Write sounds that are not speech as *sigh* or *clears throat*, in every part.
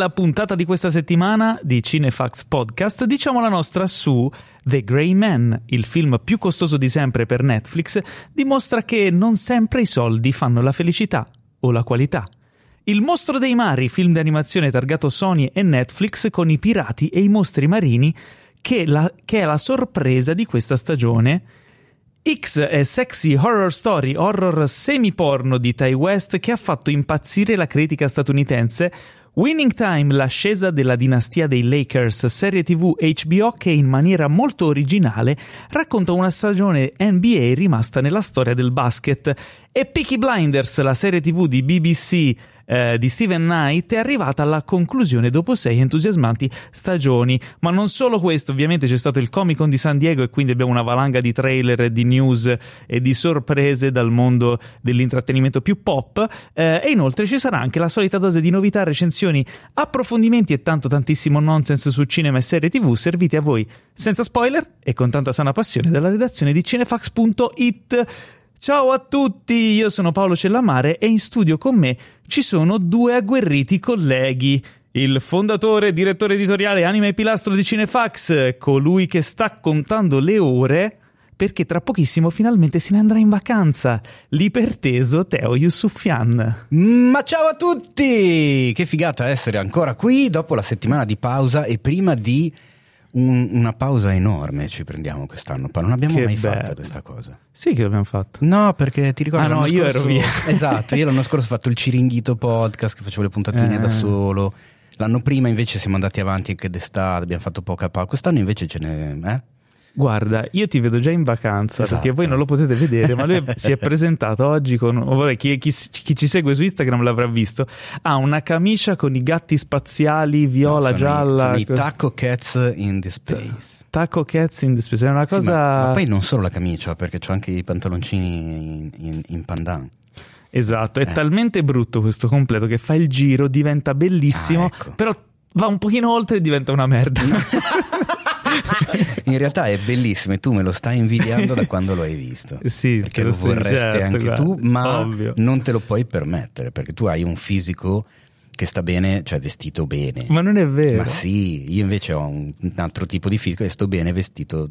nella puntata di questa settimana di Cinefax Podcast diciamo la nostra su The Grey Man, il film più costoso di sempre per Netflix, dimostra che non sempre i soldi fanno la felicità o la qualità. Il mostro dei mari, film d'animazione targato Sony e Netflix con i pirati e i mostri marini, che, la, che è la sorpresa di questa stagione X è sexy horror story, horror semi-porno di Ty West che ha fatto impazzire la critica statunitense. Winning Time, l'ascesa della dinastia dei Lakers, serie TV HBO che in maniera molto originale racconta una stagione NBA rimasta nella storia del basket. E Peaky Blinders, la serie TV di BBC eh, di Steven Knight è arrivata alla conclusione dopo sei entusiasmanti stagioni. Ma non solo questo, ovviamente c'è stato il Comic Con di San Diego e quindi abbiamo una valanga di trailer, di news e di sorprese dal mondo dell'intrattenimento più pop. Eh, e inoltre ci sarà anche la solita dose di novità, recensioni, approfondimenti e tanto tantissimo nonsense su cinema e serie TV serviti a voi senza spoiler e con tanta sana passione dalla redazione di cinefax.it. Ciao a tutti, io sono Paolo Cellamare e in studio con me ci sono due agguerriti colleghi. Il fondatore direttore editoriale Anima e Pilastro di Cinefax, colui che sta contando le ore perché tra pochissimo finalmente se ne andrà in vacanza, l'iperteso Teo Yusufian. Ma ciao a tutti! Che figata essere ancora qui dopo la settimana di pausa e prima di un, una pausa enorme ci prendiamo quest'anno, ma non abbiamo Che mai bello. fatto questa cosa. Sì che l'abbiamo fatto. No, perché ti ricordi Ah, no, io scorso- ero via. *laughs* Esatto, io l'anno scorso ho fatto il Ciringhito podcast che facevo le puntatine Eh. da solo. L'anno prima invece siamo andati avanti anche d'estate, abbiamo fatto poca pausa. Quest'anno invece ce ne eh? Guarda, io ti vedo già in vacanza Esatto. perché voi non lo potete vedere, ma lui *laughs* si è presentato oggi con. oh, vabbè, chi, chi- chi ci segue su Instagram l'avrà visto. Ha una camicia con i gatti spaziali viola, No, sono i- gialla. sono i co- Taco Cats in the Space. Taco Cats in the Space. È una Sì, cosa. ma, ma poi non solo la camicia, perché c'ho anche i pantaloncini in, in, in pandan. Esatto, è Eh. talmente brutto questo completo che fa il giro, diventa bellissimo, Ah, ecco. però va un pochino oltre e diventa una merda. *laughs* *laughs* In realtà è bellissimo e tu me lo stai invidiando da quando lo hai visto. *laughs* Sì, perché lo lo vorresti certo, anche guarda, tu, ma ovvio. non te lo puoi permettere perché tu hai un fisico che sta bene, cioè vestito bene. Ma non è vero. Ma sì, io invece ho un, un altro tipo di fisico e sto bene vestito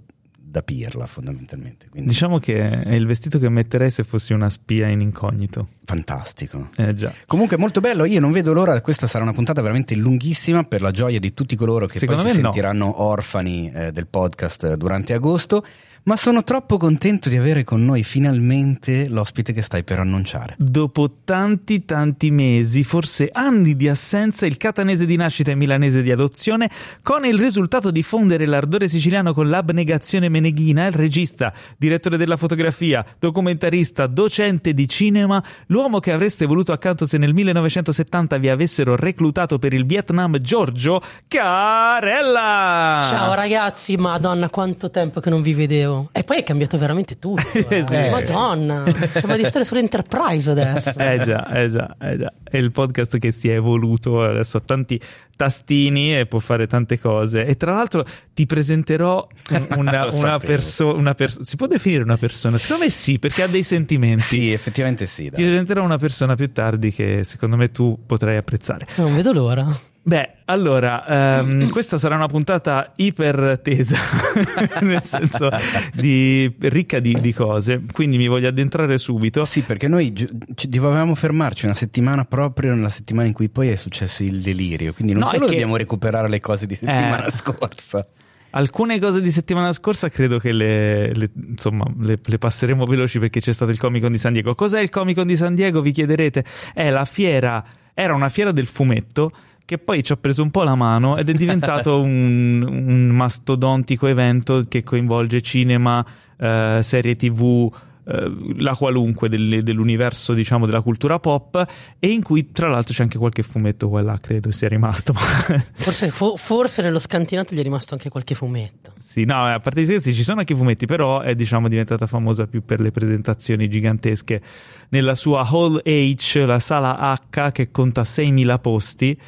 da pirla fondamentalmente. Quindi Diciamo che è il vestito che metterei se fossi una spia in incognito. fantastico. Eh. Comunque molto bello, io non vedo l'ora, questa sarà una puntata veramente lunghissima per la gioia di tutti coloro che Secondo poi si me no. sentiranno orfani eh, del podcast eh, durante agosto, ma sono troppo contento di avere con noi finalmente l'ospite che stai per annunciare. Dopo tanti tanti mesi, forse anni di assenza, il catanese di nascita e milanese di adozione, con il risultato di fondere l'ardore siciliano con l'abnegazione meneghina, il regista, direttore della fotografia, documentarista, docente di cinema, l'uomo che avreste voluto accanto se nel 1970 vi avessero reclutato per il Vietnam, Giorgio Carella! Ciao ragazzi, madonna quanto tempo che non vi vedevo. E poi è cambiato veramente tutto. *laughs* eh. Sì. Madonna, sembra di stare sull'Enterprise adesso. *laughs* Eh già, eh già, eh già. È il podcast che si è evoluto, adesso ha tanti tastini e può fare tante cose. E tra l'altro ti presenterò *laughs* una, una sapevo. persona. si può definire una persona? Secondo me sì, perché ha dei sentimenti. Sì, effettivamente sì. Ti Dai. presenterò una persona più tardi che secondo me tu potrai apprezzare. Non vedo l'ora. Beh, allora, ehm, *clears throat* questa sarà una puntata iper tesa, *laughs* nel senso di, ricca di, di cose, quindi mi voglio addentrare subito. Sì, perché noi ci- dovevamo fermarci una settimana proprio nella settimana in cui poi è successo il delirio, quindi non No, solo che- dobbiamo recuperare le cose di settimana Eh. scorsa. Alcune cose di settimana scorsa credo che le, le- insomma, le, le passeremo veloci perché c'è stato il Comic Con di San Diego. Cos'è il Comic Con di San Diego? Vi chiederete. È la fiera, era una fiera del fumetto che poi ci ha preso un po' la mano ed è diventato *laughs* un, un mastodontico evento che coinvolge cinema, eh, serie tv, eh, la qualunque del- dell'universo diciamo della cultura pop e in cui tra l'altro c'è anche qualche fumetto qua e là credo sia rimasto *laughs* Forse, fo- forse nello scantinato gli è rimasto anche qualche fumetto. Sì, no, a parte gli scherzi ci sono anche i fumetti, però è diciamo diventata famosa più per le presentazioni gigantesche nella sua Hall H, la sala H che conta 6.000 posti.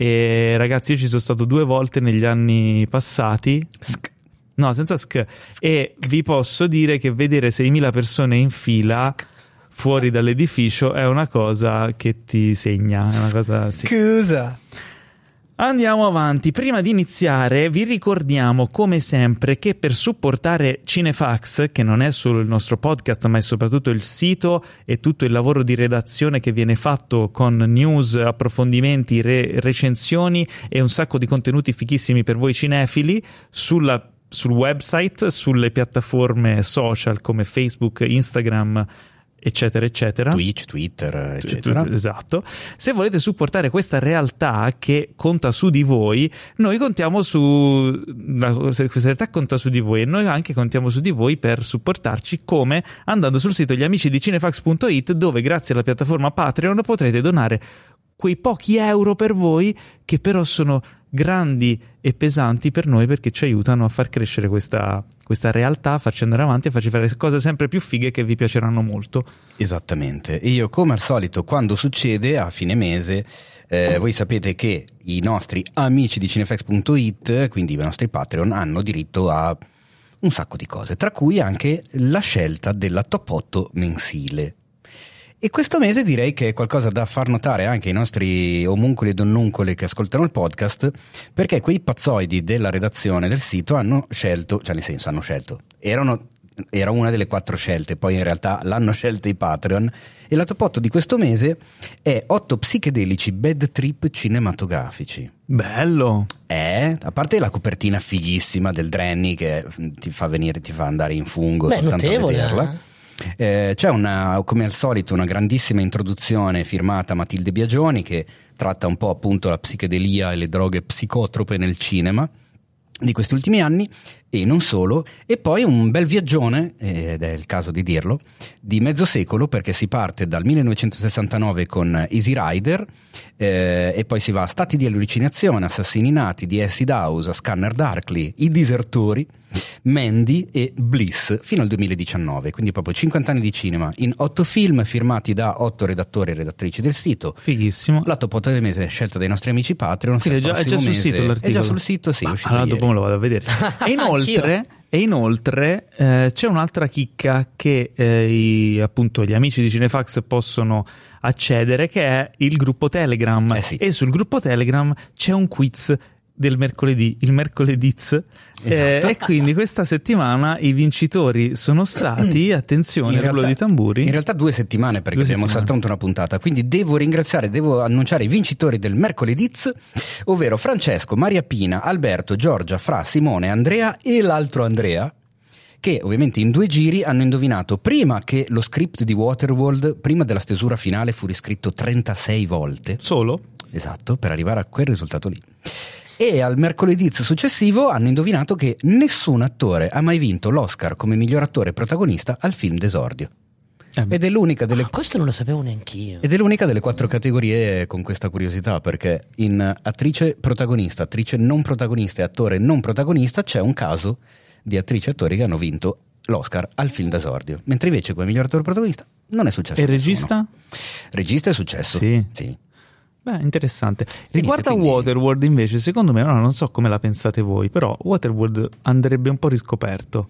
E ragazzi, io ci sono stato due volte negli anni passati. No, senza sk. E vi posso dire che vedere 6.000 persone in fila fuori dall'edificio è una cosa che ti segna. È una cosa. Sì. Scusa. Andiamo avanti. Prima di iniziare, vi ricordiamo come sempre che per supportare Cinefax, che non è solo il nostro podcast, ma è soprattutto il sito e tutto il lavoro di redazione che viene fatto con news, approfondimenti, re- recensioni e un sacco di contenuti fichissimi per voi cinefili sulla sul website, sulle piattaforme social come Facebook, Instagram, eccetera, eccetera. Twitch, Twitter, eccetera. Esatto. Se volete supportare questa realtà che conta su di voi, noi contiamo su. Questa realtà conta su di voi e noi anche contiamo su di voi per supportarci come andando sul sito amicidicinefax.it dove grazie alla piattaforma Patreon potrete donare quei pochi euro per voi che però sono grandi e pesanti per noi perché ci aiutano a far crescere questa, questa realtà, farci andare avanti e farci fare cose sempre più fighe che vi piaceranno molto. Esattamente. E io, come al solito, quando succede a fine mese, eh, voi sapete che i nostri amici di cinefx.it, quindi i nostri Patreon, hanno diritto a un sacco di cose, tra cui anche la scelta della top 8 mensile. E questo mese direi che è qualcosa da far notare anche ai nostri omuncoli e donnuncole che ascoltano il podcast, perché quei pazzoidi della redazione del sito hanno scelto, cioè nel senso hanno scelto, erano, era una delle quattro scelte, poi in realtà l'hanno scelta i Patreon, e la top 8 di questo mese è 8 psichedelici bad trip cinematografici. Bello! Eh, a parte la copertina fighissima del Drenny che ti fa venire, ti fa andare in fungo Beh, soltanto notevole, a vederla. Eh? C'è una, come al solito una grandissima introduzione firmata Matilde Biagioni che tratta un po' appunto la psichedelia e le droghe psicotrope nel cinema di questi ultimi anni e non solo, e poi un bel viaggione, ed è il caso di dirlo, di mezzo secolo perché si parte dal 1969 con Easy Rider eh, e poi si va a Stati di allucinazione, Assassini nati, di Acid House, Scanner Darkly, I disertori, Mandy e Bliss fino al 2019, quindi proprio 50 anni di cinema in 8 film firmati da 8 redattori e redattrici del sito. Fighissimo. La top 8 del mese è scelta dai nostri amici Patreon. Quindi è già, è già sul sito l'articolo. È già sul sito, sì, è Ma allora dopo me lo vado a vedere. *laughs* E inoltre, *laughs* e inoltre eh, c'è un'altra chicca che eh, i- appunto gli amici di Cinefax possono accedere che è il gruppo Telegram. Eh sì. E sul gruppo Telegram c'è un quiz del mercoledì, il mercolediz. Eh, Esatto. e quindi questa settimana i vincitori sono stati, *clears throat* attenzione, In realtà- di tamburi. In realtà due settimane perché Due abbiamo settimane. saltato una puntata, quindi devo ringraziare, devo annunciare i vincitori del mercolediz, ovvero Francesco, Maria Pina, Alberto, Giorgia, Fra, Simone, Andrea e l'altro Andrea, che ovviamente in due giri hanno indovinato prima che lo script di Waterworld, prima della stesura finale, fu riscritto 36 volte. Solo? Esatto, per arrivare a quel risultato lì. E al mercoledì successivo hanno indovinato che nessun attore ha mai vinto l'Oscar come miglior attore protagonista al film d'esordio. Eh, Ed è l'unica delle, Ah, questo non lo sapevo neanch'io. ed è l'unica delle quattro categorie con questa curiosità, perché in attrice protagonista, attrice non protagonista e attore non protagonista c'è un caso di attrici e attori che hanno vinto l'Oscar al film d'esordio, mentre invece come miglior attore protagonista non è successo. e nessuno. regista? Regista è successo. Sì. sì. Beh, interessante. Riguardo quindi- a Waterworld, invece, secondo me, ora non so come la pensate voi, però Waterworld andrebbe un po' riscoperto.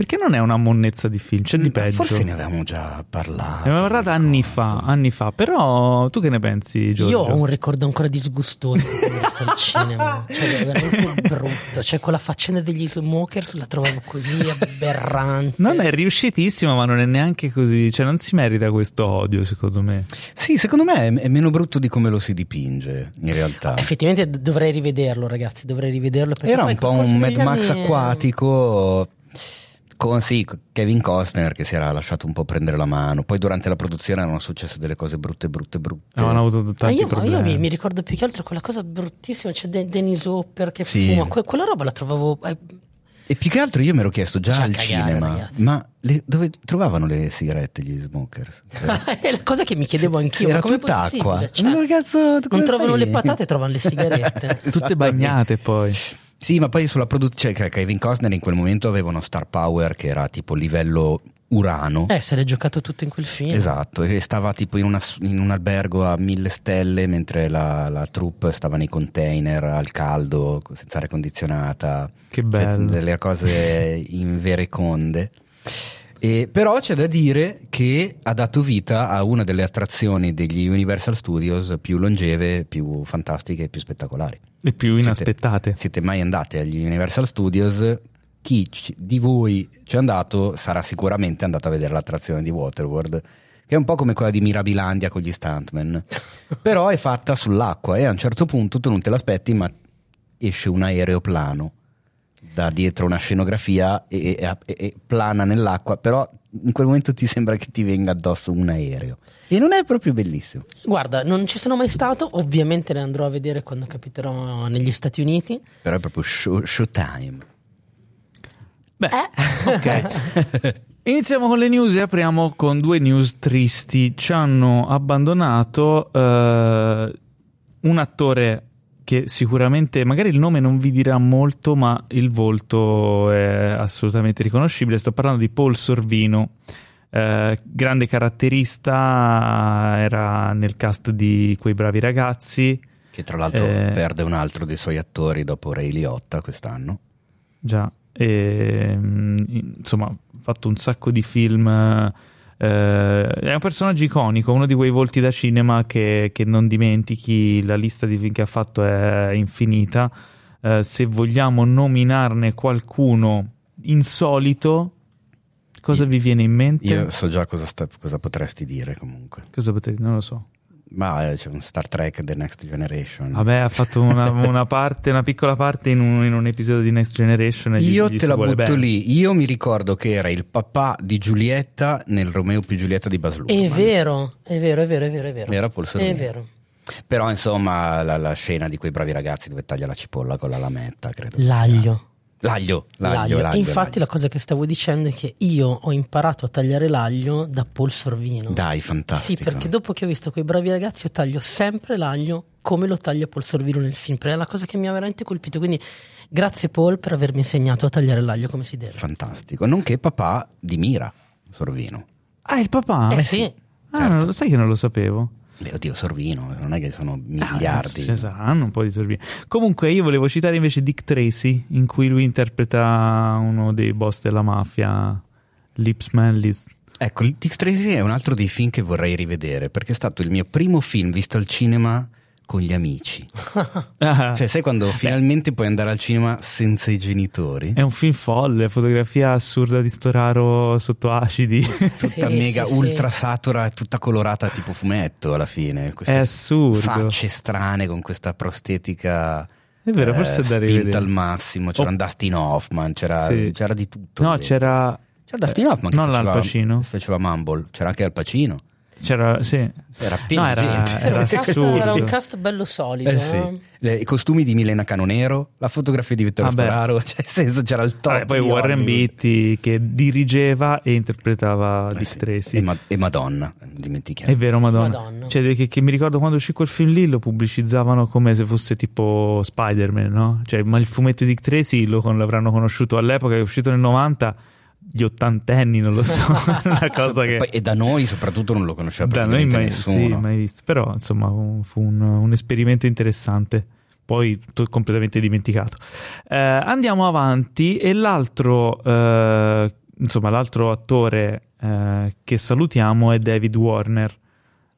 Perché non è una monnezza di film, c'è di peggio. Mm, Forse ne avevamo già parlato. Ne avevamo parlato anni fa, anni fa, però tu che ne pensi, Giorgio? Io ho un ricordo ancora disgustoso di quando sto al cinema, cioè è veramente brutto. Cioè, quella faccenda degli smokers la trovavo così aberrante. Non è riuscitissimo, ma non è neanche così, cioè non si merita questo odio, secondo me. Sì, secondo me è- è meno brutto di come lo si dipinge, in realtà. Effettivamente dovrei rivederlo, ragazzi. Dovrei rivederlo perché Era un po' un Mad Max anni- acquatico con sì, Kevin Costner che si era lasciato un po' prendere la mano. Poi durante la produzione erano successe delle cose brutte, brutte, brutte. Avevano avuto Ma tanti io, ma io problemi. mi, mi ricordo più che altro quella cosa bruttissima. C'è De- Dennis Hopper che Sì. fuma. Que- quella roba la trovavo. eh, E più che altro io mi ero chiesto già Lascia al cagare, cinema, ragazzi. ma le- dove trovavano le sigarette gli smokers? *laughs* è la cosa che mi chiedevo anch'io. Era tutta acqua. Cioè, non trovano le patate, trovano le sigarette. *laughs* Tutte bagnate poi. Sì, ma poi sulla produzione, cioè Kevin Costner in quel momento aveva uno star power che era tipo livello urano. eh, se l'è giocato tutto in quel film. Esatto, e stava tipo in, una- in un albergo a mille stelle mentre la, la troupe stava nei container al caldo, senza aria condizionata. Che Cioè, bello. delle cose invereconde. E, però c'è da dire che ha dato vita a una delle attrazioni degli Universal Studios più longeve, più fantastiche e più spettacolari. Le più inaspettate. Siete, siete mai andati agli Universal Studios? Chi ci- di voi ci è andato sarà sicuramente andato a vedere l'attrazione di Waterworld, che è un po' come quella di Mirabilandia con gli stuntman, *laughs* però è fatta sull'acqua e a un certo punto tu non te l'aspetti, ma esce un aeroplano da dietro una scenografia e, e- e- plana nell'acqua, però in quel momento ti sembra che ti venga addosso un aereo. E non è proprio bellissimo. Guarda, non ci sono mai stato, ovviamente ne andrò a vedere quando capiterò negli Stati Uniti. Però è proprio show, showtime. Beh, ok. *laughs* Iniziamo con le news e apriamo con due news tristi. Ci hanno abbandonato eh, un attore che sicuramente, magari il nome non vi dirà molto, ma il volto è assolutamente riconoscibile. Sto parlando di Paul Sorvino. Eh, grande caratterista, era nel cast di Quei bravi ragazzi. Che tra l'altro Eh. perde un altro dei suoi attori dopo Ray Liotta quest'anno. Già, e, mm, insomma, ha fatto un sacco di film. Eh, è un personaggio iconico, uno di quei volti da cinema che, che non dimentichi. La lista di film che ha fatto è infinita. Eh, se vogliamo nominarne qualcuno insolito, cosa vi viene in mente? Io so già cosa, sta- cosa potresti dire comunque. Cosa potete? Non lo so. Ma eh, c'è un Star Trek The Next Generation. Vabbè, ha fatto una, *laughs* una parte, una piccola parte in un, in un episodio di Next Generation. e gli- Io gli te si la butto bene. lì. Io mi ricordo che era il papà di Giulietta nel Romeo più Giulietta di Bas Luhrmann. È vero, è vero, è vero, è vero, è vero. Era Paul Sorvino. È vero. Però insomma la, la scena di quei bravi ragazzi dove taglia la cipolla con la lametta, credo. L'aglio. L'aglio, l'aglio, L'aglio. l'aglio, infatti l'aglio. la cosa che stavo dicendo è che io ho imparato a tagliare l'aglio da Paul Sorvino. Dai, fantastico. Sì, perché dopo che ho visto quei bravi ragazzi io taglio sempre l'aglio come lo taglia Paul Sorvino nel film, perché è la cosa che mi ha veramente colpito. Quindi grazie Paul per avermi insegnato a tagliare l'aglio come si deve. Fantastico. Nonché papà di Mira Sorvino. Ah, il papà? Eh sì, Ah, certo. sai che non lo sapevo. Beh, oddio, Sorvino, non è che sono Ah, miliardi. ci saranno un po' di sorbini. Comunque, io volevo citare invece Dick Tracy, in cui lui interpreta uno dei boss della mafia, Lips Manlis. Ecco, Dick Tracy è un altro dei film che vorrei rivedere, perché è stato il mio primo film visto al cinema con gli amici. *laughs* *laughs* Cioè, sai quando finalmente puoi andare al cinema senza i genitori? È un film folle, fotografia assurda di Storaro sotto acidi. *laughs* Tutta Sì, mega sì, sì. ultra satura e tutta colorata tipo fumetto alla fine. Queste È assurdo. facce strane con questa prostetica È vero, eh, forse da spinta rivedere. al massimo. C'era Oh. un Dustin Hoffman, c'era, Sì. c'era di tutto. No, dentro. c'era. C'era Dustin Hoffman che non faceva, faceva Mumble, c'era anche Al Pacino. C'era, sì. Era pieno No, di era, gente. era un cast, assurdo. era un cast bello solido. Eh sì. eh. Le- I costumi di Milena Canonero, la fotografia di Vittorio Vabbè. Storaro, *laughs* cioè nel senso c'era il top. Vabbè, poi Warren Hollywood. Beatty che dirigeva e interpretava Eh Dick sì. Tracy. E, Ma- e Madonna, dimentichiamo. È vero, Madonna. Madonna. Cioè, che, che mi ricordo quando uscì quel film lì lo pubblicizzavano come se fosse tipo Spider-Man, no? Cioè, ma il fumetto di Dick Tracy lo con- l'avranno conosciuto all'epoca, è uscito nel 90, gli ottantenni, non lo so. *laughs* *laughs* una cosa che. E da noi soprattutto non lo conosceva Da noi mai, nessuno. sì, mai visto. Però, insomma, fu un, un esperimento interessante. Poi to- completamente dimenticato. Eh, andiamo avanti. E l'altro, eh, insomma, l'altro attore eh, che salutiamo è David Warner.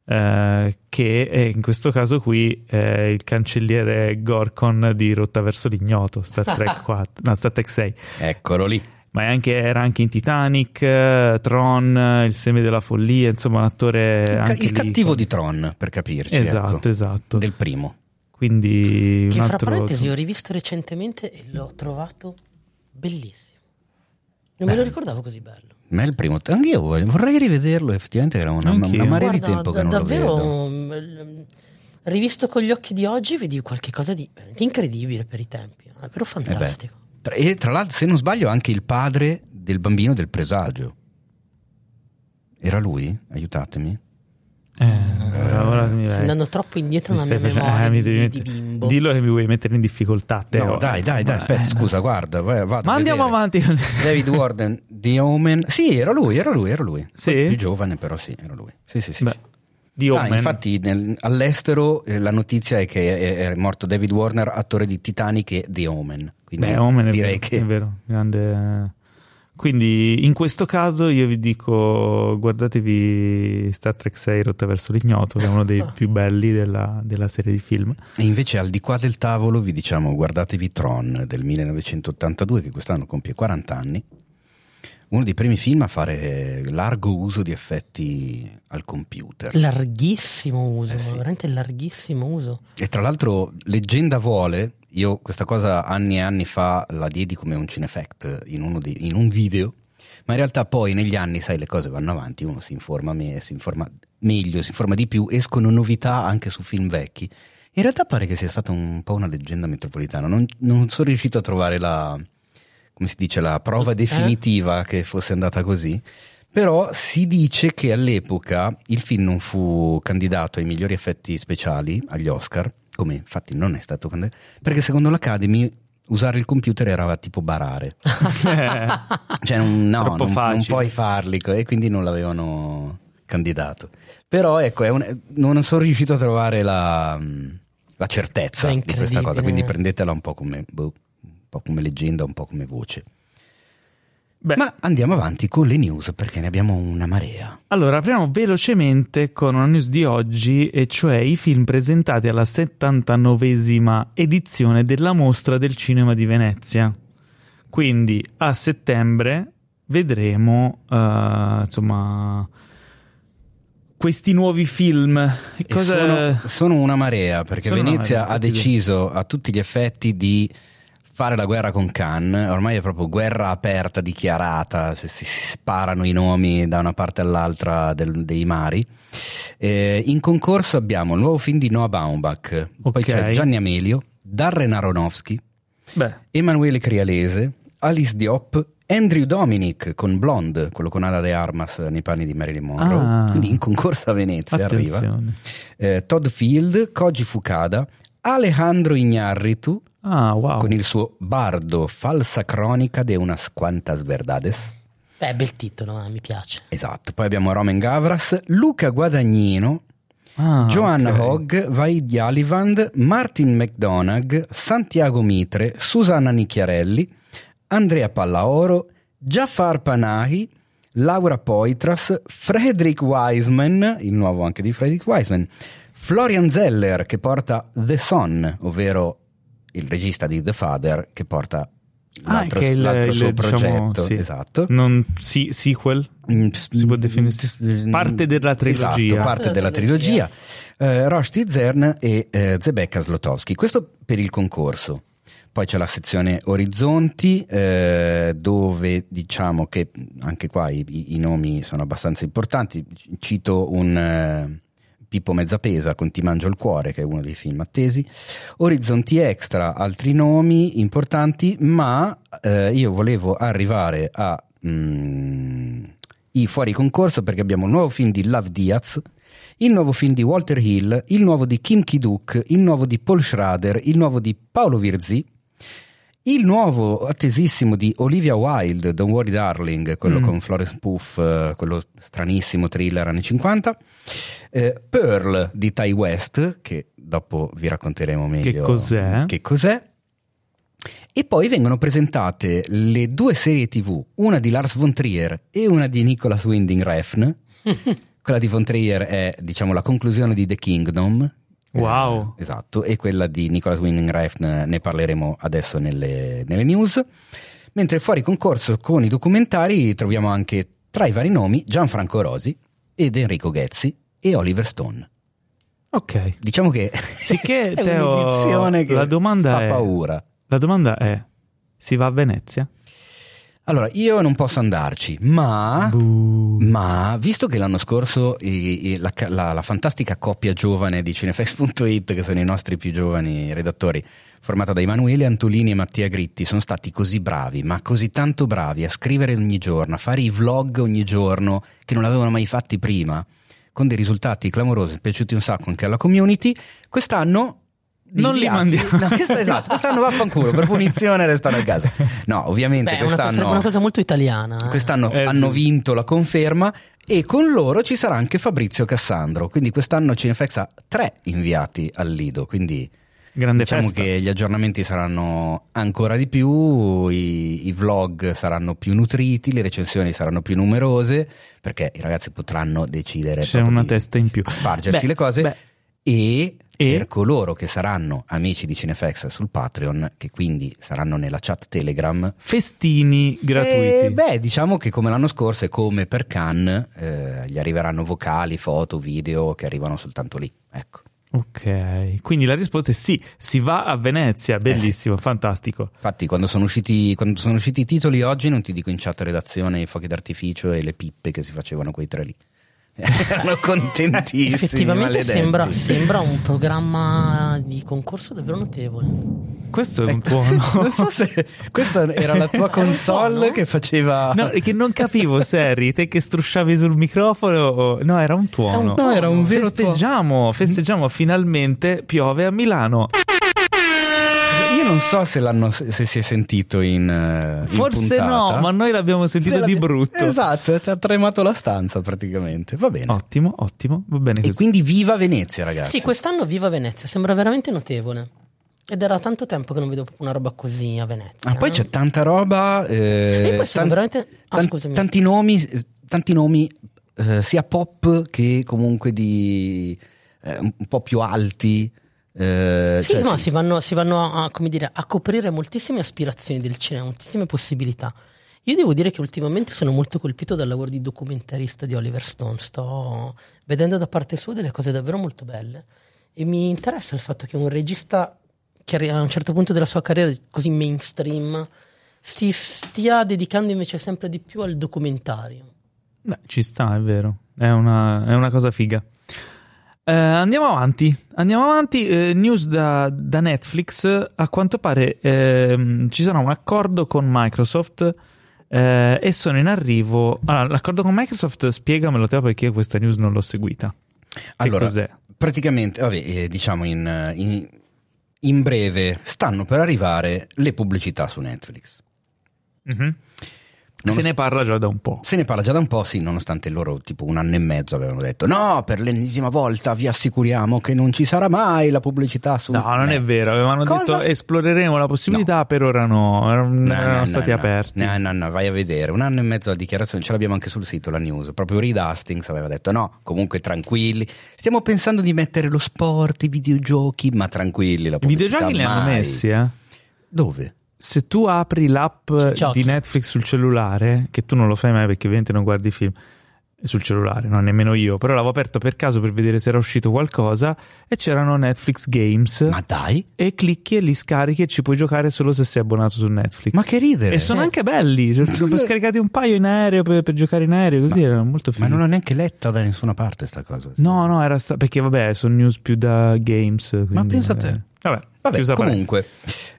eh, che è, in questo caso qui è il cancelliere Gorkon di Rotta verso l'ignoto, Star Trek *laughs* 4, no, Star Trek 6 Eccolo lì. Ma è anche- era anche in Titanic, eh, Tron, eh, Il seme della follia, insomma un attore Il, ca- il lì cattivo con- di Tron, per capirci. Esatto, ecco. esatto. Del primo. Quindi Che un fra altro parentesi ho rivisto recentemente e l'ho trovato bellissimo. Non me lo ricordavo così bello. Ma è il primo. Anche io vorrei rivederlo, effettivamente era una, Anch'io. una marea di Guarda, tempo da- che non davvero, lo vedo. mm, rivisto con gli occhi di oggi, vedi qualcosa di incredibile per i tempi. È davvero Eh beh. fantastico. E tra l'altro, se non sbaglio, anche il padre del bambino del presagio. Era lui? Aiutatemi. Eh, mi Stai andando troppo indietro mi nella mia facendo- memoria eh, mi di, devi di- bimbo. Dillo che mi vuoi mettere in difficoltà te. No, ora, dai, dai, dai, aspetta, eh, scusa, guarda, vai- vado Ma andiamo avanti. David Warden, The Omen. Sì, era lui, era lui, era lui. Sì? Più giovane, però sì, era lui. Sì, sì, sì. Beh, sì. di Ah, Omen. infatti nel- all'estero eh, la notizia è che è, è morto David Warner, attore di Titanic e The Omen. Quindi Beh, Omen è direi vero, che è vero, grande quindi in questo caso io vi dico guardatevi Star Trek 6 Rotta verso l'ignoto, che è uno dei *laughs* più belli della, della serie di film. E invece al di qua del tavolo vi diciamo guardatevi Tron del 1982 che quest'anno compie 40 anni. Uno dei primi film a fare largo uso di effetti al computer. Larghissimo uso, Eh sì. veramente larghissimo uso. E tra l'altro, leggenda vuole, io questa cosa anni e anni fa la diedi come un cinefact in, uno di- in un video, ma in realtà poi negli anni, sai, le cose vanno avanti, uno si informa, me- si informa meglio, si informa di più, escono novità anche su film vecchi. In realtà pare che sia stata un po' una leggenda metropolitana, non, non sono riuscito a trovare la, come si dice, la prova Eh? definitiva che fosse andata così. Però si dice che all'epoca il film non fu candidato ai migliori effetti speciali agli Oscar, come infatti non è stato candidato, perché secondo l'Academy usare il computer era tipo barare. *laughs* Cioè non, no, non, non puoi farli e quindi non l'avevano candidato. Però ecco, è un- non sono riuscito a trovare la, la certezza di questa cosa, quindi prendetela un po' come, boh, un po' come leggenda, un po' come voce. Beh, Ma andiamo avanti con le news perché ne abbiamo una marea. allora apriamo velocemente con una news di oggi, e cioè i film presentati alla 79esima edizione della Mostra del Cinema di Venezia. Quindi a settembre vedremo, eh, insomma, questi nuovi film. Cosa... sono, sono una marea perché Sono Venezia marea, ha deciso a tutti gli effetti di fare la guerra con Cannes, ormai è proprio guerra aperta, dichiarata, si, si- sparano i nomi da una parte all'altra del- dei mari. Eh, in concorso abbiamo il nuovo film di Noah Baumbach, poi Ok. c'è Gianni Amelio, Darren Aronofsky, Beh, Emanuele Crialese, Alice Diop, Andrew Dominic con Blonde, quello con Ana de Armas nei panni di Marilyn Monroe, Ah. quindi in concorso a Venezia arriva. attenzione. Eh, Todd Field, Koji Fukada, Alejandro Iñárritu Ah, wow. con il suo Bardo, falsa cronica de unas quantas verdades. Beh, bel titolo, eh, mi piace. Esatto, poi abbiamo Roman Gavras, Luca Guadagnino, Ah, Joanna ok. Hogg, Vaid Alivand, Martin McDonagh, Santiago Mitre, Susanna Nicchiarelli, Andrea Pallaoro, Jafar Panahi, Laura Poitras, Frederick Wiseman, il nuovo anche di Frederick Wiseman, Florian Zeller che porta The Son, ovvero il regista di The Father che porta Ah, l'altro, che è il- l'altro il, suo diciamo, progetto. sì. Esatto. Non si- sequel? Mm, Si può definire mm, parte della trilogia. Esatto, parte della della trilogia. Eh, Rushdie Zern e eh, Zebecca Slotowski. Questo per il concorso. Poi c'è la sezione Orizzonti, eh, dove diciamo che anche qua i, i- nomi sono abbastanza importanti. Cito un eh, Pippo Mezzapesa con Ti mangio il cuore, che è uno dei film attesi. Orizzonti Extra, altri nomi importanti, ma eh, io volevo arrivare a mm, i fuori concorso perché abbiamo il nuovo film di Love Diaz, il nuovo film di Walter Hill, il nuovo di Kim Ki-duk, il nuovo di Paul Schrader, il nuovo di Paolo Virzi, il nuovo attesissimo di Olivia Wilde, Don't Worry Darling, quello Mm. con Florence Puff, eh, quello stranissimo thriller anni 50, eh, Pearl di Ty West, che dopo vi racconteremo meglio cos'è. che cos'è. E poi vengono presentate le due serie tv, una di Lars von Trier e una di Nicholas Winding Refn. *laughs* quella di von Trier è diciamo la conclusione di The Kingdom. Wow. Eh, esatto, e quella di Nicholas Winding Refn ne parleremo adesso nelle, nelle news. Mentre fuori concorso con i documentari troviamo anche tra i vari nomi Gianfranco Rosi ed Enrico Ghezzi e Oliver Stone. Ok. Diciamo che Sicché, *laughs* è Teo, un'edizione che la domanda fa è- paura. La domanda è: si va a Venezia? Allora, io non posso andarci, ma, ma visto che l'anno scorso i- i- la, la- la fantastica coppia giovane di Cinefex.it, che sono i nostri più giovani redattori, formata da Emanuele Antolini e Mattia Gritti, sono stati così bravi, ma così tanto bravi a scrivere ogni giorno, a fare i vlog ogni giorno, che non l'avevano mai fatti prima, con dei risultati clamorosi, piaciuti un sacco anche alla community, quest'anno... Non li inviati- mandiamo. No, questa- esatto, quest'anno vaffanculo, per punizione restano a casa. No, ovviamente Beh, è una cosa, quest'anno... una cosa molto italiana. eh. Quest'anno Eh, hanno sì. vinto la conferma e con loro ci sarà anche Fabrizio Cassandro. Quindi quest'anno Cinefex ha tre inviati al Lido. Quindi Grande diciamo festa. che gli aggiornamenti saranno ancora di più, i, i vlog saranno più nutriti, le recensioni saranno più numerose, perché i ragazzi potranno decidere C'è una di testa in più. spargersi Beh, le cose beh, e, E? per coloro che saranno amici di Cinefx sul Patreon, che quindi saranno nella chat Telegram, festini gratuiti. eh, beh, diciamo che come l'anno scorso e come per Cannes, eh, gli arriveranno vocali, foto, video che arrivano soltanto lì. Ecco. Ok, quindi la risposta è sì, si va a Venezia, bellissimo, fantastico. Infatti, quando sono, usciti, quando sono usciti i titoli oggi, non ti dico in chat redazione i fuochi d'artificio e le pippe che si facevano quei tre lì. Erano contentissimi. Effettivamente sembra, sembra un programma di concorso davvero notevole. Questo è un Ecco, tuono. *laughs* non so se questa era la tua *laughs* console tuono? che faceva. No, che non capivo se eri te che strusciavi sul microfono o... No, era un tuono. Un No, era un vero tuono. Festeggiamo, festeggiamo, finalmente piove a Milano. Non so se, l'hanno, se si è sentito in. eh, in Forse puntata. no, ma noi l'abbiamo sentito Se di brutto. Esatto, ti ha tremato la stanza praticamente. Va bene. Ottimo, ottimo, va bene E così. quindi viva Venezia, ragazzi. Sì, quest'anno viva Venezia, sembra veramente notevole. Ed era tanto tempo che non vedevo proprio una roba così a Venezia. Ah, poi c'è tanta roba. eh, E poi sono tan- veramente... Ah, tan- scusami. tanti nomi, eh, tanti nomi eh, sia pop che comunque di eh, un po' più alti. Eh, Sì, cioè, no, sì. si vanno, si vanno a, come dire, a coprire moltissime aspirazioni del cinema, moltissime possibilità. Io devo dire che ultimamente sono molto colpito dal lavoro di documentarista di Oliver Stone. Sto vedendo da parte sua delle cose davvero molto belle. E mi interessa il fatto che un regista che a un certo punto della sua carriera così mainstream si stia dedicando invece sempre di più al documentario. Beh, ci sta, è vero. È una, è una cosa figa. Eh, andiamo avanti. Andiamo avanti. Eh, news da, da Netflix. A quanto pare ehm, ci sarà un accordo con Microsoft. eh, e sono in arrivo. Allora, l'accordo con Microsoft, spiegamelo te perché questa news non l'ho seguita. Allora, cos'è? praticamente, vabbè, diciamo in, in- in breve, stanno per arrivare le pubblicità su Netflix. Mhm. Non Se ne parla già da un po'. Se ne parla già da un po', sì, nonostante loro tipo un anno e mezzo avevano detto no, per l'ennesima volta vi assicuriamo che non ci sarà mai la pubblicità su... No, non Eh. è vero. Avevano Cosa? detto esploreremo la possibilità, per ora no. Erano, No, erano no, stati no, aperti. No, no, no, vai a vedere. Un anno e mezzo la dichiarazione, ce l'abbiamo anche sul sito, la news. Proprio Reed Hastings aveva detto no, comunque tranquilli. Stiamo pensando di mettere lo sport, i videogiochi, ma tranquilli. La I pubblicità videogiochi li hanno mai. messi, eh. Dove? Se tu apri l'app giochi. di Netflix sul cellulare, che tu non lo fai mai perché ovviamente non guardi film sul cellulare, no, nemmeno io, però l'avevo aperto per caso per vedere se era uscito qualcosa e c'erano Netflix Games Ma dai, e clicchi e li scarichi e ci puoi giocare solo se sei abbonato su Netflix. ma che ridere. E sono Eh. anche belli, cioè, ho *laughs* scaricati un paio in aereo per, per giocare in aereo, così erano molto Ma fighi. non l'ho neanche letta da nessuna parte sta cosa. No, no, era sta- perché vabbè, sono news più da games. quindi, pensa a te. eh, Vabbè, Vabbè, chiusa comunque,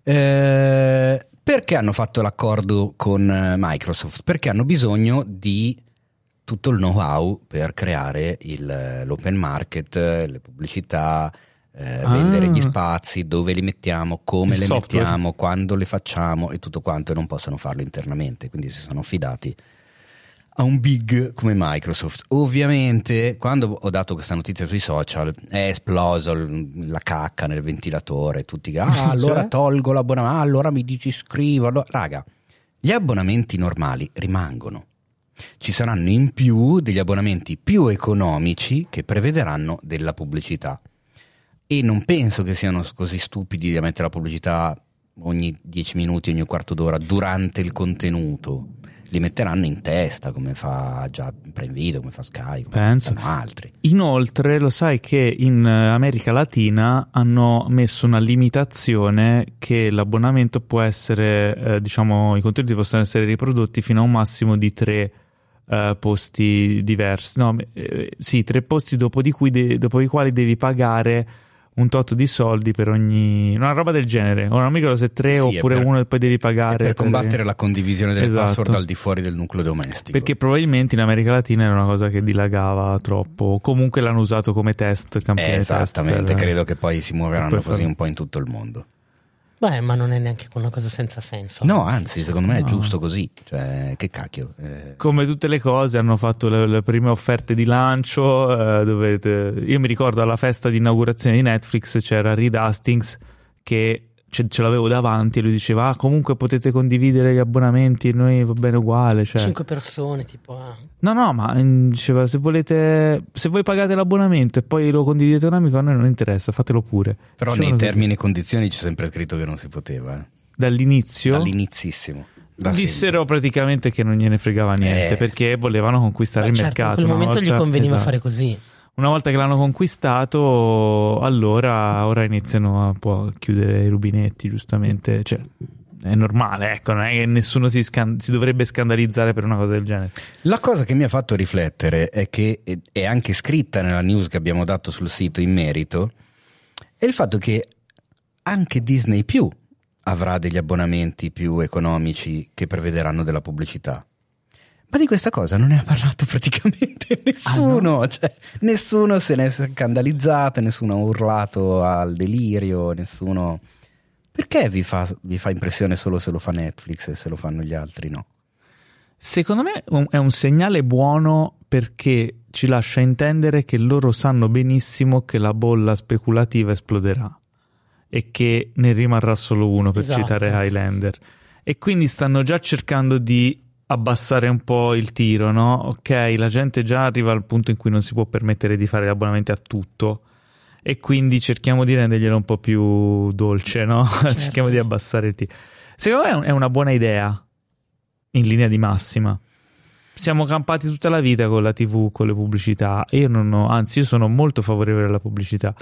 eh, perché hanno fatto l'accordo con eh, Microsoft? Perché hanno bisogno di tutto il know-how per creare il- l'open market, le pubblicità, eh, Ah. vendere gli spazi, dove li mettiamo, come Il le software. mettiamo, quando le facciamo e tutto quanto e non possono farlo internamente, quindi si sono affidati a un big come Microsoft. Ovviamente, quando ho dato questa notizia sui social, è esploso la cacca nel ventilatore. Tutti ah, *laughs* allora Cioè? tolgo l'abbonamento, ah, allora mi disiscrivo. Allora... Raga, gli abbonamenti normali rimangono. Ci saranno in più degli abbonamenti più economici che prevederanno della pubblicità. E non penso che siano così stupidi da mettere la pubblicità ogni 10 minuti, ogni quarto d'ora durante il contenuto. Li metteranno in testa come fa già Prime Video, come fa Sky, come Penso. fanno altri. Inoltre, lo sai che in eh, America Latina hanno messo una limitazione che l'abbonamento può essere, eh, diciamo, i contenuti possono essere riprodotti fino a un massimo di tre eh, posti diversi. No, eh, sì, tre posti dopo, di cui de- dopo i quali devi pagare un tot di soldi per ogni una roba del genere. Ora non mi ricordo se tre Sì, oppure per- uno e poi devi pagare per combattere la condivisione delle Esatto. password al di fuori del nucleo domestico. Perché probabilmente in America Latina era una cosa che dilagava troppo. Comunque l'hanno usato come test, campione Eh, test esattamente, per- credo che poi si muoveranno per così fare- un po' in tutto il mondo. Beh, ma non è neanche una cosa senza senso. No, anzi, secondo me è No. giusto così. Cioè, che cacchio. eh. Come tutte le cose hanno fatto le, le prime offerte di lancio. eh, dove te- io mi ricordo alla festa di inaugurazione di Netflix c'era Reed Hastings che ce, ce l'avevo davanti e lui diceva ah, comunque potete condividere gli abbonamenti noi va bene uguale cioè. 5 persone tipo ah. no no ma mm, diceva se volete se voi pagate l'abbonamento e poi lo condividete un amico a noi non interessa fatelo pure però Dicevano nei così. termini e condizioni c'è sempre scritto che non si poteva eh. dall'inizio dall'inizissimo da dissero sempre. praticamente che non gliene fregava niente Eh. perché volevano conquistare Beh, il certo, in mercato quel una momento gli volta- conveniva esatto. fare così Una volta che l'hanno conquistato, allora ora iniziano a può chiudere i rubinetti, giustamente. Cioè, è normale, ecco, non è che nessuno si, scan- si dovrebbe scandalizzare per una cosa del genere. La cosa che mi ha fatto riflettere è che è- anche scritta nella news che abbiamo dato sul sito in merito, è il fatto che anche Disney Più avrà degli abbonamenti più economici che prevederanno della pubblicità. Ma di questa cosa non ne ha parlato *laughs* praticamente nessuno, cioè, nessuno se ne è scandalizzato, nessuno ha urlato al delirio, nessuno... Perché vi fa, vi fa impressione solo se lo fa Netflix e se lo fanno gli altri no? Secondo me è un segnale buono perché ci lascia intendere che loro sanno benissimo che la bolla speculativa esploderà e che ne rimarrà solo uno, per Esatto. citare Highlander. E quindi stanno già cercando di abbassare un po' il tiro, no? Ok, la gente già arriva al punto in cui non si può permettere di fare abbonamenti a tutto e quindi cerchiamo di renderglielo un po' più dolce, no? *laughs* cerchiamo di abbassare il tiro. Secondo me è un- è una buona idea in linea di massima. Siamo campati tutta la vita con la TV, con le pubblicità. Io non ho, anzi, io sono molto favorevole alla pubblicità.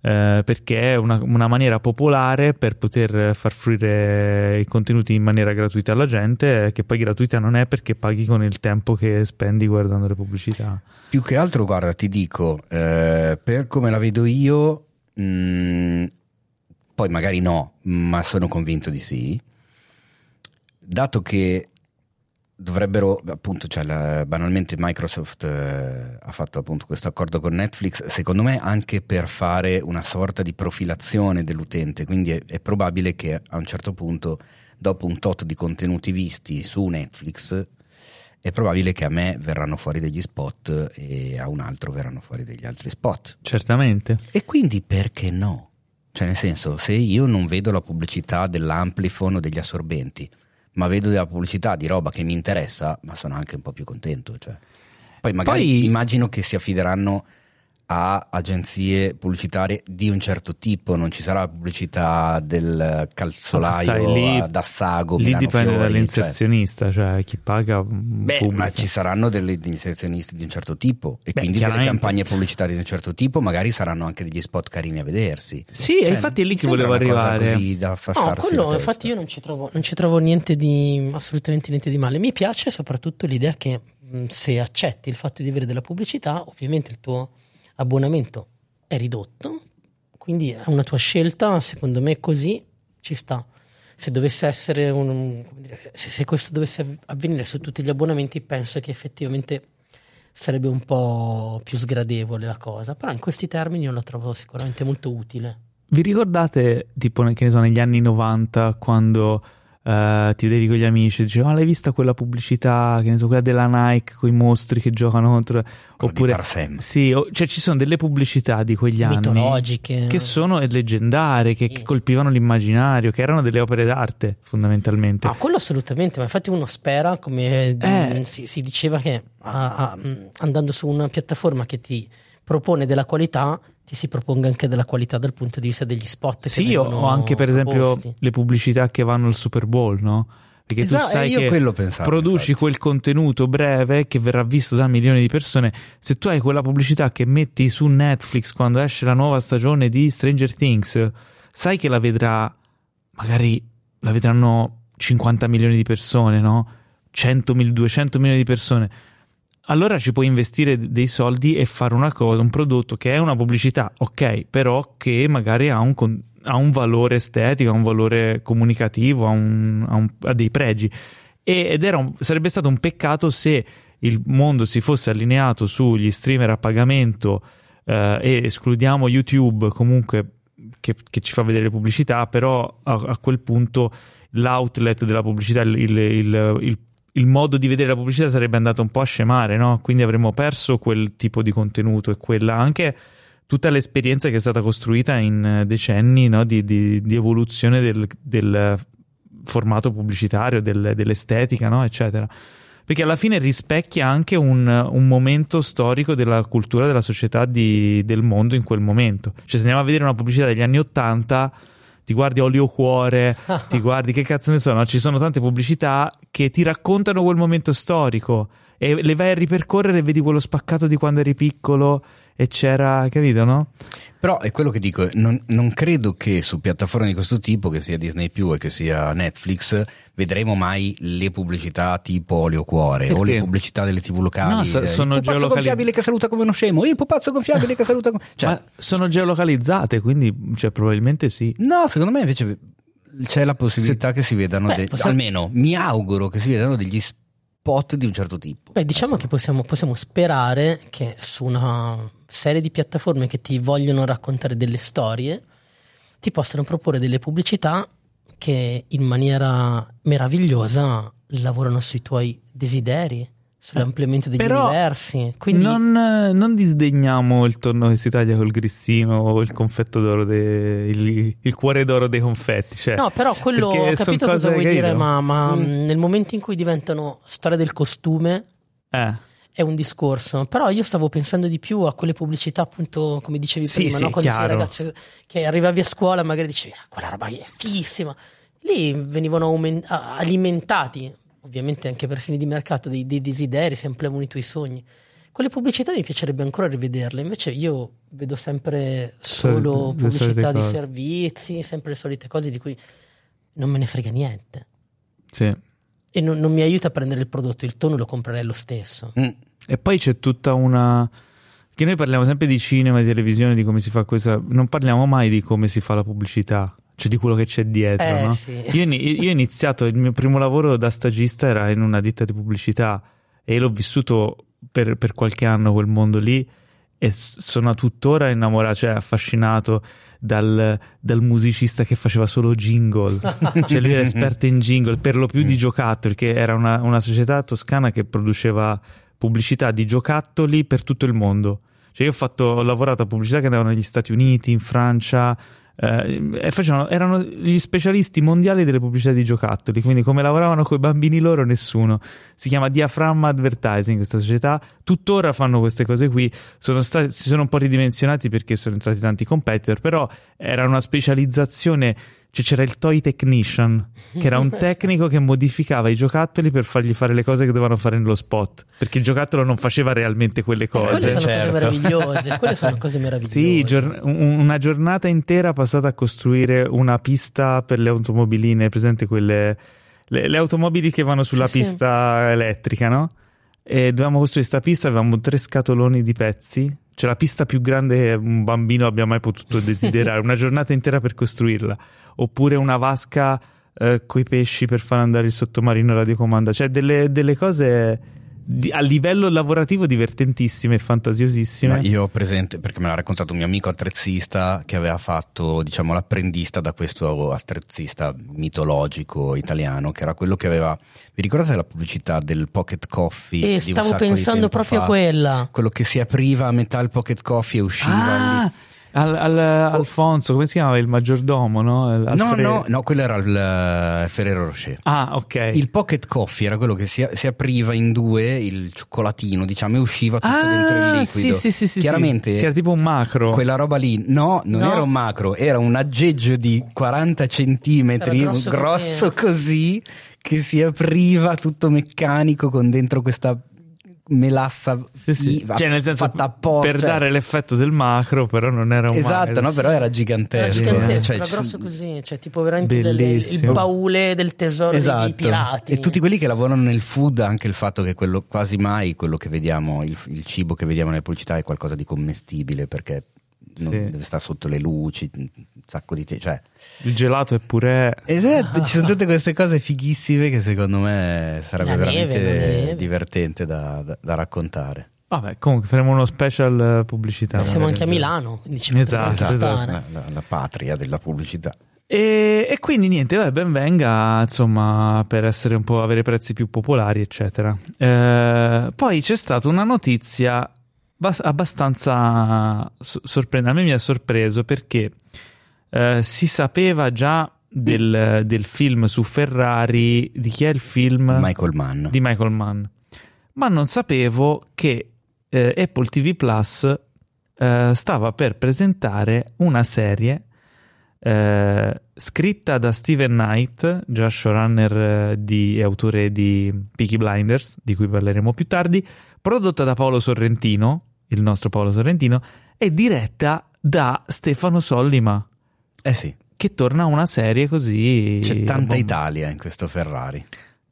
Eh, perché è una, una maniera popolare per poter far fruire i contenuti in maniera gratuita alla gente, eh, che poi gratuita non è perché paghi con il tempo che spendi guardando le pubblicità. Più che altro, guarda, ti dico, eh, per come la vedo io, mh, poi magari no, ma sono convinto di sì, dato che dovrebbero, appunto, cioè, la- banalmente Microsoft eh, ha fatto appunto questo accordo con Netflix, secondo me anche per fare una sorta di profilazione dell'utente, quindi è, è probabile che a un certo punto, dopo un tot di contenuti visti su Netflix, è probabile che a me verranno fuori degli spot e a un altro verranno fuori degli altri spot. Certamente. E quindi perché no? Cioè, nel senso, se io non vedo la pubblicità dell'amplifon o degli assorbenti, ma vedo della pubblicità di roba che mi interessa, ma sono anche un po' più contento. Cioè. Poi magari Poi- immagino che si affideranno a agenzie pubblicitarie di un certo tipo, non ci sarà la pubblicità del calzolaio Sai, lì- ad Assago, Lì Milano dipende Fiori, cioè. dall'inserzionista, cioè, chi paga mm, Beh, pubblica. ma ci saranno delle degli inserzionisti di un certo tipo e Beh, quindi delle campagne pubblicitarie di un certo tipo, magari saranno anche degli spot carini a vedersi. Sì, e Cioè, infatti è lì che volevo arrivare. Così da No, quello infatti io non ci trovo, non ci trovo niente di assolutamente niente di male. Mi piace soprattutto l'idea che mh, se accetti il fatto di avere della pubblicità, ovviamente il tuo abbonamento è ridotto, quindi è una tua scelta, secondo me così ci sta. Se dovesse essere un dire, se, se questo dovesse av- avvenire su tutti gli abbonamenti, penso che effettivamente sarebbe un po' più sgradevole la cosa, però in questi termini io la trovo sicuramente molto utile. Vi ricordate, tipo, che ne so, negli anni 90, quando eh, ti vedevi con gli amici e dicevi, ma l'hai vista quella pubblicità, che ne so, quella della Nike, con i mostri che giocano contro... Quello Oppure... Sì, o- cioè ci sono delle pubblicità di quegli anni Mitologiche. che sono leggendarie, che, Sì. che colpivano l'immaginario, che erano delle opere d'arte, fondamentalmente. Ah, quello assolutamente, ma infatti uno spera, come Eh. mh, si, si diceva, che ah, ah, mh, andando su una piattaforma che ti propone della qualità, ti si proponga anche della qualità dal punto di vista degli spot. che Sì, o, anche per esempio le pubblicità che vanno al Super Bowl, no? Perché Esatto, tu sai io che pensavo, produci infatti. quel contenuto breve che verrà visto da milioni di persone. Se tu hai quella pubblicità che metti su Netflix quando esce la nuova stagione di Stranger Things, sai che la vedrà, magari la vedranno 50 milioni di persone, no? 100 mil- 200 milioni di persone. Allora ci puoi investire dei soldi e fare una cosa, un prodotto che è una pubblicità, ok, però che magari ha un, ha un valore estetico, ha un valore comunicativo, ha, un- ha un- ha dei pregi. Ed sarebbe stato un peccato se il mondo si fosse allineato sugli streamer a pagamento eh, e escludiamo YouTube comunque che, che ci fa vedere pubblicità, però a, a quel punto l'outlet della pubblicità, il, il- il- il- il modo di vedere la pubblicità sarebbe andato un po' a scemare, no? Quindi avremmo perso quel tipo di contenuto e quella anche tutta l'esperienza che è stata costruita in decenni no, di, di, di, evoluzione del, del formato pubblicitario, del, dell'estetica, no, eccetera perché alla fine rispecchia anche un, un momento storico della cultura della società di, del mondo in quel momento. Cioè, se andiamo a vedere una pubblicità degli anni Ottanta, ti guardi Olio Cuore, *laughs* ti guardi che cazzo ne so, no? ci sono tante pubblicità che ti raccontano quel momento storico e le vai a ripercorrere e vedi quello spaccato di quando eri piccolo e c'era, capito, no? Però è quello che dico, non, non, credo che su piattaforme di questo tipo, che sia Disney più e che sia Netflix, vedremo mai le pubblicità tipo Olio Cuore Perché? o le pubblicità delle tv locali. No, so, sono il pupazzo gonfiabile che saluta come uno scemo, il pupazzo gonfiabile che saluta come... Cioè, Ma sono geolocalizzate, quindi cioè, probabilmente sì. No, secondo me invece c'è la possibilità Se... che si vedano, Beh, de... possiamo... almeno mi auguro che si vedano degli spot di un certo tipo. Beh, diciamo che possiamo, possiamo sperare che su una serie di piattaforme che ti vogliono raccontare delle storie, ti possano proporre delle pubblicità che in maniera meravigliosa lavorano sui tuoi desideri, sull'ampliamento degli Però universi. Quindi... Non, non, disdegniamo il tonno che si taglia col grissino o il confetto d'oro, de... il, il, cuore d'oro dei confetti. Cioè, no, però quello ho capito cosa vuoi dire, ma, ma mm. nel momento in cui diventano storia del costume. Eh è un discorso, però io stavo pensando di più a quelle pubblicità, appunto, come dicevi sì, prima, sì, no? quando chiaro. sei ragazzo che arrivavi a scuola magari dicevi ah, quella roba è fighissima. Lì venivano aument- alimentati, ovviamente anche per fini di mercato, dei, dei desideri, si ampliavano i tuoi sogni. Quelle pubblicità mi piacerebbe ancora rivederle, invece io vedo sempre solo Sol- pubblicità di servizi, sempre le solite cose di cui non me ne frega niente. Sì. E non, non mi aiuta a prendere il prodotto, il tono lo comprerei lo stesso. Mm. E poi c'è tutta una... Che noi parliamo sempre di cinema, di televisione, di come si fa questa... Non parliamo mai di come si fa la pubblicità, cioè di quello che c'è dietro, eh, no? sì. io, io ho iniziato, il mio primo lavoro da stagista era in una ditta di pubblicità e l'ho vissuto per, per qualche anno quel mondo lì e sono tuttora innamorato, cioè affascinato dal, dal, musicista che faceva solo jingle, *laughs* cioè lui era esperto in jingle, per lo più di giocattoli, perché era una, una società toscana che produceva pubblicità di giocattoli per tutto il mondo. Cioè io ho, fatto, ho lavorato a pubblicità che andavano negli Stati Uniti, in Francia, eh, facevano, erano gli specialisti mondiali delle pubblicità di giocattoli, quindi come lavoravano con i bambini loro nessuno. Si chiama Diaframma Advertising questa società, tuttora fanno queste cose qui, sono stati, si sono un po' ridimensionati perché sono entrati tanti competitor, però era una specializzazione cioè c'era il toy technician, che era un *laughs* tecnico che modificava i giocattoli per fargli fare le cose che dovevano fare nello spot, perché il giocattolo non faceva realmente quelle cose. Quelle sono certo. cose meravigliose, quelle sono *laughs* cose meravigliose. Sì, gior- una giornata intera passata a costruire una pista per le automobiline, presente quelle le, le automobili che vanno sulla sì, pista sì. elettrica, no? E dovevamo costruire questa pista, avevamo tre scatoloni di pezzi cioè la pista più grande che un bambino abbia mai potuto desiderare, *laughs* una giornata intera per costruirla, oppure una vasca eh, coi pesci per far andare il sottomarino radiocomanda, cioè delle, delle cose di, a livello lavorativo divertentissime e fantasiosissime. Ma io ho presente, perché me l'ha raccontato un mio amico attrezzista che aveva fatto, diciamo, l'apprendista da questo attrezzista mitologico italiano, che era quello che aveva. Vi ricordate la pubblicità del Pocket Coffee? E stavo pensando proprio fa? a quella. Quello che si apriva a metà il Pocket Coffee e usciva. Ah! Lì. Al, al, Alfonso, come si chiamava il maggiordomo? No, no, no, no, quello era il uh, Ferrero Rocher. Ah, ok. Il pocket coffee era quello che si, si apriva in due, il cioccolatino, diciamo, e usciva tutto ah, dentro il liquido. Sì, sì, sì, sì. Chiaramente. Che era tipo un macro. Quella roba lì, no, non no. era un macro, era un aggeggio di 40 centimetri, grosso, grosso così. così, che si apriva tutto meccanico con dentro questa melassa sì, sì. cioè nel senso fatta apposta per dare l'effetto del macro però non era un esatto macro, no sì. però era gigantesco era, gigantesco, cioè, era grosso così cioè tipo veramente delle, il baule del tesoro esatto. dei pirati e tutti quelli che lavorano nel food anche il fatto che quello quasi mai quello che vediamo il, il cibo che vediamo nelle pubblicità è qualcosa di commestibile perché sì. deve stare sotto le luci, un sacco di te, cioè... Il gelato è pure... Esatto, ci sono *laughs* tutte queste cose fighissime che secondo me sarebbe La veramente neve, divertente da, da, da, raccontare. Vabbè, comunque faremo uno special pubblicità. Eh, siamo anche a Milano, ci esatto, esatto. La, la, la, patria della pubblicità. E, e quindi niente, beh, ben venga, insomma, per essere un po' avere prezzi più popolari, eccetera. Eh, poi c'è stata una notizia bas- abbastanza so- sorprendente. A me mi ha sorpreso perché eh, si sapeva già del, del film su Ferrari. Di chi è il film? Michael Mann. Di Michael Mann. Ma non sapevo che eh, Apple TV Plus eh, stava per presentare una serie eh, scritta da Steven Knight, già showrunner eh, di, e autore di Peaky Blinders, di cui parleremo più tardi, prodotta da Paolo Sorrentino, il nostro Paolo Sorrentino, e diretta da Stefano Sollima, Eh sì, che torna a una serie così... c'è tanta bom- Italia in questo Ferrari.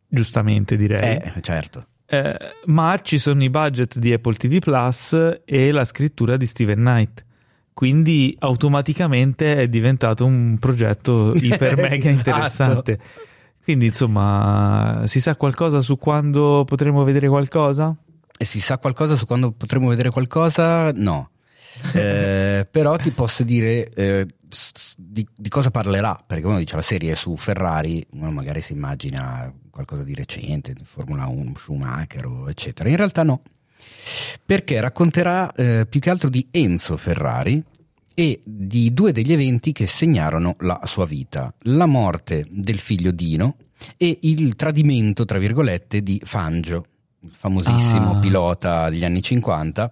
Giustamente direi. Eh, certo. Eh, ma ci sono i budget di Apple TV Plus e la scrittura di Steven Knight. Quindi automaticamente è diventato un progetto *laughs* iper mega Esatto. interessante. Quindi insomma, si sa qualcosa su quando potremo vedere qualcosa? E si sa qualcosa su quando potremo vedere qualcosa? No. *laughs* Eh, però ti posso dire eh, di, di cosa parlerà, perché uno dice la serie è su Ferrari, uno magari si immagina qualcosa di recente, di Formula 1, Schumacher, eccetera. In realtà no, perché racconterà eh, più che altro di Enzo Ferrari e di due degli eventi che segnarono la sua vita, la morte del figlio Dino e il tradimento, tra virgolette, di Fangio, famosissimo Ah. pilota degli anni 50,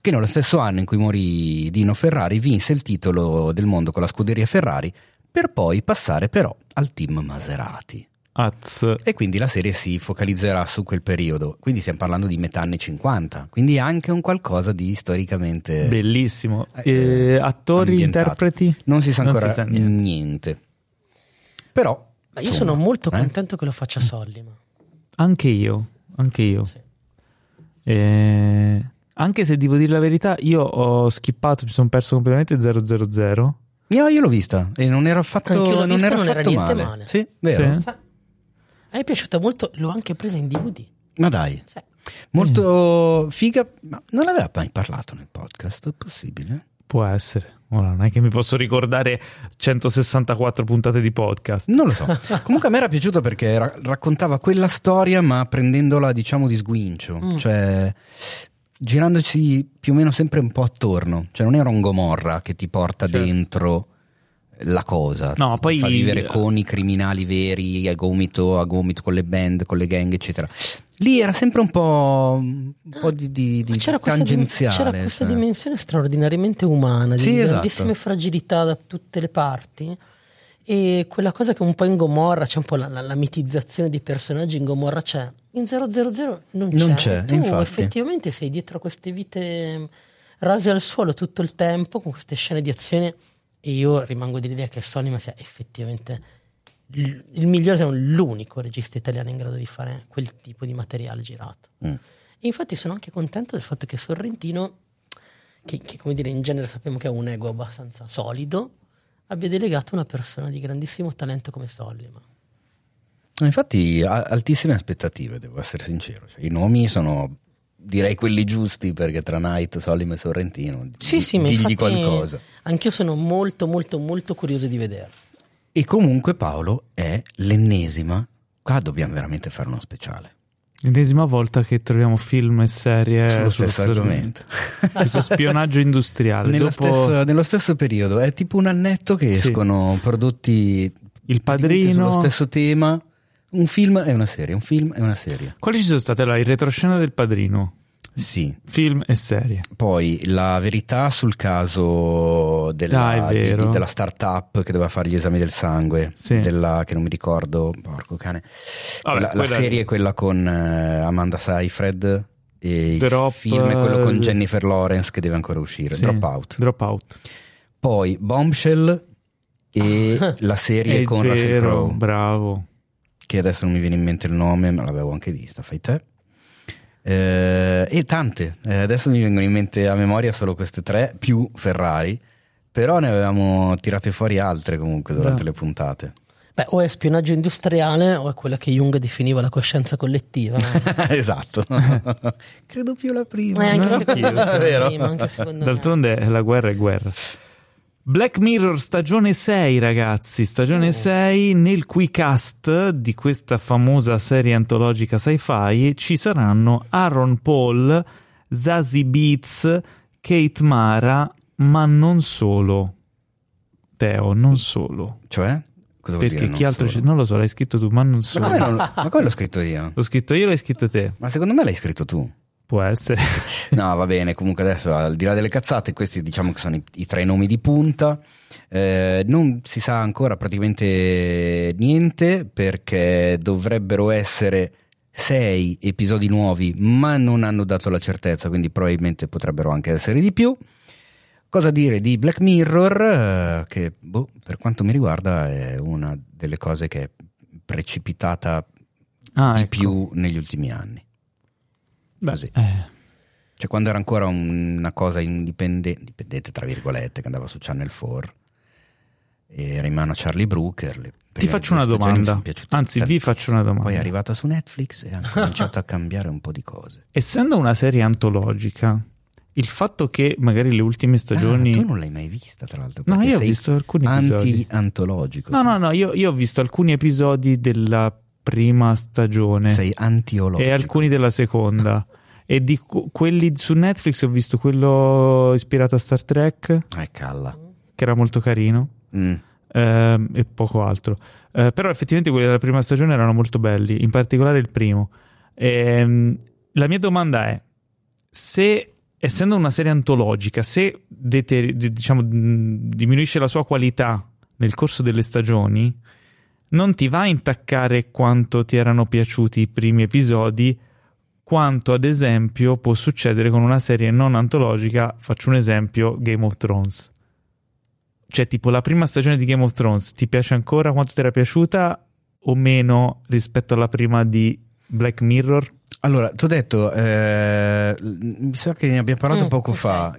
che nello stesso anno in cui morì Dino Ferrari vinse il titolo del mondo con la scuderia Ferrari, per poi passare però al team Maserati. Az. E quindi la serie si focalizzerà su quel periodo, quindi stiamo parlando di metà anni 50, quindi anche un qualcosa di storicamente... Bellissimo. Eh, Eh, attori, ambientato. interpreti? Non si sa ancora si sa niente. niente. Però... Ma io insomma, sono molto eh? contento che lo faccia Sollima. Anche io, anche io. Sì. Eh, anche se devo dire la verità, io ho skippato, mi sono perso completamente 000. Io, io l'ho vista e non era affatto, non vista, era non era affatto niente male. male. Sì, vero. Sì? A me è piaciuta molto, l'ho anche presa in DVD. Ma dai, Sì. molto figa. Ma non aveva mai parlato nel podcast? È possibile? Può essere. Ora, non è che mi posso ricordare 164 puntate di podcast. Non lo so. *laughs* Comunque a me era piaciuto perché ra- raccontava quella storia, ma prendendola, diciamo, di sguincio. Mm. Cioè, girandoci più o meno sempre un po' attorno. Cioè, non era un Gomorra che ti porta Certo. dentro la cosa. No, ti, ti poi- fa vivere con i criminali veri, a gomito, a gomito, con le band, con le gang, eccetera. Lì era sempre un po', un po' di, di, di c'era questa, tangenziale. c'era questa cioè. dimensione straordinariamente umana, di Sì, esatto. grandissime fragilità da tutte le parti. E quella cosa che un po' in Gomorra c'è un po' la, la- la mitizzazione dei personaggi in Gomorra c'è. In 000 non c'è. Non c'è, tu infatti. effettivamente sei dietro a queste vite rase al suolo tutto il tempo con queste scene di azione. E io rimango dell'idea che Solima sia effettivamente il migliore, se non l'unico regista italiano in grado di fare quel tipo di materiale girato. Mm. E infatti sono anche contento del fatto che Sorrentino, che, che, come dire in genere sappiamo che ha un ego abbastanza solido, abbia delegato una persona di grandissimo talento come Sollima. Infatti, altissime aspettative, devo essere sincero. Cioè, I nomi sono, direi, quelli giusti perché tra Knight, Solim e Sorrentino. Sì, sì, ma digli qualcosa. anch'io sono molto, molto, molto curioso di vederlo. E comunque, Paolo, è l'ennesima. Qua dobbiamo veramente fare uno speciale. L'ennesima volta che troviamo film e serie sullo sullo stesso argomento. *laughs* Questo spionaggio industriale. Nello, Dopo stesso, nello stesso periodo, è tipo un annetto che Sì. escono prodotti Il praticamente sullo Padrino. stesso tema. Un film e una serie, un film e una serie. Quali ci sono state? Allora, il retroscena del Padrino, Sì. film e serie. Poi la verità sul caso della, Ah, di- di- della startup che doveva fare gli esami del sangue, Sì. della, che non mi ricordo, porco cane. Vabbè, la, la serie è quella con eh, Amanda Seyfried e Drop, il film è quello con eh, Jennifer Lawrence che deve ancora uscire, Sì, Dropout. Dropout. Poi Bombshell e la serie con Russell vero, Crowe, bravo. che adesso non mi viene in mente il nome, ma l'avevo anche vista, fai te. Eh, e tante, Eh, adesso mi vengono in mente a memoria solo queste tre, più Ferrari, però ne avevamo tirate fuori altre comunque durante Beh. le puntate. Beh, o è spionaggio industriale o è quella che Jung definiva la coscienza collettiva. *laughs* esatto, *laughs* credo più la prima. Eh, anche No, secondo *laughs* me, prima, anche secondo me. D'altronde la guerra è guerra. Black Mirror stagione 6 ragazzi, stagione Oh. 6 nel cui cast di questa famosa serie antologica sci-fi ci saranno Aaron Paul, Zazie Beats, Kate Mara, ma non solo. Teo, non solo. Cioè? Cosa Perché chi altro solo? Non lo so, l'hai scritto tu, ma non solo. ma come l'ho scritto io? L'ho scritto io l'hai scritto te? Ma secondo me l'hai scritto tu. Può essere. *laughs* No, va bene, comunque adesso al di là delle cazzate, questi diciamo che sono i, i tre nomi di punta. Eh, non si sa ancora praticamente niente perché dovrebbero essere sei episodi nuovi, ma non hanno dato la certezza, quindi probabilmente potrebbero anche essere di più. Cosa dire di Black Mirror? eh, che boh, per quanto mi riguarda è una delle cose che è precipitata Ah, di ecco. più negli ultimi anni. Beh, così. eh, Cioè, quando era ancora un- una cosa indipendente, indipendente, tra virgolette, che andava su Channel 4, e era in mano a Charlie Brooker. le Ti faccio una domanda. Anzi, vi faccio una domanda. Poi è arrivata su Netflix e ha cominciato a cambiare un po' di cose. essendo una serie antologica, il fatto che magari le ultime stagioni. Ah, tu non l'hai mai vista, tra l'altro. No, io ho visto alcuni episodi. Anti-antologico. No, no, no, io, io ho visto alcuni episodi della prima stagione Sei antiologico. e alcuni della seconda. E di quelli su Netflix ho visto quello ispirato a Star Trek, Eh, calla. che era molto carino, Mm. ehm, e poco altro. Eh, però effettivamente quelli della prima stagione erano molto belli, in particolare il primo. Ehm, la mia domanda è: se essendo una serie antologica, se deter- di- diciamo, mh, diminuisce la sua qualità nel corso delle stagioni, non ti va a intaccare quanto ti erano piaciuti i primi episodi, quanto ad esempio può succedere con una serie non antologica, faccio un esempio, Game of Thrones. Cioè, tipo, la prima stagione di Game of Thrones ti piace ancora quanto ti era piaciuta o meno rispetto alla prima di Black Mirror? Allora, ti ho detto, eh, mi sa che ne abbiamo parlato Mm, poco ok. fa.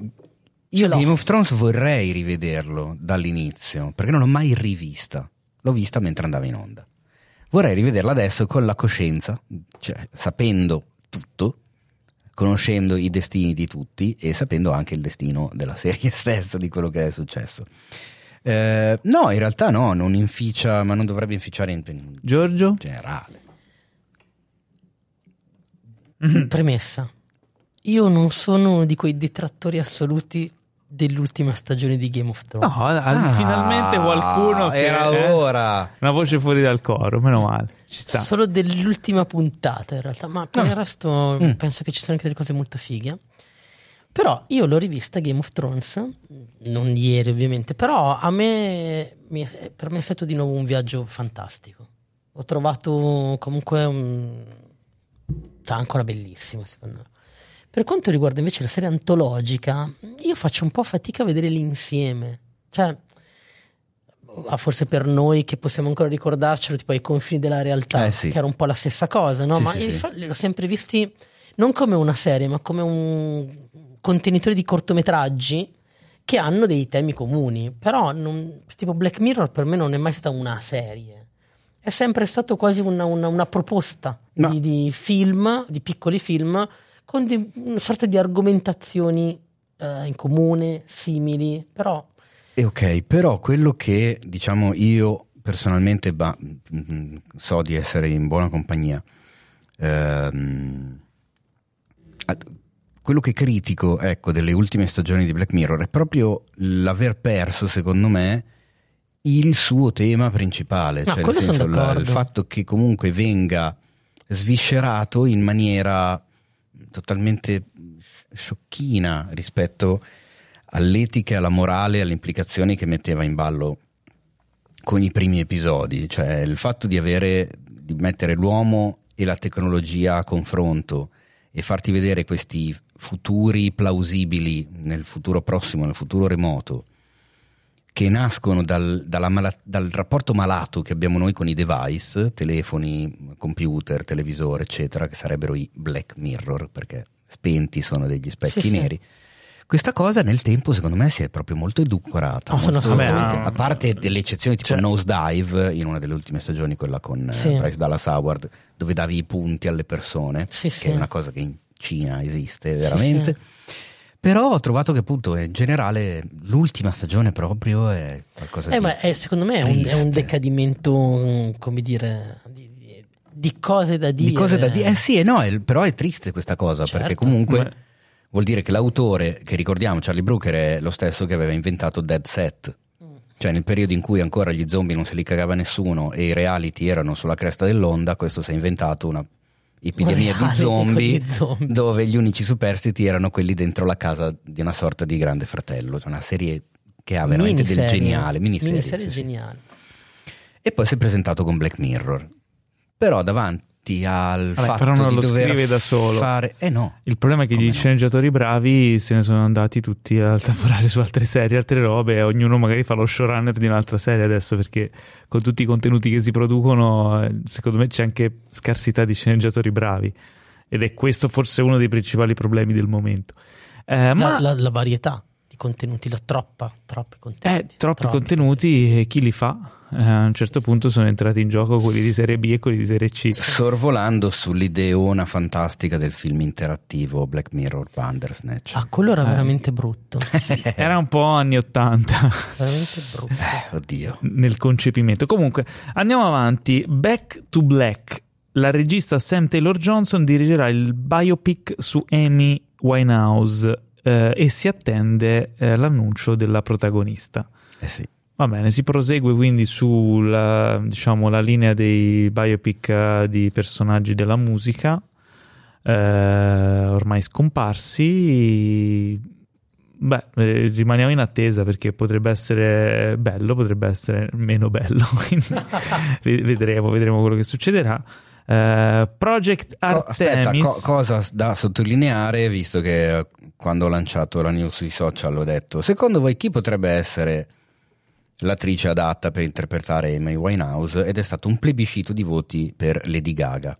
Io. Game of Thrones vorrei rivederlo dall'inizio, perché non l'ho mai rivista. L'ho vista mentre andava in onda. Vorrei rivederla adesso con la coscienza, cioè sapendo tutto, conoscendo i destini di tutti e sapendo anche il destino della serie *laughs* stessa, di quello che è successo. Eh, no, in realtà no, non inficia, ma non dovrebbe inficiare in, in Giorgio? generale. Premessa. Io non sono uno di quei detrattori assoluti dell'ultima stagione di Game of Thrones. No, al- finalmente qualcuno che era eh, ora. Una voce fuori dal coro, meno male. Ci sta. Solo dell'ultima puntata in realtà, ma per il resto Mm. penso che ci siano anche delle cose molto fighe. Però io l'ho rivista Game of Thrones, non ieri ovviamente, però a me, mi- per me è stato di nuovo un viaggio fantastico. Ho trovato comunque un... cioè, ancora bellissimo secondo me. Per quanto riguarda invece la serie antologica, io faccio un po' fatica a vedere l'insieme. Cioè, forse per noi che possiamo ancora ricordarcelo, tipo ai confini della realtà, Eh, sì. che era un po' la stessa cosa, no? Sì, Ma sì, io li ho sempre visti non come una serie, ma come un contenitore di cortometraggi che hanno dei temi comuni. Però, non- tipo Black Mirror per me non è mai stata una serie. È sempre stato quasi una, una- una proposta Ma- di, di film, di piccoli film, con di- una sorta di argomentazioni eh, in comune, simili, però E ok, però quello che diciamo io personalmente ba- mm, so di essere in buona compagnia, ehm, quello che critico ecco, delle ultime stagioni di Black Mirror è proprio l'aver perso, secondo me, il suo tema principale, No, cioè senso, la- il fatto che comunque venga sviscerato in maniera totalmente sciocchina rispetto all'etica, alla morale, alle implicazioni che metteva in ballo con i primi episodi, cioè il fatto di avere di mettere l'uomo e la tecnologia a confronto e farti vedere questi futuri plausibili nel futuro prossimo, nel futuro remoto, che nascono dal, dalla mala- dal rapporto malato che abbiamo noi con i device, telefoni, computer, televisore, eccetera, che sarebbero i black mirror, perché spenti sono degli specchi Sì, sì. neri. Questa cosa nel tempo, secondo me, si è proprio molto edulcorata. No, sono molto- assolutamente- a parte delle eccezioni tipo Cioè- Nosedive, in una delle ultime stagioni, quella con eh, Sì. Bryce Dallas Howard, dove davi i punti alle persone, Sì, che sì. è una cosa che in Cina esiste Sì, veramente. Però ho trovato che appunto in generale l'ultima stagione proprio è qualcosa Eh, di... ma è- secondo me è un, è un decadimento, mm, come dire, di, di- di cose da dire. di cose da dire. Eh sì e no, è- però è triste questa cosa, Certo. perché comunque Beh. vuol dire che l'autore, che ricordiamo, Charlie Brooker, è lo stesso che aveva inventato Dead Set. Cioè nel periodo in cui ancora gli zombie non se li cagava nessuno e i reality erano sulla cresta dell'onda, questo si è inventato una epidemia di zombie, zombie, dove gli unici superstiti erano quelli dentro la casa di una sorta di grande fratello, una serie che ha veramente miniserie. del geniale, miniserie, miniserie sì, geniale. Sì. E poi si è presentato con Black Mirror. Però davanti al Vabbè, fatto però non di lo dover scrive da solo. fare eh no. Il problema è che Come gli no? sceneggiatori bravi se ne sono andati tutti a lavorare su altre serie, altre robe e ognuno magari fa lo showrunner di un'altra serie adesso perché con tutti i contenuti che si producono eh, secondo me c'è anche scarsità di sceneggiatori bravi ed è questo forse uno dei principali problemi del momento. Eh, ma La, la- la varietà di contenuti, la troppa, troppi eh, contenuti. troppi contenuti e chi li fa? Eh, a un certo punto sono entrati in gioco quelli di serie B e quelli di serie C. Sorvolando sull'ideona fantastica del film interattivo Black Mirror Bandersnatch. Ah, quello era Eh. veramente brutto. *laughs* Era un po' anni 80. veramente brutto. Eh, oddio. nel concepimento. Comunque, andiamo avanti. Back to Black. La regista Sam Taylor Johnson dirigerà il biopic su Amy Winehouse eh, e si attende eh, l'annuncio della protagonista. Eh sì. Va bene, si prosegue quindi sulla diciamo, la linea dei biopic eh, di personaggi della musica, eh, ormai scomparsi. Beh, eh, rimaniamo in attesa perché potrebbe essere bello, potrebbe essere meno bello. *laughs* quindi *laughs* ve- vedremo, vedremo quello che succederà. Eh, Project Co- aspetta, Artemis. co- cosa da sottolineare, visto che quando ho lanciato la news sui social ho detto, secondo voi chi potrebbe essere l'attrice adatta per interpretare Amy Winehouse? Ed è stato un plebiscito di voti per Lady Gaga.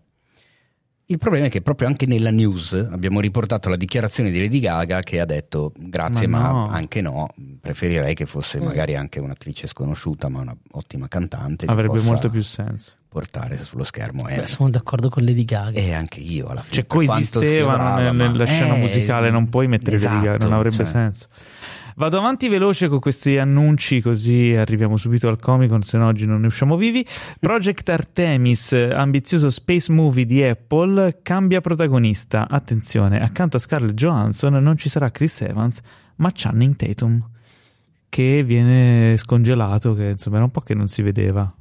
Il problema è che proprio anche nella news abbiamo riportato la dichiarazione di Lady Gaga che ha detto grazie Ma ma, no. anche no, preferirei che fosse Mm. magari anche un'attrice sconosciuta ma un'ottima cantante che Avrebbe molto più senso. portare sullo schermo Amy. Beh, sono d'accordo con Lady Gaga. E anche io alla fine. Cioè, coesistevano brava, nel- ma- nella scena eh, musicale, non puoi mettere Lady Gaga, esatto, non avrebbe cioè, senso. Vado avanti veloce con questi annunci, così arriviamo subito al Comic Con, se no oggi non ne usciamo vivi. Project Artemis, ambizioso space movie di Apple, cambia protagonista. Attenzione, accanto a Scarlett Johansson non ci sarà Chris Evans, ma Channing Tatum, che viene scongelato, che insomma era un po' che non si vedeva.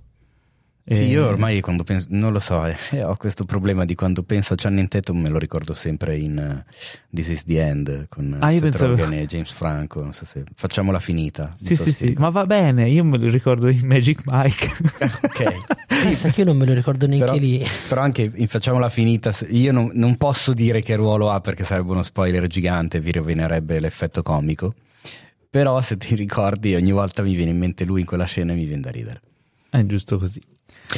Sì, io ormai quando penso, non lo so, *laughs* eh, ho questo problema di quando penso a Channing Tatum me lo ricordo sempre in eh, This is the End con Ah, io Seth pensavo- Rogen e James Franco, non so se facciamola finita. Sì, so sì, sì, ma va bene, io me lo ricordo in Magic Mike. *laughs* Ok. Sì, sa che io non me lo ricordo neanche Però, lì. però anche in Facciamola finita, io non, non posso dire che ruolo ha perché sarebbe uno spoiler gigante, vi rovinerebbe l'effetto comico. Però se ti ricordi, ogni volta mi viene in mente lui in quella scena e mi viene da ridere. È giusto così.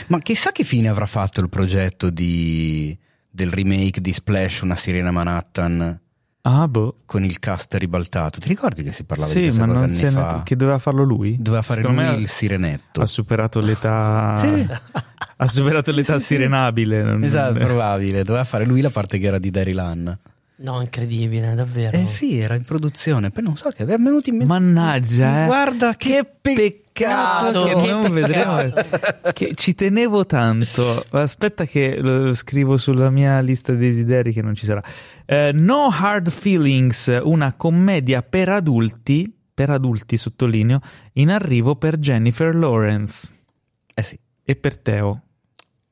Ma chissà che fine avrà fatto il progetto di- del remake di Splash, una sirena Manhattan Ah, boh. con il cast ribaltato. Ti ricordi che si parlava di Sì, questa ma cosa non anni ne... fa? che doveva farlo lui? Doveva fare Secondo lui il sirenetto. ha superato l'età *laughs* Sì. ha superato l'età sirenabile. non- Esatto, probabile. Doveva fare lui la parte che era di Daryl Hannah. No, incredibile, davvero. Eh sì, era in produzione. Poi non so che è venuto in mente. Mannaggia, eh. Guarda che peccato. che che non vedremo peccato. che ci tenevo tanto aspetta che lo scrivo sulla mia lista dei desideri che non ci sarà Eh, No Hard Feelings una commedia per adulti per adulti sottolineo in arrivo per Jennifer Lawrence Eh sì. e per Teo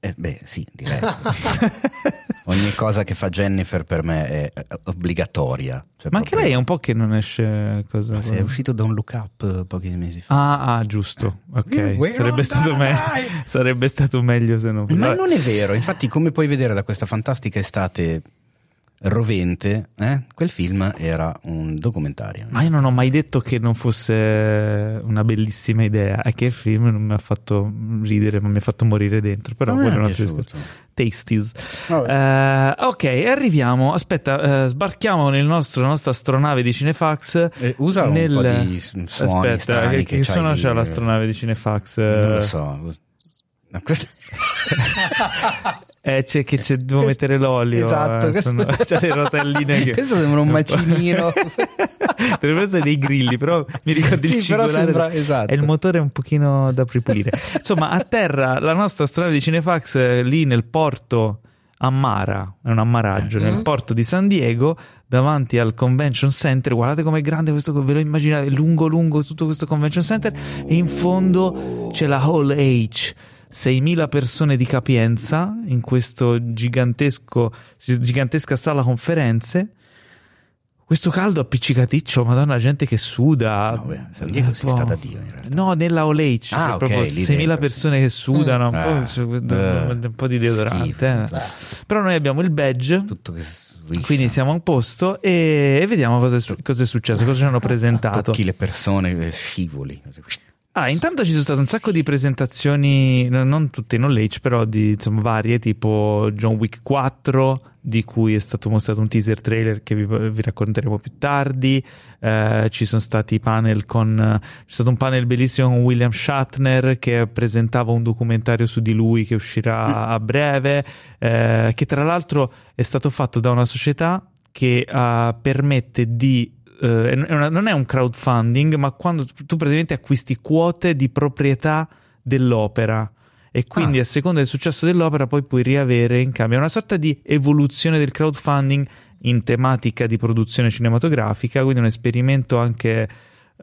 Eh, beh, sì, direi. *laughs* Ogni cosa che fa Jennifer per me è eh, obbligatoria. Cioè, ma anche proprio- lei è un po' che non esce cosa Ma se è uscito da un look up eh, pochi mesi fa. Ah, ah, giusto. Ok. We're Sarebbe stato, me- sarebbe stato meglio se non Ma non è vero, infatti, come puoi vedere da questa fantastica estate rovente, eh, quel film era un documentario. Ma io non ho mai detto che non fosse una bellissima idea. È che il film non mi ha fatto ridere, ma mi ha fatto morire dentro. Però quello è un altro discorso. Tasties. Eh, ok, arriviamo. Aspetta, eh, sbarchiamo nel nostro, nella nostra astronave di Cinefax. Eh, usa un nel- po' di suoni Aspetta, strani che, che che suono lì, c'ha l'astronave di Cinefax? Non lo so. No, questo- eh, c'è che c'è, devo mettere l'olio. Esatto, eh, questo- sono- *laughs* c'è le rotelline che... Questo sembra un macinino. *laughs* Dovrebbero essere dei grilli, però mi ricordi il Sì, però cingolare sembra- esatto. e il motore è un pochino da ripulire. Insomma, a terra la nostra strada di Cinefax eh, lì nel porto ammara, è un ammaraggio nel porto di San Diego davanti al convention center. Guardate com'è grande questo, ve lo immaginate, lungo lungo tutto questo convention center e in fondo c'è la Hall H. 6.000 persone di capienza in questo gigantesco, gigantesca sala conferenze. Questo caldo appiccicaticcio, madonna, gente che suda. No, beh, San Diego si sta da Dio in realtà. No, nella Olech, Ah, cioè ok, proprio lì 6.000 dentro. persone che sudano, un, po', Eh, eh, un po' di deodorante. schifo. eh. Però noi abbiamo il badge, quindi siamo a un posto e, e vediamo cosa è, cosa è successo, cosa ci hanno *laughs* presentato. Tocchi le persone, eh, scivoli. Ah, intanto ci sono state un sacco di presentazioni, no- non tutte in All però di insomma, varie, tipo John Wick 4, di cui è stato mostrato un teaser trailer che vi, vi racconteremo più tardi. Eh, ci sono stati panel con. C'è stato un panel bellissimo con William Shatner che presentava un documentario su di lui che uscirà a breve. eh, che tra l'altro è stato fatto da una società che eh, permette di eh, è una- non è un crowdfunding, ma quando tu praticamente acquisti quote di proprietà dell'opera e quindi Ah. a seconda del successo dell'opera poi puoi riavere in cambio. È una sorta di evoluzione del crowdfunding in tematica di produzione cinematografica, quindi un esperimento anche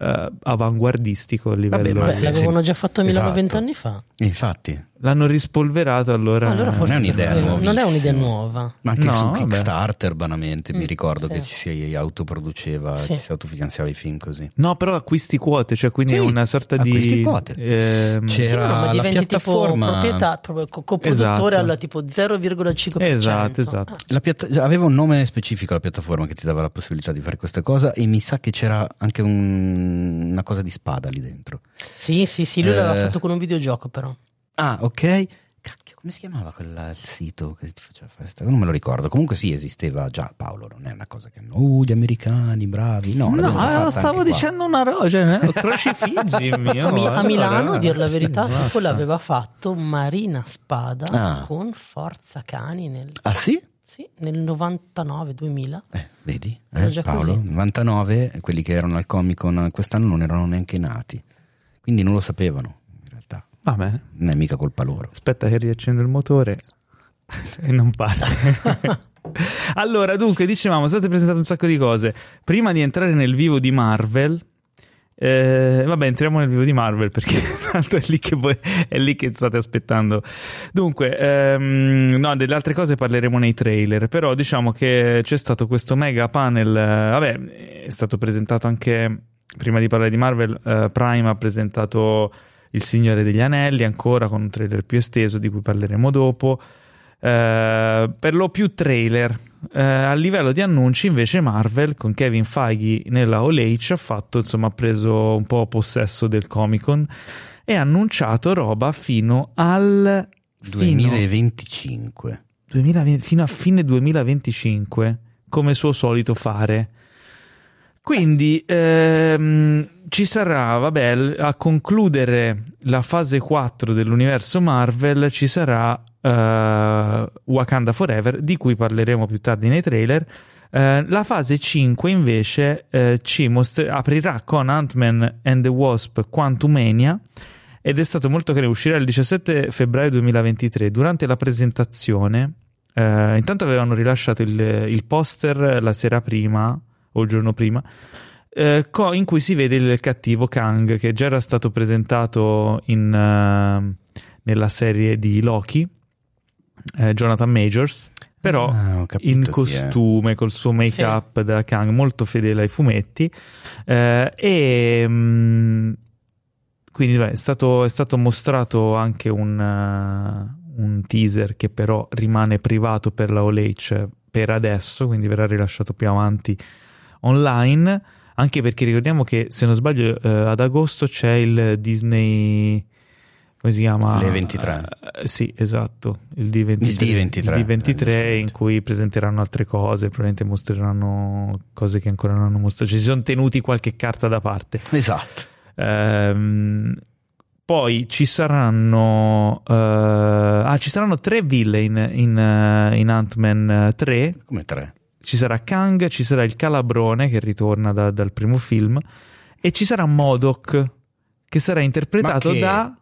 eh, avanguardistico a livello... ma Beh, sì, l'avevano sì. già fatto a Milano Esatto. vent'anni fa. Infatti, L'hanno rispolverato allora... allora non è un'idea quello. non è un'idea nuova. ma anche No, su vabbè. Kickstarter, banalmente, mi Mm, ricordo sì. che ci si autoproduceva, Sì. ci si autofinanziava i film così. No, però acquisti quote, cioè quindi Sì, è una sorta acquisti di... quote. ehm, C'è- Sì, Era no, ma la diventi piattaforma- tipo proprietà, coproduttore Esatto. alla tipo 0,5%. Esatto, esatto. La piatta- aveva un nome specifico la piattaforma che ti dava la possibilità di fare questa cosa e mi sa che c'era anche un- una cosa di spada lì dentro. Sì, sì, sì, lui l'aveva Eh. fatto con un videogioco però. Ah, ok. Cacchio, come si chiamava quel il sito che ti faceva fare questa? Non me lo ricordo. Comunque sì, esisteva già Paolo, non è una cosa che oh, gli americani bravi. No, No, eh, stavo anche qua. dicendo una roba, cioè, eh, *laughs* crocifiggi A, Mi- a Milano, a dir la verità tipo l'aveva fatto Marina Spada Ah. con Forza Cani nel, Ah sì? sì, nel 99-2000. Eh, vedi? Era Eh, già Paolo, così. 99, quelli che erano al Comic Con quest'anno non erano neanche nati. Quindi non lo sapevano. Va bene, Non è mica colpa loro. aspetta che riaccendo il motore *laughs* e non parte. *laughs* allora, dunque, dicevamo, state presentate un sacco di cose. Prima di entrare nel vivo di Marvel, eh, vabbè, entriamo nel vivo di Marvel perché *laughs* tanto è lì che, voi, è lì che state aspettando. Dunque, ehm, no, delle altre cose parleremo nei trailer, però diciamo che c'è stato questo mega panel. eh, vabbè, è stato presentato anche prima di parlare di Marvel. eh, Prime ha presentato Il Signore degli Anelli ancora con un trailer più esteso di cui parleremo dopo. Eh, per lo più trailer. Eh, a livello di annunci, invece, Marvel con Kevin Feige nella All H ha fatto, insomma, ha preso un po' possesso del Comic Con e ha annunciato roba fino al fino, 2025. 2020 fino a fine 2025, come suo solito fare. Quindi ehm, ci sarà, vabbè, a concludere la fase 4 dell'universo Marvel ci sarà eh, Wakanda Forever, di cui parleremo più tardi nei trailer. Eh, la fase 5 invece eh, ci mostre- aprirà con Ant-Man and the Wasp Quantumania ed è stato molto carino, uscirà il 17 febbraio 2023. Durante la presentazione, intanto avevano rilasciato il, il poster la sera prima o il giorno prima, eh, co- in cui si vede il cattivo Kang che già era stato presentato in, eh, nella serie di Loki, eh, Jonathan Majors, però Ah, capito in chi è. costume, col suo make-up da Kang, molto fedele ai fumetti. Eh, e mm, quindi beh, è, stato, è stato mostrato anche un, eh, un teaser che però rimane privato per la OLH per adesso, quindi verrà rilasciato più avanti online. Anche perché ricordiamo che se non sbaglio eh, ad agosto c'è il Disney. Come si chiama? Le 23. Eh, sì, esatto, il D23, Il D23, il D23 eh, in cui presenteranno altre cose, probabilmente mostreranno cose che ancora non hanno mostrato. Ci si sono tenuti qualche carta da parte. Esatto. Ehm, poi ci saranno, eh, ah, ci saranno tre villain in, eh, in Ant-Man eh, 3. Come tre. Ci sarà Kang, ci sarà il Calabrone che ritorna da- dal primo film e ci sarà Modok che sarà interpretato che- da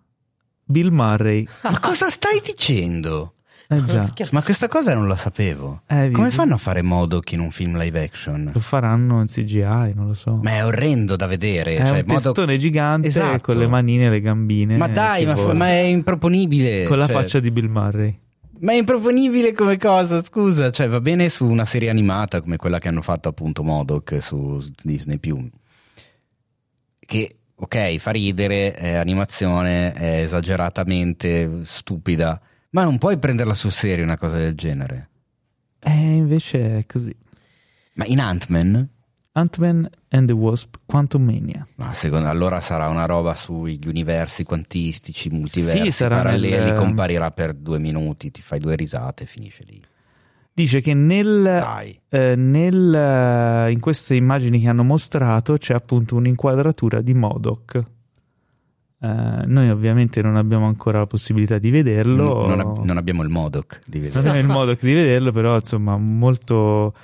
Bill Murray. *laughs* Ma cosa stai dicendo? Eh. Ma questa cosa non la sapevo. Eh, Come fanno a fare Modok in un film live action? Lo faranno in CGI, non lo so. Ma è orrendo da vedere. è cioè, un Modok- testone gigante Esatto. con le manine e le gambine. Ma dai, che ma, vola. ma è improponibile. Con la cioè- faccia di Bill Murray. Ma è improponibile come cosa, scusa. Cioè, va bene su una serie animata come quella che hanno fatto appunto Modok su Disney Che, ok, fa ridere, è animazione, è esageratamente stupida, ma non puoi prenderla sul serio una cosa del genere. E invece è così. Ma in Ant-Man, Ant-Man and the Wasp Quantumania. ma secondo allora sarà una roba sugli universi quantistici, multiversi, Sì, paralleli, nel- comparirà per due minuti, ti fai due risate e finisce lì. Dice che nel, eh, nel, eh, in queste immagini che hanno mostrato c'è appunto un'inquadratura di Modoc. Eh, noi ovviamente non abbiamo ancora la possibilità di vederlo. Non, ab- non abbiamo il Modok di vedere. non è il modo di vederlo, però insomma, molto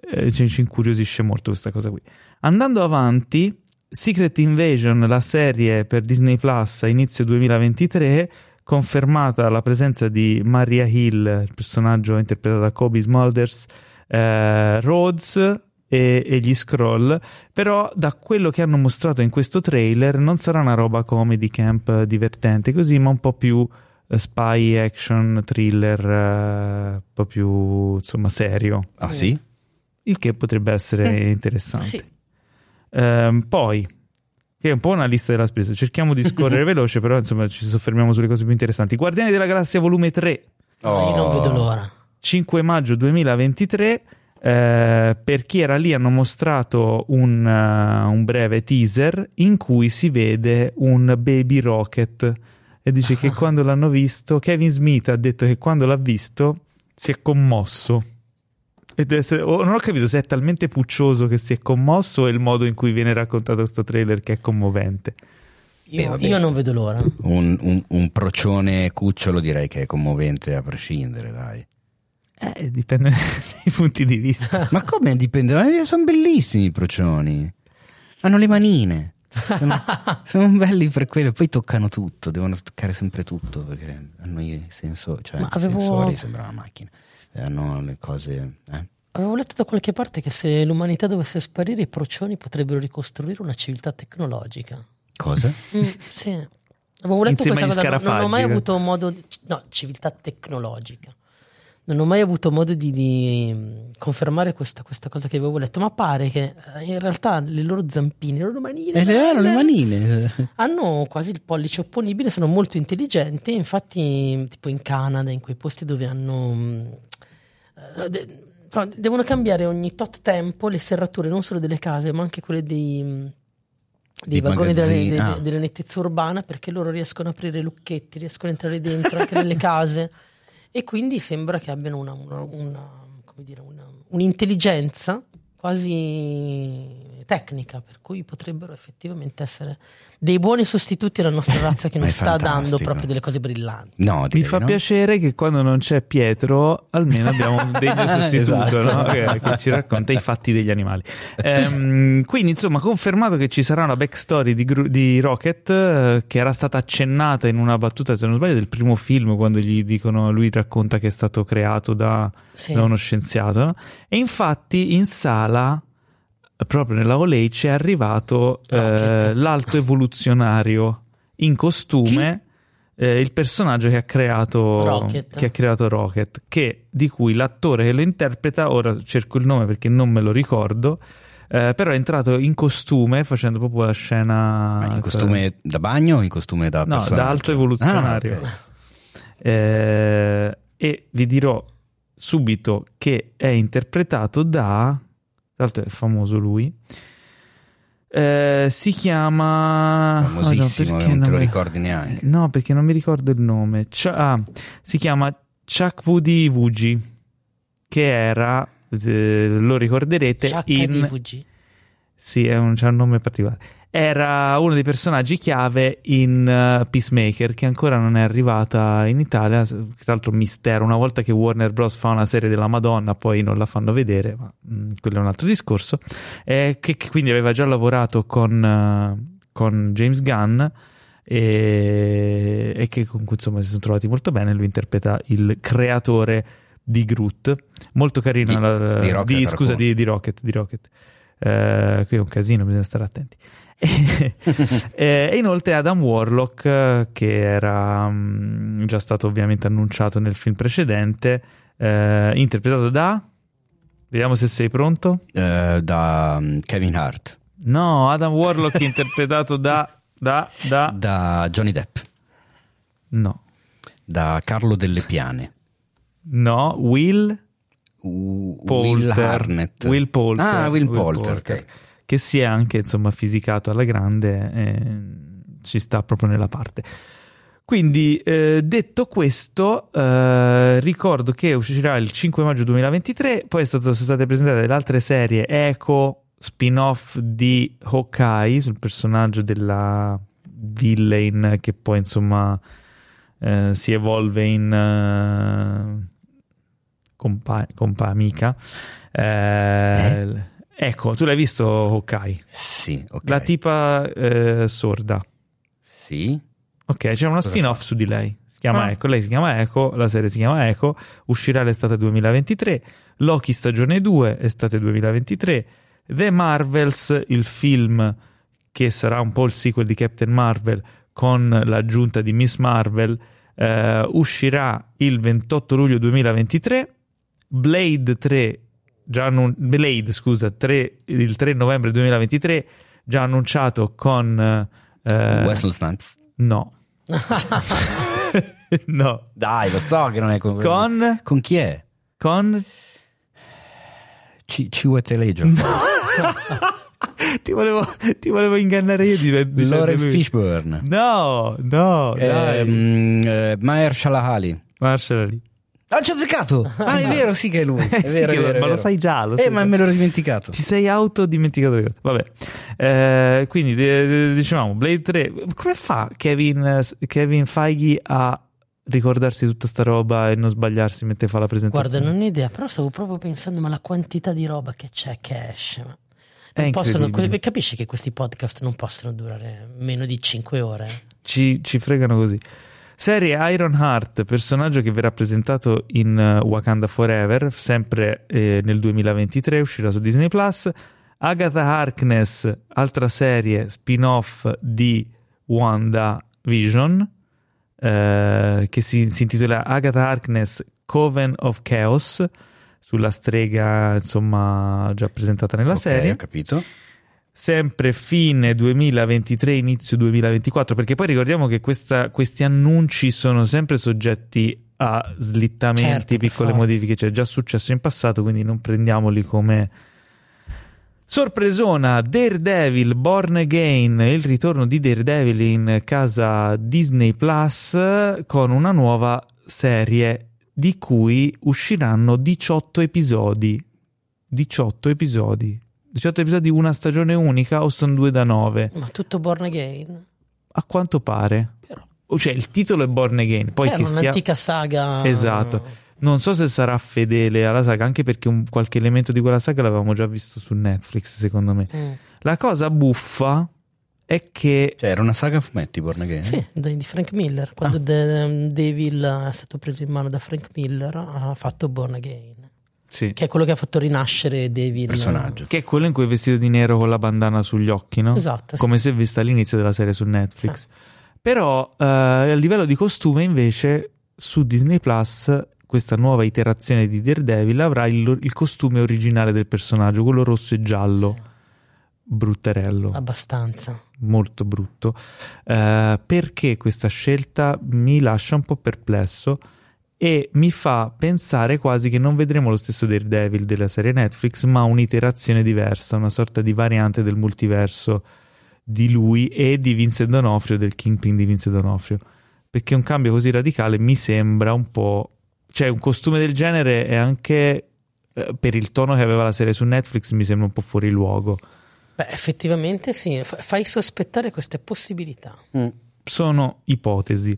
eh, ci, ci incuriosisce molto questa cosa qui. Andando avanti, Secret Invasion, la serie per Disney Plus a inizio 2023, confermata la presenza di Maria Hill, il personaggio interpretato da Kobe Smulders, eh, Rhodes e, e gli Scroll, però da quello che hanno mostrato in questo trailer non sarà una roba comedy camp divertente così, ma un po' più eh, spy action thriller, eh, un po' più insomma serio, Ah sì? Il che potrebbe essere Mm. interessante. Sì. Ehm, poi, che è un po' una lista della spesa, cerchiamo di scorrere *laughs* veloce, però insomma ci soffermiamo sulle cose più interessanti. Guardiani della Galassia volume 3, No, Io non vedo l'ora. 5 maggio 2023. eh, per chi era lì hanno mostrato un, eh, un breve teaser in cui si vede un baby rocket e dice che *laughs* quando l'hanno visto Kevin Smith ha detto che quando l'ha visto si è commosso è, non ho capito se è talmente puccioso che si è commosso o è il modo in cui viene raccontato questo trailer che è commovente Io, Beh, io non vedo l'ora. Un, un- un procione cucciolo direi che è commovente a prescindere, dai. eh, dipende *laughs* dai punti di vista *laughs* Ma come dipende? Ma sono bellissimi i procioni. Hanno le manine. Sono, *laughs* sono belli per quello. Poi toccano tutto, devono toccare sempre tutto perché hanno i senso, cioè, avevo- sensori, sembra una macchina. E Hanno le cose. Eh? Avevo letto da qualche parte che se l'umanità dovesse sparire, i procioni potrebbero ricostruire una civiltà tecnologica. Cosa? Mm, sì. Avevo letto Insieme questa cosa, non, non ho mai avuto modo. di- No, civiltà tecnologica. Non ho mai avuto modo di, di, mm, confermare questa, questa cosa che avevo letto, ma pare che eh, in realtà le loro zampine, le loro manine, E le hanno le belle, manine. hanno quasi il pollice opponibile, sono molto intelligenti. Infatti, tipo in Canada, in quei posti dove hanno. Eh, de- devono cambiare ogni tot tempo le serrature non solo delle case, ma anche quelle dei, mm, Dei vagoni della, de- ah. della nettezza urbana perché loro riescono a aprire lucchetti, riescono a entrare dentro anche nelle *laughs* case. E quindi sembra che abbiano una, una- una- come dire, una- un'intelligenza quasi tecnica, per cui potrebbero effettivamente essere dei buoni sostituti alla nostra *laughs* razza che non sta dando fantastico. proprio delle cose brillanti. No, Mi direi fa no. piacere che quando non c'è Pietro, almeno abbiamo *laughs* un degno sostituto Esatto. no? che, che ci *laughs* racconta i fatti degli animali. Ehm, quindi, insomma, confermato che ci sarà una backstory di, Gru- di Rocket eh, che era stata accennata in una battuta, se non sbaglio, del primo film, quando gli dicono, lui racconta che è stato creato da, Sì. da uno scienziato. no? E infatti in sala. Proprio nella Olay c'è arrivato eh, Rocket. l'alto evoluzionario in costume, eh, il personaggio che ha creato Rocket. che ha creato Rocket, che, di cui l'attore che lo interpreta, ora cerco il nome perché non me lo ricordo, eh, però è entrato in costume facendo proprio la scena... Ma in costume da bagno o in costume da No, da alto evoluzionario. Ah, ok. Eh, e vi dirò subito che è interpretato da... Tra l'altro è famoso lui. Eh, si chiama... Famosissimo, Oh, no, perché non te lo mi- ricordi neanche. No, perché non mi ricordo il nome. Ch- ah, si chiama Chuck Woody Wuji, che era, eh, lo ricorderete, in... HDVG. Sì, è un, c'ha un nome particolare. Era uno dei personaggi chiave in uh, Peacemaker, che ancora non è arrivata in Italia. Tra l'altro, mistero. Una volta che Warner Bros. fa una serie della Madonna, poi non la fanno vedere, ma mm, quello è un altro discorso. Eh, che, che quindi aveva già lavorato con, uh, con James Gunn. e, e che comunque insomma si sono trovati molto bene. Lui interpreta il creatore di Groot, molto carina. Di- la- di Rocket di- scusa, di, di Rocket. Di Rocket. Eh, qui è un casino, bisogna stare attenti. *laughs* e inoltre Adam Warlock, eh, che era mm, già stato ovviamente annunciato nel film precedente, eh, interpretato da. Vediamo se sei pronto. Eh, da mm, Kevin Hart, No, Adam Warlock *laughs* interpretato da. Da. Da. da Johnny Depp, No. da Carlo Delle Piane, No, Will. Will Harnett. Will Poulter. Ah, Will, Poulter, ok. Che si è anche insomma fisicato alla grande, e ci sta proprio nella parte. Quindi, eh, detto questo, eh, ricordo che uscirà il 5 maggio 2023, poi stato- sono state presentate delle altre serie Echo, spin-off di Hawkeye sul personaggio della villain che poi insomma eh, si evolve in eh, compa, compa amica. Eh, Ecco, tu l'hai visto Hawkeye? Sì, ok. La tipa eh, sorda. Sì. Ok, c'è una Cosa spin-off fa? su di lei. Si chiama Ah. Echo, lei si chiama Echo, la serie si chiama Echo, uscirà l'estate 2023, Loki stagione 2, estate 2023, The Marvels, il film che sarà un po' il sequel di Captain Marvel con l'aggiunta di Miss Marvel, eh, uscirà il 28 luglio 2023, Blade 3, già annun- Blade, scusa, 3 il 3 novembre 2023, già annunciato con... eh, Wesley Snipes. No. *laughs* no. Dai, lo so che non è con... Con... Con chi è? Con... C- Cihueteleggio. *laughs* ti, volevo, ti volevo ingannare io di, Lawrence lui. Fishburne. No, no, dai. Ehm, eh, Maher Shalahali. Marshall lì. Ah, ci ho azzeccato! Ah, è vero, sì che è lui. *laughs* È sì vero, che è lo- vero, ma lo vero. sai già, lo Eh, sai ma già. me l'ho dimenticato. Ti sei autodimenticato le cose. Vabbè. Eh, quindi dicevamo Blade 3. Come fa Kevin, Kevin Feige a ricordarsi tutta sta roba e non sbagliarsi mentre fa la presentazione? Guarda, non ho idea, però stavo proprio pensando, ma la quantità di roba che c'è che esce. ma- possono, capisci che questi podcast non possono durare meno di 5 ore? ci, ci fregano così. Serie Iron Heart, personaggio che verrà presentato in eh, Wakanda Forever, sempre eh, nel 2023, uscirà su Disney Plus. Agatha Harkness, altra serie spin-off di Wanda Vision, eh, che si, si intitola Agatha Harkness Coven of Chaos, sulla strega, insomma, già presentata nella Ok, serie ho capito. Sempre fine 2023, inizio 2024, perché poi ricordiamo che questa- questi annunci sono sempre soggetti a slittamenti, Certo, piccole modifiche, cioè è già successo in passato, quindi non prendiamoli come sorpresona. Daredevil Born Again, il ritorno di Daredevil in casa Disney Plus con una nuova serie di cui usciranno 18 episodi. 18 episodi. 18 episodi una stagione unica o sono due da 9? Ma tutto born again? A quanto pare. Però. Cioè, il titolo è Born Again, poi è che sia... un'antica saga. Esatto. Non so se sarà fedele alla saga, anche perché un- qualche elemento di quella saga l'avevamo già visto su Netflix, secondo me. Mm. La cosa buffa è che... Cioè, era una saga a fumetti, Born Again? Sì, di di Frank Miller. Quando Ah. De- Devil è stato preso in mano da Frank Miller, ha fatto Born Again. Sì. Che è quello che ha fatto rinascere Devil. Personaggio. Che è quello in cui è vestito di nero con la bandana sugli occhi, no? Esatto. sì. Come se vista all'inizio della serie su Netflix. Però eh, a livello di costume, invece, su Disney Plus, questa nuova iterazione di Daredevil avrà il, il costume originale del personaggio, quello rosso e giallo. Sì, Brutterello, abbastanza. molto brutto. Eh, perché questa scelta mi lascia un po' perplesso e mi fa pensare quasi che non vedremo lo stesso Daredevil della serie Netflix, ma un'iterazione diversa, una sorta di variante del multiverso di lui e di Vincent D'Onofrio, del Kingpin di Vincent D'Onofrio. Perché un cambio così radicale mi sembra un po'... Cioè, un costume del genere è anche... eh, Per il tono che aveva la serie su Netflix mi sembra un po' fuori luogo. Beh, effettivamente sì, fa- fai sospettare queste possibilità. Mm. sono ipotesi.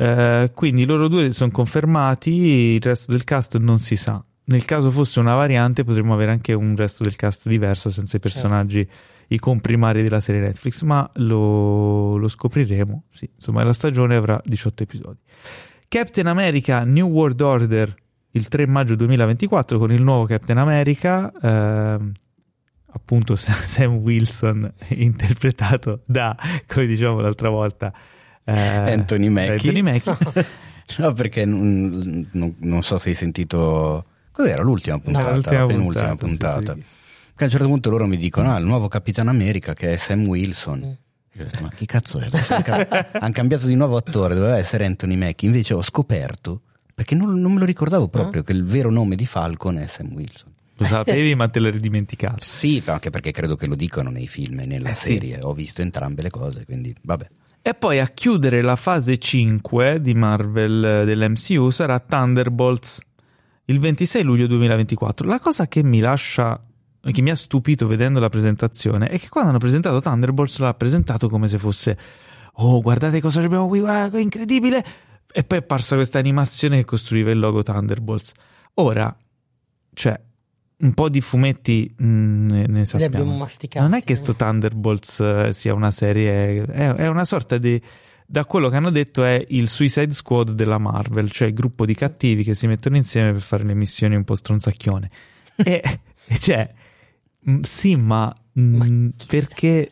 Eh, quindi loro due sono confermati, il resto del cast non si sa. nel caso fosse una variante potremmo avere anche un resto del cast diverso senza i personaggi, certo. i comprimari della serie Netflix, ma lo, lo scopriremo. Sì, insomma, la stagione avrà 18 episodi. Captain America New World Order il 3 maggio 2024 con il nuovo Captain America, eh, appunto *laughs* Sam Wilson interpretato da, come dicevamo l'altra volta, eh, Anthony Mackie. Anthony Mackie. *laughs* no, perché non, non, non, so se hai sentito... Cos'era l'ultima puntata? No, l'ultima la penultima puntata. puntata. Sì, sì. a un certo punto loro mi dicono, ah, il nuovo Capitano America che è Sam Wilson. Mm. Io ho detto, ma chi cazzo è? *laughs* Hanno cambiato di nuovo attore, doveva essere Anthony Mackie. Invece ho scoperto, perché non, non me lo ricordavo proprio, ah. che il vero nome di Falcon è Sam Wilson. Lo sapevi, ma te l'eri dimenticato. Sì, anche perché credo che lo dicano nei film e nella eh, serie. Sì. Ho visto entrambe le cose, quindi vabbè. E poi a chiudere la fase 5 di Marvel eh, dell'MCU sarà Thunderbolts il 26 luglio 2024. La cosa che mi lascia che mi ha stupito vedendo la presentazione è che quando hanno presentato Thunderbolts l'ha presentato come se fosse oh guardate cosa abbiamo qui, guarda, incredibile e poi è apparsa questa animazione che costruiva il logo Thunderbolts. Ora, cioè, un po' di fumetti mh, mm, ne, sappiamo. Li abbiamo masticati. Non è che sto Thunderbolts uh, sia una serie, è, è, una sorta di. Da quello che hanno detto è il Suicide Squad della Marvel, cioè il gruppo di cattivi che si mettono insieme per fare le missioni un po' stronzacchione. e, *laughs* cioè, mm, sì, ma, mh, ma mm, perché.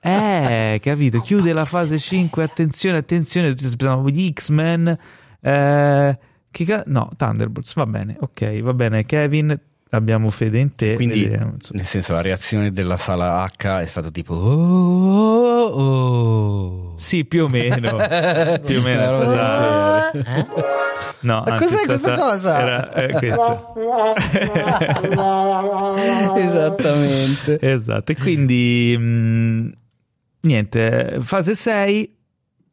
Eh, capito? Chiude la fase 5. Attenzione, attenzione. Gli X-Men. Eh, che no, Thunderbolts. Va bene, ok, va bene. Kevin, abbiamo fede in te. Quindi, vedremo, nel senso, la reazione della sala H è stata tipo oh, oh, oh. Sì, più o meno. *laughs* più o meno. Stata... Eh? No, Ma cos'è questa cosa? Era, eh, questo. *laughs* Esattamente. Esatto. E quindi mh, mm, niente, fase 6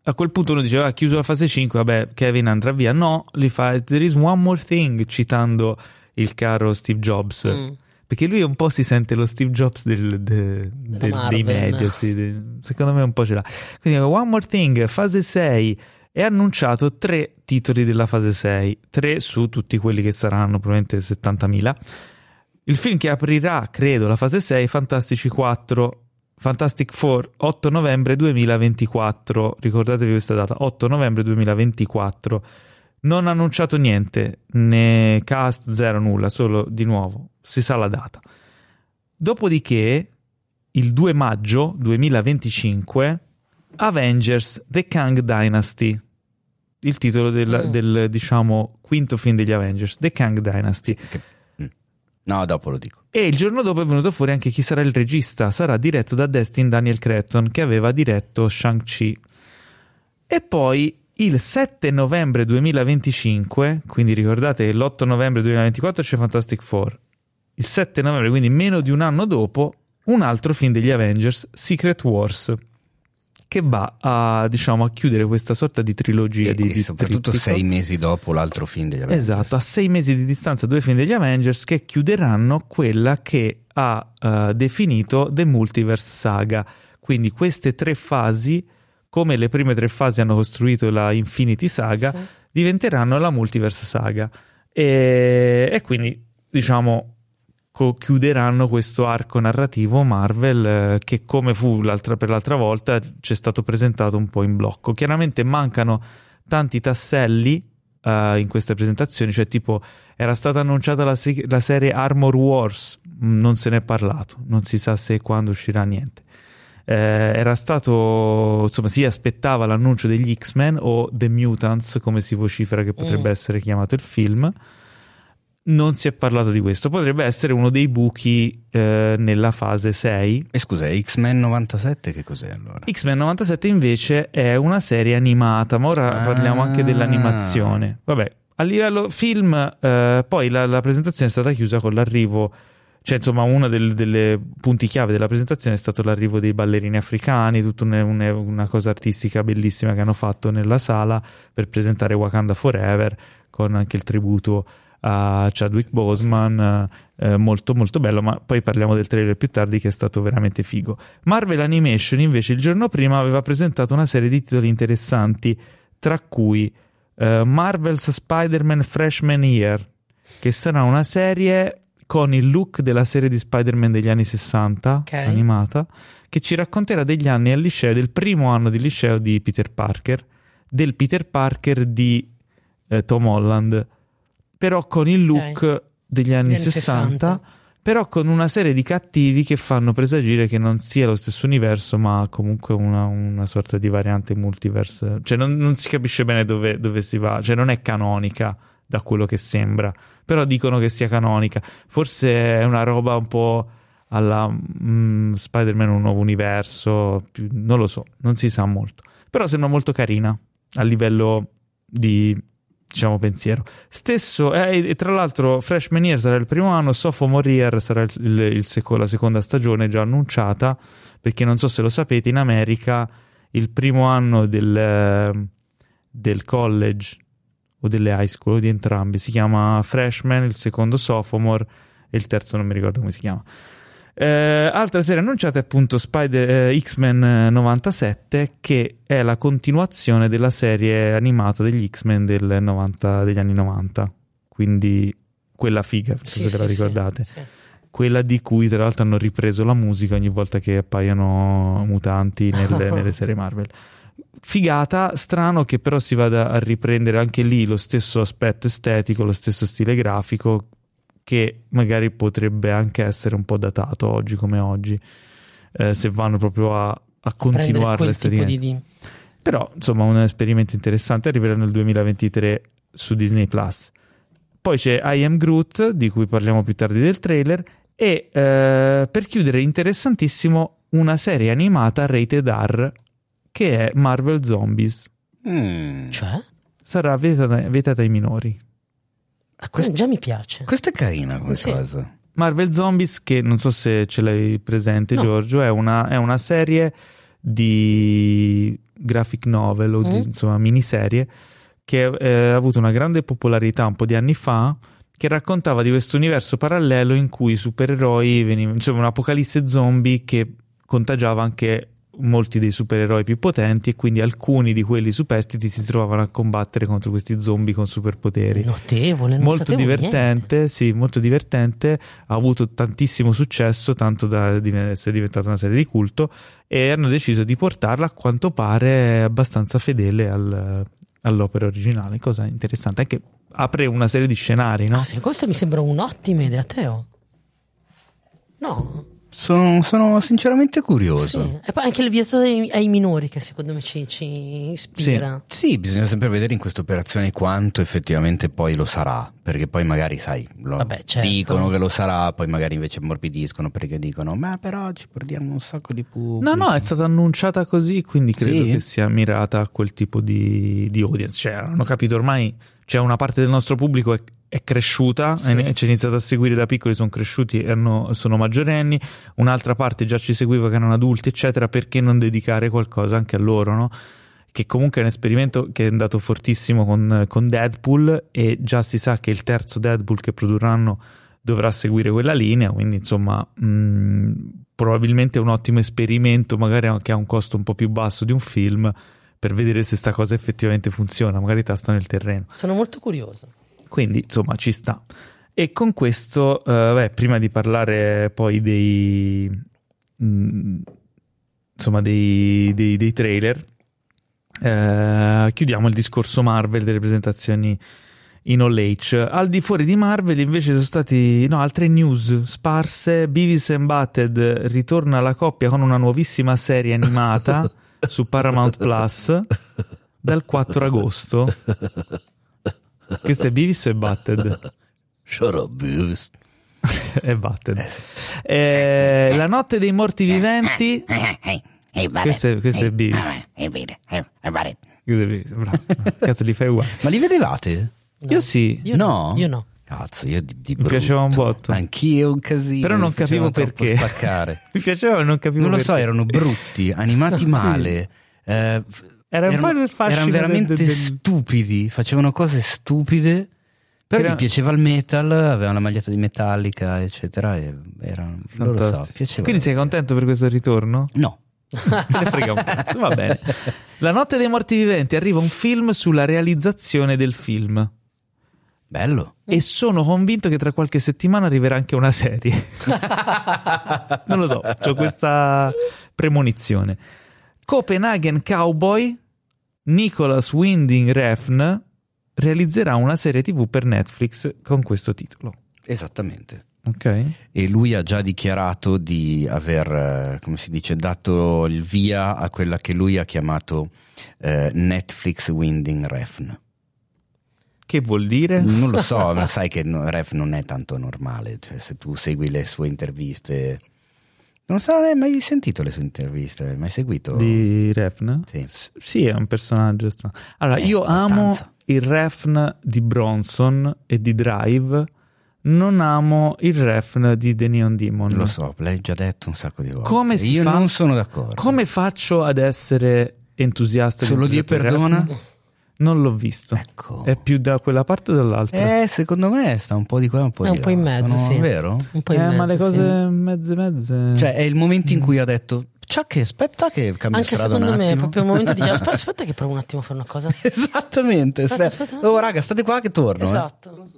a quel punto uno diceva, ha ah, chiuso la fase 5, vabbè, Kevin andrà via. No, li fa, there is one more thing, citando il caro Steve Jobs. Mm. Perché lui un po' si sente lo Steve Jobs del, de, de, dei media, sì, de, secondo me un po' ce l'ha. Quindi One More Thing, fase 6, è annunciato tre titoli della fase 6, tre su tutti quelli che saranno probabilmente 70.000. Il film che aprirà, credo, la fase 6, Fantastici 4, Fantastic Four, 8 novembre 2024. Ricordatevi questa data, 8 novembre 2024 non ha annunciato niente, né cast, zero, nulla, solo di nuovo si sa la data. Dopodiché, il 2 maggio 2025, Avengers The Kang Dynasty, il titolo del, mm. del diciamo, quinto film degli Avengers, The Kang Dynasty. Sì, che... Mm. No, dopo lo dico. E il giorno dopo è venuto fuori anche chi sarà il regista. Sarà diretto da Destin Daniel Cretton, che aveva diretto Shang-Chi. E poi il 7 novembre 2025, quindi ricordate l'8 novembre 2024 c'è Fantastic Four, il 7 novembre, quindi meno di un anno dopo, un altro film degli Avengers, Secret Wars, che va a, diciamo, a chiudere questa sorta di trilogia. E, di, e di soprattutto trittico. sei mesi dopo l'altro film degli Avengers. Esatto, a sei mesi di distanza due film degli Avengers che chiuderanno quella che ha uh, definito The Multiverse Saga. Quindi queste tre fasi come le prime tre fasi hanno costruito la Infinity Saga, sì. diventeranno la Multiverse Saga. E, e quindi, diciamo, co- chiuderanno questo arco narrativo Marvel eh, che, come fu l'altra, per l'altra volta, ci è stato presentato un po' in blocco. Chiaramente mancano tanti tasselli Uh, in queste presentazioni, cioè tipo era stata annunciata la, la, serie Armor Wars, non se ne è parlato, non si sa se e quando uscirà niente eh, era stato insomma si aspettava l'annuncio degli X-Men o The Mutants come si vocifera che potrebbe mm. essere chiamato il film non si è parlato di questo potrebbe essere uno dei buchi eh, nella fase 6 e scusa X-Men 97 che cos'è allora? X-Men 97 invece è una serie animata ma ora ah. parliamo anche dell'animazione vabbè a livello film eh, poi la, la presentazione è stata chiusa con l'arrivo cioè, insomma, uno dei punti chiave della presentazione è stato l'arrivo dei ballerini africani, tutta una, una, una, cosa artistica bellissima che hanno fatto nella sala per presentare Wakanda Forever, con anche il tributo a Chadwick Boseman, eh, molto molto bello, ma poi parliamo del trailer più tardi che è stato veramente figo. Marvel Animation invece il giorno prima aveva presentato una serie di titoli interessanti, tra cui eh, Marvel's Spider-Man Freshman Year, che sarà una serie con il look della serie di Spider-Man degli anni 60, Ok. animata, che ci racconterà degli anni al liceo, del primo anno di liceo di Peter Parker, del Peter Parker di eh, Tom Holland, però con il look degli anni, anni 60, 60. però con una serie di cattivi che fanno presagire che non sia lo stesso universo, ma comunque una, una sorta di variante multiverse. Cioè non, non si capisce bene dove, dove si va, cioè non è canonica da quello che sembra, però dicono che sia canonica. Forse è una roba un po' alla mm, Spider-Man un nuovo universo, più- non lo so, non si sa molto. Però sembra molto carina a livello di diciamo pensiero. Stesso, eh, e tra l'altro Freshman Year sarà il primo anno, Sophomore Year sarà il- il- seco- la seconda stagione già annunciata, perché non so se lo sapete, in America il primo anno del, eh, del college o delle high school o di entrambi si chiama Freshman, il secondo Sophomore e il terzo non mi ricordo come si chiama. Eh, altra serie annunciata è appunto Spider- eh, X-Men eh, 97 che è la continuazione della serie animata degli X-Men del 90 degli anni 90 quindi quella figa, non so Sì, se la sì, sì, ricordate sì. quella di cui tra l'altro hanno ripreso la musica ogni volta che appaiono mutanti nelle, *laughs* nelle serie Marvel. Figata, strano che però si vada a riprendere anche lì lo stesso aspetto estetico, lo stesso stile grafico, che magari potrebbe anche essere un po' datato oggi come oggi, eh, se vanno proprio a, a continuare quel tipo l'estetica. di, di- Però, insomma, un esperimento interessante arriverà nel 2023 su Disney Plus. Poi c'è I Am Groot, di cui parliamo più tardi del trailer, e eh, per chiudere, interessantissimo, una serie animata rated R che è Marvel Zombies. Mm. Cioè? Sarà vietata, vietata ai minori. Ah, que- già mi piace. Questa è carina come Sì. cosa. Marvel Zombies, che non so se ce l'hai presente, No. Giorgio, è una, è una serie di graphic novel o di Mm. insomma miniserie che eh, ha avuto una grande popolarità un po' di anni fa. Che raccontava di questo universo parallelo in cui i supereroi venivano, insomma, un'apocalisse zombie che contagiava anche molti dei supereroi più potenti, e quindi alcuni di quelli superstiti si trovavano a combattere contro questi zombie con superpoteri Notevole, molto sapevo niente. divertente, sì, molto divertente, ha avuto tantissimo successo, tanto da essere diventata una serie di culto e hanno deciso di portarla a quanto pare abbastanza fedele al- all'opera originale, cosa interessante, anche apre una serie di scenari, no? Ah, sì, questa mi sembra un'ottima idea, Teo. No, Sono, sono sinceramente sì. curioso. E poi anche il vietato ai, ai minori che secondo me ci, ci ispira. Sì, bisogna sempre vedere in questa operazione quanto effettivamente poi lo sarà, perché poi magari, sai, lo Vabbè, certo. dicono che lo sarà, poi magari invece morbidiscono perché dicono, ma però ci perdiamo un sacco di pubblico. No, no, è stata annunciata così, quindi credo Sì? che sia mirata a quel tipo di, di audience. Cioè, hanno capito ormai, c'è una parte del nostro pubblico è, è cresciuta, Sì. e ci ha iniziato a seguire da piccoli, sono cresciuti e sono maggiorenni, un'altra parte già ci seguiva che erano adulti, eccetera, perché non dedicare qualcosa anche a loro, no? Che comunque è un esperimento che è andato fortissimo con, con Deadpool e già si sa che il terzo Deadpool che produrranno dovrà seguire quella linea, quindi insomma mh, probabilmente è un ottimo esperimento, magari anche a un costo un po' più basso di un film, per vedere se sta cosa effettivamente funziona, magari tasta nel terreno. Sono molto curioso. Quindi insomma ci sta. E con questo, eh, beh, prima di parlare poi dei, mh, insomma, dei, dei- dei trailer, eh, chiudiamo il discorso Marvel delle presentazioni in All H. Al di fuori di Marvel invece sono stati no, altre news sparse. Beavis and Butted ritorna alla coppia con una nuovissima serie animata *laughs* su Paramount Plus dal 4 agosto. Questo è Beavis o è Butted? Shut up, Beavis. è Butted. Eh, la notte dei morti viventi. Questo è- questo è Beavis. Beavis, bravo. Cazzo, li fai uguali. Ma li vedevate? No. Io sì. Io No? Io no. Cazzo, io di, di Mi piaceva un botto. Anch'io un casino. Però non capivo perché. Spaccare. *laughs* Mi piaceva, non capivo Non lo perché. so, erano brutti, *laughs* animati male. eh, Era un erano, po' il erano veramente del- del- stupidi, facevano cose stupide. Però Era- gli piaceva il metal, avevano la maglietta di Metallica, eccetera. E erano, non lo so, piaceva. Quindi sei contento per questo ritorno? No. *laughs* Ne frega un cazzo, va bene. La notte dei morti viventi arriva un film sulla realizzazione del film. Bello. E sono convinto che tra qualche settimana arriverà anche una serie. *laughs* non lo so, ho questa premonizione. Copenhagen Cowboy, Nicholas Winding Refn realizzerà una serie TV per Netflix con questo titolo. Esattamente. Ok? E lui ha già dichiarato di aver, eh, come si dice, dato il via a quella che lui ha chiamato eh, Netflix Winding Refn. Che vuol dire? Non lo so, ma sai che Ref non è tanto normale, cioè, se tu segui le sue interviste... Non so, hai mai sentito le sue interviste? Hai mai seguito? Di Refn? Sì. S- sì, è un personaggio strano. Allora, Eh, io amo abbastanza. il Refn di Bronson e di Drive, non amo il Refn di The Neon Demon. Lo so, l'hai già detto un sacco di volte. Come si Io fa- non sono d'accordo. Come faccio ad essere entusiasta di Solo un Dio perdona? Refn? Non l'ho visto. Ecco. È più da quella parte o dall'altra? Eh, secondo me sta un po' di qua, un po' È di un po' in là. mezzo, Sono- sì. Vero? Un po' in Eh, mezzo, ma le sì. cose mezze mezze. Cioè, è il momento in cui ha detto, ciao che aspetta che cambia Anche strada secondo me è attimo." proprio il momento di dire aspetta, *laughs* aspetta che provo un attimo a fare una cosa. *laughs* Esattamente. Aspetta, Aspetta, aspetta. Oh, raga, state qua che torno. eh. Esatto.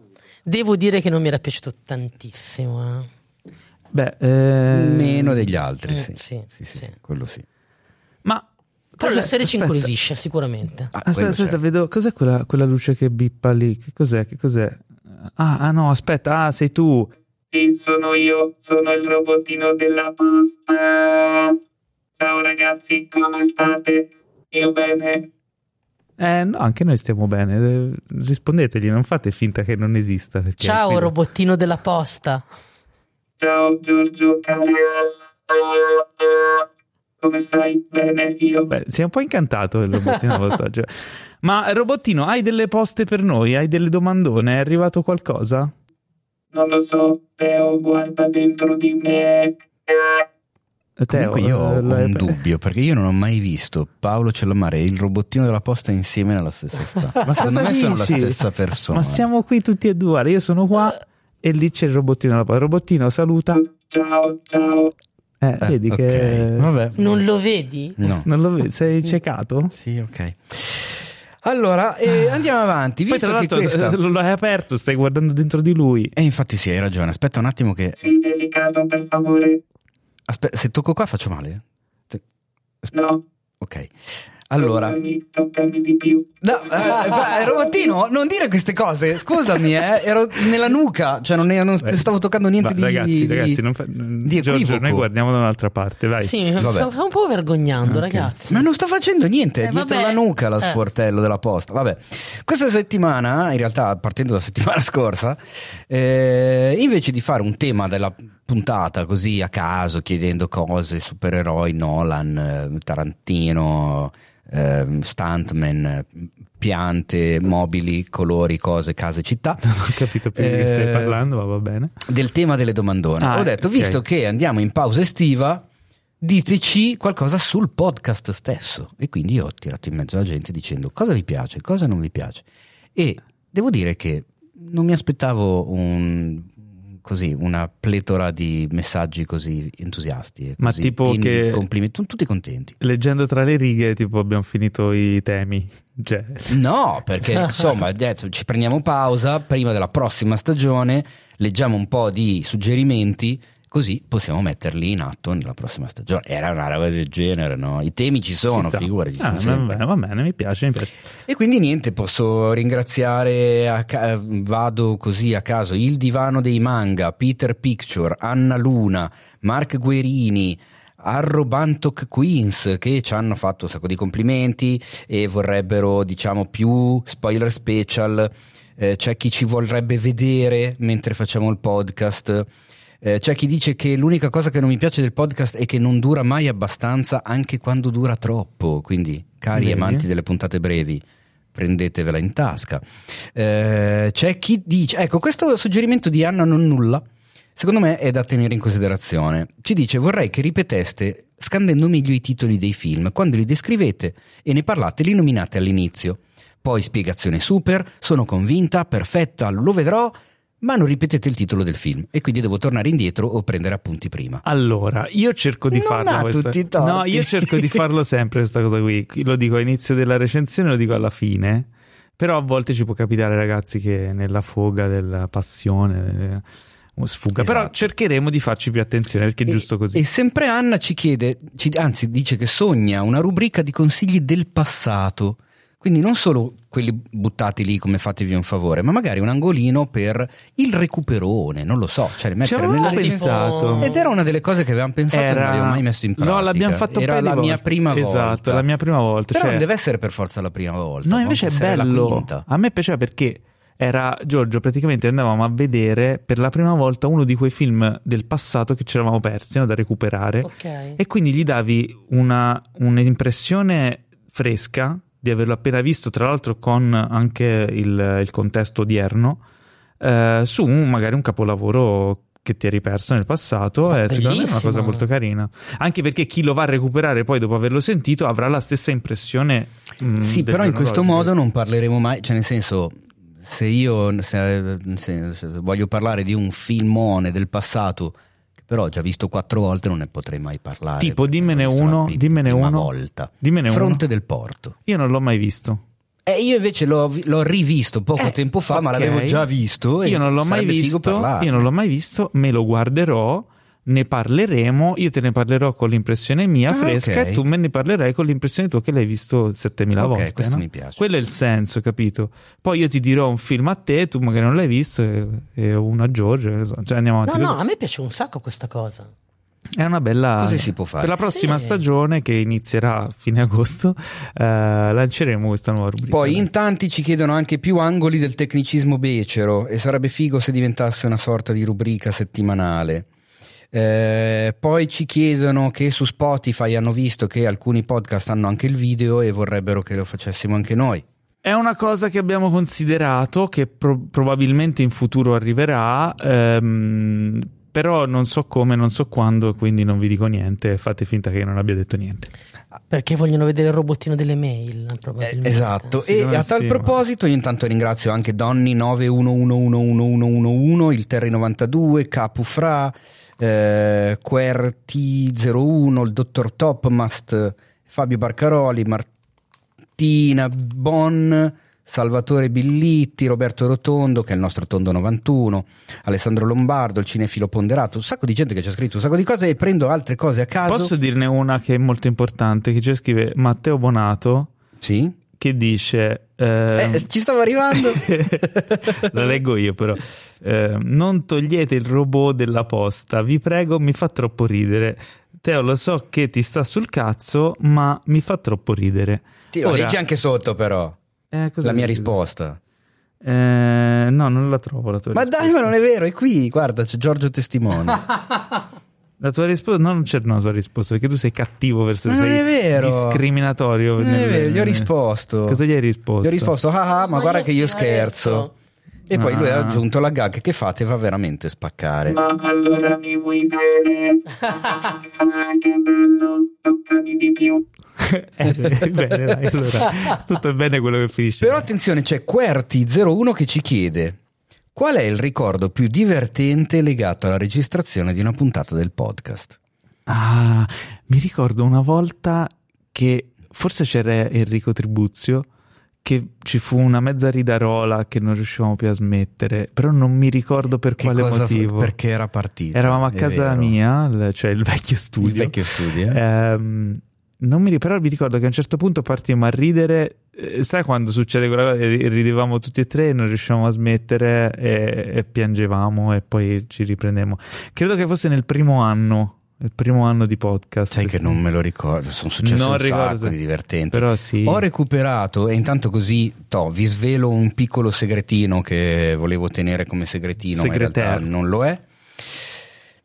Devo dire che non mi era piaciuto tantissimo. eh. Beh, eh, Meno degli altri, Mm, sì. sì, Sì, sì, sì. sì, quello sì. Ma Però la serie ci aspetta. incuriosisce sicuramente. Ah, Aspetta, quello aspetta, certo. vedo. Cos'è quella, quella luce che bippa lì? Che cos'è? Che cos'è? Ah, ah, no, aspetta, ah, sei tu. Sì, sono io, sono il robottino della posta. Ciao ragazzi, come state? Io bene. Eh, no, anche noi stiamo bene. Eh, Rispondetegli, non fate finta che non esista. perché Ciao, qui- robottino della posta. Ciao Giorgio, caro. Come stai? Bene, io. Beh, sei un po' incantato il robottino *laughs* postaggio. Ma robottino, hai delle poste per noi? Hai delle domandone? È arrivato qualcosa? Non lo so, Teo, guarda dentro di me. Teo, Comunque io ho eh, un dubbio perché io non ho mai visto Paolo Cellamare e il robottino della posta insieme nella stessa *laughs* stanza. Ma secondo me sono la dici? stessa persona. Ma siamo qui tutti e due. Guarda, Io sono qua e lì c'è il robottino. della posta. Il robottino saluta. Ciao, ciao. Eh, Eh, vedi ok, che. Vabbè. Non lo vedi? No. Non lo vedi? Sei ciecato? Sì, ok. Allora, eh, andiamo avanti. Poi, Visto tra che l'altro, questa... eh, lo hai aperto, stai guardando dentro di lui. Eh, infatti sì, hai ragione. Aspetta un attimo che... Sii delicato, per favore. Aspetta, se tocco qua faccio male? Se- No. Ok. Allora... No, eh, eh, robottino, non dire queste cose. Scusami, eh, ero nella nuca, cioè non, non Beh, stavo toccando niente Va, di ragazzi, di- ragazzi, non fa... di Giorgio, equivoco. noi guardiamo da un'altra parte, vai. Sì, mi Vabbè. sto un po' vergognando, Ok. ragazzi. Ma non sto facendo niente, è Eh, dietro vabbè. la nuca lo Eh. sportello della posta. Vabbè, questa settimana, in realtà partendo da settimana *laughs* scorsa, eh, invece di fare un tema della puntata così a caso, chiedendo cose, supereroi, Nolan, eh, Tarantino, ehm, stuntman, eh, piante, mobili, colori, cose, case, città. *laughs* Non ho capito più di che stai Eh, parlando, ma va bene. del tema delle domandone. Ah, Ho detto, ok. visto che andiamo in pausa estiva, diteci qualcosa sul podcast stesso. E quindi io ho tirato in mezzo alla gente dicendo cosa vi piace, cosa non vi piace. E devo dire che non mi aspettavo un, così, una pletora di messaggi così entusiasti. e Ma così tipo che- complimenti. Sono tutti contenti. Leggendo tra le righe, tipo, abbiamo finito i temi. Cioè, No, perché *laughs* insomma adesso ci prendiamo pausa prima della prossima stagione, leggiamo un po' di suggerimenti, così possiamo metterli in atto nella prossima stagione. Era una roba del genere, no? I temi ci sono, figurati. Ah, va bene, va bene, mi piace, mi piace. E quindi niente, posso ringraziare, ca- vado così a caso, il divano dei manga, Peter Picture, Anna Luna, Mark Guerini, Arro Bantok Queens che ci hanno fatto un sacco di complimenti e vorrebbero diciamo più spoiler special, Eh, c'è chi ci vorrebbe vedere mentre facciamo il podcast. Eh, c'è chi dice che l'unica cosa che non mi piace del podcast è che non dura mai abbastanza anche quando dura troppo. Quindi, cari Vedi? amanti delle puntate brevi, prendetevela in tasca. Eh, c'è chi dice, ecco, questo suggerimento di Anna non nulla, secondo me è da tenere in considerazione. Ci dice, vorrei che ripeteste scandendo meglio i titoli dei film, quando li descrivete e ne parlate, li nominate all'inizio. Poi spiegazione super, sono convinta, perfetta, lo vedrò, ma non ripetete il titolo del film e quindi devo tornare indietro o prendere appunti prima. Allora, io cerco di Non farlo. ha questa- tutti i torti. No, io cerco di farlo sempre questa cosa qui. Lo dico all'inizio della recensione, lo dico alla fine. Però a volte ci può capitare, ragazzi, che nella foga della passione eh, sfugga. Però Esatto. cercheremo di farci più attenzione perché è E- giusto così. E sempre Anna ci chiede, ci- anzi dice che sogna una rubrica di consigli del passato. Quindi non solo quelli buttati lì come fatevi un favore, ma magari un angolino per il recuperone, non lo so, cioè Ci mettere avevamo nella pensato. Ed era una delle cose che avevamo pensato e non abbiamo mai messo in pratica. No, l'abbiamo fatto Era la mia prima volta. Esatto, la mia prima volta. Però cioè- non deve essere per forza la prima volta. No, invece è bello. A me piaceva perché era Giorgio, praticamente andavamo a vedere per la prima volta uno di quei film del passato che ci eravamo persi no, da recuperare. Ok. E quindi gli davi una, un'impressione fresca di averlo appena visto, tra l'altro con anche il, il contesto odierno, eh, su un- magari un capolavoro che ti eri perso nel passato. È secondo me è una cosa molto carina. Anche perché chi lo va a recuperare poi dopo averlo sentito avrà la stessa impressione. mm, Sì, però in questo modo non parleremo mai, cioè nel senso, se io se- se- se voglio parlare di un filmone del passato, però ho già visto quattro volte, non ne potrei mai parlare. Tipo, dimmene uno, la pri- dimmene prima uno. volta. Dimmene Fronte uno. del Porto. Io non l'ho mai visto. E io invece l'ho, l'ho rivisto poco Eh, tempo fa, ma ok. l'avevo già visto. e Io non l'ho mai visto. Io non l'ho mai visto, me lo guarderò. Ne parleremo, io te ne parlerò con l'impressione mia Ah, fresca ok. e tu me ne parlerai con l'impressione tua che l'hai visto 7000 Ok, volte. questo no? mi piace. Quello è il senso, capito? Poi io ti dirò un film a te, tu magari non l'hai visto e, e uno a Giorgio, cioè andiamo No, avanti. no, a me piace un sacco questa cosa. È una bella. Così si può fare. Per la prossima Sì. stagione che inizierà a fine agosto, eh, lanceremo questa nuova rubrica. Poi in tanti ci chiedono anche più angoli del tecnicismo becero e sarebbe figo se diventasse una sorta di rubrica settimanale. Eh, poi ci chiedono che su Spotify hanno visto che alcuni podcast hanno anche il video e vorrebbero che lo facessimo anche noi. È una cosa che abbiamo considerato, che pro- probabilmente in futuro arriverà, ehm, però non so come, non so quando, quindi non vi dico niente, fate finta che io non abbia detto niente. Perché vogliono vedere il robottino delle mail, Eh, esatto, Sì, e a tal sì, ma- proposito io intanto ringrazio anche Donny 9111111, il Terry92, Capu Fra, eh, QRT01, il dottor Topmast, Fabio Barcaroli, Martina Bon, Salvatore Billitti, Roberto Rotondo, che è il nostro Tondo 91, Alessandro Lombardo, il cinefilo ponderato, un sacco di gente che ci ha scritto un sacco di cose e prendo altre cose a caso. Posso dirne una che è molto importante, che ci scrive Matteo Bonato, Sì? che dice... ehm, Eh, ci stavo arrivando. *laughs* La leggo io però. Eh, non togliete il robot della posta, vi prego, mi fa troppo ridere. Teo, lo so che ti sta sul cazzo, ma mi fa troppo ridere. Sì, lo Ora- leggi anche sotto però. Eh, cosa la mia risposta. Eh, no, non la trovo la tua Ma risposta. dai, ma non è vero, è qui, guarda, c'è Giorgio Testimone. *laughs* La tua risposta no, non c'è una tua risposta perché tu sei cattivo verso Ma sei non è vero. discriminatorio. Non è vero, gli ho risposto. Cosa gli hai risposto? Gli ho risposto, ah, ah, ma Ma guarda io che io scherzo. E poi lui ha Ah. aggiunto la gag che fate va veramente a spaccare. Ma allora mi vuoi bene? *laughs* Ah, che bello, toccami di più. *laughs* Eh, bene, dai, allora tutto è bene quello che finisce. Però attenzione, c'è QWERTY01 che ci chiede qual è il ricordo più divertente legato alla registrazione di una puntata del podcast? Ah, mi ricordo una volta che forse c'era Enrico Tribuzio che ci fu una mezza ridarola che non riuscivamo più a smettere, però non mi ricordo per Che quale cosa fu- motivo. Perché era partito. Eravamo a casa vero. mia, cioè il vecchio studio. Il vecchio studio. eh? Ehm, non mi, però mi ricordo che a un certo punto partimmo a ridere. eh, sai quando succede quella cosa? Ri- Ridevamo tutti e tre, non riuscivamo a smettere e, e piangevamo e poi ci riprendemmo. Credo che fosse nel primo anno, il primo anno di podcast. Sai che non me lo ricordo, sono successe Non un ricordo sacco di divertenti. Però sì. Ho recuperato e intanto così to, vi svelo un piccolo segretino che volevo tenere come segretino, ma in Segreter. realtà non lo è.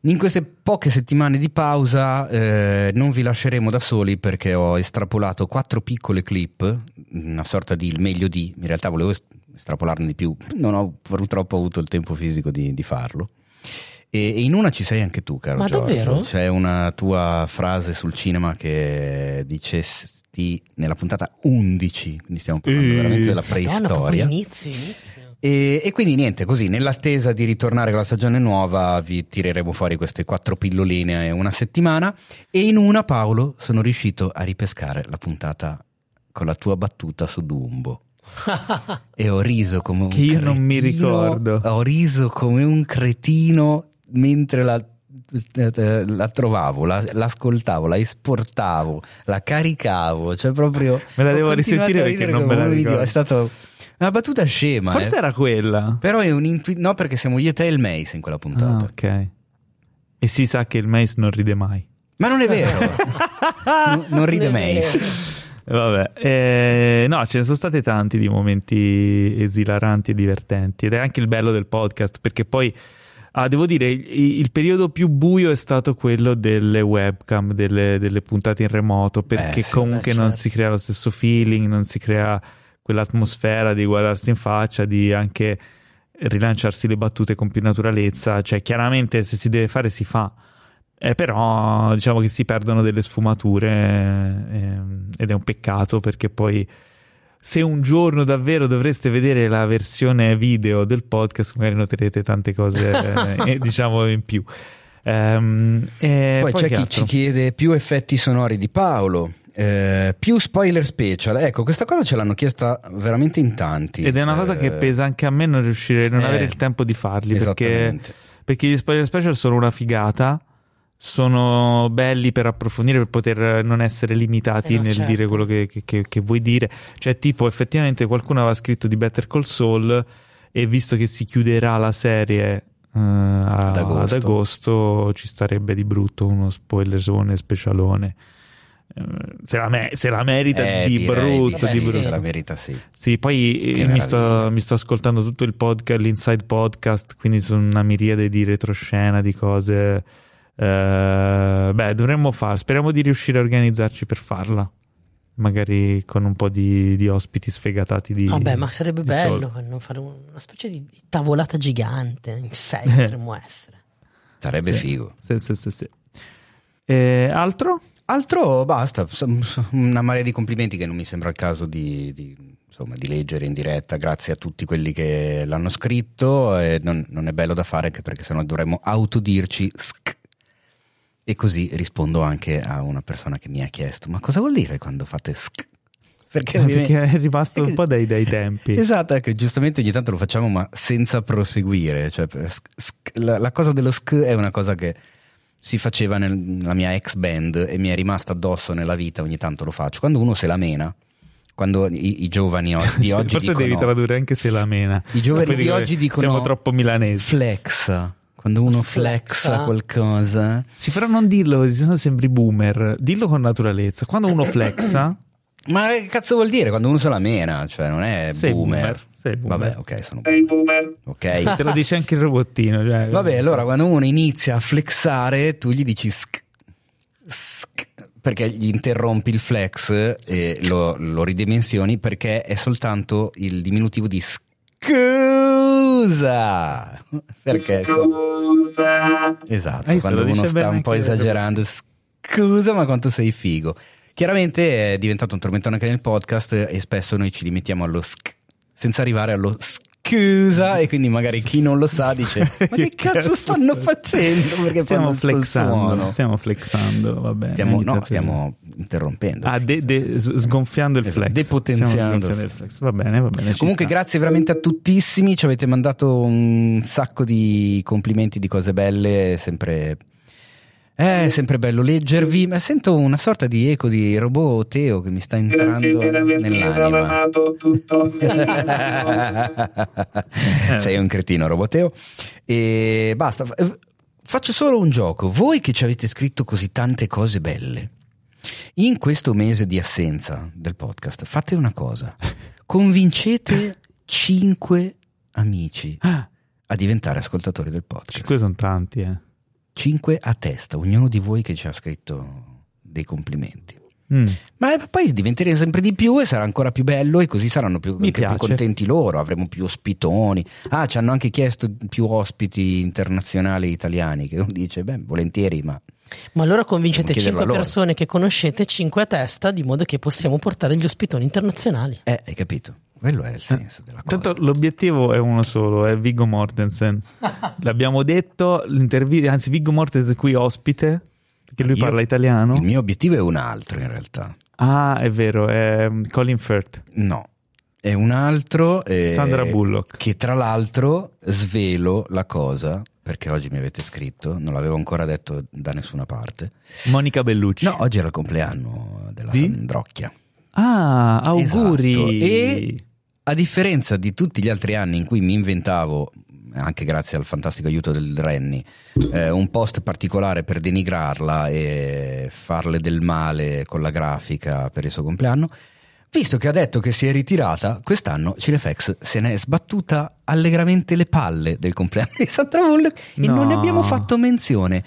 In queste poche settimane di pausa eh, non vi lasceremo da soli perché ho estrapolato quattro piccole clip, una sorta di il meglio di, in realtà volevo est- estrapolarne di più, non ho purtroppo avuto il tempo fisico di, di farlo. E, e in una ci sei anche tu, caro Ma Giorgio. davvero? C'è una tua frase sul cinema che dicesti nella puntata 11, quindi stiamo parlando Eh. veramente della Madonna, preistoria. inizio, inizio. E, e quindi niente, così nell'attesa di ritornare con la stagione nuova vi tireremo fuori queste quattro pilloline una settimana e in una Paolo sono riuscito a ripescare la puntata con la tua battuta su Dumbo. *laughs* e ho riso come un Che io non mi cretino. ricordo. Ho riso come un cretino mentre la, eh, la trovavo, la, l'ascoltavo, la esportavo, la caricavo, cioè proprio... *laughs* Me la devo risentire perché non come me la ricordo. È stato una battuta scema. Forse eh. era quella. Però è un intu- no perché siamo io, te e il Mace in quella Ah, puntata. ok. E si sa che il Mace non ride mai. Ma non è vero. *laughs* non, non ride Non Mace. Vabbè, eh, no, ce ne sono stati tanti di momenti esilaranti e divertenti ed è anche il bello del podcast perché poi, ah, devo dire, il, il periodo più buio è stato quello delle webcam, delle, delle puntate in remoto perché Eh, sì, comunque non certo. si crea lo stesso feeling, non si crea quell'atmosfera di guardarsi in faccia, di anche rilanciarsi le battute con più naturalezza, cioè chiaramente se si deve fare si fa. Eh, però diciamo che si perdono delle sfumature ehm, ed è un peccato perché poi se un giorno davvero dovreste vedere la versione video del podcast magari noterete tante cose *laughs* eh, diciamo in più. Ehm, e Poi, c'è che chi altro? ci chiede più effetti sonori di Paolo, eh, più spoiler special. Ecco, questa cosa ce l'hanno chiesta veramente in tanti. Ed è una cosa che Eh, pesa anche a me non riuscire non eh, avere il tempo di farli perché, perché gli spoiler special sono una figata sono belli per approfondire per poter non essere limitati Eh no, nel certo. dire quello che, che- che- che vuoi dire cioè tipo effettivamente qualcuno aveva scritto di Better Call Saul e visto che si chiuderà la serie a- Ad agosto. ad agosto ci starebbe di brutto uno spoilersone specialone Eh, se la, me- se la merita Eh, di direi brutto di sì. brutto Se la merita sì. sì, poi eh, mi, sto, mi sto ascoltando tutto il podcast, l'inside podcast, quindi sono una miriade di retroscena, di cose. Eh, beh, dovremmo fare, speriamo di riuscire a organizzarci per farla. Magari con un po' di, di ospiti sfegatati di. Vabbè, ma sarebbe di bello sol- non fare una specie di, di tavolata gigante in sé potremmo essere. Sarebbe Sì. figo. Sì, sì, sì, sì. Eh, altro? Altro basta, una marea di complimenti che non mi sembra il caso di, di, insomma, di leggere in diretta. Grazie a tutti quelli che l'hanno scritto. E non, non è bello da fare anche perché sennò dovremmo autodirci sk. E così rispondo anche a una persona che mi ha chiesto: Ma cosa vuol dire quando fate sk? Perché, Eh, Perché è rimasto un po' dai, dai tempi. *laughs* Esatto, che giustamente ogni tanto lo facciamo ma senza proseguire. Cioè, sk- sk- la, la cosa dello sk è una cosa che si faceva nel- nella mia ex band e mi è rimasta addosso nella vita, ogni tanto lo faccio. Quando uno se la mena, quando i, i giovani *laughs* di oggi Forse devi tradurre anche se la mena. I giovani di oggi dicono- Siamo troppo milanesi. flexa, quando uno flexa, Flexa. qualcosa. Sì, però non dirlo così, sennò sembri boomer. Dillo con naturalezza. Quando uno flexa, *coughs* Ma che cazzo vuol dire quando uno se la mena? Cioè non è Sei boomer. boomer, sei boomer. Vabbè, ok, sono Sei boomer. ok. *laughs* te lo dice anche il robottino. Cioè, Vabbè, allora quando uno inizia a flexare, tu gli dici sk, sk, perché gli interrompi il flex e lo, lo ridimensioni perché è soltanto il diminutivo di scusa. Perché Scusa. esatto, Hai quando uno sta un po' esagerando, scusa, ma quanto sei figo. Chiaramente è diventato un tormentone anche nel podcast e spesso noi ci limitiamo allo sk, senza arrivare allo scusa e quindi magari chi non lo sa dice ma *laughs* che cazzo stanno facendo perché stiamo flexando, suono?" stiamo flexando, va bene. Stiamo- no, stiamo interrompendo Ah, de- de- s- sgonfiando il Esatto, flex. depotenziando il flex. Va bene, va bene. Comunque grazie veramente a tuttissimi, ci avete mandato un sacco di complimenti, di cose belle, è È sempre bello leggervi, ma sento una sorta di eco di robot Teo che mi sta entrando nell'anima. *laughs* Sei un cretino, Roboteo. E basta. F- Faccio solo un gioco. Voi che ci avete scritto così tante cose belle, in questo mese di assenza del podcast, fate una cosa. Convincete cinque amici Ah, a diventare ascoltatori del podcast. cinque sono tanti, eh. Cinque a testa, ognuno di voi che ci ha scritto dei complimenti. Mm. Ma eh, poi diventeremo sempre di più e sarà ancora più bello e così saranno più, più contenti loro, avremo più ospitoni. Ah, ci hanno anche chiesto più ospiti internazionali italiani, che uno dice, beh, volentieri, ma Ma allora convincete Dobbiamo chiederlo 5 a loro. persone che conoscete, 5 a testa, di modo che possiamo portare gli ospitoni internazionali. eh, hai capito? Quello è il senso della cosa. Tanto l'obiettivo è uno solo, è Viggo Mortensen. *laughs* L'abbiamo detto, l'intervista, anzi Viggo Mortensen qui ospite, perché lui Io- parla italiano. Il mio obiettivo è un altro in realtà. Ah, è vero, è Colin Firth. No, e un altro eh, Sandra Bullock. che tra l'altro svelo la cosa perché oggi mi avete scritto, non l'avevo ancora detto da nessuna parte. Monica Bellucci. No, oggi era il compleanno della Di? Sandrocchia. Ah, auguri. Esatto. E a differenza di tutti gli altri anni in cui mi inventavo, anche grazie al fantastico aiuto del Renny, eh, un post particolare per denigrarla e farle del male con la grafica per il suo compleanno, visto che ha detto che si è ritirata, quest'anno Cinefx se ne è sbattuta allegramente le palle del compleanno di Sandra Bullock e No. non ne abbiamo fatto menzione.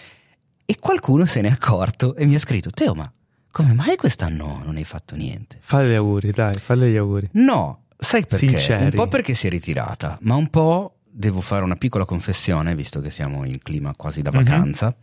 E qualcuno se ne è accorto e mi ha scritto: Teo, ma come mai quest'anno non hai fatto niente? Falle gli auguri, dai, falle gli auguri. No, sai perché? Sinceri. Un po' perché si è ritirata, ma un po' devo fare una piccola confessione, visto che siamo in clima quasi da Mhm. vacanza.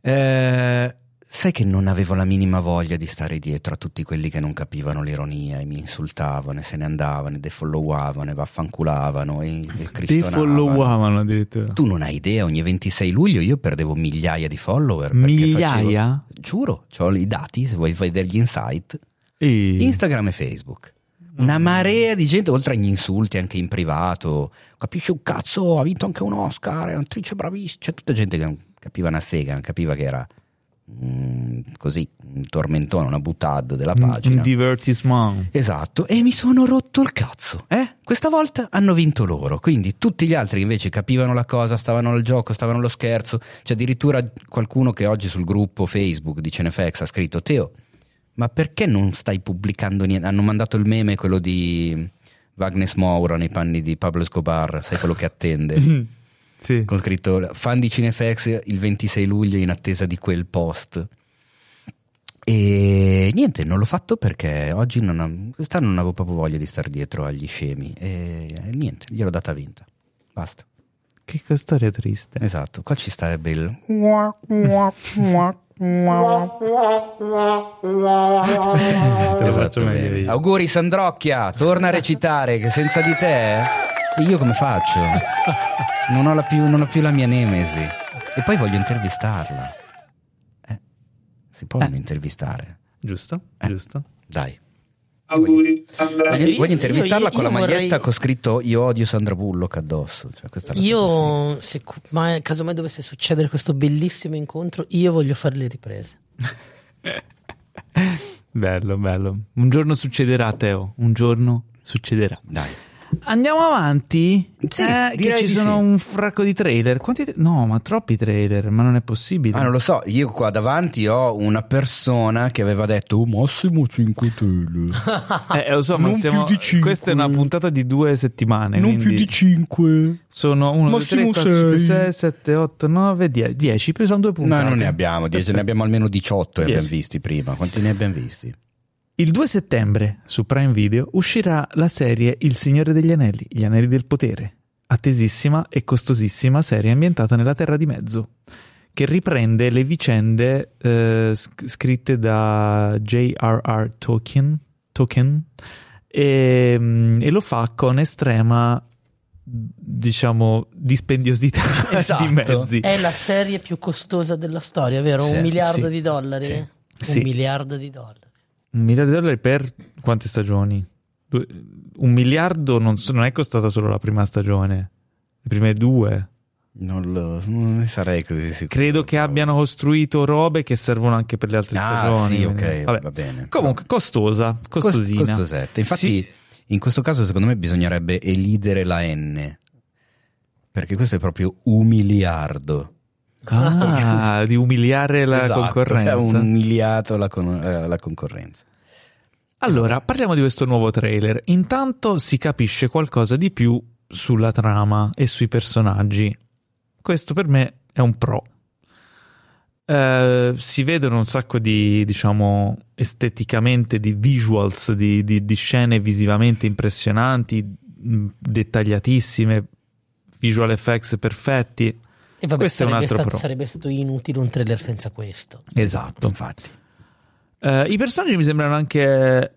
Eh, sai che non avevo la minima voglia di stare dietro a tutti quelli che non capivano l'ironia e mi insultavano e se ne andavano e defollowavano e vaffanculavano e, e. *laughs* Defollowavano addirittura. Tu non hai idea, ogni 26 luglio io perdevo migliaia di follower. Migliaia? facevo- giuro, ho i dati, se vuoi vedere gli insight. E- Instagram e Facebook. Una marea di gente, oltre agli insulti anche in privato. Capisci un cazzo, ha vinto anche un Oscar, è un'attrice bravissima. C'è tutta gente che non capiva una sega, non capiva che era mm, così, un tormentone, una butad della pagina. Un divertissement. Esatto, e mi sono rotto il cazzo. Eh? Questa volta hanno vinto loro, quindi tutti gli altri invece capivano la cosa, stavano al gioco, stavano allo scherzo. C'è addirittura qualcuno che oggi sul gruppo Facebook di Cenefex ha scritto: Teo, ma perché non stai pubblicando niente? Hanno mandato il meme, quello di Wagner Moura nei panni di Pablo Escobar, sai quello che attende. *laughs* sì. Con scritto fan di Cinefex il 26 luglio in attesa di quel post. E niente, non l'ho fatto perché oggi non ho- quest'anno non avevo proprio voglia di stare dietro agli scemi. E niente, gliel'ho data vinta. Basta. Che che storia triste. Esatto, qua ci starebbe il. *laughs* Te lo Esatto, faccio meglio io. Auguri Sandrocchia, torna a recitare che senza di te io come faccio? Non ho, la più, non ho più la mia nemesi. E poi voglio intervistarla. Eh, si può Eh. intervistare? Giusto? Eh. Giusto? Dai. Auguri, Sandra. Voglio, io- voglio intervistarla io- con la io maglietta vorrei- con scritto Io odio Sandra Bullock addosso. Cioè, la Io, se mai, casomai dovesse succedere questo bellissimo incontro, io voglio fare le riprese. *laughs* Bello, bello. Un giorno succederà, Teo. Un giorno succederà. Dai. Andiamo avanti. Sì, Eh, che direi ci di sono sì. un fracco di trailer. Quanti tra- No, ma troppi trailer, ma non è possibile. Ah, non lo so, io qua davanti ho una persona che aveva detto oh, massimo 5 trailer. *laughs* Eh, lo so, ma Non stiamo... più di cinque. questa è una puntata di due settimane. non più di 5. Sono 1, 2, 3, Massimo 4, 5, sei. 6, 7, 8, 9, 10. 10, poi sono due No, puntate. non ne abbiamo 10, ne abbiamo almeno 18 ne Dieci. abbiamo visti prima. Quanti ne abbiamo visti? Il 2 settembre su Prime Video uscirà la serie Il Signore degli Anelli, Gli Anelli del Potere, attesissima e costosissima serie ambientata nella Terra di Mezzo, che riprende le vicende eh, sc- scritte da J.R.R. Tolkien, Tolkien e, mm, e lo fa con estrema diciamo dispendiosità *laughs* Esatto. di mezzi. È la serie più costosa della storia, vero? Sì, un miliardo sì, di dollari? sì, Un sì. miliardo di dollari. Un miliardo di dollari per quante stagioni? Due- un miliardo non, so- non è costata solo la prima stagione, le prime due. Non, lo, non ne sarei così sicuro. Credo che abbiano costruito robe che servono anche per le altre Ah, stagioni. sì, ok, vabbè. va bene. Comunque, costosa, Cost- costosina. costosette. Infatti, Sì. in questo caso, secondo me, bisognerebbe elidere la N. Perché questo è proprio un miliardo. Ah, di umiliare la Esatto, concorrenza. Ha umiliato la, con- eh, la concorrenza. Allora, parliamo di questo nuovo trailer. Intanto si capisce qualcosa di più sulla trama e sui personaggi. Questo per me è un pro. Eh, si vedono un sacco di, diciamo, esteticamente di visuals, di, di- di scene visivamente impressionanti, mh, dettagliatissime, visual effects perfetti. E vabbè, Questo è un sarebbe, altro stato, pro. sarebbe stato inutile un trailer senza questo. Esatto. Infatti. Eh, I personaggi mi sembrano anche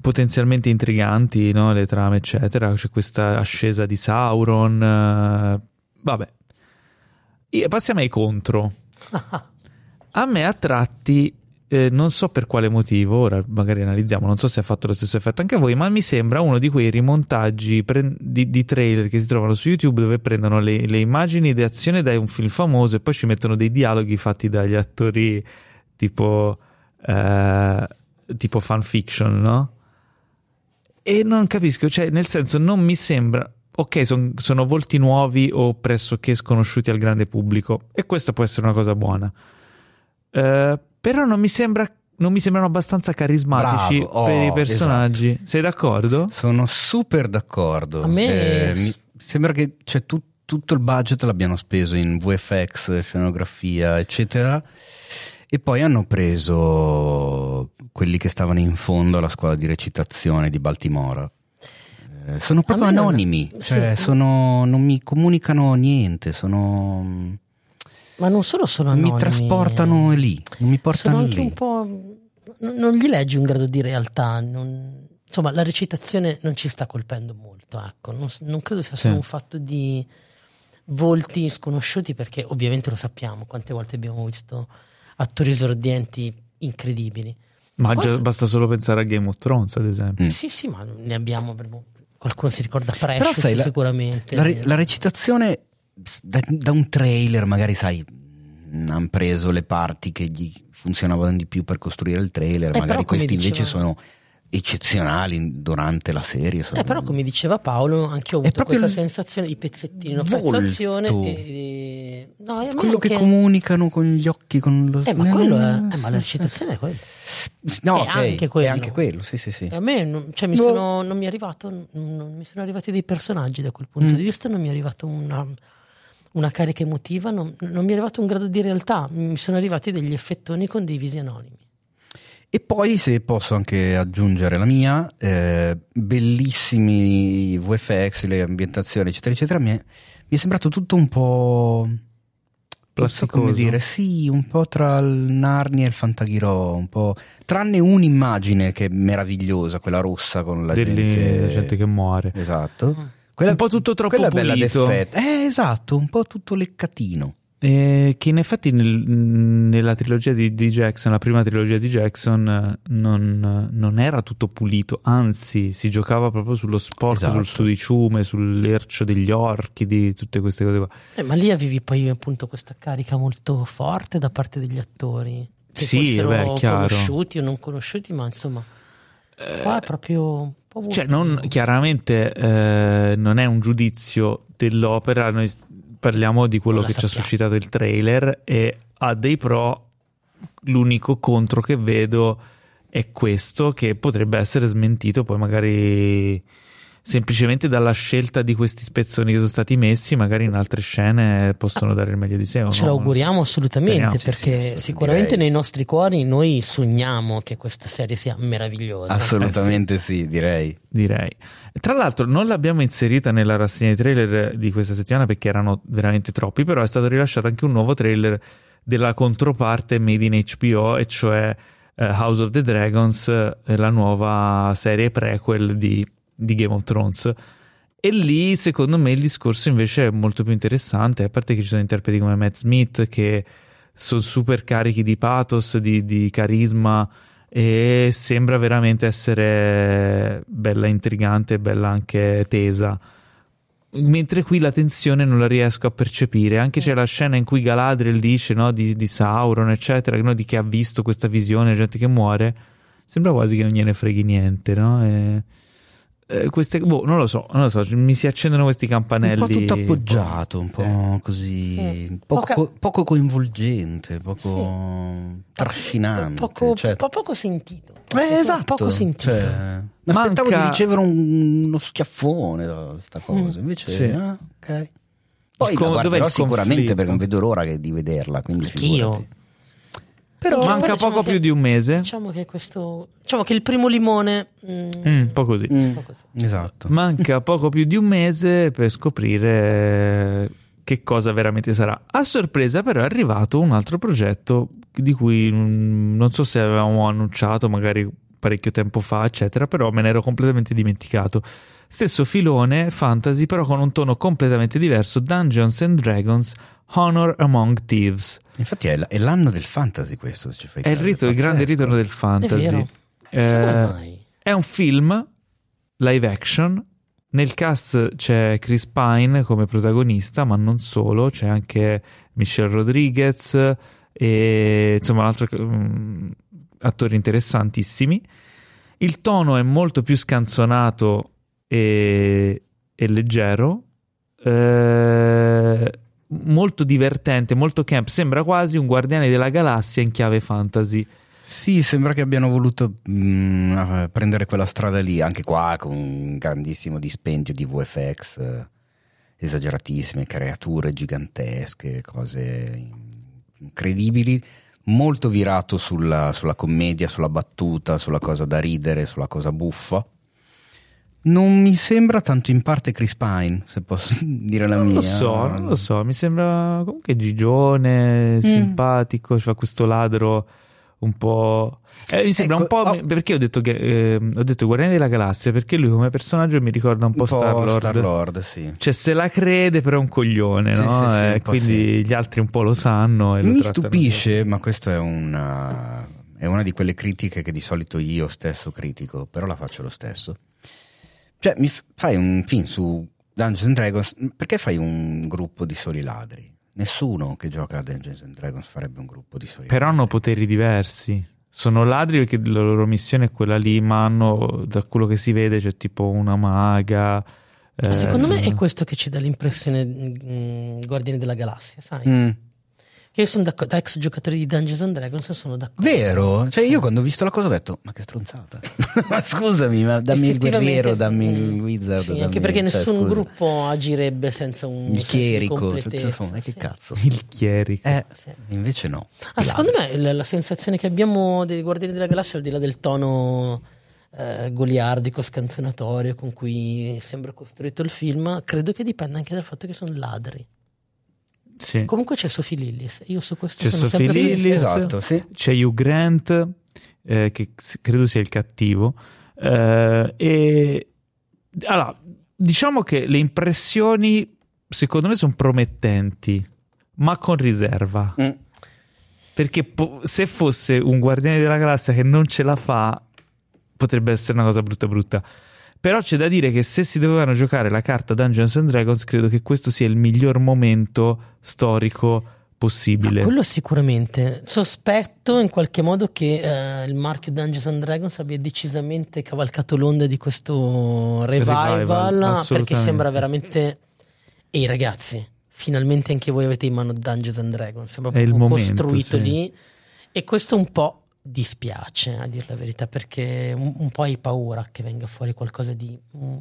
potenzialmente intriganti, no? le trame, eccetera. C'è questa ascesa di Sauron. eh, vabbè. Io- passiamo ai contro. *laughs* A me a tratti eh, non so per quale motivo, ora magari analizziamo, non so se ha fatto lo stesso effetto anche a voi, ma mi sembra uno di quei rimontaggi pre- di, di trailer che si trovano su YouTube dove prendono le, le immagini di azione da un film famoso e poi ci mettono dei dialoghi fatti dagli attori tipo, eh, tipo fanfiction, no? E non capisco, cioè nel senso non mi sembra ok, son- sono volti nuovi o pressoché sconosciuti al grande pubblico, e questa può essere una cosa buona. Eh, però non mi sembra. Non mi sembrano abbastanza carismatici Bravo, oh, per i personaggi. Sei d'accordo? Sono super d'accordo. A me- Eh, mi sembra che cioè, tu- tutto il budget l'abbiano speso in VFX, scenografia, eccetera. E poi hanno preso quelli che stavano in fondo alla scuola di recitazione di Baltimora. Eh, sono proprio me non- anonimi, cioè sì. sono- non mi comunicano niente, sono, Ma non solo sono anonimi. mi trasportano lì, non mi portano sono anche lì. un po'. Non gli leggi un grado di realtà. non- Insomma, la recitazione non ci sta colpendo molto. Ecco. Non, non credo sia solo Sì. un fatto di volti sconosciuti, perché ovviamente lo sappiamo quante volte abbiamo visto attori esordienti incredibili. Ma Poi già basta solo pensare a Game of Thrones, ad esempio. Mm. Sì, sì, ma ne abbiamo. Qualcuno si ricorda Però Precious sai, la- sicuramente. La, re- la recitazione da, da un trailer, magari sai, hanno preso le parti che gli funzionavano di più per costruire il trailer, Eh, magari questi invece diceva- sono eccezionali durante la serie. sono- Eh, però come diceva Paolo, anche io ho avuto questa sensazione di pezzettino, no, volto. pezzazione e- no, quello che anche- comunicano con gli occhi, con lo Eh, ma quello è, eh, ma la recitazione è quella. No, è ok, anche quello. è anche quello, sì, sì, sì. E a me non, cioè, mi, No. sono, non mi è arrivato, non mi sono arrivati dei personaggi da quel punto Mm. di vista, non mi è arrivato una, una carica emotiva, non, non mi è arrivato un grado di realtà, mi sono arrivati degli effettoni con dei visi anonimi. E poi, se posso anche aggiungere la mia, eh, bellissimi VFX, le ambientazioni, eccetera, eccetera. Mi è, mi è sembrato tutto un po'. Non so come Plasticoso. dire, sì, un po' tra il Narnia e il Fantaghirò, un po'. Tranne un'immagine che è meravigliosa, quella rossa con la Delle- gente. gente che muore. Esatto. Mm. Un po' tutto troppo quella è bella pulito. d'effetto. Eh, esatto, un po' tutto leccatino. Eh, che in effetti nel- nella trilogia di, di Jackson, la prima trilogia di Jackson, eh, non, non era tutto pulito, anzi si giocava proprio sullo sporco, Esatto. sul sudiciume, sull'ercio degli orchi, di tutte queste cose qua. Eh, ma lì avevi poi appunto questa carica molto forte da parte degli attori. Che Sì, fossero beh, chiaro. conosciuti o non conosciuti, ma insomma, qua è proprio Cioè, non, chiaramente eh, non è un giudizio dell'opera, noi parliamo di quello che la ci ha sappiamo. suscitato il trailer e ha dei pro, l'unico contro che vedo è questo che potrebbe essere smentito poi magari semplicemente dalla scelta di questi spezzoni che sono stati messi, magari in altre scene possono dare il meglio di sé. o Ce no? l'auguriamo assolutamente Speriamo. perché Sì, sì, sicuramente direi. nei nostri cuori noi sogniamo che questa serie sia meravigliosa. Assolutamente sì, direi. direi. Tra l'altro non l'abbiamo inserita nella rassegna di trailer di questa settimana perché erano veramente troppi, però è stato rilasciato anche un nuovo trailer della controparte made in HBO, e cioè eh, House of the Dragons, eh, la nuova serie prequel di, di Game of Thrones. E lì, secondo me, il discorso invece è molto più interessante, a parte che ci sono interpreti come Matt Smith che sono super carichi di pathos, di, di carisma e sembra veramente essere bella intrigante, bella anche tesa. Mentre qui la tensione non la riesco a percepire. Anche c'è la scena in cui Galadriel dice no, di, di Sauron, eccetera, no, di che ha visto questa visione, gente che muore. Sembra quasi che non gliene freghi niente, no? E, eh, queste, boh, non lo so, non lo so, mi si accendono questi campanelli. Un po' tutto appoggiato, un po' così, Mm. poco, Poca- poco coinvolgente, poco trascinante. Poco, cioè- po- poco sentito. Eh, esatto. Poco sentito. Cioè, mi aspettavo Manca- di ricevere un- uno schiaffone da questa cosa, invece Sì. ah, ok. Poi con- la guarderò sicuramente conflitto? perché non vedo l'ora che- di vederla, quindi Anch'io. figurati. Però Manca poi diciamo poco che- più di un mese. Diciamo che questo. Diciamo che il primo limone. mm, Mm, un po' così. Mm, un po' così. esatto. Manca *laughs* poco più di un mese per scoprire che cosa veramente sarà. A sorpresa, però, è arrivato un altro progetto di cui mm, non so se avevamo annunciato, magari parecchio tempo fa, eccetera, però me ne ero completamente dimenticato. Stesso filone fantasy, però con un tono completamente diverso, Dungeons and Dragons Honor Among Thieves. Infatti è, l- è l'anno del fantasy questo. se ci fai È il, rito- il grande ritorno del È fantasy. vero. Eh, è un film live action. Nel cast c'è Chris Pine come protagonista, ma non solo, c'è anche Michelle Rodriguez e insomma altri mm, attori interessantissimi. Il tono è molto più scanzonato e, e leggero, eh, molto divertente, molto camp. Sembra quasi un Guardiani della Galassia in chiave fantasy. Sì, sembra che abbiano voluto mm, eh, prendere quella strada lì, anche qua con un grandissimo dispendio di VFX eh, esageratissime, creature gigantesche, cose incredibili, molto virato sulla, sulla commedia, sulla battuta, sulla cosa da ridere, sulla cosa buffa. Non mi sembra tanto in parte Chris Pine, se posso *laughs* dire la Non mia. lo so, non lo so, mi sembra comunque gigione, simpatico, fa questo ladro un po'... Eh, mi sembra Ecco, un po'... oh. Perché ho detto che... eh, ho detto Guardiani della Galassia? Perché lui come personaggio mi ricorda un po', Star-Lord. Star-Lord, sì. Cioè se la crede però è un coglione, Sì, no? sì, sì, Eh, un po' quindi gli altri un po' lo sanno e lo Mi stupisce, ma questa è una, è una di quelle critiche che di solito io stesso critico, però la faccio lo stesso. Cioè, mi f- fai un film su Dungeons and Dragons, perché fai un gruppo di soli ladri? Nessuno che gioca a Dungeons and Dragons farebbe un gruppo di soli Però ladri. hanno poteri diversi. Sono ladri perché la loro missione è quella lì, ma hanno, da quello che si vede, c'è tipo una maga. eh, Secondo me è questo che ci dà l'impressione mm, Guardiani della Galassia, sai? Mm. Io sono d'accordo, da ex giocatore di Dungeons and Dragons sono d'accordo. Vero? Cioè, io quando ho visto la cosa ho detto, ma che stronzata. *laughs* ma scusami, ma dammi il guerriero, dammi il mm, wizard. Sì, dammi- anche perché cioè, nessun scusa. gruppo agirebbe senza un Il senso chierico, tutto, insomma, ma che sì. cazzo. Il chierico. Eh, Sì. invece no. Ah, secondo me la, la sensazione che abbiamo dei Guardiani della Galassia, al di là del tono eh, goliardico, scanzonatorio con cui sembra costruito il film, credo che dipenda anche dal fatto che sono ladri. Sì. Comunque c'è Sophie Lillis, io su questo C'è sono Sophie Lillis. Esatto, sì. C'è Hugh Grant, eh, che credo sia il cattivo. eh, e allora, diciamo che le impressioni, secondo me, sono promettenti, ma con riserva. Mm. Perché po- se fosse un guardiane della galassia che non ce la fa, potrebbe essere una cosa brutta brutta. Però c'è da dire che se si dovevano giocare la carta Dungeons and Dragons, credo che questo sia il miglior momento storico possibile. Ah, quello sicuramente. Sospetto in qualche modo che eh, il marchio Dungeons and Dragons abbia decisamente cavalcato l'onda di questo revival, Revival, perché sembra veramente... Ehi ragazzi, finalmente anche voi avete in mano Dungeons and Dragons, sembra È il proprio momento, costruito sì. lì e questo un po' dispiace a dire la verità perché un, un po' hai paura che venga fuori qualcosa di... mm,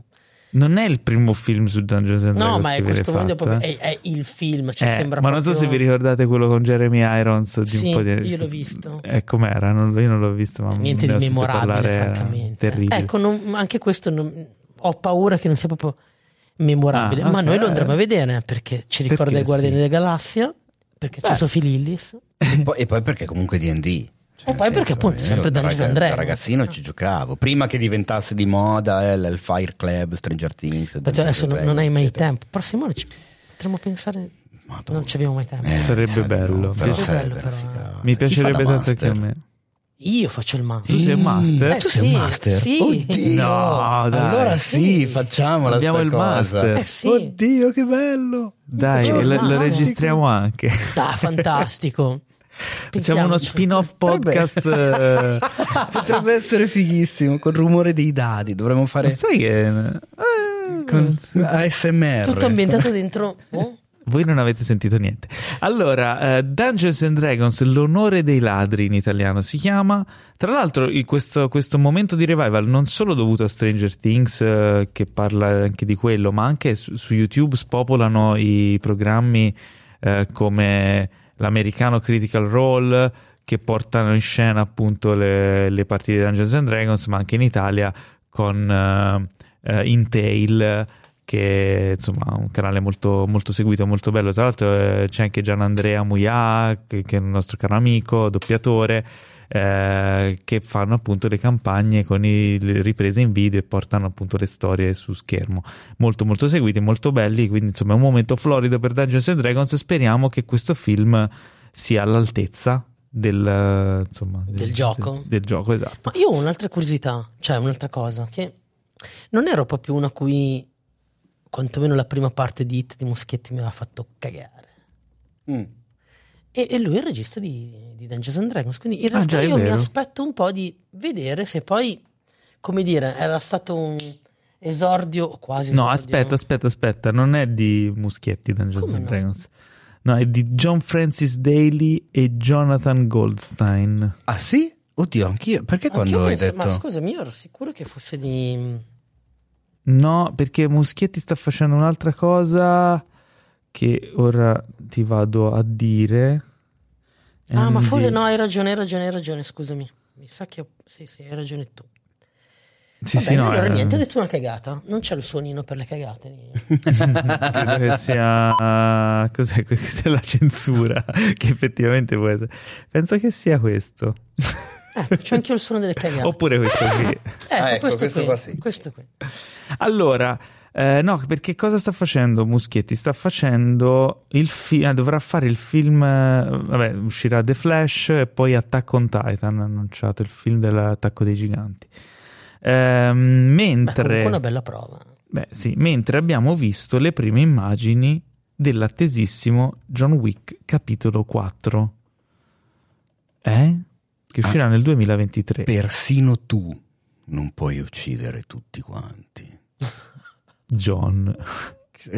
Non è il primo film su Dungeons and Dragons No, ma è questo momento fatto, proprio, eh. è, è il film, cioè Eh, sembra ma non so se proprio- vi ricordate quello con Jeremy Irons di Sì, un po' di... io l'ho visto. Eh, com'era? Non- io non l'ho visto, ma niente di memorabile, parlare, francamente. Terribile. Ecco, non- anche questo non- ho paura che non sia proprio memorabile, Ah, ma ok. noi lo andremo a vedere perché ci ricorda Perché i Guardiani sì. della Galassia, perché c'è Beh. Sophie Lillis. E poi, e poi perché comunque D&D. E poi nel perché appunto è sempre da Dungeons and Dragons. Da ragazzino ci giocavo. Prima che diventasse di moda eh, il Fire Club, Stranger Things. Cioè, adesso non, non hai mai tempo. Prossimo ci potremmo pensare. Madonna. Non ci abbiamo mai tempo. Eh, Sarebbe sarebbe- bello. però Sarebbe sarebbe bello, però. Mi piacerebbe da tanto anche a me. Io faccio il master. Tu sei un master? Eh, Tu sei sì, master? sì. Oddio! No, dai. Allora sì, Sì. facciamola Abbiamo il cosa. master. Eh, sì. Oddio, che bello! Dai, lo, il lo registriamo anche. Dai, fantastico. Facciamo uno spin-off podcast. eh, *laughs* Potrebbe essere fighissimo, col rumore dei dadi. Dovremmo fare Ma sai che... eh, con ASMR. Tutto ambientato dentro. oh, Voi non avete sentito niente. Allora, eh, Dungeons and Dragons, l'onore dei ladri in italiano si chiama. Tra l'altro, in questo, questo momento di revival non solo dovuto a Stranger Things, eh, che parla anche di quello, ma anche su, su YouTube spopolano i programmi eh, come l'americano Critical Role, che portano in scena appunto le, le partite di Dungeons and Dragons, ma anche in Italia con eh, eh, Intail che insomma è un canale molto, molto seguito, molto bello. Tra l'altro eh, c'è anche Gian Andrea Muia, che, che è un nostro caro amico, doppiatore. Eh, che fanno appunto le campagne con i- le riprese in video e portano appunto le storie su schermo. Molto molto seguiti, molto belli, quindi insomma è un momento florido per Dungeons and Dragons e speriamo che questo film sia all'altezza del, insomma, Del gioco? del, del gioco, esatto. Ma io ho un'altra curiosità, cioè un'altra cosa, che non ero proprio una a cui quantomeno la prima parte di Hit di Moschetti mi aveva fatto cagare. Mm. E, e lui è il regista di, di Dungeons and Dragons, quindi in Ah, realtà già, è io mi aspetto un po' di vedere se poi, come dire, era stato un esordio, o quasi No, esordio. aspetta, aspetta, aspetta, non è di Muschietti Dungeons Come and no? Dragons. No, è di John Francis Daly e Jonathan Goldstein. Ah sì? Oddio, anch'io. Perché Anche quando io hai penso- detto... Ma scusami, io ero sicuro che fosse di... No, perché Muschietti sta facendo un'altra cosa che ora ti vado a dire. Ah, ma forse no, hai ragione, hai ragione, hai ragione, scusami. Mi sa che... ho- Sì, sì, hai ragione tu. Sì, Va sì, no. allora eh, niente, hai detto una cagata. Non c'è il suonino per le cagate. *laughs* *laughs* credo che sia. Cos'è? Questa è la censura. *laughs* Che effettivamente può essere. Penso che sia questo. Eh, c'è anche il suono delle cagate. Oppure questo qui. Ecco, Ah, ecco, questo, questo qui, qua sì. questo qui. Allora, eh, no, perché cosa sta facendo Muschietti? Sta facendo il film, dovrà fare il film, eh, vabbè, uscirà The Flash e poi Attack on Titan, ha annunciato il film dell'attacco dei giganti. Ehm, Beh, mentre, comunque una bella prova. beh, sì, mentre abbiamo visto le prime immagini dell'attesissimo John Wick capitolo 4. Eh? Che uscirà nel 2023. Persino tu non puoi uccidere tutti quanti. *laughs* John.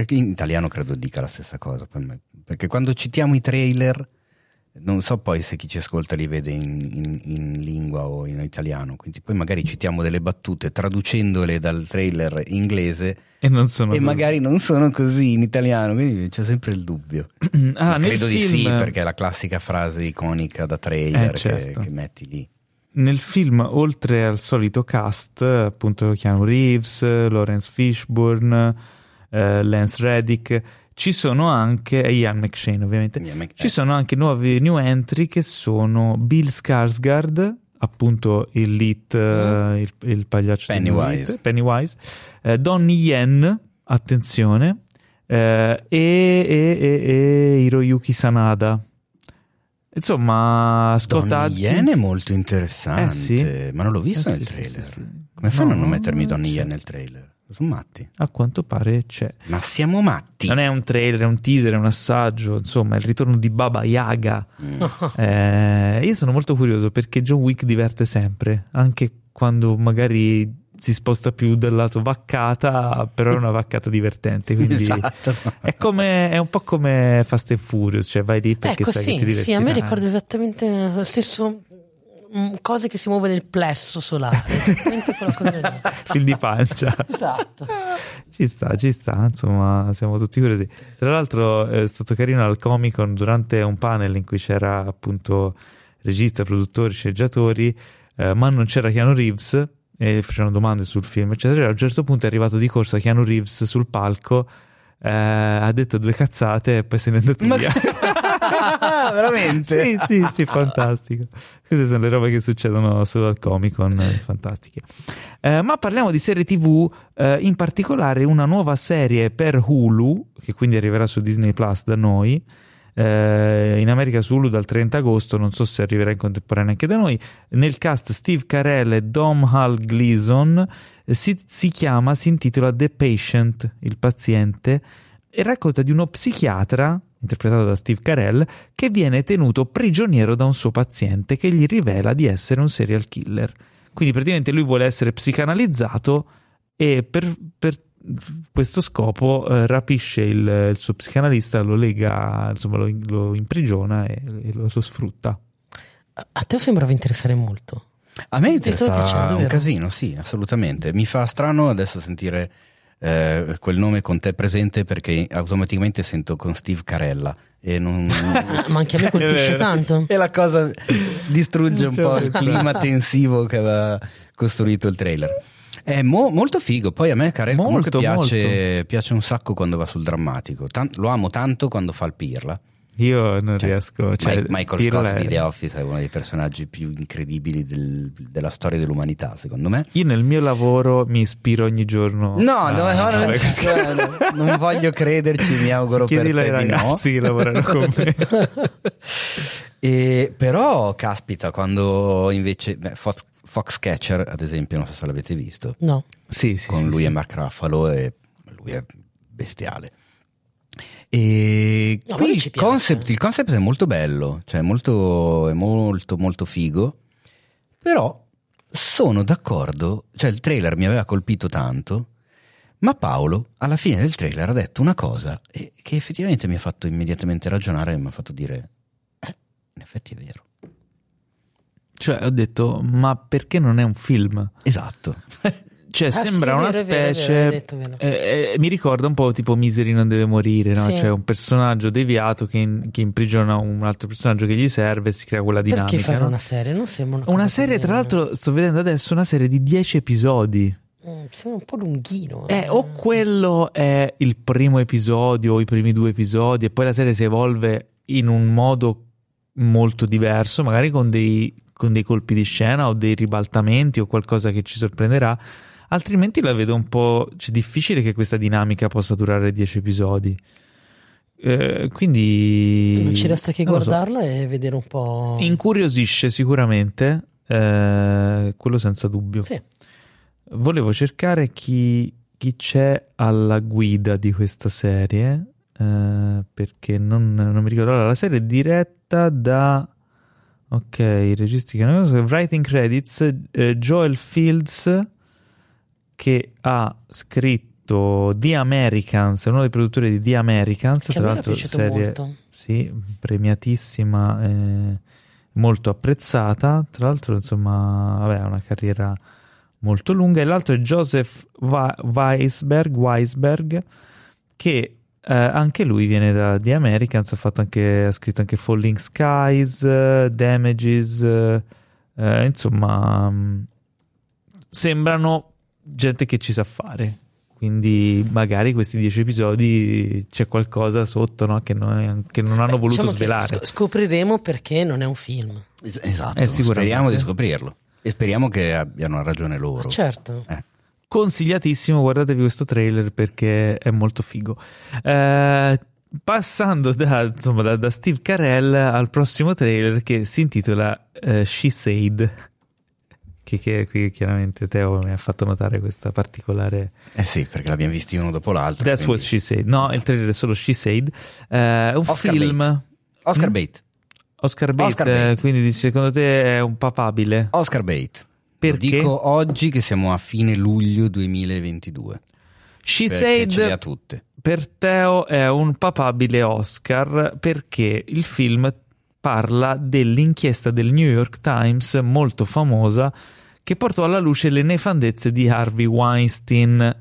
In italiano credo dica la stessa cosa, per me. perché quando citiamo i trailer, non so poi se chi ci ascolta li vede in, in- in lingua o in italiano, quindi poi magari citiamo delle battute traducendole dal trailer inglese E non e magari non sono così in italiano, quindi c'è sempre il dubbio. Ah, credo di film- sì, perché è la classica frase iconica da trailer Eh, certo. che, che metti lì. Nel film, oltre al solito cast, appunto Keanu Reeves, Lawrence Fishburne, eh, Lance Reddick, ci sono anche, e Ian McShane ovviamente, Ian McShane. ci sono anche nuovi new entry che sono Bill Skarsgård, appunto il lead, eh, il, il pagliaccio Pennywise. It, Pennywise, eh, Donnie Yen, attenzione, eh, e, e, e, e Hiroyuki Sanada. Insomma, Scott Donnie Adkins- Yen è molto interessante, Eh, sì. ma non l'ho visto Eh, nel sì, trailer. sì. Come fanno a No, non mettermi Donnie. Yen nel trailer? Sono matti. A quanto pare c'è. Ma siamo matti. Non è un trailer, è un teaser, è un assaggio, insomma, è il ritorno di Baba Yaga. Mm. *laughs* Eh, io sono molto curioso perché John Wick diverte sempre, anche quando magari si sposta più dal lato vaccata, però è una vaccata divertente. Quindi Esatto. è, come, è un po' come Fast and Furious, cioè vai lì perché Ecco, sai che ti sì, divertirai. sì, a me ricorda esattamente lo stesso mm, cose che si muove nel plesso solare, esattamente quella cosa lì. *laughs* Film di pancia. Esatto. Ci sta, ci sta, insomma, siamo tutti curiosi. Tra l'altro è stato carino al Comic Con durante un panel in cui c'era appunto regista, produttori, sceneggiatori, eh, ma non c'era Keanu Reeves e facevano domande sul film, eccetera. A un certo punto è arrivato di corsa Keanu Reeves sul palco, eh, ha detto due cazzate e poi se n'è andato Ma via. *laughs* veramente? sì, sì, sì, fantastico. Queste sono le robe che succedono solo al Comic Con, eh, fantastiche. Eh, ma parliamo di serie TV, eh, in particolare una nuova serie per Hulu, che quindi arriverà su Disney Plus da noi. Eh, in America su Hulu dal 30 agosto, non so se arriverà in contemporanea anche da noi. Nel cast Steve Carell e Dom Hall Gleason eh, si, si chiama, si intitola The Patient, il paziente, e racconta di uno psichiatra, interpretato da Steve Carell, che viene tenuto prigioniero da un suo paziente che gli rivela di essere un serial killer. Quindi praticamente lui vuole essere psicanalizzato e per, per questo scopo eh, rapisce il, il suo psicanalista, lo lega, insomma lo, lo imprigiona e, e lo, lo sfrutta. A te sembrava interessare molto. A me interessa un casino, sì, assolutamente. Mi fa strano adesso sentire eh, quel nome con te presente perché automaticamente sento con Steve Carella e non... *laughs* Ma anche a me colpisce tanto. e la cosa distrugge un C'è po' il clima tensivo che aveva costruito il trailer. È mo- molto figo, poi a me comunque Molto, piace, piace un sacco quando va sul drammatico. Tan- lo amo tanto quando fa il pirla. Io non Cioè, riesco. Cioè, Mi- Michael dirla Scott di è- The Office è uno dei personaggi più incredibili del- della storia dell'umanità, secondo me. Io nel mio lavoro mi ispiro ogni giorno. No, a- no, no, non, credo. non voglio crederci, mi auguro per te ai di no. ragazzi che lavorano con me. *laughs* E, però, caspita, quando invece beh, Fox, Foxcatcher, ad esempio, non so se l'avete visto, No. sì, sì. con sì, lui sì. e Mark Ruffalo, e lui è bestiale. E No, qui il concept, il concept è molto bello, cioè molto, è molto, molto figo. Però sono d'accordo, cioè il trailer mi aveva colpito tanto, ma Paolo alla fine del trailer ha detto una cosa che effettivamente mi ha fatto immediatamente ragionare e mi ha fatto dire, eh, in effetti è vero. Cioè, ho detto, ma perché non è un film? Esatto. *laughs* Cioè, Ah, sembra sì, una vero, vero, vero, specie. hai detto eh, eh, mi ricorda un po' tipo Misery non deve morire, no? Sì. Cioè, un personaggio deviato che, in- che imprigiona un altro personaggio che gli serve e si crea quella dinamica. Perché fare no? una serie? Non sembra una, Una cosa serie, tra l'altro, sto vedendo adesso una serie di 10 episodi. Mm, sembra un po' lunghino. Eh, o quello è il primo episodio o i primi due episodi e poi la serie si evolve in un modo molto diverso, magari con dei, con dei colpi di scena o dei ribaltamenti o qualcosa che ci sorprenderà. Altrimenti la vedo un po'. C'è difficile che questa dinamica possa durare 10 episodi. Eh, quindi. Non ci resta che lo so. guardarla e vedere un po'. Incuriosisce sicuramente, eh, quello senza dubbio. Sì. Volevo cercare chi, chi c'è alla guida di questa serie, eh, perché non, non mi ricordo. Allora, la serie è diretta da... Ok, i registi che Writing Credits, eh, Joel Fields, che ha scritto The Americans, è uno dei produttori di The Americans, Che tra l'altro serie molto. sì, premiatissima, eh, molto apprezzata. Tra l'altro, insomma, vabbè, ha una carriera molto lunga. E l'altro è Joseph Weisberg, Weisberg che eh, anche lui viene da The Americans, ha, fatto anche, ha scritto anche Falling Skies, eh, Damages, eh, eh, insomma, mh, sembrano gente che ci sa fare. Quindi magari questi dieci episodi c'è qualcosa sotto no? che, non, che non hanno Beh, voluto diciamo svelare. sc- scopriremo perché non è un film. Es- esatto, Eh, speriamo di scoprirlo. E speriamo che abbiano ragione loro. Certo. Eh. Consigliatissimo, guardatevi questo trailer perché è molto figo. Eh, passando da, insomma, da, da Steve Carell al prossimo trailer che si intitola eh, She Said. Che, che qui chiaramente Teo mi ha fatto notare questa particolare. Eh sì, perché l'abbiamo visti uno dopo l'altro. That's what quindi- she said. No, il trailer è solo She Said. Eh, un Oscar film. Bates. Oscar Mm? Bate. Oscar Bates, Oscar eh, Bates. quindi secondo te è un papabile? Oscar Bate. Perché? Lo dico oggi che siamo a fine luglio 2022. She Said ce ha tutte. per Teo è un papabile Oscar perché il film parla dell'inchiesta del New York Times molto famosa che portò alla luce le nefandezze di Harvey Weinstein.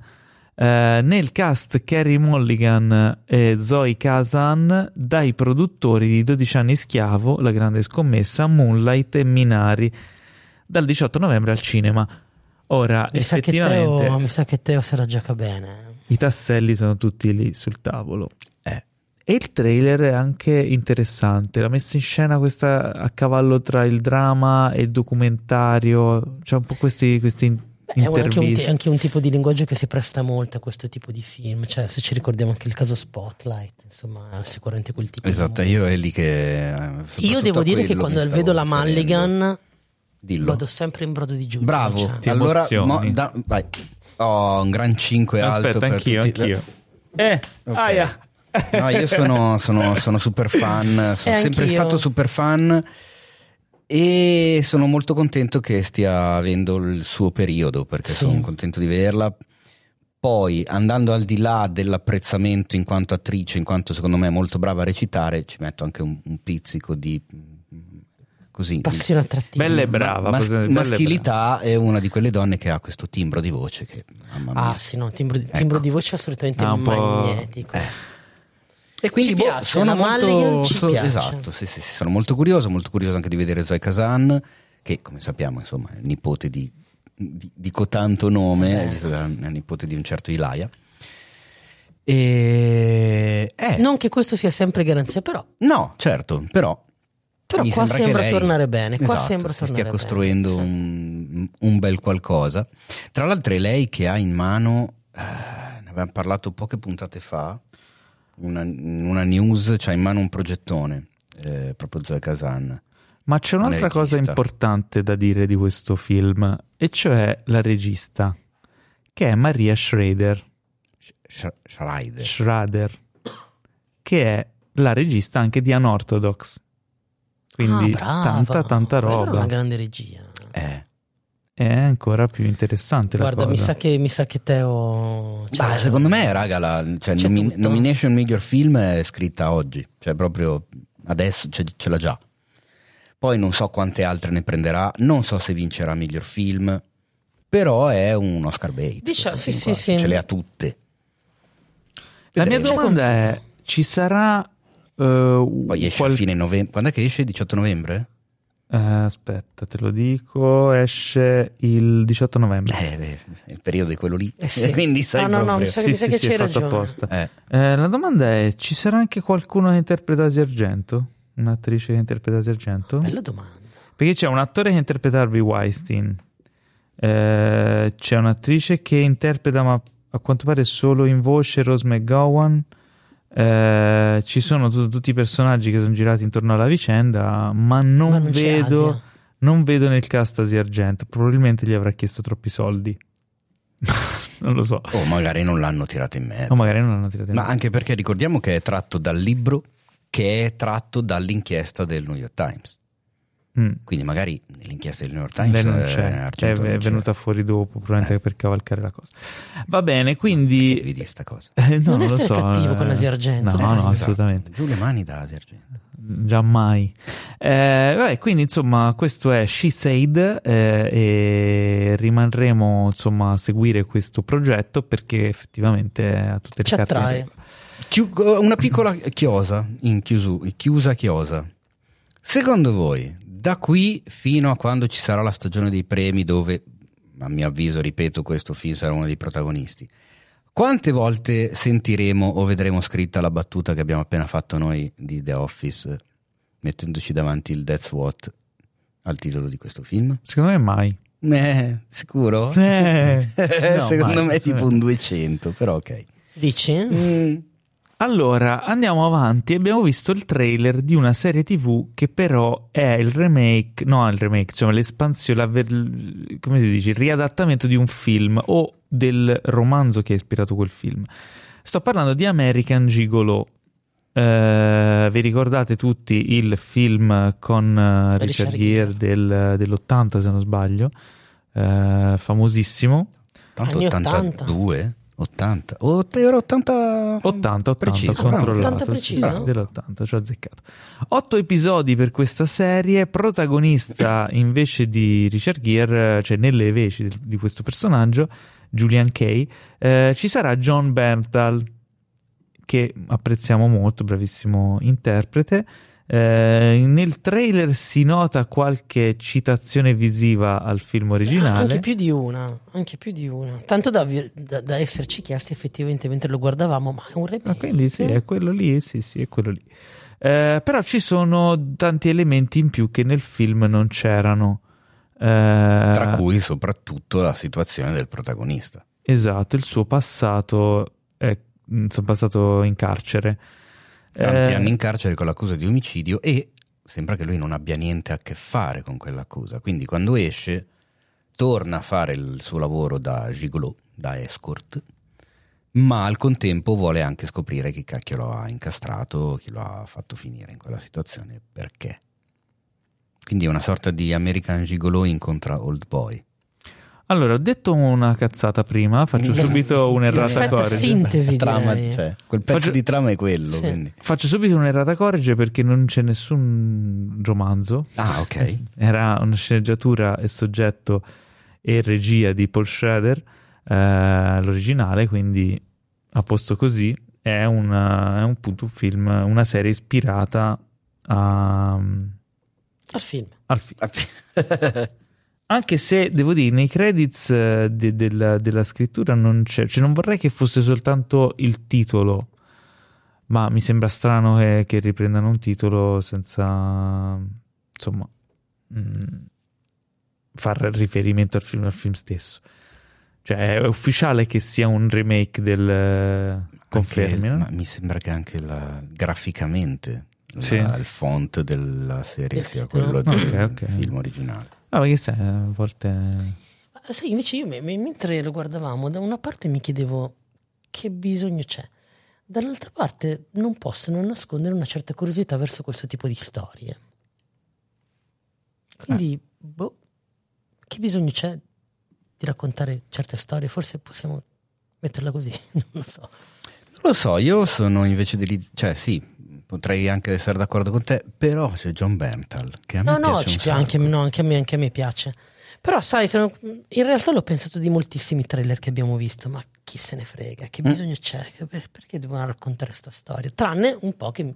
Eh, nel cast Carrie Mulligan e Zoe Kazan dai produttori di 12 anni schiavo, La grande scommessa, Moonlight e Minari dal 18 novembre al cinema. Ora, Mi sa, che effettivamente, Teo, mi sa che Teo se la gioca bene. i tasselli sono tutti lì sul tavolo. Eh. E il trailer è anche interessante. La messa in scena questa a cavallo tra il dramma e il documentario. C'è un po' questi, questi Beh, anche un, anche un tipo di linguaggio che si presta molto a questo tipo di film. Cioè, se ci ricordiamo anche il caso Spotlight, insomma, è sicuramente quel tipo Esatto, di. io è lì che... eh, Io devo dire che quando vedo la. Mulligan Dillo. vado sempre in brodo di giugno. Bravo. cioè. Ti allora, mo- da- vai. Oh, un gran 5 alto Aspetta, per anch'io, tutti. anch'io. Eh, Ok. aia. No, io sono, sono- sono super fan, *laughs* sono Eh, sempre anch'io. stato super fan e sono molto contento che stia avendo il suo periodo perché Sì. sono contento di vederla. Poi andando al di là dell'apprezzamento in quanto attrice, in quanto secondo me è molto brava a recitare, ci metto anche un, un pizzico di così Passione attrattiva. Bella e brava. mas- bella e brava. maschilità è una di quelle donne che ha questo timbro di voce che mamma mia. Ah, sì, no, timbro di, timbro Ecco. di voce assolutamente Ah, magnetico. E quindi Ci boh, piace, sono molto so- piace. esatto, sì, sì, sì, sono molto curioso, molto curioso anche di vedere Zoe Kazan, che come sappiamo, insomma, è nipote di, di, di cotanto nome, Eh. visto che è nipote di un certo Ilaia. E... Eh, no. Non che questo sia sempre garanzia, però, certo, però... però mi qua che sembra lei- tornare bene. Qua Esatto, sembra si tornare stia costruendo bene, sì. un, un bel qualcosa. Tra l'altro è lei che ha in mano, eh, ne avevamo parlato poche puntate fa, una, una news, c'ha in mano un progettone, eh, proprio Zoe Kazan. Ma c'è un'altra Una cosa importante da dire di questo film, e cioè la regista, che è Maria Schrader, Sch- Sch- Schreider. Schrader, che è la regista anche di Unorthodox. Quindi Ah, brava. tanta, tanta Quella era roba. una grande regia. Eh. È ancora più interessante Guarda, la mi cosa. sa, che, mi sa che Teo. cioè, Beh, secondo me, raga, la cioè, nomi- nomination miglior film è scritta oggi, cioè proprio adesso ce, ce l'ha già. Poi non so quante altre ne prenderà, non so se vincerà miglior film, però è un Oscar bait. Dicia- questo sì, sì, sì. Ce le ha tutte. La mia Vedremo. domanda è, ci sarà... eh, Poi esce qual- a fine novembre. Quando è che esce? 18 novembre? Eh, aspetta, te lo dico, esce il 18 novembre. Eh, beh, il periodo è quello lì. Eh sì. *laughs* Quindi sai No, no, no, proprio. mi sa- mi che è c'hai fatto apposta. Eh, Eh, la domanda è, ci sarà anche qualcuno che interpreta Asia Argento? Un'attrice che interpreta Asia Argento? Bella domanda. Perché c'è un attore che interpreta Harvey Weinstein, eh, c'è un'attrice che interpreta, ma a quanto pare solo in voce, Rose McGowan. Eh, ci sono tu- tutti i personaggi che sono girati intorno alla vicenda, ma non, Ma non vedo, non vedo nel cast Asia Argento. Probabilmente gli avrà chiesto troppi soldi. *laughs* non lo so. o magari non l'hanno tirata in mezzo. O magari non hanno tirato in Ma mezzo. anche perché ricordiamo che è tratto dal libro che è tratto dall'inchiesta del New York Times. Mm. Quindi magari nell'inchiesta del New York Times Lei non eh, c'è, è, Argento non è venuta fuori dopo, probabilmente Eh. per cavalcare la cosa. Va bene, Perché devi quindi. dire sta cosa? Eh, no, Non lo essere so, cattivo eh. con Asia Argento, No, dai. no, Esatto. assolutamente. Giù le mani da Asia Argento. Già mai. Eh, vabbè, quindi insomma, questo è She Said eh, e rimarremo insomma a seguire questo progetto perché effettivamente ha tutte le Ci carte. attrae. Chiu- una piccola chiosa, in chiusu- chiusa chiosa. Secondo voi, da qui fino a quando ci sarà la stagione dei premi dove, a mio avviso, ripeto, questo film sarà uno dei protagonisti, quante volte sentiremo o vedremo scritta la battuta che abbiamo appena fatto noi di The Office, mettendoci davanti il That's What al titolo di questo film? Secondo me mai. Eh, sicuro? Eh, *laughs* no, Secondo mai, me è tipo un 200, però ok. Dici? Mm. Allora, andiamo avanti. Abbiamo visto il trailer di una serie TV che però è il remake, no, il remake, insomma, l'espansione, la ver- come si dice, il riadattamento di un film o del romanzo che ha ispirato quel film. Sto parlando di American Gigolo. Eh, vi ricordate tutti il film con eh, Richard Richard Gere del- dell'80 se non sbaglio, Eh, famosissimo. Tanto Anni 82? 80? Oh, era 80... 80, 80, Preciso, controllato. 80 sì, preciso? sì, dell'80, ci ho azzeccato. Otto episodi per questa serie, protagonista invece di Richard Gere, cioè nelle veci di, di questo personaggio, Julian Kay, eh, ci sarà John Berntal, che apprezziamo molto, bravissimo interprete. Eh, nel trailer si nota qualche citazione visiva al film originale. Anche più di una, anche più di una. Tanto da, da- da esserci chiesti effettivamente mentre lo guardavamo, ma è un remake. Ah, quindi sì, è quello lì, sì, sì, è quello lì. Eh, però ci sono tanti elementi in più che nel film non c'erano. Eh, Tra cui soprattutto la situazione del protagonista. Esatto, il suo passato è il suo passato in carcere. Tanti Eh, anni in carcere con l'accusa di omicidio e sembra che lui non abbia niente a che fare con quell'accusa. Quindi quando esce torna a fare il suo lavoro da gigolo, da escort, ma al contempo vuole anche scoprire chi cacchio lo ha incastrato, chi lo ha fatto finire in quella situazione, perché. Quindi è una sorta di American Gigolo incontra Old Boy. Allora, ho detto una cazzata prima, faccio *laughs* subito un'errata Perfetta corrige. sintesi, Trama, direi. cioè, quel pezzo Faccio- di trama è quello. Sì. quindi. Faccio subito un'errata corrige perché non c'è nessun romanzo. Ah, ok. *laughs* Era una sceneggiatura e soggetto e regia di Paul Schrader, eh, l'originale, quindi a posto così. È, una- è un, appunto un film, una serie ispirata a- Al film. al film. *laughs* Anche se devo dire, nei credits eh, de- della, della scrittura non c'è, cioè non vorrei che fosse soltanto il titolo, ma mi sembra strano che, che riprendano un titolo senza, insomma, mm, far riferimento al film, al film stesso. Cioè, è ufficiale che sia un remake del. Confermi, Anche- no? ma mi sembra che anche la- graficamente la- Sì. il font della serie sia quello del Ok, ok. film originale. Ah, perché sai, a volte. Sai, invece io me- me- mentre lo guardavamo, da una parte mi chiedevo che bisogno c'è, dall'altra parte non posso non nascondere una certa curiosità verso questo tipo di storie. Quindi, boh, che bisogno c'è di raccontare certe storie? Forse possiamo metterla così, *laughs* non lo so. Non lo so, io sono invece di... cioè sì, potrei anche essere d'accordo con te, però c'è John Berntal, che a me No, no, piace ci un pi- anche, no, anche a me, anche a me piace. Però, sai, sono- in realtà l'ho pensato di moltissimi trailer che abbiamo visto, ma chi se ne frega? Che Mm. bisogno c'è? Per- perché devono raccontare questa storia? Tranne un po' che,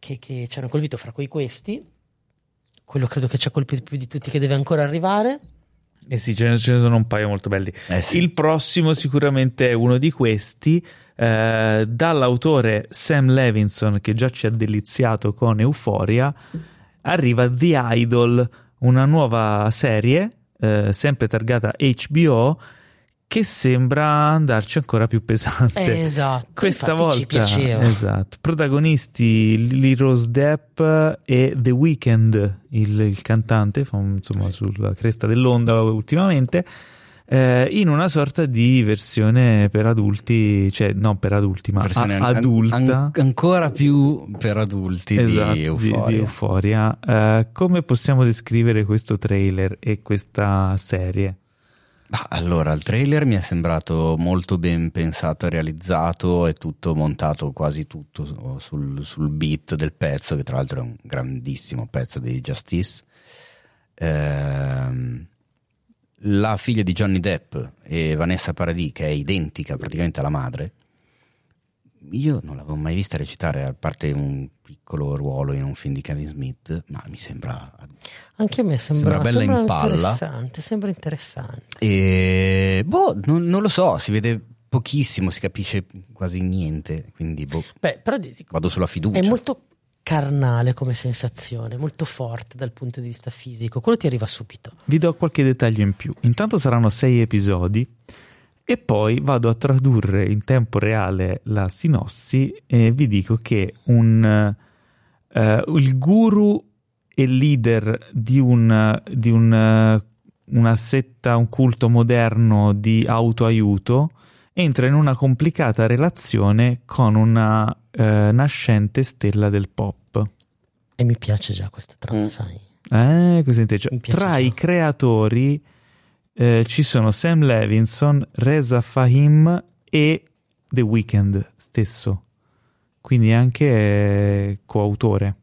che, che ci hanno colpito fra cui questi. Quello credo che ci ha colpito più di tutti, che deve ancora arrivare. Eh sì, ce ne, ce ne sono un paio molto belli. Eh sì. Il prossimo sicuramente è uno di questi, eh, dall'autore Sam Levinson che già ci ha deliziato con Euphoria, arriva The Idol, una nuova serie, eh, sempre targata HBO, che sembra andarci ancora più pesante. Eh, esatto. Questa volta, ci piaceva. esatto. Protagonisti Lily Rose Depp e The Weeknd, il, il cantante, insomma, sulla cresta dell'onda ultimamente, eh, in una sorta di versione per adulti, cioè non per adulti, ma a- an- adulta. an- ancora più per adulti Esatto, di Euphoria. Euphoria. Eh, come possiamo descrivere questo trailer e questa serie? Allora, il trailer mi è sembrato molto ben pensato e realizzato, è tutto montato quasi tutto sul, sul beat del pezzo, che tra l'altro è un grandissimo pezzo di Justice. Ehm, la figlia di Johnny Depp e Vanessa Paradis, che è identica praticamente alla madre, io non l'avevo mai vista recitare, a parte un piccolo ruolo in un film di Kevin Smith, ma mi sembra Anche a me sembra, Sembra bella sembra in palla. interessante. Sembra interessante. E boh, non, non lo so, si vede pochissimo, si capisce quasi niente, quindi boh, Beh, però vado sulla fiducia. È molto carnale come sensazione, molto forte dal punto di vista fisico. Quello ti arriva subito. Vi do qualche dettaglio in più. Intanto saranno sei episodi e poi vado a tradurre in tempo reale la sinossi e vi dico che un, eh, il guru e leader di, un, di un, eh, una setta, un culto moderno di autoaiuto entra in una complicata relazione con una eh, nascente stella del pop. E mi piace già questa trama, Mm. sai. Eh, cosa piace Tra già. i creatori eh, ci sono Sam Levinson, Reza Fahim e The Weeknd stesso. Quindi anche eh, coautore.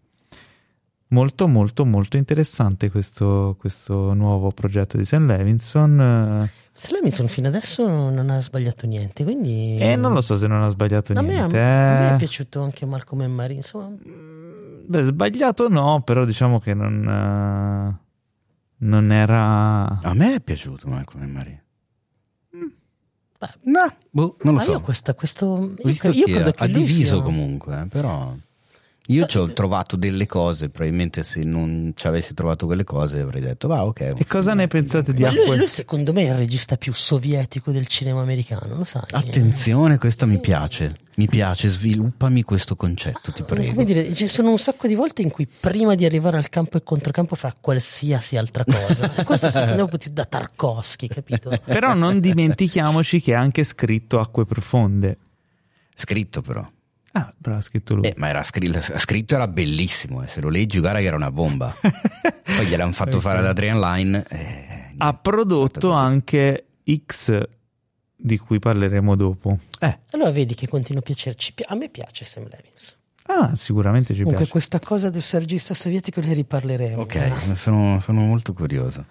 Molto, molto, molto interessante questo, questo nuovo progetto di Sam Levinson. Eh, Se fino adesso non ha sbagliato niente, quindi... E non lo so se non ha sbagliato A me, niente. a me eh. è piaciuto anche Malcolm e Marie, insomma... Beh, sbagliato no, però diciamo che non, eh, non era... A me è piaciuto Marco e Maria. Beh, No, boh, non lo ma so. io questa, questo... Ho Io, io che credo ha che lui diviso sia- comunque, eh, però io ci ho trovato delle cose, probabilmente se non ci avessi trovato quelle cose avrei detto, va ok. E cosa ne pensate di Ma lui, lui secondo me è il regista più sovietico del cinema americano, lo sai? Attenzione, questo mi piace, mi piace, sviluppami questo concetto, ti prego. Come dire, ci sono un sacco di volte in cui prima di arrivare al campo e controcampo fa qualsiasi altra cosa. E *laughs* questo secondo me da Tarkovsky, capito? Però non dimentichiamoci che ha anche scritto Acque Profonde. Scritto però. Ah, però ha scritto lui. Eh, ma era scr- scritto era bellissimo, eh, se lo leggi guarda che era una bomba. *laughs* Poi gliel'hanno fatto fare ad Adrian Line. eh, ha prodotto anche X, di cui parleremo dopo. eh, Allora vedi che continua a piacerci. Pi- A me piace Sam Levinson. Ah, sicuramente ci Comunque piace. questa cosa del regista sovietico ne riparleremo. ok, sono, sono molto curioso.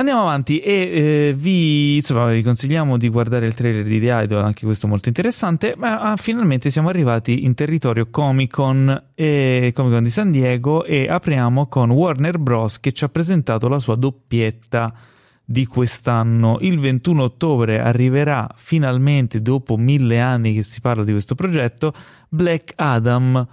Andiamo avanti e eh, vi, insomma, vi consigliamo di guardare il trailer di The Idol, anche questo molto interessante, ma ah, finalmente siamo arrivati in territorio Comic Con, e, Comic Con di San Diego e apriamo con Warner Bros. che ci ha presentato la sua doppietta di quest'anno. Il 21 ottobre arriverà finalmente, dopo mille anni che si parla di questo progetto, Black Adam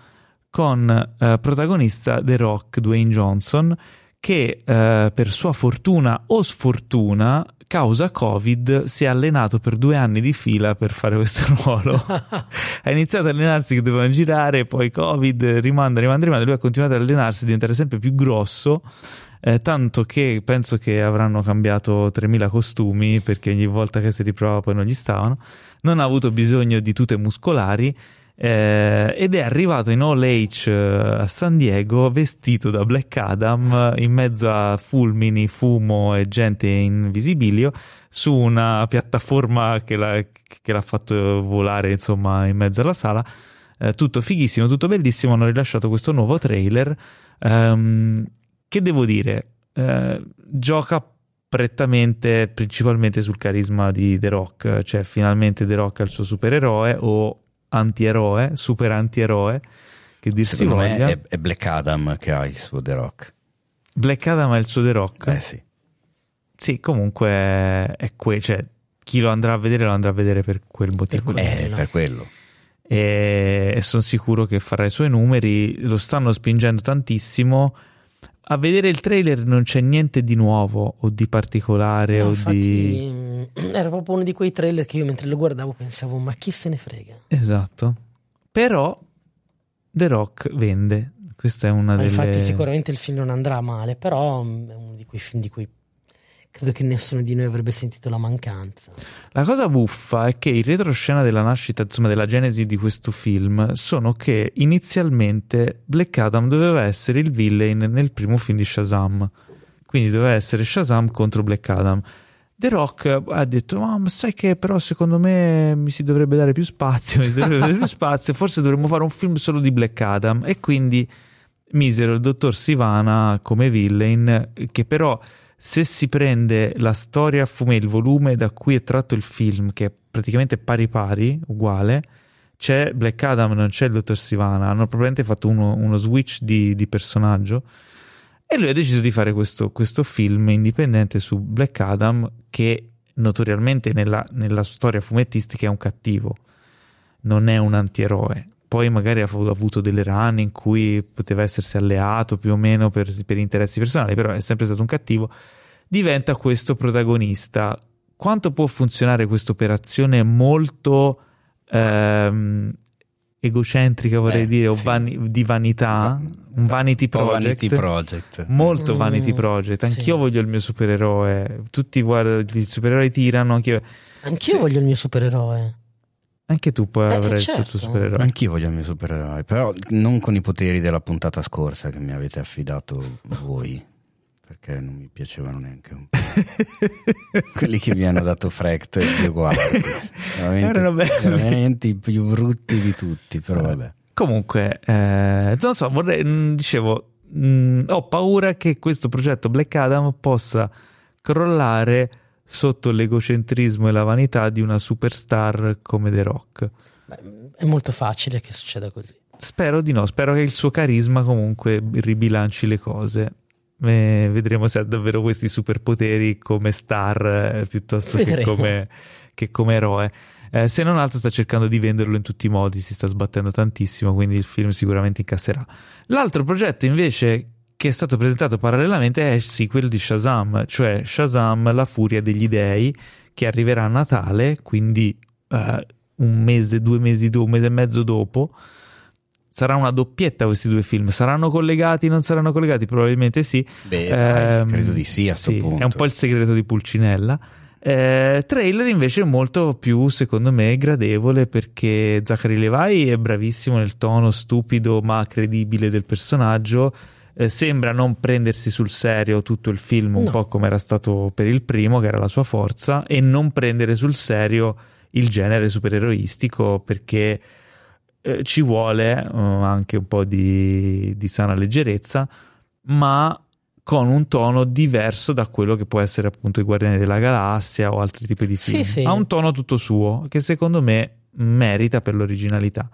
con eh, protagonista The Rock, Dwayne Johnson, che eh, per sua fortuna o sfortuna, causa Covid, si è allenato per due anni di fila per fare questo *laughs* ruolo. *laughs* ha iniziato ad allenarsi che doveva girare, poi Covid rimanda, rimanda, rimanda. Lui ha continuato ad allenarsi, diventare sempre più grosso. Eh, tanto che penso che avranno cambiato 3000 costumi perché ogni volta che si riprova poi non gli stavano. Non ha avuto bisogno di tute muscolari eh, ed è arrivato in All H eh, a San Diego vestito da Black Adam in mezzo a fulmini, fumo e gente in visibilio su una piattaforma che l'ha, che l'ha fatto volare insomma in mezzo alla sala. Eh, tutto fighissimo, tutto bellissimo. Hanno rilasciato questo nuovo trailer. Um, che devo dire? Eh, gioca prettamente, principalmente sul carisma di The Rock, cioè finalmente The Rock è il suo supereroe o antieroe, super antieroe, che dir si voglia. è, è Black Adam che ha il suo The Rock. Black Adam è il suo The Rock. Eh sì. Sì, comunque è que- cioè, chi lo andrà a vedere lo andrà a vedere per quel motivo. Eh, per quello. e, e sono sicuro che farà i suoi numeri. Lo stanno spingendo tantissimo. A vedere il trailer non c'è niente di nuovo o di particolare No, o infatti, di. mm, era proprio uno di quei trailer che io mentre lo guardavo pensavo, ma chi se ne frega? Esatto. Però The Rock vende. Questa è una Ma delle. Infatti, sicuramente il film non andrà male, però mm, è uno di quei film di cui credo che nessuno di noi avrebbe sentito la mancanza. La cosa buffa è che il retroscena della nascita, insomma, della genesi di questo film, sono che inizialmente Black Adam doveva essere il villain nel primo film di Shazam. Quindi doveva essere Shazam contro Black Adam. The Rock ha detto: "Ma ma sai che però secondo me mi si dovrebbe dare più spazio, mi si dovrebbe dare più spazio, forse dovremmo fare un film solo di Black Adam. E quindi misero il dottor Sivana come villain, che però se si prende la storia a fumetti, il volume da cui è tratto il film, che è praticamente pari pari, uguale, c'è Black Adam, non c'è il dottor Sivana, hanno probabilmente fatto uno, uno switch di, di personaggio. E lui ha deciso di fare questo, questo film indipendente su Black Adam, che notoriamente nella, nella storia fumettistica è un cattivo, non è un antieroe. Poi magari ha avuto- delle run in cui poteva essersi alleato più o meno per, per interessi personali, però è sempre stato un cattivo. Diventa questo protagonista. Quanto può funzionare questa operazione molto ehm, egocentrica, vorrei Eh, dire, o sì. vani- di vanità? Un vanity Un po' project? Vanity Project. Molto Mm, Vanity Project. Anch'io sì. voglio il mio supereroe. Tutti guarda, i supereroi tirano. Anch'io. Anch'io Sì. voglio il mio supereroe. Anche tu puoi Eh, avere il certo. tuo supereroe. Anch'io voglio il mio supereroe, però non con i poteri della puntata scorsa che mi avete affidato voi, perché non mi piacevano neanche un po'. *laughs* Quelli che mi hanno dato Frect e uguali. Veramente, Erano veramente i più brutti di tutti, però vabbè. Comunque, eh, non so, vorrei, mh, dicevo, mh, ho paura che questo progetto Black Adam possa crollare sotto l'egocentrismo e la vanità di una superstar come The Rock. È molto facile che succeda così. Spero di no, spero che il suo carisma comunque ribilanci le cose. Eh, vedremo se ha davvero questi superpoteri come star eh, piuttosto che come, che come eroe. Eh, se non altro sta cercando di venderlo in tutti i modi, si sta sbattendo tantissimo, quindi il film sicuramente incasserà. L'altro progetto invece che è stato presentato parallelamente è il sequel di Shazam, cioè Shazam, la furia degli dei, che arriverà a Natale, quindi eh, un mese, due mesi, do- un mese e mezzo dopo. Sarà una doppietta questi due film. Saranno collegati? Non saranno collegati? Probabilmente sì. Beh, dai, Ehm, credo di sì a sto sì, punto. È un po' il segreto di Pulcinella. Eh, trailer invece molto più, secondo me, gradevole perché Zachary Levi è bravissimo nel tono stupido ma credibile del personaggio. Eh, sembra non prendersi sul serio tutto il film, un No. po' come era stato per il primo, che era la sua forza, e non prendere sul serio il genere supereroistico perché eh, ci vuole eh, anche un po' di, di sana leggerezza, ma con un tono diverso da quello che può essere appunto i Guardiani della Galassia o altri tipi di Sì, film. sì. Ha un tono tutto suo che secondo me merita per l'originalità.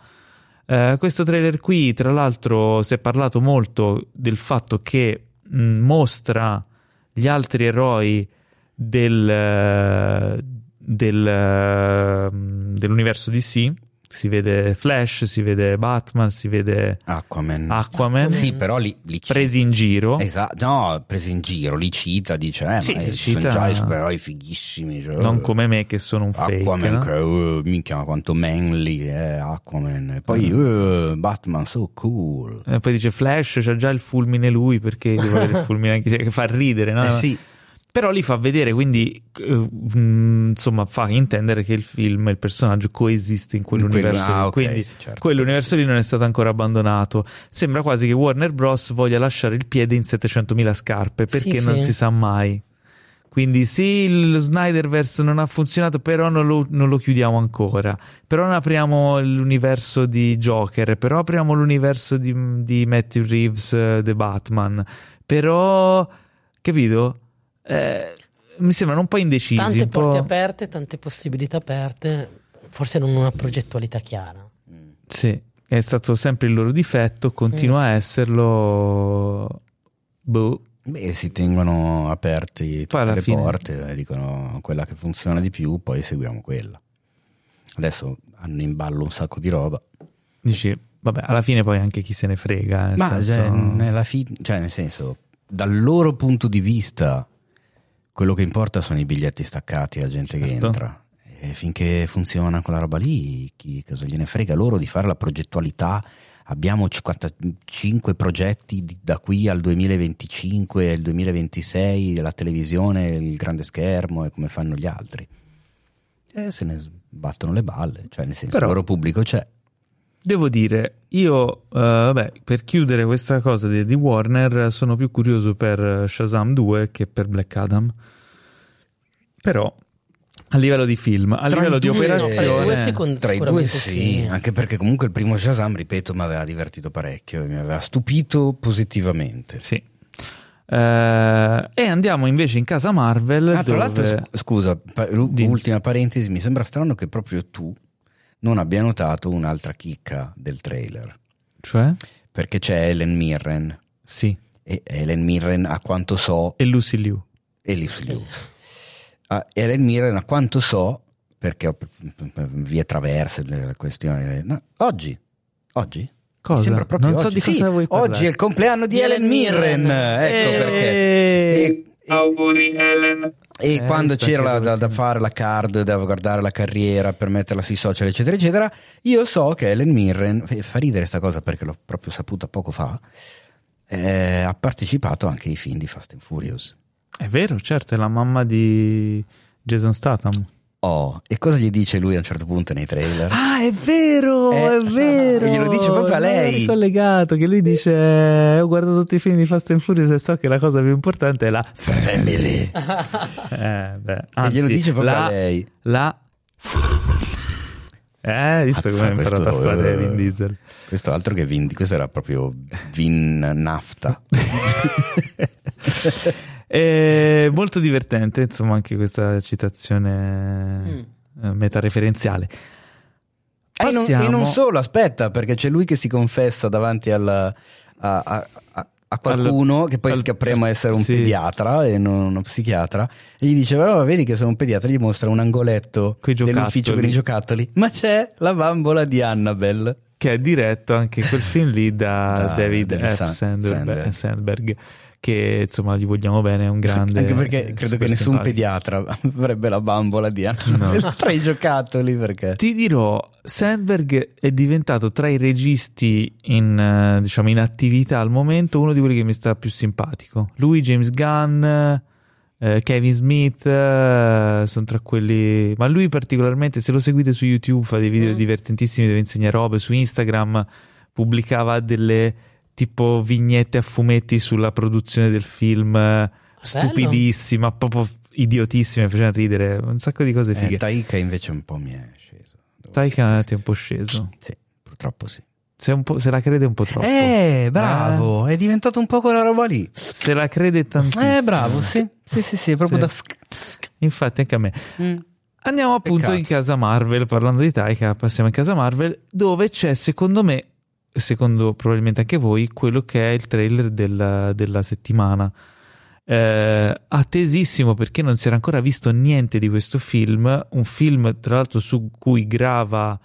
Eh, questo trailer qui, tra l'altro, si è parlato molto del fatto che mh, mostra gli altri eroi del, eh, del, eh, dell'universo DC. Si vede Flash, si vede Batman, si vede Aquaman. Aquaman, Sì, però li, li cita. presi in giro. Esatto, no, presi in giro, li cita, dice, eh, Sì, ma eh, sono cita- già i supereroi fighissimi. cioè, Non come me che sono un fake. Aquaman, no? che, uh, minchia, quanto manly è Aquaman. E poi Mm. uh, Batman, so cool. E poi dice Flash, c'ha già il fulmine lui perché deve avere *laughs* il fulmine anche cioè, che fa ridere, no? Eh sì, Però li fa vedere, quindi eh, mh, insomma fa intendere che il film, il personaggio coesiste in quell'universo. Ah, lì. ok, quindi sì, certo. quell'universo lì non è stato ancora abbandonato. Sembra quasi che Warner Bros. voglia lasciare il piede in 700.000 scarpe perché Sì, non sì. si sa mai. Quindi sì, il Snyderverse non ha funzionato, però non lo, non lo chiudiamo ancora. Però non apriamo l'universo di Joker, però apriamo l'universo di, di Matthew Reeves, eh, The Batman. Però, capito? Eh, mi sembrano un po' indecisi. Tante un po'... porte aperte, tante possibilità aperte, forse non una progettualità chiara. Sì, è stato sempre il loro difetto, continua Mm. a esserlo. Boh. beh, si tengono aperti tutte le fine- porte dicono quella che funziona di più, poi seguiamo quella. Adesso hanno in ballo un sacco di roba. Dici, vabbè, alla fine poi anche chi se ne frega. nel Ma senso- cioè, nella fi- cioè, nel senso, dal loro punto di vista, quello che importa sono i biglietti staccati, la gente che Certo. entra. E finché funziona quella roba lì, chi cosa gliene frega loro di fare la progettualità? Abbiamo 55 progetti da qui al 2025 e il 2026, la televisione, il grande schermo e come fanno gli altri. E se ne battono le balle, cioè nel senso Però- il loro pubblico c'è. Devo dire, io, eh, vabbè, per chiudere questa cosa di, di Warner, sono più curioso per eh, Shazam 2 che per Black Adam. Però, a livello di film, a Tra livello di operazione, due secondo- Tra i due sì, sì. anche perché comunque il primo Shazam, ripeto, mi aveva divertito parecchio, mi aveva stupito positivamente. sì. Eh, e andiamo invece in casa Marvel. Ah, tra dove- l'altro, sc- scusa, pa- lu- Dimmi. ultima parentesi, mi sembra strano che proprio tu non abbia notato un'altra chicca del trailer, Cioè? perché c'è Ellen Mirren Sì. e Ellen Mirren a quanto so E Lucy Liu. e Liv Liu. Ah, Ellen Mirren a quanto so, perché ho vie traverse la questione, no, oggi, oggi? Cosa? Sembra proprio Non so oggi. di cosa Sì, vuoi parlare. Oggi è il compleanno di, Di Ellen Ellen Mirren, Mirren. ecco Eh. perché. E, e- Auguri Helen. E Eh, quando c'era da, da fare la card, da guardare la carriera per metterla sui social, eccetera, eccetera, io so che Ellen Mirren, fa- ridere sta cosa perché l'ho proprio saputa poco fa, eh, ha partecipato anche ai film di Fast and Furious. È vero, certo, è la mamma di Jason Statham. Oh, e cosa gli dice lui a un certo punto nei trailer? Ah, è vero, Eh, è vero. e glielo dice proprio a lei. ero ricollegato che lui dice: Ho guardato tutti i film di Fast and Furious e so che la cosa più importante è la Family. *laughs* Eh, beh, e anzi, glielo dice proprio la, a lei. la Eh, visto come ha imparato a questo, fare eh, Vin Diesel. Questo altro che Vin, questo era proprio Vin Nafta. *laughs* È molto divertente, insomma, anche questa citazione Mm. eh, metareferenziale. E non, Passiamo- e non solo, aspetta, perché c'è lui che si confessa davanti al- a, a- a- a qualcuno Al- che poi al- scopriamo essere un sì. pediatra e non uno psichiatra e gli dice però vedi che sono un pediatra gli mostra un angoletto dell'ufficio con giocattoli. i giocattoli ma c'è la bambola di Annabelle che è diretto anche quel film lì da, Da David David F. Sa- Sandberg, Sandberg. Che insomma gli vogliamo bene, è un grande. anche perché credo che nessun simpatico. pediatra avrebbe la bambola di *laughs* Annabelle *laughs* tra i giocattoli perché Ti dirò, Sandberg è diventato tra i registi in, eh, diciamo, in attività al momento uno di quelli che mi sta più simpatico. Lui, James Gunn, eh, Kevin Smith, eh, sono tra quelli... Ma lui particolarmente, se lo seguite su YouTube, fa dei video Mm. divertentissimi dove insegna robe, su Instagram pubblicava delle tipo vignette a fumetti sulla produzione del film, eh, stupidissima, proprio idiotissime, facevano ridere, un sacco di cose fighe. eh, Taika invece un po' mi è sceso Taika ti è un po' sceso. sì. purtroppo sì Se, un po', se la crede un po' troppo. Eh, bravo, è diventato un po' quella roba lì. Se la crede tantissimo. Eh, bravo, sì. Sì, sì, sì, proprio Sì. da sc- sc- Infatti anche a me. Mm. Andiamo appunto Peccato. in casa Marvel, parlando di Taika, passiamo in casa Marvel, dove c'è secondo me, secondo probabilmente anche voi, quello che è il trailer della, della settimana. Eh, attesissimo perché non si era ancora visto niente di questo film, un film tra l'altro su cui grava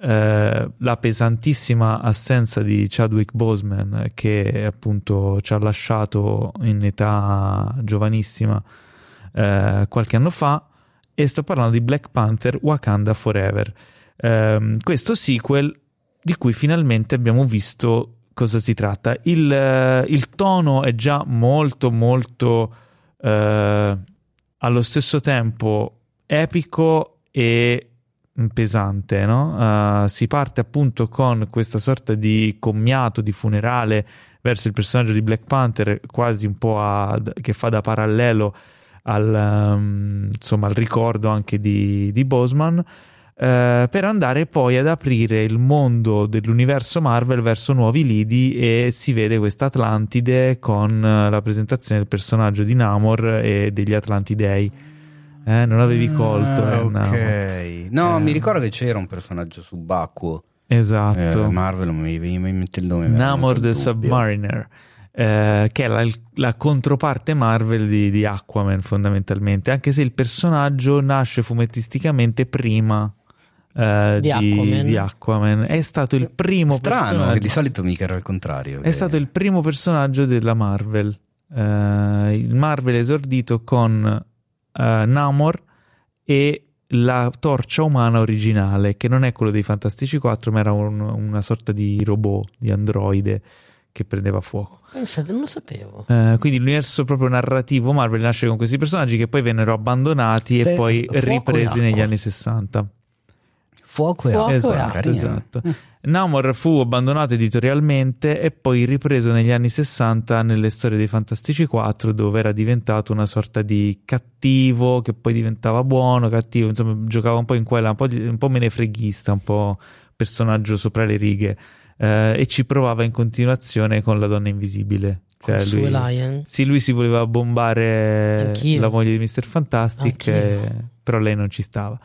eh, la pesantissima assenza di Chadwick Boseman che appunto ci ha lasciato in età giovanissima eh, qualche anno fa e sto parlando di Black Panther Wakanda Forever. Ehm, questo sequel di cui finalmente abbiamo visto cosa si tratta. Il, eh, il tono è già molto molto eh, allo stesso tempo epico e pesante, no? Eh, si parte appunto con questa sorta di commiato, di funerale verso il personaggio di Black Panther, quasi un po' a- che fa da parallelo al, ehm, insomma, al ricordo anche di, di Boseman. Eh, per andare poi ad aprire il mondo dell'universo Marvel verso nuovi lidi e si vede questa Atlantide con eh, la presentazione del personaggio di Namor e degli Atlantidei. Eh, non avevi colto, Ah, eh, ok. No, Eh. mi ricordo che c'era un personaggio subacqueo. Esatto. Eh, Marvel mi mi- mi mette il nome. Namor the. Submariner, eh, che è la, la controparte Marvel di, di Aquaman fondamentalmente, anche se il personaggio nasce fumettisticamente prima eh, Di Aquaman. di Aquaman. È stato il primo Strano, personaggio- che di solito mica era il contrario. è stato il primo personaggio della Marvel. Eh, il Marvel è esordito con eh, Namor e la torcia umana originale, che non è quello dei Fantastici 4, ma era un- una sorta di robot, di androide che prendeva fuoco. Pensate, non lo sapevo. Eh, quindi l'universo proprio narrativo Marvel nasce con questi personaggi che poi vennero abbandonati Te- e poi e ripresi negli anni 60. Fuoco e Fuoco e Esatto, esatto. Namor fu abbandonato editorialmente e poi ripreso negli anni 60 nelle storie dei Fantastici 4 dove era diventato una sorta di cattivo che poi diventava buono, cattivo, insomma giocava un po' in quella, un po', di- un po' menefreghista, un po' personaggio sopra le righe eh, e ci provava in continuazione con la donna invisibile. Cioè, Sue lui, Lion. sì, lui si voleva bombare Anch'io. la moglie di Mr. Fantastic, eh, però lei non ci stava.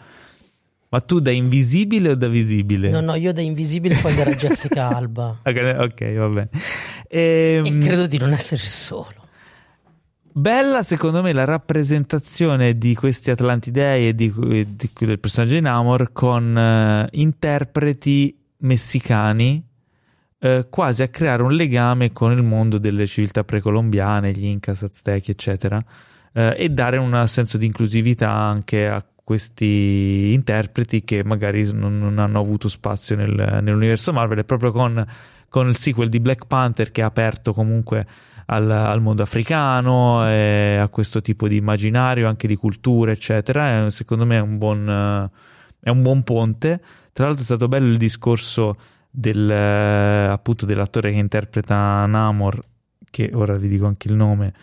Ma tu da invisibile o da visibile? No, no, io da invisibile quando era Jessica *laughs* Alba. Ok, va bene. Ehm, E credo di non essere solo. Bella secondo me la rappresentazione di questi Atlantidei e di, e di- del personaggio di Namor con eh, interpreti messicani eh, quasi a creare un legame con il mondo delle civiltà precolombiane, gli Incas, Aztechi, eccetera, eh, e dare un senso di inclusività anche a questi interpreti che magari non, non hanno avuto spazio nel- nell'universo Marvel e proprio con, con il sequel di Black Panther che ha aperto comunque al, al mondo africano e a questo tipo di immaginario, anche di cultura, eccetera. Secondo me è un buon, è un buon ponte. Tra l'altro è stato bello il discorso del, appunto dell'attore che interpreta Namor, che ora vi dico anche il nome,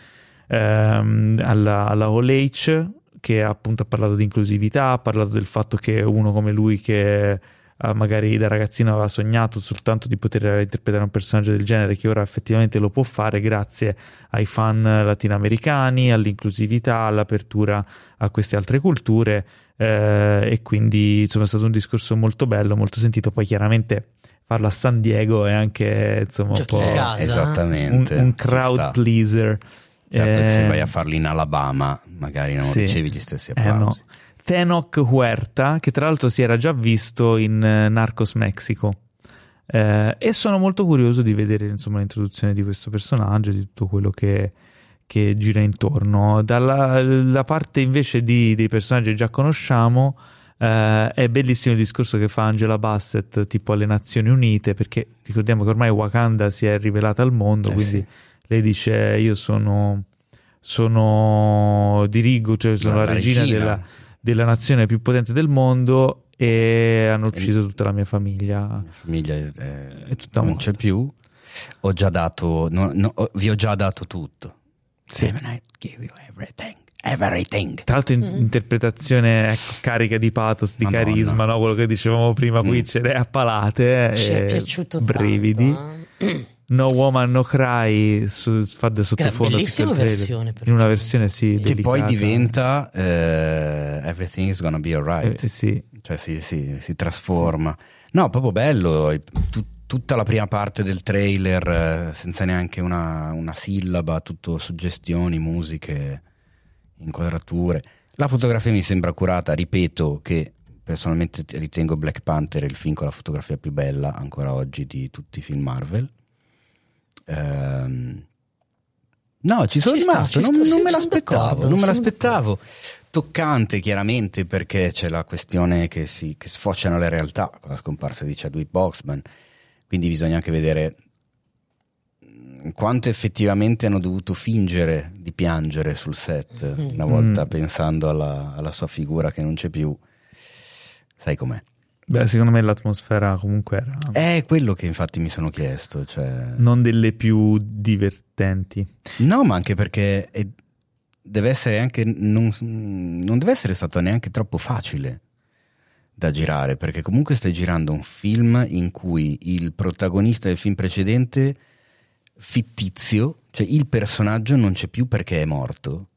ehm, alla, alla All H, che appunto ha parlato di inclusività, ha parlato del fatto che uno come lui che eh, magari da ragazzino aveva sognato soltanto di poter interpretare un personaggio del genere che ora effettivamente lo può fare grazie ai fan latinoamericani, all'inclusività, all'apertura a queste altre culture eh, e quindi insomma è stato un discorso molto bello, molto sentito, poi chiaramente farlo a San Diego è anche insomma un po' casa. Eh, Esattamente. un, un crowd pleaser. Certo, che se Eh, vai a farli in Alabama, magari non sì. ricevi gli stessi Eh, no. applausi. Tenoch Huerta, che tra l'altro si era già visto in eh, Narcos Mexico. Eh, e sono molto curioso di vedere insomma, l'introduzione di questo personaggio, di tutto quello che, che gira intorno. Dalla la parte invece di- dei personaggi che già conosciamo, eh, è bellissimo il discorso che fa Angela Bassett, tipo alle Nazioni Unite, perché ricordiamo che ormai Wakanda si è rivelata al mondo, Eh, quindi sì. lei dice: Io sono, sono dirigo, cioè sono la, La regina, regina. della, della nazione più potente del mondo e hanno ucciso tutta la mia famiglia. La mia famiglia è- è- tutta non morta. c'è più. Ho già dato, no- no, vi ho già dato tutto. Sì. Haven't I give you everything? everything. Tra l'altro, in- Mm. interpretazione ecco, carica di pathos, di Madonna. carisma, no? quello che dicevamo prima. Qui Mm. ce l'è a palate, Ci è eh, piaciuto brividi. tanto, eh. *clears throat* No Woman No Cry su, fa da sottofondo bellissima versione, in una versione sì Che poi diventa eh, Everything is gonna be alright. Eh, sì. Cioè si, si- si trasforma. No, proprio bello. tu- tutta la prima parte del trailer eh, senza neanche una, una sillaba, tutto suggestioni, musiche, inquadrature. La fotografia mi sembra curata, ripeto che personalmente ritengo Black Panther il film con la fotografia più bella ancora oggi di tutti i film Marvel. Ehm, no, ci sono Ci sta, rimasto, ci non, sta, non me l'aspettavo, non me l'aspettavo. Toccante chiaramente perché c'è la questione che, si, che sfocia nella realtà con la scomparsa di Chadwick Boxman, quindi bisogna anche vedere mm, quanto effettivamente hanno dovuto fingere di piangere sul set Mm. una volta Mm. pensando alla, alla sua figura che non c'è più. Sai com'è? Beh, secondo me l'atmosfera comunque era È quello che infatti mi sono chiesto. Cioè... non delle più divertenti. No, ma anche perché è- deve essere anche non, non deve essere stato neanche troppo facile da girare, perché comunque stai girando un film in cui il protagonista del film precedente fittizio, cioè il personaggio non c'è più perché è morto.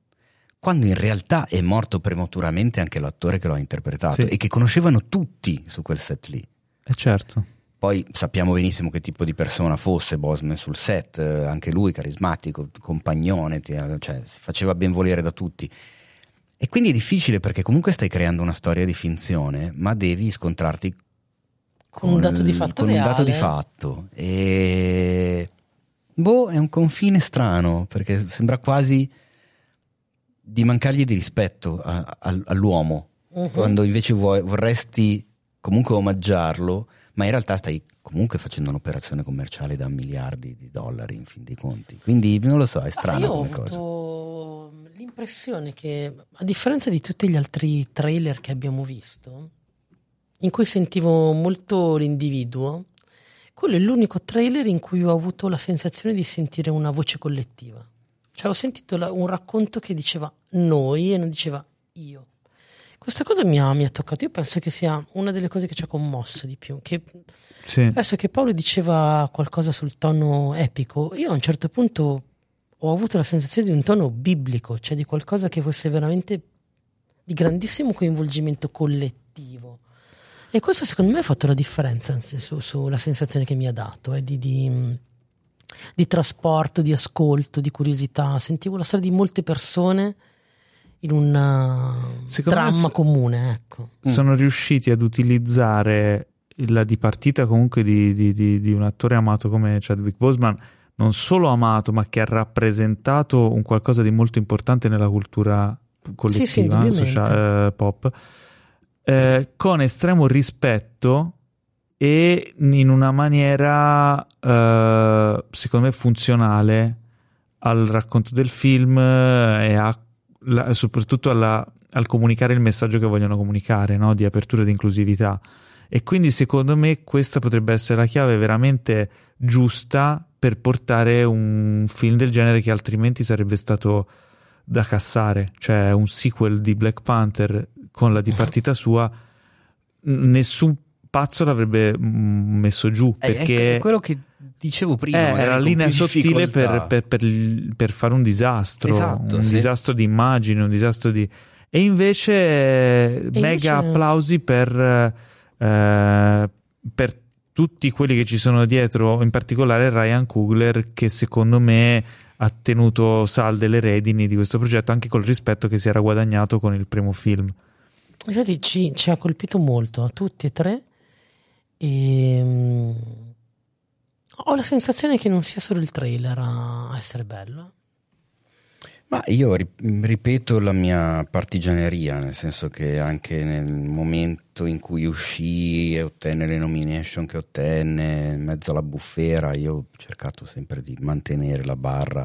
Quando in realtà è morto prematuramente anche l'attore che lo ha interpretato Sì. e che conoscevano tutti su quel set lì. E certo. Poi sappiamo benissimo che tipo di persona fosse Bosman sul set, eh, anche lui carismatico, compagnone, ti- cioè, si faceva ben volere da tutti. E quindi è difficile perché comunque stai creando una storia di finzione, ma devi scontrarti Con un dato di fatto con un dato di fatto. E boh, è un confine strano perché sembra quasi di mancargli di rispetto a- a- all'uomo Mhm. quando invece vuoi- vorresti comunque omaggiarlo, ma in realtà stai comunque facendo un'operazione commerciale da miliardi di dollari in fin dei conti. Quindi non lo so, è Ah, strana io ho come cosa. avuto l'impressione che, a differenza di tutti gli altri trailer che abbiamo visto, in cui sentivo molto l'individuo, quello è l'unico trailer in cui ho avuto la sensazione di sentire una voce collettiva. Cioè ho sentito la- un racconto che diceva noi e non diceva io. Questa cosa mi ha, mi ha toccato. Io penso che sia una delle cose che ci ha commosso di più. Che Sì. Adesso che Paolo diceva qualcosa sul tono epico, io a un certo punto ho avuto la sensazione di un tono biblico, cioè di qualcosa che fosse veramente di grandissimo coinvolgimento collettivo. E questo secondo me ha fatto la differenza anzi, su- sulla sensazione che mi ha dato, eh, di, di- di trasporto, di ascolto, di curiosità. Sentivo la storia di molte persone in un me dramma comune, ecco. sono riusciti ad utilizzare la dipartita comunque di, di- di- di un attore amato come Chadwick Boseman, non solo amato, ma che ha rappresentato un qualcosa di molto importante nella cultura collettiva, Sì, sì, indubbiamente. socia- eh, pop, eh, con estremo rispetto e in una maniera, eh, secondo me, funzionale al racconto del film eh, e a- la- soprattutto alla- al comunicare il messaggio che vogliono comunicare, no? di apertura e di inclusività. E quindi secondo me questa potrebbe essere la chiave veramente giusta per portare un film del genere che altrimenti sarebbe stato da cassare, cioè un sequel di Black Panther con la dipartita sua, nessun pazzo l'avrebbe mm, messo giù Eh, perché è quello che dicevo prima. eh, era la linea sottile per, per- per- per fare un disastro, Esatto, un sì. disastro di immagine, un disastro di... E invece, eh, E mega invece- applausi per, eh, per tutti quelli che ci sono dietro, in particolare Ryan Coogler, che secondo me ha tenuto salde le redini di questo progetto, anche col rispetto che si era guadagnato con il primo film. Infatti ci, ci ha colpito molto a tutti e tre e mm, ho la sensazione che non sia solo il trailer a essere bello. Ma io ri- ripeto la mia partigianeria, nel senso che anche nel momento in cui uscì e ottenne le nomination che ottenne, in mezzo alla bufera, io ho cercato sempre di mantenere la barra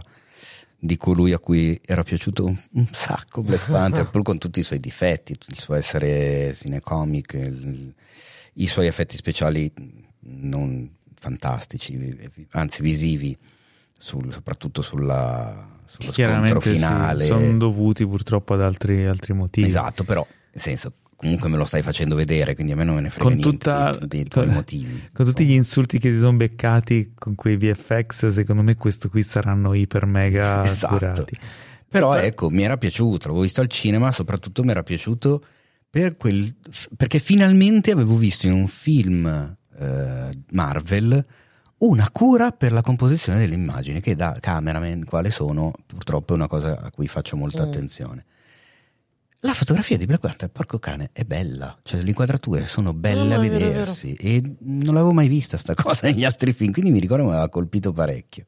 di colui a cui era piaciuto un, un sacco Black Panther, *laughs* pur con tutti i suoi difetti, il suo essere cinecomic, il- i suoi effetti speciali non fantastici, anzi visivi sul- soprattutto sulla, sullo scontro Chiaramente sì, finale. sono dovuti purtroppo ad altri, altri motivi. Esatto, però nel senso comunque me lo stai facendo vedere, quindi a me non me ne frega Con niente tutta- dei, dei tuoi con- motivi. *laughs* Con tutti gli insomma. insulti che si sono beccati con quei VFX, secondo me questo qui saranno iper mega Esatto. curati. Però ecco, mi era piaciuto, l'avevo visto al cinema, soprattutto mi era piaciuto per quel, perché finalmente avevo visto in un film eh, Marvel una cura per la composizione delle immagini, che da cameraman quale sono, purtroppo è una cosa a cui faccio molta Mm. attenzione. La fotografia di Black Panther, porco cane, è bella, cioè le inquadrature sono belle No, a è vero, vedersi e non l'avevo mai vista sta *laughs* cosa negli altri film, quindi mi ricordo che mi aveva colpito parecchio.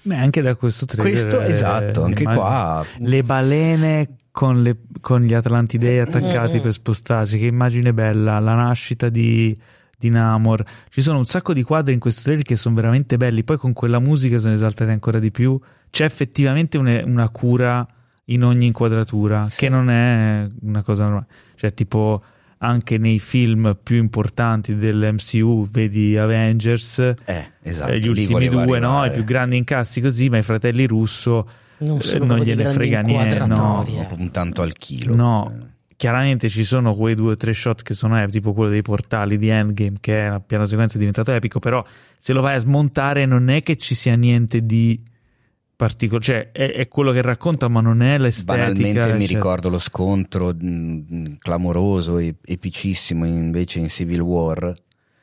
Beh, anche da questo trailer. Questo eh, esatto, anche immagino- qua Le balene con, le- con gli Atlantidei attaccati Mm. per spostarsi, che immagine bella, la nascita di, di Namor. Ci sono un sacco di quadri in questo trailer che sono veramente belli, poi con quella musica sono esaltati ancora di più. C'è effettivamente une- una cura in ogni inquadratura, Sì. che non è una cosa normale. Cioè, tipo, anche nei film più importanti dell'MCU, vedi Avengers, Eh, esatto. eh, gli ultimi due, no? I più grandi incassi così, ma i fratelli russo Non eh, sono non gliene frega niente, no. eh. Un tanto al chilo. No. Eh. Chiaramente ci sono quei due o tre shot che sono eh, tipo quello dei portali di Endgame, che è una piano sequenza diventato epico, però se lo vai a smontare non è che ci sia niente di particolare, cioè è, è quello che racconta, ma non è l'estetica. Banalmente mi cioè- ricordo lo scontro mh, clamoroso e epicissimo invece in Civil War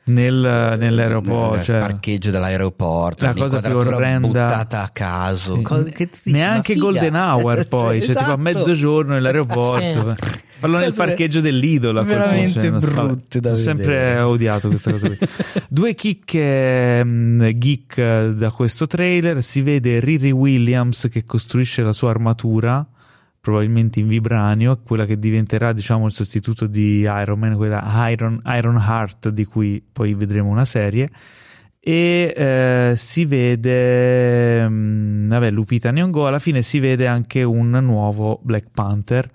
nel- nell'aeroporto, nel cioè, parcheggio dell'aeroporto La cosa più orrenda- buttata a caso Sì. dici, neanche. Golden Hour *laughs* poi, cioè tipo a Esatto. mezzogiorno nell'aeroporto. Fallo nel parcheggio dell'idolo. a quel punto, veramente cioè, brutte da Ho sempre odiato questa cosa qui. *laughs* Due chicche mh, geek eh, da questo trailer. Si vede Riri Williams che costruisce la sua armatura, probabilmente in vibranio, quella che diventerà, diciamo, il sostituto di Iron Man, quella Iron, Iron Heart, di cui poi vedremo una serie. E eh, si vede, mh, vabbè, Lupita Nyong'o. Alla fine si vede anche un nuovo Black Panther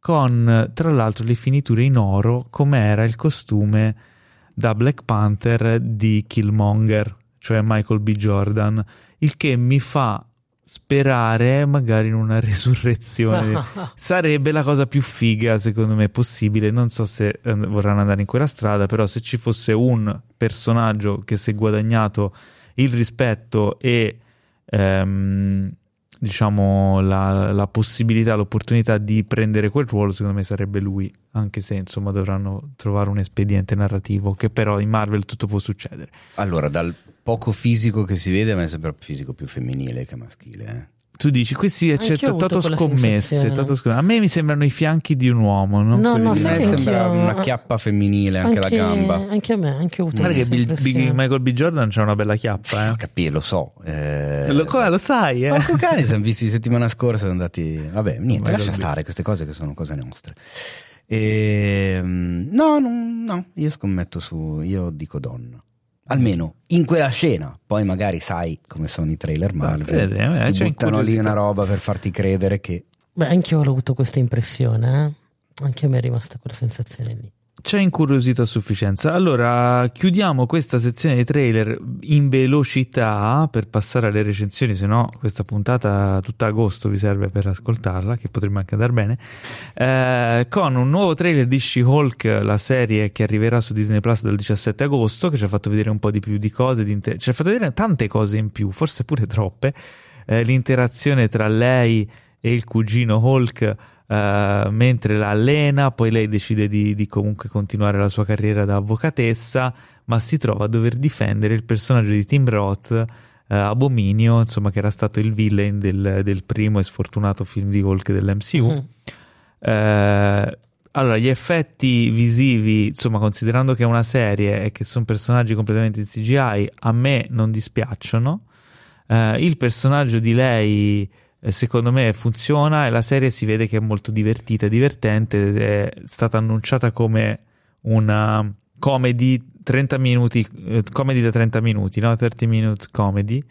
con tra l'altro le finiture in oro come era il costume da Black Panther di Killmonger, cioè Michael B. Jordan, il che mi fa sperare magari in una *laughs* resurrezione. *laughs* Sarebbe la cosa più figa secondo me possibile, non so se eh, vorranno andare in quella strada, però se ci fosse un personaggio che si è guadagnato il rispetto e ehm, diciamo la, la possibilità, l'opportunità di prendere quel ruolo, secondo me sarebbe lui, anche se insomma dovranno trovare un espediente narrativo, che però in Marvel tutto può succedere. allora dal poco fisico che si vede a me sembra un fisico più femminile che maschile eh. Tu dici, questi c'è Toto scommesse. Toto scommesse. A me mi sembrano i fianchi di un uomo, non No, no, sai me che sembra anch'io- una chiappa femminile anche, la gamba Anche a me, anche ho avuto Guarda che Bill-. Big- Michael B. Jordan c'ha una bella chiappa, eh. capito, lo so eh, Lo, come lo sai, eh? Porco cane, siamo visti settimana scorsa, siamo andati... Vabbè, niente, lascia stare queste cose che sono cose nostre. Ehm, no, non- no, io scommetto su... Io dico donna. Almeno in quella scena. Poi magari sai come sono i trailer Marvel. vedremo, eh, ti c'è buttano lì una roba per farti credere che... Beh, anche io ho avuto questa impressione, eh. Anche a me è rimasta quella sensazione lì. Ci ha incuriosito a sufficienza. Allora, chiudiamo questa sezione dei trailer in velocità per passare alle recensioni, se no questa puntata tutta agosto vi serve per ascoltarla, che potrebbe anche andare bene, eh, con un nuovo trailer di She-Hulk, la serie che arriverà su Disney Plus dal 17 agosto, che ci ha fatto vedere un po' di più di cose, di inter- ci ha fatto vedere tante cose in più, forse pure troppe, Eh, l'interazione tra lei e il cugino Hulk eh, mentre la allena, poi lei decide di, di comunque continuare la sua carriera da avvocatessa, ma si trova a dover difendere il personaggio di Tim Roth, eh, Abominio, insomma, che era stato il villain del, del primo e sfortunato film di Hulk dell'MCU. Mm. Eh, allora, gli effetti visivi, insomma, considerando che è una serie e che sono personaggi completamente in CGI, a me non dispiacciono. Il personaggio di lei, secondo me, funziona e la serie si vede che è molto divertita, divertente. È stata annunciata come una comedy 30 minuti, eh, comedy da 30 minuti, no? 30 minutes comedy,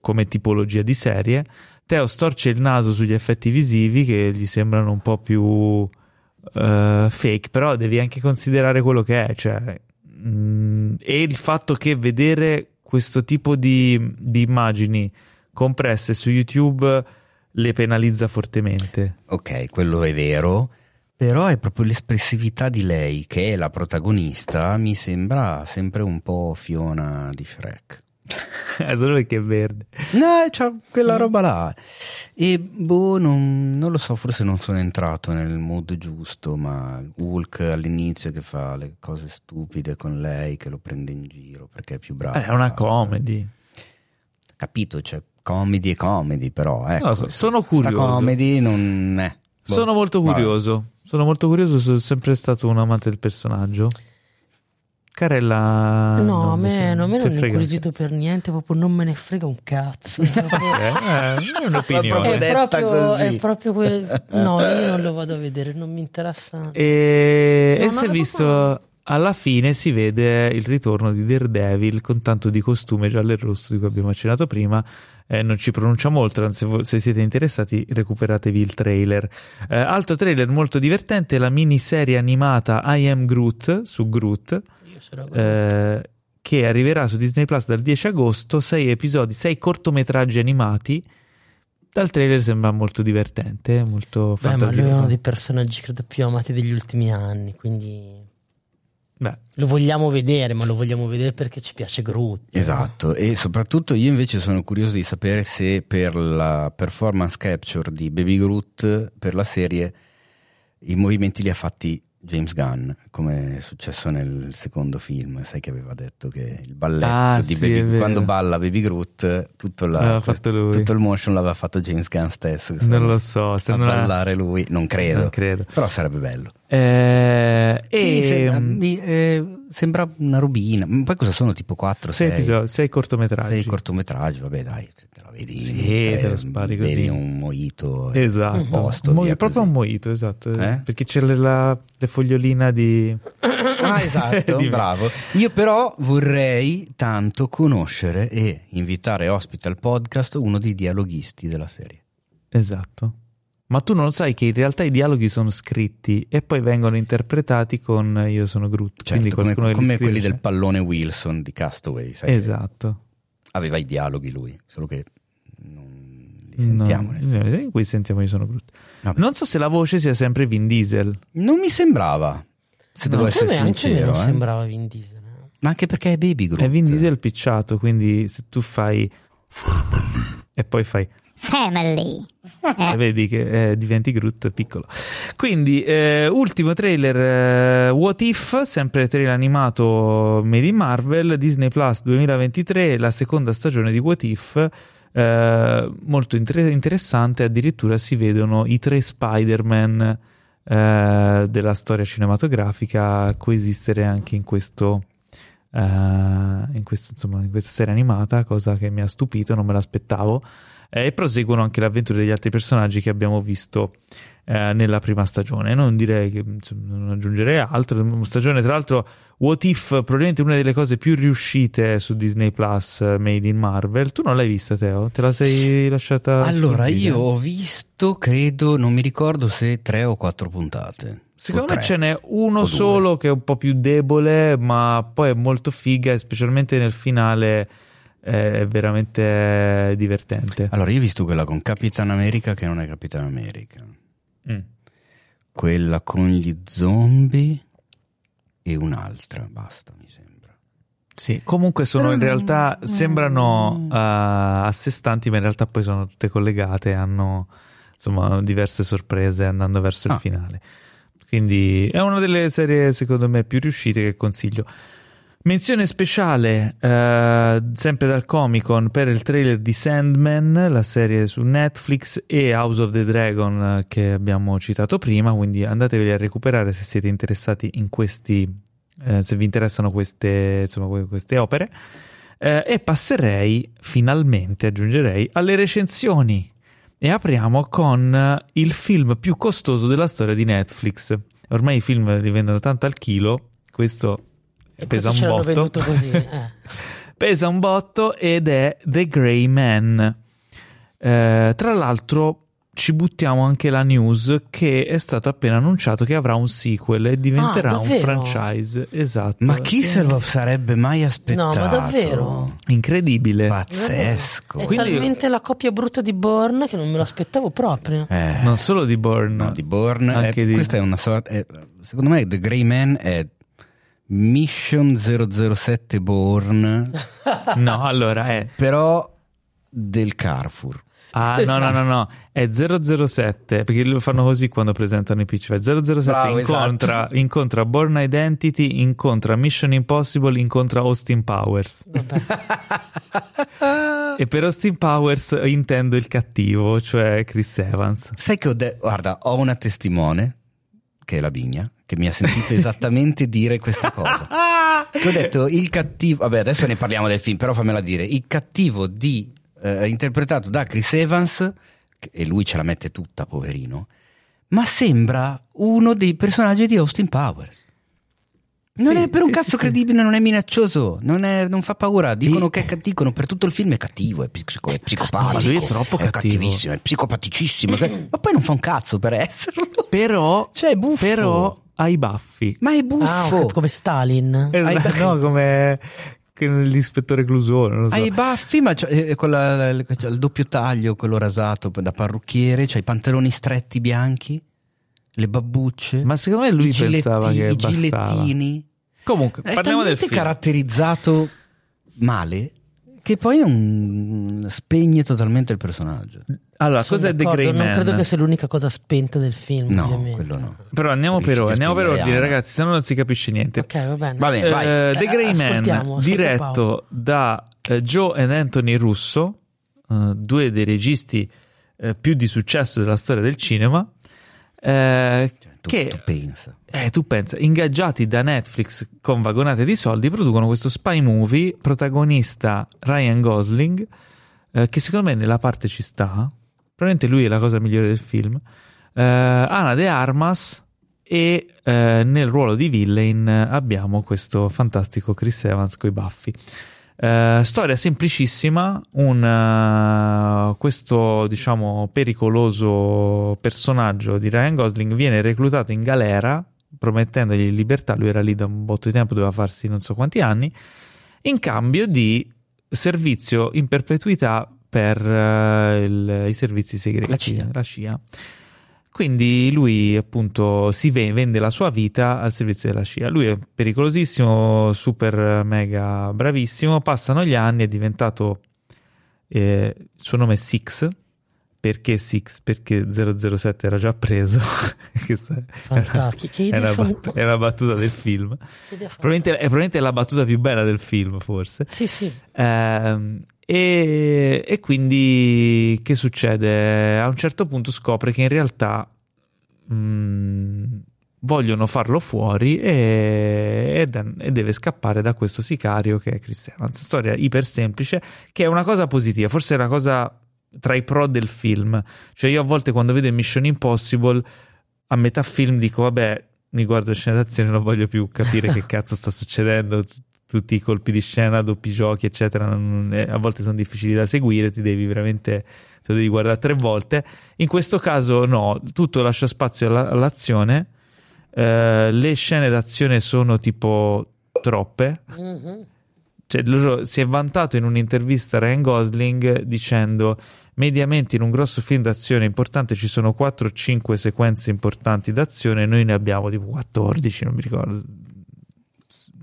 come tipologia di serie. Teo storce il naso sugli effetti visivi che gli sembrano un po' più eh, fake, però devi anche considerare quello che è, cioè, mm, e il fatto che vedere questo tipo di, di immagini compresse su YouTube le penalizza fortemente. Ok, quello è vero, però è proprio l'espressività di lei, che è la protagonista, mi sembra sempre un po' Fiona di Shrek. *laughs* Eh, Solo perché è verde. No, c'ha quella roba là. E boh, non, non lo so, forse non sono entrato nel mood giusto, ma Hulk all'inizio che fa le cose stupide con lei, che lo prende in giro perché è più bravo. È una comedy. Capito, cioè comedy e comedy, però ecco. Non so, sono sta curioso. comedy non è. Boh, Sono molto vabbè. curioso. Sono molto curioso, sono sempre stato un amante del personaggio. Carella. no, non a me, sembra- no, a me non un incuriosito per niente, proprio non me ne frega un cazzo. È *laughs* proprio- Eh, eh, è un'opinione. proprio è, proprio, così. è proprio quel... *laughs* No, io non lo vado a vedere, non mi interessa. E, No, e no, si è no, visto no. alla fine si vede il ritorno di Daredevil con tanto di costume giallo e rosso di cui abbiamo accennato prima. Eh, non ci pronunciamo oltre, se, vo- se siete interessati, recuperatevi il trailer. Eh, altro trailer molto divertente: la miniserie animata I Am Groot su Groot. Io sarò- eh, che arriverà su Disney Plus dal 10 agosto, sei episodi, sei cortometraggi animati. Dal trailer sembra molto divertente, molto Beh, ma lui è fantasioso. uno dei personaggi credo più amati degli ultimi anni, quindi Beh, lo vogliamo vedere, ma lo vogliamo vedere perché ci piace Groot. Esatto, e soprattutto io invece sono curioso di sapere se per la performance capture di Baby Groot per la serie i movimenti li ha fatti James Gunn, come è successo nel secondo film, sai che aveva detto che il balletto Ah, di sì, Baby quando balla Baby Groot, tutto, la- tutto il motion l'aveva fatto James Gunn stesso. non lo so, se a non, ballare lui, non credo, non credo. però sarebbe bello. Eh, Sì, e sembra, mi- eh, sembra una robina, ma poi cosa sono tipo 4 sei, 6 episodi, sei cortometraggi. sei cortometraggi, vabbè dai, te la vedi, Sì, te- te lo spari così. bevi un mojito e- Esatto, a posto, Mo- proprio così. un moito, esatto. Eh? Perché c'è la, le fogliolina di... *coughs* Ah, esatto, *laughs* bravo. Io però vorrei tanto conoscere e invitare ospite al podcast uno dei dialoghisti della serie. Esatto. Ma tu non sai che in realtà i dialoghi sono scritti e poi vengono interpretati con Io sono Groot. Certo, quindi come, come quelli del c'è. pallone Wilson di Castaway, sai Esatto. aveva i dialoghi lui, solo che non li sentiamo. nel No, film. in cui sentiamo Io sono Groot. Vabbè. Non so se la voce sia sempre Vin Diesel. Non mi sembrava, se devo anche a essere me, anche a me sincero. non eh. sembrava Vin Diesel. eh. Ma anche perché è Baby Groot. È Vin Diesel picciato, quindi se tu fai... E poi fai... Family. *laughs* E vedi che eh, diventi Groot piccolo. Quindi, eh, ultimo trailer eh, What If, sempre trailer animato Made in Marvel, Disney Plus 2023, la seconda stagione di What If. eh, molto inter- interessante, addirittura si vedono i tre Spider-Man eh, della storia cinematografica coesistere anche in questo. eh, in, questo, insomma, in questa serie animata, cosa che mi ha stupito, non me l'aspettavo eh, e proseguono anche le avventure degli altri personaggi che abbiamo visto eh, nella prima stagione. Non direi che insomma, non aggiungerei altro. Stagione, tra l'altro, What If, probabilmente una delle cose più riuscite su Disney Plus eh, Made in Marvel. Tu non l'hai vista, Teo? Te la sei lasciata? Allora, sfuggire? io ho visto, credo, non mi ricordo se tre o quattro puntate. Secondo me tre. ce n'è uno solo che è un po' più debole, ma poi è molto figa, specialmente nel finale è veramente divertente. Allora, io ho visto quella con Capitan America che non è Capitan America. Mm. Quella con gli zombie e un'altra, basta, mi sembra. Sì, comunque sono in Però realtà sembrano eh, a sé stanti, ma in realtà poi sono tutte collegate, hanno insomma diverse sorprese andando verso il Ah. finale. Quindi è una delle serie secondo me più riuscite che consiglio. Menzione speciale, eh, sempre dal Comic Con, per il trailer di Sandman, la serie su Netflix, e House of the Dragon eh, che abbiamo citato prima, quindi andatevi a recuperare se siete interessati in questi, eh, se vi interessano queste, insomma, que- queste opere. Eh, e passerei finalmente, aggiungerei, alle recensioni. E apriamo con eh, il film più costoso della storia di Netflix. Ormai i film li vendono tanto al chilo, questo E pesa ce un botto. venduto così. *laughs* eh. pesa un botto ed è The Grey Man. Eh, tra l'altro ci buttiamo anche la news che è stato appena annunciato che avrà un sequel e diventerà Ah, un franchise. Esatto. Ma chi se lo sarebbe mai aspettato? No, ma davvero? Incredibile. Pazzesco. È Quindi- talmente la coppia brutta di Bourne che non me lo aspettavo proprio. Eh, Non solo di Bourne. no, di Bourne. Anche eh, di- Questa è una sorta. è- secondo me, The Grey Man è Mission 007 Bourne, *laughs* No, allora è. però del Carrefour. Ah, no, no, no, no, è 007, perché lo fanno così quando presentano i pitch. Cioè 007 Bravo, incontra, incontra Born Identity, incontra Mission Impossible, incontra Austin Powers. *laughs* E per Austin Powers intendo il cattivo, cioè Chris Evans. Sai che ho detto, guarda, ho una testimone, che è la Vigna, che mi ha sentito esattamente dire questa cosa. Che ho detto, il cattivo, vabbè adesso ne parliamo del film, però fammela dire, il cattivo di, eh, interpretato da Chris Evans, e lui ce la mette tutta, poverino, ma sembra uno dei personaggi di Austin Powers. Non Sì, è per un sì, cazzo sì, credibile, non è minaccioso, non, è- non fa paura. Dicono E- che è cattivo, dicono per tutto il film è cattivo, è, psico- è psicopatico. lui è troppo cattivo. cattivissimo, è psicopaticissimo. *clears throat* ma poi non fa un cazzo per esserlo. Però, Cioè, è buffo. però ha i baffi. Ma è buffo. Ah, come Stalin. Esatto, no, come l'ispettore Clusone, so. Ha i baffi, ma c'ha- eh, quella- il, il doppio taglio, quello rasato da parrucchiere, c'ha i pantaloni stretti bianchi, le babbucce. Ma secondo me lui i giletti- pensava che i bastava. gilettini. Comunque, È parliamo del film. caratterizzato male che poi non spegne totalmente il personaggio. Allora, Sono cos'è The Grey Non Man? credo che sia l'unica cosa spenta del film, No, ovviamente. quello no. Però andiamo per ora, andiamo per ordine, ragazzi, se no non si capisce niente. Ok, va bene. Va bene, vai. Eh, The Grey Man, diretto da eh, Joe and Anthony Russo, eh, due dei registi più di successo della storia del cinema, eh, tu, che tu pensa. eh, tu pensa, ingaggiati da Netflix con vagonate di soldi, producono questo spy movie, protagonista Ryan Gosling, eh, che secondo me nella parte ci sta, probabilmente lui è la cosa migliore del film, eh, Ana De Armas e eh, nel ruolo di villain abbiamo questo fantastico Chris Evans coi baffi. Eh, storia semplicissima, un, eh, questo diciamo pericoloso personaggio di Ryan Gosling viene reclutato in galera promettendogli libertà, lui era lì da un botto di tempo, doveva farsi non so quanti anni, in cambio di servizio in perpetuità per eh, il- i servizi segreti, La CIA. la CIA. Quindi lui appunto si ve- vende la sua vita al servizio della CIA. Lui è pericolosissimo, super mega bravissimo. Passano gli anni, è diventato eh, il suo nome è Six. Perché Six? Perché 007 era già preso. *laughs* Questa è una, bat- è una battuta del film. Probabilmente, è probabilmente la battuta più bella del film, forse. Sì, sì. Ehm, e, e quindi che succede? A un certo punto scopre che in realtà mh, vogliono farlo fuori e, e e deve scappare da questo sicario che è Chris Evans. Storia iper semplice, che è una cosa positiva, forse è una cosa tra i pro del film. Cioè, io a volte quando vedo Mission Impossible, a metà film dico, vabbè, mi guardo scene d'azione, non voglio più capire che *laughs* cazzo sta succedendo. Tutti i colpi di scena, doppi giochi, eccetera, non- a volte sono difficili da seguire, ti devi veramente, te lo devi guardare tre volte. In questo caso, no, tutto lascia spazio alla- all'azione. Eh, le scene d'azione sono tipo troppe, Mhm. cioè, loro- si è vantato in un'intervista a Ryan Gosling dicendo mediamente in un grosso film d'azione importante ci sono 4-5 sequenze importanti d'azione noi ne abbiamo tipo 14 non mi ricordo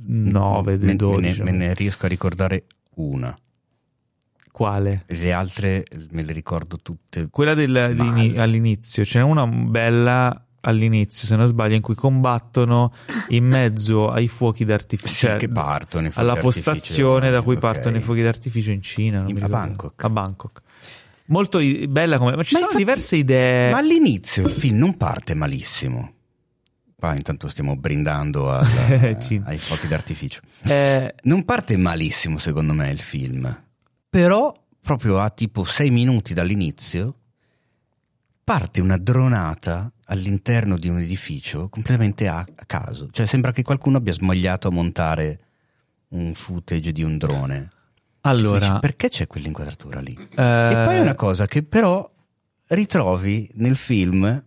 9 Me- dei me, 12 ne, me ne riesco a ricordare una. quale? Le altre me le ricordo tutte. quella del- di- all'inizio ce n'è una bella all'inizio se non sbaglio in cui combattono in mezzo ai fuochi d'artificio Sì, cioè, che partono i fuochi alla postazione da cui Ok. partono i fuochi d'artificio in Cina In- a. Bangkok. a Bangkok molto bella come ma ci Ma sono infatti- diverse idee Ma all'inizio il film non parte malissimo. Qua intanto stiamo brindando al- *laughs* Sì. ai fuochi d'artificio. Eh, Non parte malissimo secondo me il film, però proprio a tipo sei minuti dall'inizio parte una dronata all'interno di un edificio completamente a, caso. Cioè sembra che qualcuno abbia sbagliato a montare un footage di un drone. Allora dici, perché c'è quell'inquadratura lì? eh, E poi una cosa che però ritrovi nel film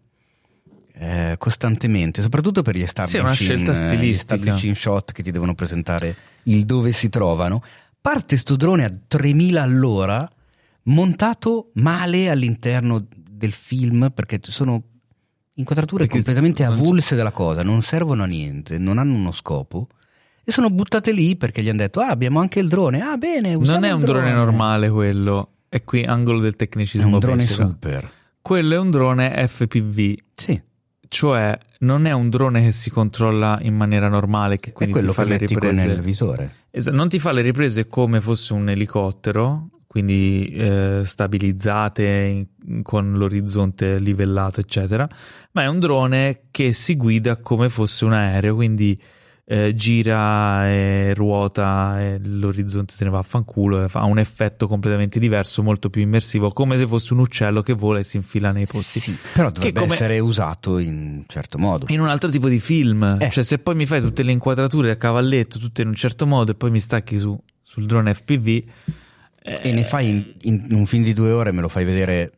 eh, costantemente, soprattutto per gli è establishing, eh, establishing shot che ti devono presentare il dove si trovano. Parte sto drone a 3000 all'ora, montato male all'interno del film perché sono inquadrature Perché completamente avulse dalla cosa, non servono a niente, non hanno uno scopo. E sono buttate lì perché gli hanno detto: Ah, abbiamo anche il drone. Ah, bene, Non è un drone normale quello. È qui angolo del È tecnicismo. un drone becero. super. Quello è un drone FPV, Sì, cioè non è un drone che si controlla in maniera normale, che è quindi quello ti fa le riprese. il visore. Esatto, non ti fa le riprese come fosse un elicottero, quindi eh, stabilizzate in- con l'orizzonte livellato, eccetera, ma è un drone che si guida come fosse un aereo, quindi eh, gira e ruota e l'orizzonte se ne va a fanculo e fa un effetto completamente diverso, molto più immersivo, come se fosse un uccello che vola e si infila nei posti. Sì, però dovrebbe come- essere usato in un certo modo. In un altro tipo di film, Eh. cioè se poi mi fai tutte le inquadrature a cavalletto, tutte in un certo modo, e poi mi stacchi su, sul drone FPV, eh, E ne fai in, in un film di due ore e me lo fai vedere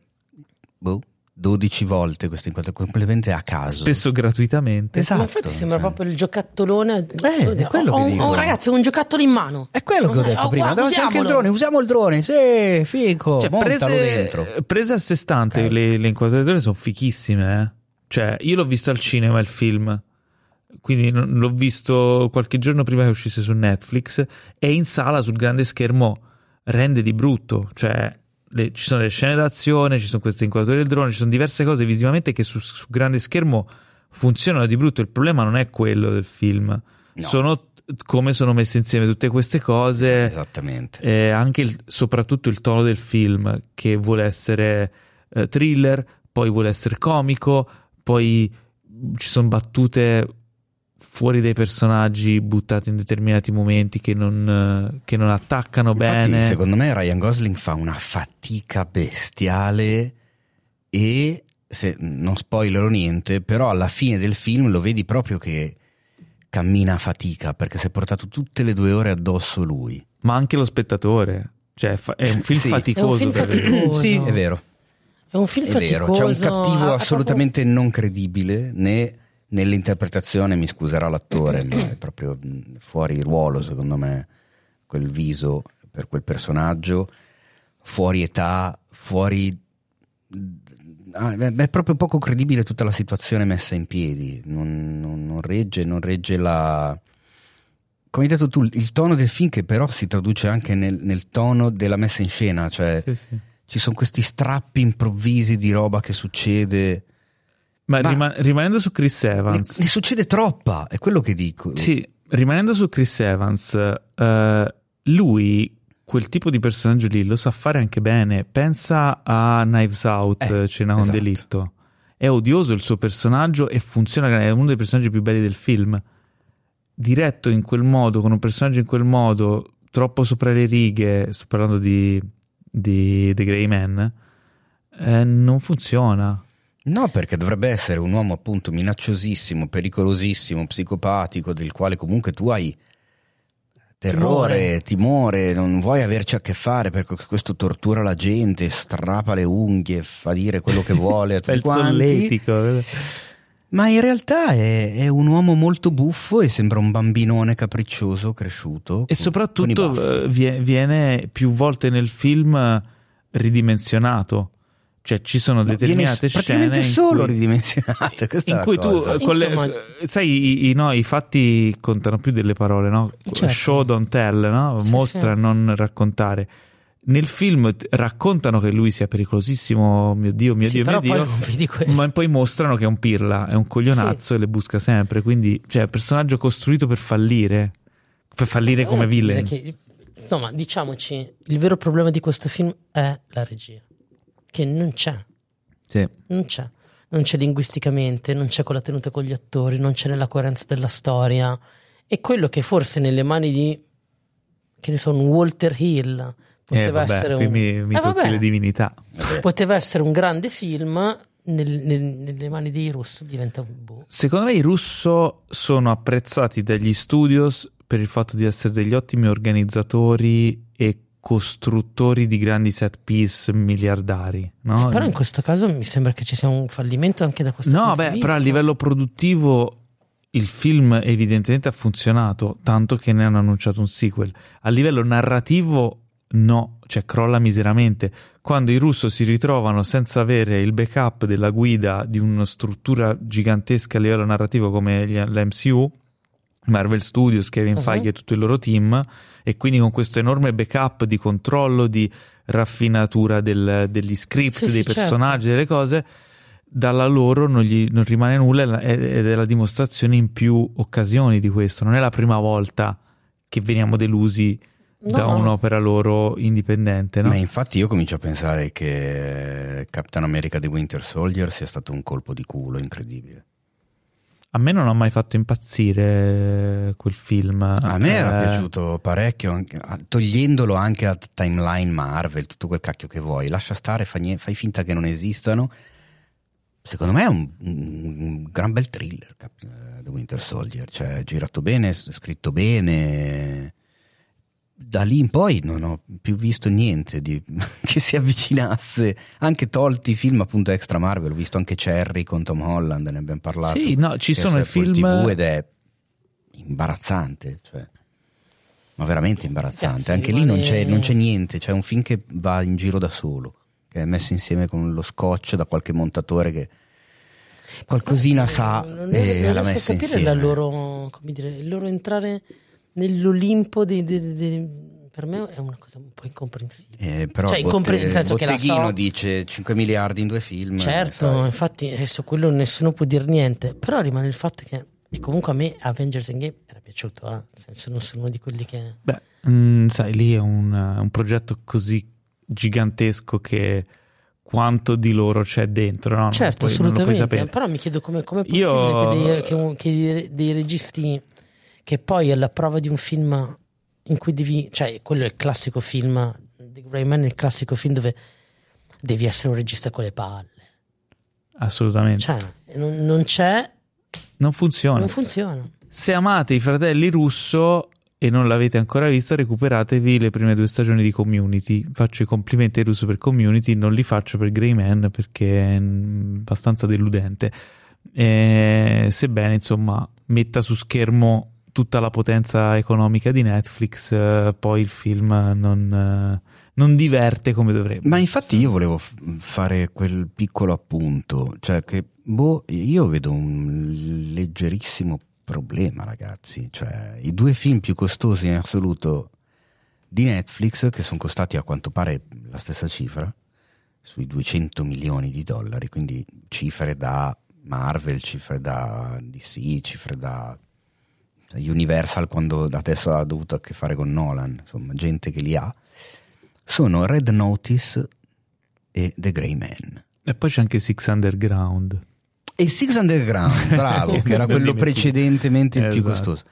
boh, 12 volte questo incontro completamente a caso. spesso gratuitamente. Esatto. Ma infatti sembra cioè. proprio il giocattolone. Eh, è quello ho, che ho- ho un ragazzo, ho un giocattolo in mano. È quello che ho detto Oh, prima. Davanti anche il drone, usiamo il drone. Sì, fico. Cioè, montalo dentro. prese, prese a sé stante, Ok. le, le inquadrature sono fichissime. eh. Cioè, io l'ho visto al cinema il film, quindi l'ho visto qualche giorno prima che uscisse su Netflix. E in sala sul grande schermo rende di brutto. Cioè, le- ci sono le scene d'azione, ci sono queste inquadrature del drone, ci sono diverse cose visivamente che su, su grande schermo funzionano di brutto. Il problema non è quello del film, No. sono come sono messe insieme tutte queste cose. Esattamente. Eh, anche il- soprattutto il tono del film che vuole essere eh, thriller, poi vuole essere comico, poi ci sono battute fuori dai personaggi buttate in determinati momenti che non, che non attaccano Infatti, bene. secondo me Ryan Gosling fa una fatica bestiale e se, non spoilerò niente, però alla fine del film lo vedi proprio che cammina a fatica perché si è portato tutte le due ore addosso lui. Ma anche lo spettatore. Cioè, è un film Sì. faticoso. È un film faticoso. Sì, è vero. È un film È vero, faticoso. c'è un cattivo ha- ha assolutamente non credibile né nell'interpretazione, mi scuserà l'attore, *clears throat* ma è proprio mh, fuori ruolo secondo me quel viso per quel personaggio, fuori età, fuori... ah, È è proprio poco credibile tutta la situazione messa in piedi, non, non- non regge, non regge la... Come hai detto tu, il tono del film che però si traduce anche nel, nel tono della messa in scena, cioè Sì, sì. ci sono questi strappi improvvisi di roba che succede. Ma, Ma- rima- rimanendo su Chris Ne, Evans, ne succede troppa, è quello che dico. Sì, rimanendo su Chris Evans, eh, lui quel tipo di personaggio lì lo sa fare anche bene. Pensa a Knives Out, Eh, Cena con esatto. delitto. È odioso il suo personaggio e funziona, è uno dei personaggi più belli del film. Diretto in quel modo, con un personaggio in quel modo, troppo sopra le righe, sto parlando di, di The Grey Man, eh, non funziona. No, perché dovrebbe essere un uomo appunto minacciosissimo, pericolosissimo, psicopatico, del quale comunque tu hai terrore, timore, non vuoi averci a che fare perché questo tortura la gente, strappa le unghie, fa dire quello che vuole a *laughs* tutti quanti. Ma in realtà è, è un uomo molto buffo e sembra un bambinone capriccioso cresciuto. E con- con soprattutto baffi. eh, vie- viene più volte nel film ridimensionato. Cioè ci sono No, determinate viene praticamente scene solo cui, *laughs* è in cui tu cosa. eh, con le- Insomma- eh, sai i, i- no, i fatti contano più delle parole, no? Certo. Show don't tell, no? Sì, Mostra sì. non raccontare. Nel film t- raccontano che lui sia pericolosissimo, mio Dio, mio Sì, Dio, mio Dio. Ma poi mostrano che è un pirla, è un coglionazzo e le busca sempre. Quindi, cioè, è un personaggio costruito per fallire. Per fallire come Eh, villain. direi che- insomma, diciamoci, il vero problema di questo film è la regia, che non c'è, Sì. non c'è. Non c'è linguisticamente, non c'è con la tenuta con gli attori, non c'è nella coerenza della storia. E quello che forse nelle mani di, che ne so, un Walter Hill Eh, poteva vabbè, essere un... mi, mi Eh, vabbè, le divinità. poteva essere un grande film, nel- nel- nelle mani dei Russo diventa un boh. Secondo me i russo sono apprezzati dagli studios per il fatto di essere degli ottimi organizzatori e costruttori di grandi set piece miliardari. No? Però in questo caso mi sembra che ci sia un fallimento anche da questo No, punto beh, di però a vista. livello produttivo il film evidentemente ha funzionato, tanto che ne hanno annunciato un sequel. A livello narrativo no, cioè crolla miseramente. Quando i russo si ritrovano senza avere il backup della guida di una struttura gigantesca a livello narrativo come gli- l'MCU, Marvel Studios, Kevin Mhm. Feige e tutto il loro team, e quindi con questo enorme backup di controllo, di raffinatura del- degli script, Sì, dei sì, certo. personaggi, delle cose, dalla loro non, gli, non rimane nulla ed è la dimostrazione in più occasioni di questo. Non è la prima volta che veniamo delusi da No. un'opera loro indipendente, no? Ma infatti io comincio a pensare che Captain America The Winter Soldier sia stato un colpo di culo incredibile. A me non ha mai fatto impazzire quel film. A me era Eh, piaciuto parecchio, anche- togliendolo anche a timeline Marvel, tutto quel cacchio che vuoi, lascia stare, fai, fai finta che non esistano. Secondo me è un, un gran bel thriller, eh, The Winter Soldier, cioè girato bene, scritto bene. Da lì in poi non ho più visto niente di- *laughs* che si avvicinasse, anche tolti i film appunto extra Marvel, ho visto anche Cherry con Tom Holland, ne abbiamo parlato. Sì, no, ci sono i film- TV ed è imbarazzante, cioè, ma veramente imbarazzante. Cazzo, Anche lì non c'è, non c'è niente, c'è un film che va in giro da solo, che è messo insieme con lo scotch da qualche montatore che qualcosina sa non, e non l'ha riesco a messa capire insieme. la loro, come dire, il loro entrare nell'Olimpo dei, dei- dei- dei- per me è una cosa un po' incomprensibile. Eh, però Cioè, Botte- incompre- nel senso che la so- dice 5 miliardi in due film. Certo, infatti eh, su quello nessuno può dire niente, però rimane il fatto che e comunque a me Avengers Endgame era piaciuto, eh? nel senso non sono uno di quelli che... Beh, mm, sai, lì è un, un progetto così gigantesco che quanto di loro c'è dentro, no? Certo, puoi- assolutamente, però mi chiedo come è possibile Io- che, dei, che un- che dei registi che poi alla prova di un film in cui devi, cioè quello è il classico film, The Grey Man è il classico film dove devi essere un regista con le palle, Assolutamente. cioè non, non c'è, non funziona. non funziona. Se amate i fratelli russo e non l'avete ancora visto, recuperatevi le prime due stagioni di Community. Faccio i complimenti ai russo per Community, non li faccio per Grey Man perché è abbastanza deludente. Eh, sebbene, insomma, metta su schermo tutta la potenza economica di Netflix, eh, poi il film non, eh, non diverte come dovrebbe. Ma infatti io volevo fare quel piccolo appunto, cioè che boh, io vedo un leggerissimo problema, ragazzi. Cioè, i due film più costosi in assoluto di Netflix, che sono costati a quanto pare la stessa cifra, sui 200 milioni di dollari, quindi cifre da Marvel, cifre da DC, cifre da Universal quando adesso ha dovuto a che fare con Nolan, insomma, gente che li ha, sono Red Notice e The Grey Man. E poi c'è anche Six Underground. E Six Underground, *laughs* bravo, che era quello precedentemente il più Esatto. costoso.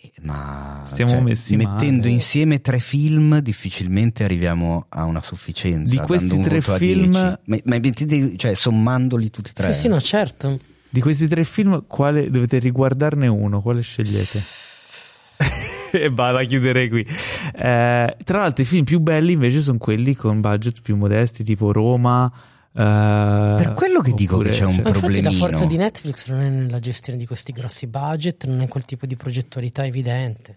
Eh, Ma Stiamo cioè, messi mettendo male. insieme tre film, difficilmente arriviamo a una sufficienza. Di questi un tre film- 10. Ma, ma mettete- cioè, sommandoli tutti e tre. Sì, sì, no, certo. Di questi tre film, quale dovete riguardarne uno? Quale scegliete? *laughs* e va, la chiuderei qui. Eh, tra l'altro, i film più belli invece sono quelli con budget più modesti, tipo Roma. eh, Per quello che dico che c'è un cioè- Ma infatti la problemino. forza di Netflix non è nella gestione di questi grossi budget, non è quel tipo di progettualità evidente.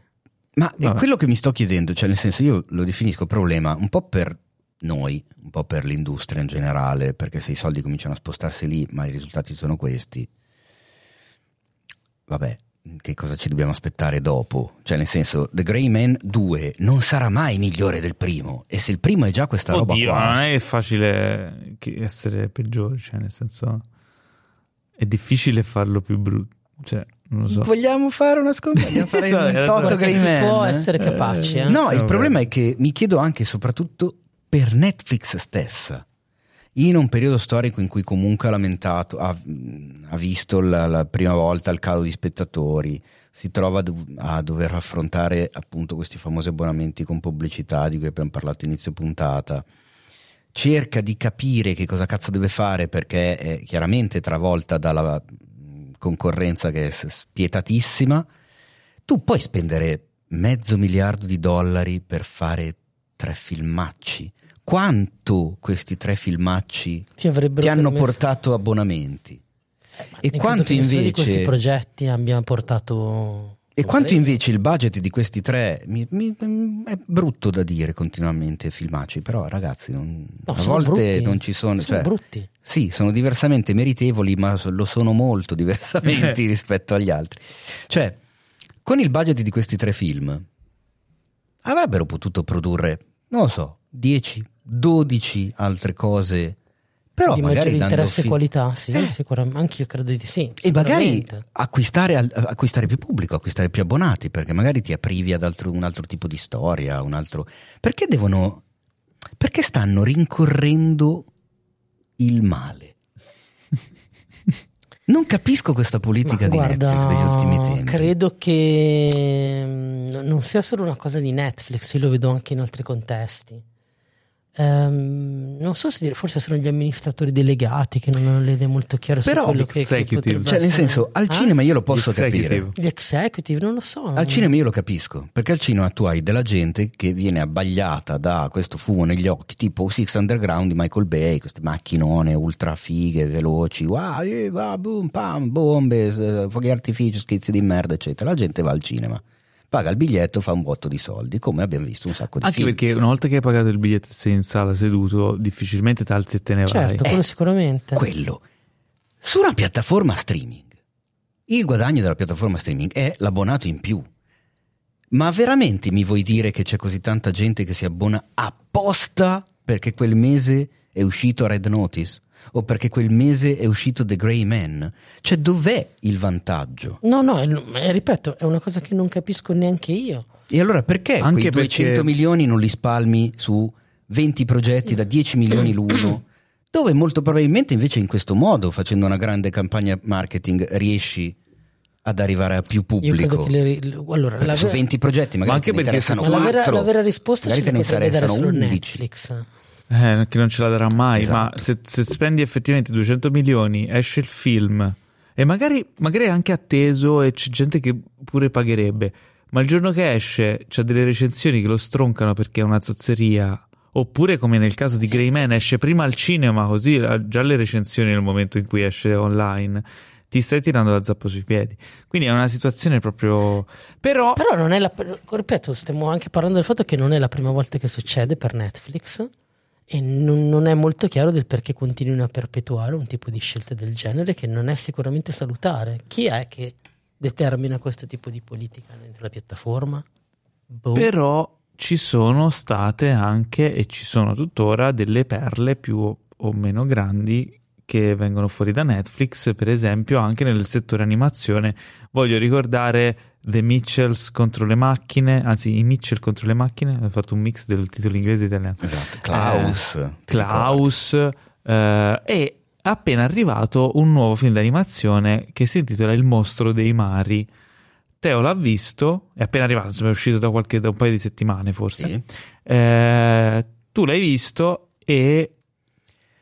Ma è Vabbè. quello che mi sto chiedendo, cioè nel senso io lo definisco problema un po' per noi, un po' per l'industria in generale, perché se i soldi cominciano a spostarsi lì, ma i risultati sono questi, vabbè, che cosa ci dobbiamo aspettare dopo? Cioè nel senso, The Grey Man 2 non sarà mai migliore del primo, e se il primo è già questa roba Oddio, qua... non è facile che essere peggiore, cioè nel senso è difficile farlo più brutto, cioè non lo so. Vogliamo fare una scommessa? Fare un Toto Grey si Man? può essere capaci, eh? No, il Vabbè. problema è che mi chiedo anche e soprattutto per Netflix stessa. In un periodo storico in cui comunque ha lamentato, ha, ha visto la, la prima volta il calo di spettatori, si trova a, dov- a dover affrontare appunto questi famosi abbonamenti con pubblicità di cui abbiamo parlato inizio puntata, cerca di capire che cosa cazzo deve fare perché è chiaramente travolta dalla concorrenza che è spietatissima, tu puoi spendere mezzo miliardo di dollari per fare tre filmacci. Quanto questi tre filmacci Ti avrebbero ti hanno permesso- portato abbonamenti? Eh, e quanto di questi invece- progetti abbia portato E quanto invece il budget di questi tre mi- mi- mi- è brutto da dire continuamente filmacci, però ragazzi, non- No, a volte brutti. non ci sono, sono cioè, brutti sì, sono diversamente meritevoli, ma lo sono molto diversamente *laughs* rispetto agli altri. Cioè, con il budget di questi tre film avrebbero potuto produrre, non lo so, 10, 12 altre cose, però di magari interesse e fi- qualità sì Eh. sicuramente anche io credo di sì E magari acquistare, acquistare più pubblico, acquistare più abbonati, perché magari ti apprivi ad altro- un altro tipo di storia, un altro... Perché devono... Perché stanno rincorrendo il male? *laughs* Non capisco questa politica Ma di guarda, Netflix degli ultimi tempi. Credo che mm, non sia solo una cosa di Netflix, io lo vedo anche in altri contesti. Ehm, non so se dire, forse sono gli amministratori delegati che non hanno le idee molto chiare Però su quello che, che potrebbe Cioè, nel senso, al Ah? cinema io lo posso Executive. capire. Gli executive, non lo so. Al cinema io lo capisco, perché al cinema tu hai della gente che viene abbagliata da questo fumo negli occhi, tipo Six Underground di Michael Bay, queste macchinone ultra fighe, veloci, wow, eh, va, boom, pam, bombe, eh, fuochi artifici, schizzi di merda, eccetera. La gente va al cinema, paga il biglietto, fa un botto di soldi, come abbiamo visto un sacco di Anche film. perché una volta che hai pagato il biglietto e sei in sala seduto, difficilmente t'alzi e te ne vai. Certo, quello sicuramente. quello su una piattaforma streaming. Il guadagno della piattaforma streaming è l'abbonato in più. Ma veramente mi vuoi dire che c'è così tanta gente che si abbona apposta perché quel mese è uscito Red Notice? O perché quel mese è uscito The Grey Man? Cioè, dov'è il vantaggio? No, no, è- è- ripeto, è una cosa che non capisco neanche io. E allora perché Anche quei 200 perché- milioni non li spalmi su 20 progetti da 10 milioni l'uno? Dove molto probabilmente invece in questo modo, facendo una grande campagna marketing, riesci ad arrivare a più Io pubblico. credo che le, allora, Perché la su vera- 20 progetti magari Ma anche te ne perché interessano ma la vera, 4, la vera risposta magari ce te la ne potrebbe dare solo 11. Netflix. Eh, che non ce la darà mai, Esatto. ma se, se spendi effettivamente 200 milioni, esce il film e magari, magari è anche atteso e c'è gente che pure pagherebbe, ma il giorno che esce c'è delle recensioni che lo stroncano perché è una zozzeria, oppure come nel caso di Grey Man esce prima al cinema, così ha già le recensioni nel momento in cui esce online, ti stai tirando la zappa sui piedi. Quindi è una situazione proprio... Però... Però non è la. Ripeto, stiamo anche parlando del fatto che non è la prima volta che succede per Netflix e non, non è molto chiaro del perché continuino a perpetuare un tipo di scelte del genere che non è sicuramente salutare. Chi è che determina questo tipo di politica dentro la piattaforma? Boh. Però ci sono state anche e ci sono tuttora delle perle più o meno grandi che vengono fuori da Netflix, per esempio anche nel settore animazione. Voglio ricordare The Mitchells contro le macchine, anzi i Mitchell contro le macchine, ho fatto un mix del titolo inglese e italiano. Esatto, Klaus. Eh? Klaus eh, è appena arrivato un nuovo film d'animazione che si intitola Il mostro dei mari. Teo l'ha visto, è appena arrivato, insomma è uscito da, qualche, da un paio di settimane forse. Sì. Eh, tu l'hai visto e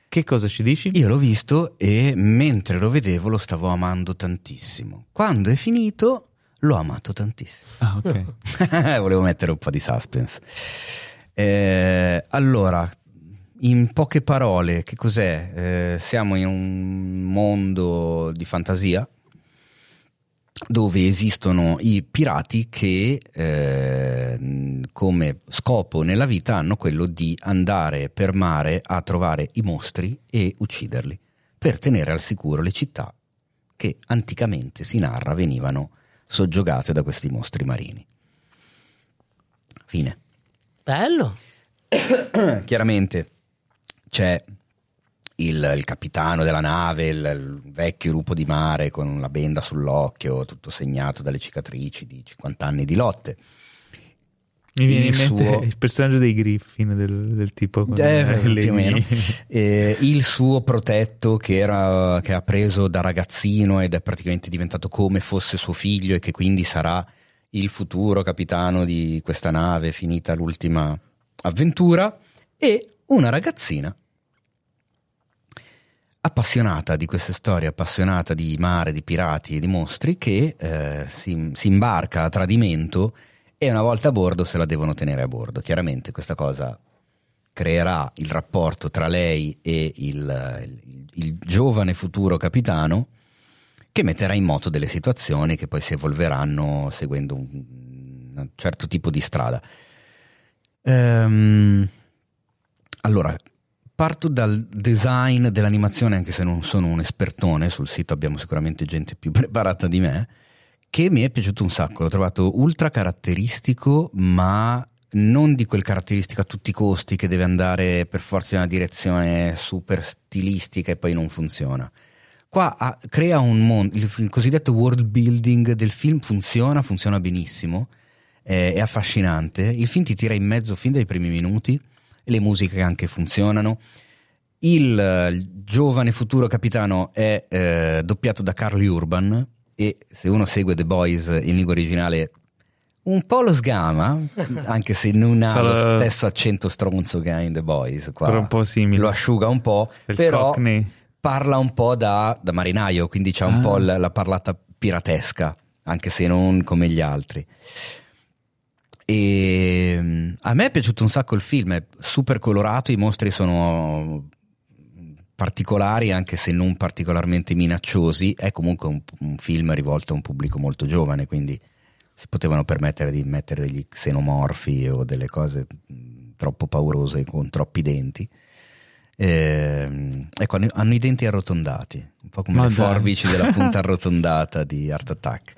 che cosa ci dici? Io l'ho visto e mentre lo vedevo lo stavo amando tantissimo. Quando è finito l'ho amato tantissimo. Ah, ok. *laughs* Volevo mettere un po' di suspense. Eh, allora, in poche parole, che cos'è? Eh, siamo in un mondo di fantasia dove esistono i pirati che eh, come scopo nella vita hanno quello di andare per mare a trovare i mostri e ucciderli per tenere al sicuro le città che anticamente si narra venivano soggiogate da questi mostri marini. Fine. Bello. *coughs* Chiaramente c'è il, il capitano della nave, il, il vecchio lupo di mare con la benda sull'occhio, tutto segnato dalle cicatrici di 50 anni di lotte. Mi viene in Il mente suo- il personaggio dei Griffin del, del tipo Eh, più o meno. *laughs* Eh, il suo protetto che, era, che ha preso da ragazzino ed è praticamente diventato come fosse suo figlio e che quindi sarà il futuro capitano di questa nave finita l'ultima avventura e una ragazzina appassionata di queste storie, appassionata di mare, di pirati e di mostri che eh, si, si imbarca a tradimento e una volta a bordo se la devono tenere a bordo. Chiaramente questa cosa creerà il rapporto tra lei e il, il- il giovane futuro capitano che metterà in moto delle situazioni che poi si evolveranno seguendo un, un certo tipo di strada. Ehm, allora, parto dal design dell'animazione, anche se non sono un espertone, sul sito abbiamo sicuramente gente più *laughs* preparata di me, che mi è piaciuto un sacco, l'ho trovato ultra caratteristico, ma non di quel caratteristico a tutti i costi che deve andare per forza in una direzione super stilistica e poi non funziona. Qua ha- crea un mondo, il, il cosiddetto world building del film funziona, funziona benissimo, è, è affascinante. Il film ti tira in mezzo fin dai primi minuti, le musiche anche funzionano. Il, eh, il giovane futuro capitano è eh, doppiato da Carl Urban e se uno segue The Boys in lingua originale un po' lo sgama, anche se non ha lo stesso accento stronzo che ha in The Boys. Qua Però un po' simile. Lo asciuga un po', Il però Cockney. parla un po' da, da marinaio, quindi c'ha un Ah. po' la, la parlata piratesca, anche se non come gli altri. E mm, a me è piaciuto un sacco il film, è super colorato, i mostri sono particolari anche se non particolarmente minacciosi, è comunque un, un film rivolto a un pubblico molto giovane, quindi si potevano permettere di mettere degli xenomorfi o delle cose troppo paurose con troppi denti. Ehm, ecco, hanno- hanno i denti arrotondati, un po' come Ma le dai. forbici della *laughs* punta arrotondata di Art Attack.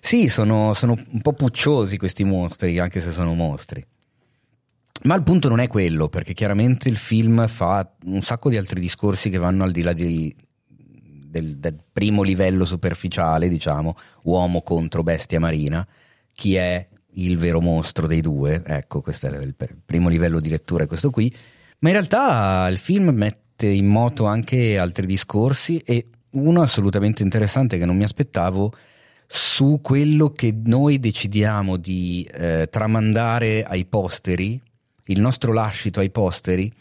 Sì, sono, sono un po' pucciosi questi mostri, anche se sono mostri. Ma il punto non è quello, perché chiaramente il film fa un sacco di altri discorsi che vanno al di là di- del, del primo livello superficiale, diciamo, uomo contro bestia marina. Chi è il vero mostro dei due? Ecco, questo è il primo livello di lettura, è questo qui. Ma in realtà il film mette in moto anche altri discorsi e uno assolutamente interessante che non mi aspettavo su quello che noi decidiamo di eh, tramandare ai posteri, il nostro lascito ai posteri,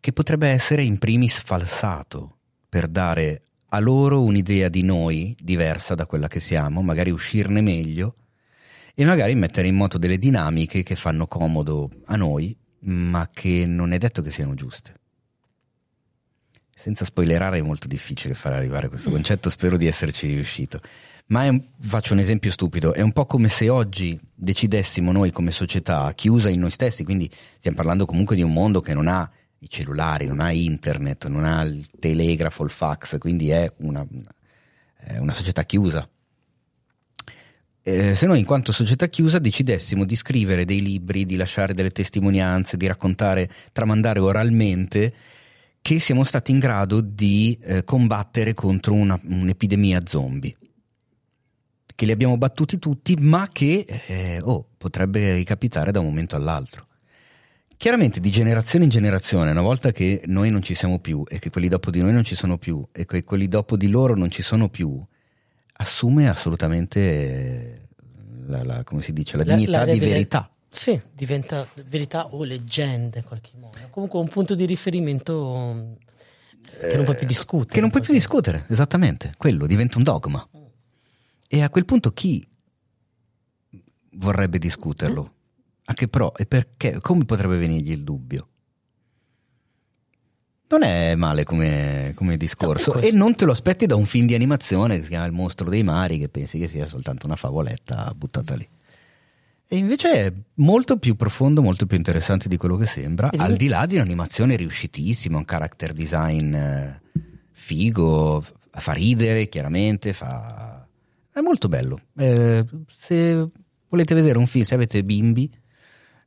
che potrebbe essere in primis falsato per dare a loro un'idea di noi diversa da quella che siamo, magari uscirne meglio e magari mettere in moto delle dinamiche che fanno comodo a noi, ma che non è detto che siano giuste. Senza spoilerare è molto difficile far arrivare questo concetto, spero di esserci riuscito. Ma un- faccio un esempio stupido, è un po' come se oggi decidessimo noi come società, chiusa in noi stessi, quindi stiamo parlando comunque di un mondo che non ha i cellulari, non ha internet, non ha il telegrafo, il fax, quindi è una, è una società chiusa. Eh, se noi in quanto società chiusa decidessimo di scrivere dei libri, di lasciare delle testimonianze, di raccontare, tramandare oralmente che siamo stati in grado di eh, combattere contro una- un'epidemia zombie che li abbiamo battuti tutti, ma che eh, oh, potrebbe ricapitare da un momento all'altro. Chiaramente di generazione in generazione, una volta che noi non ci siamo più e che quelli dopo di noi non ci sono più e che quelli dopo di loro non ci sono più, assume assolutamente eh, la, la- come si dice, la, La- dignità l'area di delle- verità. Sì, diventa verità o leggenda in qualche modo. Comunque un punto di riferimento che non puoi più discutere. Che non puoi più discutere, esattamente, quello diventa un dogma. E a quel punto chi vorrebbe discuterlo? A che pro? E perché? Come potrebbe venirgli il dubbio? Non è male come, come discorso. No, e non te lo aspetti da un film di animazione che si chiama Il mostro dei mari, che pensi che sia soltanto una favoletta buttata lì. E invece è molto più profondo, molto più interessante di quello che sembra, al di là di un'animazione riuscitissima, un character design eh, figo, fa ridere chiaramente, fa... è molto bello. Eh, se volete vedere un film, se avete bimbi,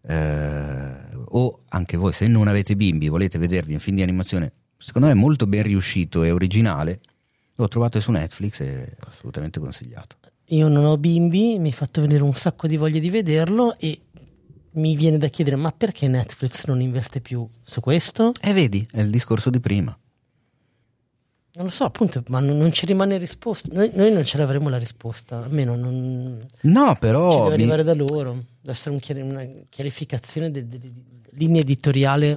eh, o anche voi se non avete bimbi volete vedervi un film di animazione, secondo me molto ben riuscito e originale, lo trovate su Netflix e è assolutamente consigliato. Io non ho bimbi, mi hai fatto venire un sacco di voglia di vederlo e mi viene da chiedere ma perché Netflix non investe più su questo? E vedi, è il discorso di prima. Non lo so, appunto, ma non, non ci rimane risposta. Noi, noi non ce l'avremo la risposta, almeno non No, ci però deve mi- arrivare da loro. Deve essere un chiari- una chiarificazione de- delle linee editoriali.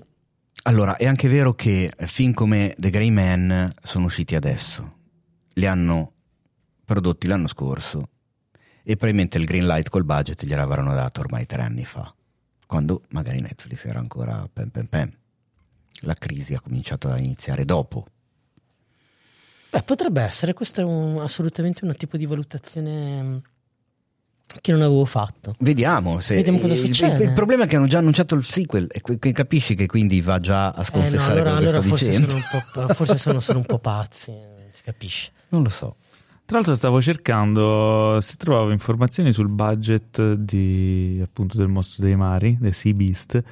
allora è anche vero che film come The Grey Man sono usciti adesso, li hanno prodotti l'anno scorso e probabilmente il green light col budget gliel'avranno dato ormai tre anni fa, quando magari Netflix era ancora pem pem pem. La crisi ha cominciato a iniziare dopo. Beh, potrebbe essere, questo è un- assolutamente un tipo di valutazione mm, che non avevo fatto. Vediamo se Vediamo cosa il- il, succede. il problema è che hanno già annunciato il sequel e que- que- capisci che quindi va già a Eh no, sconfessare allora, quello che allora sto forse, dicendo. sono un po', forse sono solo un po' pazzi, eh, si capisce. Non lo so. Tra l'altro stavo cercando se trovavo informazioni sul budget di, appunto del mostro dei mari, del Sea Beast.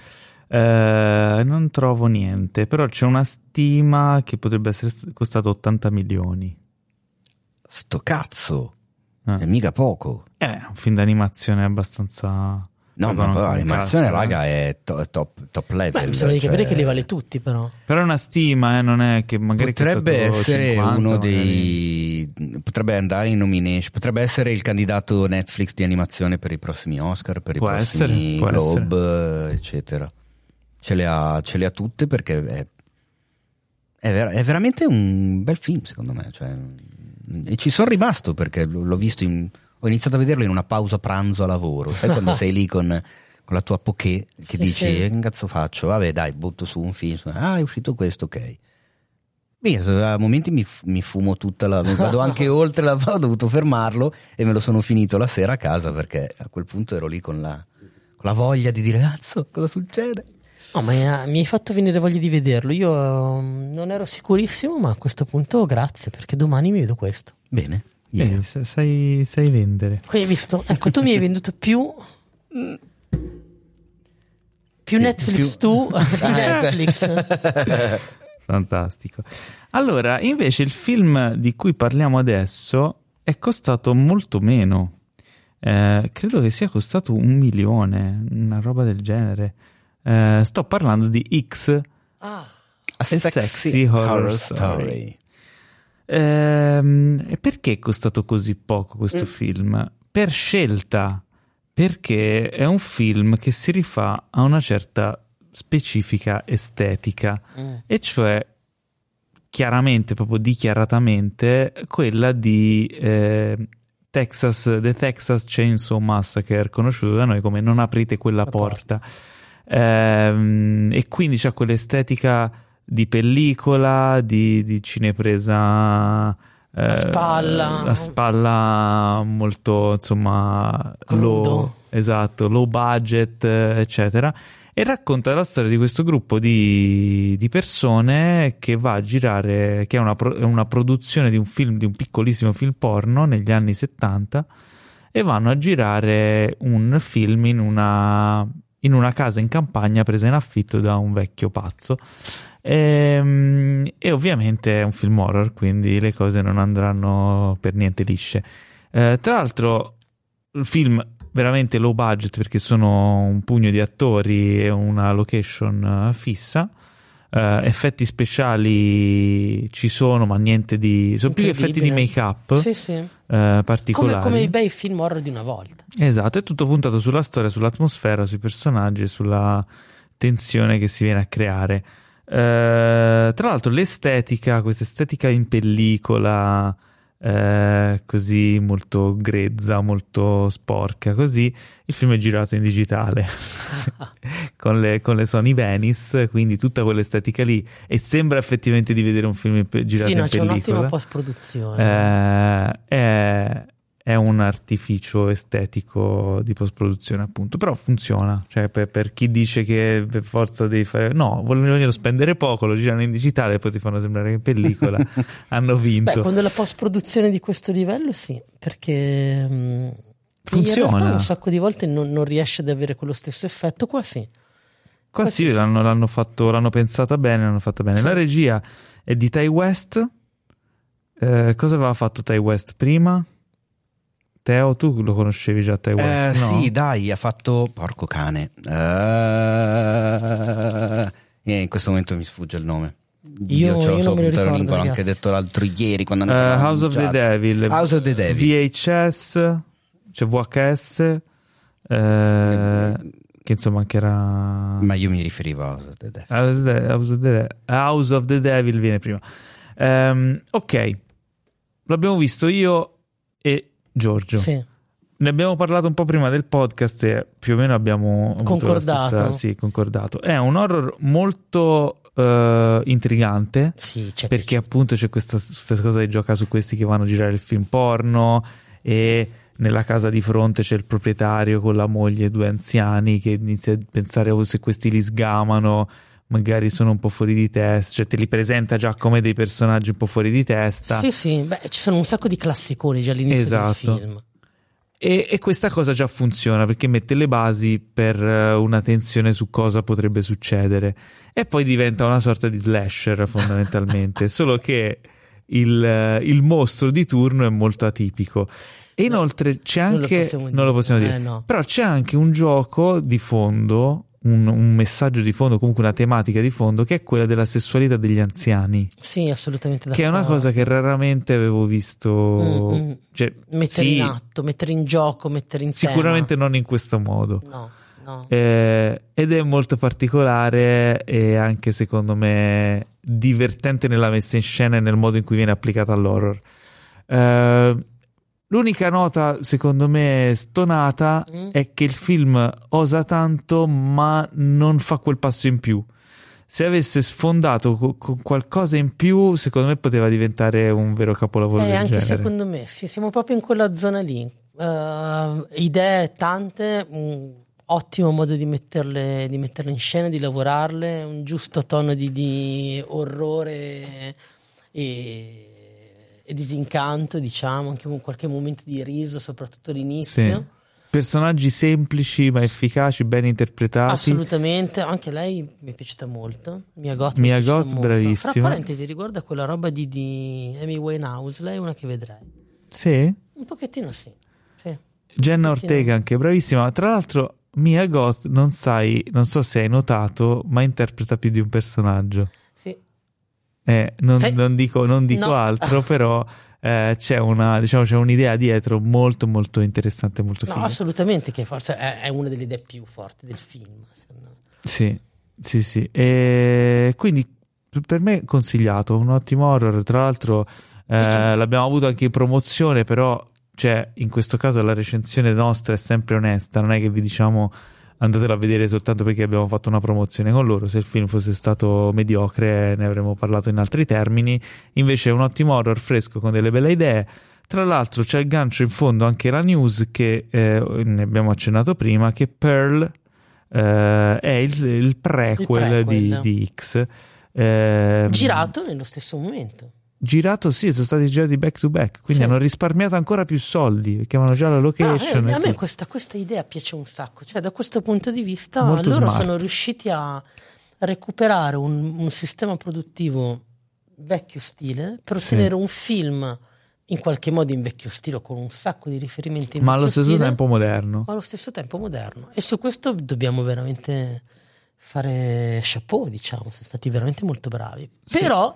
Eh, non trovo niente, però c'è una stima che potrebbe essere st- costato 80 milioni. Sto cazzo, Eh, è mica poco. è un film d'animazione abbastanza... No, ma come l'animazione, raga, è to- top, top level. Beh, mi sembra di cioè- capire che li vale tutti, però. Però è una stima, eh, non è che magari Potrebbe essere 50, uno magari. dei. Potrebbe andare in nomination. Potrebbe essere il candidato Netflix di animazione per i prossimi Oscar, per Può i prossimi essere, Globe, eccetera. Ce le, ha, ce le ha tutte perché è, è, ver- è veramente un bel film, secondo me. Cioè, e ci sono rimasto perché l- l'ho visto in. Ho iniziato a vederlo in una pausa pranzo a lavoro. Sai quando sei lì con, con la tua poké che Sì, dici: sì. "Eh, Che cazzo faccio? Vabbè, dai, butto su un film. Ah, è uscito questo, ok. Beh, a momenti mi, mi fumo tutta la. vado anche *laughs* oltre la. Ho dovuto fermarlo e me lo sono finito la sera a casa perché a quel punto ero lì con la, con la voglia di dire: Cazzo, cosa succede? No, ma mi ha- mi hai fatto venire voglia di vederlo. Io um, non ero sicurissimo, ma a questo punto grazie, perché domani mi vedo questo. Bene. Eh, yeah. sa- sai, sai vendere. Qui hai visto? Ecco, tu mi hai venduto più. Più Netflix più- tu *laughs* Ah. Netflix. *laughs* Fantastico. Allora, invece il film di cui parliamo adesso è costato molto meno. Eh, credo che sia costato un milione, una roba del genere. Eh, sto parlando di X. Ah, A A sexy horror story. Ehm, e perché è costato così poco questo film? Per scelta, perché è un film che si rifà a una certa specifica estetica, mm. e cioè chiaramente, proprio dichiaratamente, quella di eh, Texas, The Texas Chainsaw Massacre, conosciuto da noi come Non aprite quella La porta. Ehm, e quindi c'è quell'estetica di pellicola, di, di cinepresa. eh, A spalla. a spalla molto insomma Crudo. low, esatto, low budget, eh, eccetera. E racconta la storia di questo gruppo di, di persone che va a girare, che è una, una produzione di un film, di un piccolissimo film porno negli anni 70 e vanno a girare un film in una, in una casa in campagna presa in affitto da un vecchio pazzo. Ehm, E, ovviamente è un film horror, quindi le cose non andranno per niente lisce. Eh, tra l'altro, il film veramente low budget perché sono un pugno di attori e una location eh, fissa. Eh, effetti speciali ci sono, ma niente di. Sono più effetti di Incredibile. make-up Sì, sì. Come, particolari. come i bei film horror di una volta. Esatto, è tutto puntato sulla storia, sull'atmosfera, sui personaggi e sulla tensione che si viene a creare. Eh, tra l'altro, l'estetica, questa estetica in pellicola, eh, così molto grezza, molto sporca, così il film è girato in digitale *laughs* *laughs* con, le, con le Sony Venice, quindi tutta quell'estetica lì. E sembra effettivamente di vedere un film girato sì, no, in c'è pellicola. un'ottima post-produzione. Eh, è, è un artificio estetico di post-produzione, appunto, però funziona. Cioè, per, per chi dice che per forza devi fare, no, vogliono spendere poco, lo girano in digitale e poi ti fanno sembrare che in pellicola *laughs* hanno vinto. Beh, quando la post-produzione di questo livello, sì, perché mm, Funziona. In realtà un sacco di volte non, non riesce ad avere quello stesso effetto. Qua sì. Qua sì, l'hanno, l'hanno fatto, l'hanno pensata bene, l'hanno fatta bene. Sì. La regia è di Ty West. Eh, cosa aveva fatto Ty West prima? Teo, tu lo conoscevi già Ty Eh, West? no? Sì, dai, ha fatto. Porco cane. Eh, eh, in questo momento mi sfugge il nome. Io- ce l'ho io me lo puntato in ricordo, lingua, l'ho anche detto l'altro ieri quando Eh, hanno House of the. Devil, House of the Devil. VHS, c'è VHS, eh, che insomma anche era Ma io mi riferivo a House of the Devil. House of the- House of the, House of the Devil viene prima. Ehm, ok, l'abbiamo visto io Giorgio. Sì. ne abbiamo parlato un po' prima del podcast e più o meno abbiamo Concordato. stessa- sì, concordato. È un horror molto eh, intrigante Sì, c'è perché appunto c'è questa stessa cosa che gioca su questi che vanno a girare il film porno e nella casa di fronte c'è il proprietario con la moglie e due anziani che inizia a pensare oh, se questi li sgamano magari sono un po' fuori di testa cioè te li presenta già come dei personaggi un po' fuori di testa Sì, sì, beh, ci sono un sacco di classiconi già all'inizio Esatto. del film. E, e questa cosa già funziona perché mette le basi per eh, una tensione su cosa potrebbe succedere. E poi diventa una sorta di slasher fondamentalmente, *laughs* solo che il, eh, il mostro di turno è molto atipico. E No, inoltre c'è non lo anche. possiamo non lo possiamo dire. dire. Eh, no. Però c'è anche un gioco di fondo, un, un messaggio di fondo, comunque una tematica di fondo, che è quella della sessualità degli anziani. Sì, assolutamente Che è una d'accordo. cosa che raramente avevo visto. Mm, mm. Cioè, Mettere sì, in atto, mettere in gioco, mettere in Sicuramente non in questo modo. tema. No, no. Eh, ed è molto particolare e anche secondo me divertente nella messa in scena e nel modo in cui viene applicata all'horror. Eh, l'unica nota secondo me stonata Mm. è che il film osa tanto ma non fa quel passo in più. Se avesse sfondato co- con qualcosa in più, secondo me poteva diventare un vero capolavoro Eh, del anche genere. secondo me, sì, siamo proprio in quella zona lì. Eh, idee tante, un ottimo modo di metterle, di metterle in scena, di lavorarle, un giusto tono di, di orrore e disincanto, diciamo, anche un qualche momento di riso, soprattutto all'inizio. Sì. Personaggi semplici ma efficaci, ben interpretati. Assolutamente, anche lei mi è piaciuta molto. Mia Goth, Mia Goth, bravissima. Fra parentesi, riguarda quella roba di, di Amy Winehouse, lei è una che vedrei. Sì. Un pochettino sì. sì. Jenna Ortega anche bravissima. Tra l'altro, Mia Goth, non sai, non so se hai notato, ma interpreta più di un personaggio. Eh, non, Sì. non dico, non dico No. altro, *laughs* però eh, c'è una, diciamo, c'è un'idea dietro molto, molto interessante, molto No, figa. assolutamente, che forse è, è una delle idee più forti del film. Sì, sì, sì. E quindi per me consigliato, un ottimo horror. Tra l'altro eh, l'abbiamo avuto anche in promozione, però cioè, in questo caso la recensione nostra è sempre onesta, non è che vi diciamo andatelo a vedere soltanto perché abbiamo fatto una promozione con loro. Se il film fosse stato mediocre ne avremmo parlato in altri termini. Invece è un ottimo horror fresco con delle belle idee. Tra l'altro c'è il gancio in fondo anche la news che eh, ne abbiamo accennato prima, che Pearl eh, è il, il prequel, Il prequel. Di, di X. Eh, Girato nello stesso momento. Girato, sì, sono stati girati back to back, quindi Sì. hanno risparmiato ancora più soldi perché avevano già la Però, location. eh, e a me questa, questa idea piace un sacco. Cioè, da questo punto di vista, Molto loro smart. sono riusciti a recuperare un, un sistema produttivo vecchio stile per Sì. ottenere un film in qualche modo in vecchio stile con un sacco di riferimenti ma allo stesso stile, tempo moderno. ma allo stesso tempo moderno. E su questo dobbiamo veramente fare chapeau, diciamo, sono stati veramente molto bravi. Sì. Però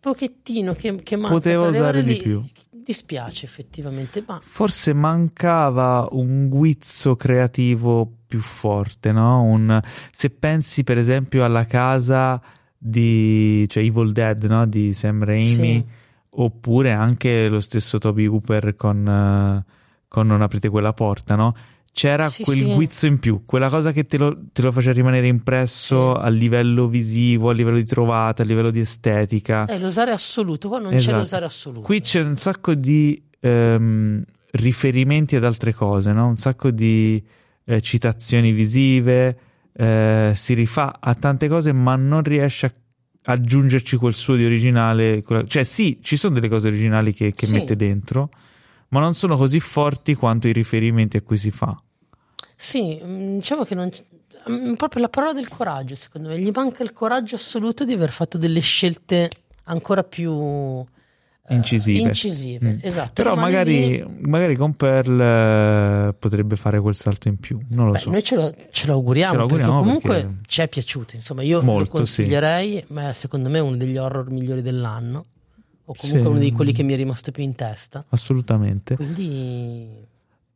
pochettino che, che manca Poteva usare di più. dispiace effettivamente, ma Forse mancava un guizzo creativo più forte, no? Un- se pensi per esempio alla casa di cioè Evil Dead, no? Di Sam Raimi, Sì. oppure anche lo stesso Toby Hooper con, eh, con Non aprite quella porta, no? C'era Sì, quel sì. guizzo in più, quella cosa che te lo, te lo faceva rimanere impresso Sì. a livello visivo, a livello di trovata, a livello di estetica. è l'osare assoluto, qua non c'è Esatto. l'osare assoluto. Qui c'è un sacco di ehm, riferimenti ad altre cose, no? un sacco di eh, citazioni visive, eh, si rifà a tante cose, ma non riesce a aggiungerci quel suo di originale. quella- Cioè, sì, ci sono delle cose originali che, che mette dentro, ma non sono così forti quanto i riferimenti a cui si fa. Sì, mm, diciamo che non mm, proprio la parola del coraggio, secondo me, gli manca il coraggio assoluto di aver fatto delle scelte ancora più eh, Incisive. incisive, Mm. esatto. Però magari, lì- magari con Pearl eh, potrebbe fare quel salto in più, non lo Beh, so. noi ce lo, ce lo auguriamo, Ce lo auguriamo perché comunque perché- ci è piaciuto. Insomma, io Molto, lo consiglierei, ma secondo me è uno degli horror migliori dell'anno, o comunque Sì. uno di quelli che mi è rimasto più in testa. Assolutamente. Quindi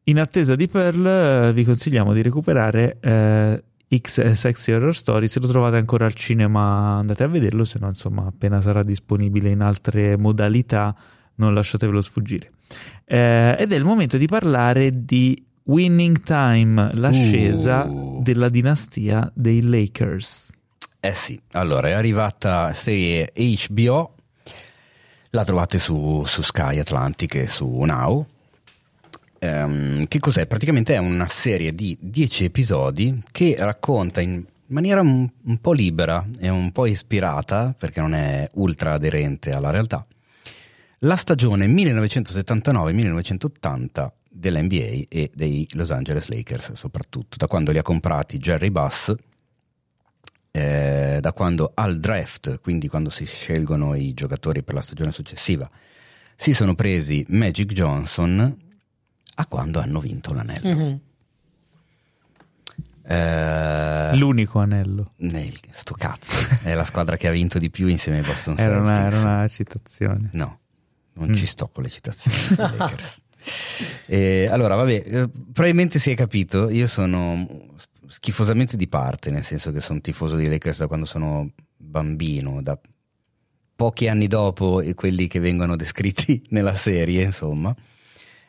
In attesa di Pearl, eh, vi consigliamo di recuperare eh, X Sexy Horror Story. Se lo trovate ancora al cinema, andate a vederlo. Se no, insomma, appena sarà disponibile in altre modalità, non lasciatevelo sfuggire. Eh, ed è il momento di parlare di Winning Time, l'ascesa Uh. della dinastia dei Lakers. Eh sì, allora è arrivata serie HBO, la trovate su, su Sky Atlantic e su Now. Ehm, che cos'è? Praticamente è una serie di 10 episodi che racconta in maniera un, un po' libera e un po' ispirata, perché non è ultra aderente alla realtà, la stagione 1979-1980 della NBA e dei Los Angeles Lakers, soprattutto da quando li ha comprati Jerry Buss eh, da quando al draft, quindi quando si scelgono i giocatori per la stagione successiva, si sono presi Magic Johnson a quando hanno vinto l'anello. Mhm. Eh, L'unico anello. nel- sto cazzo, è la squadra che ha vinto di più insieme ai Boston Era una, Celtics. era una citazione. No, non Mm. ci sto con le citazioni *laughs* Lakers. Eh, allora, vabbè, eh, probabilmente si è capito, io sono schifosamente di parte, nel senso che sono tifoso dei Lakers da quando sono bambino, da pochi anni dopo quelli che vengono descritti *laughs* nella serie, insomma.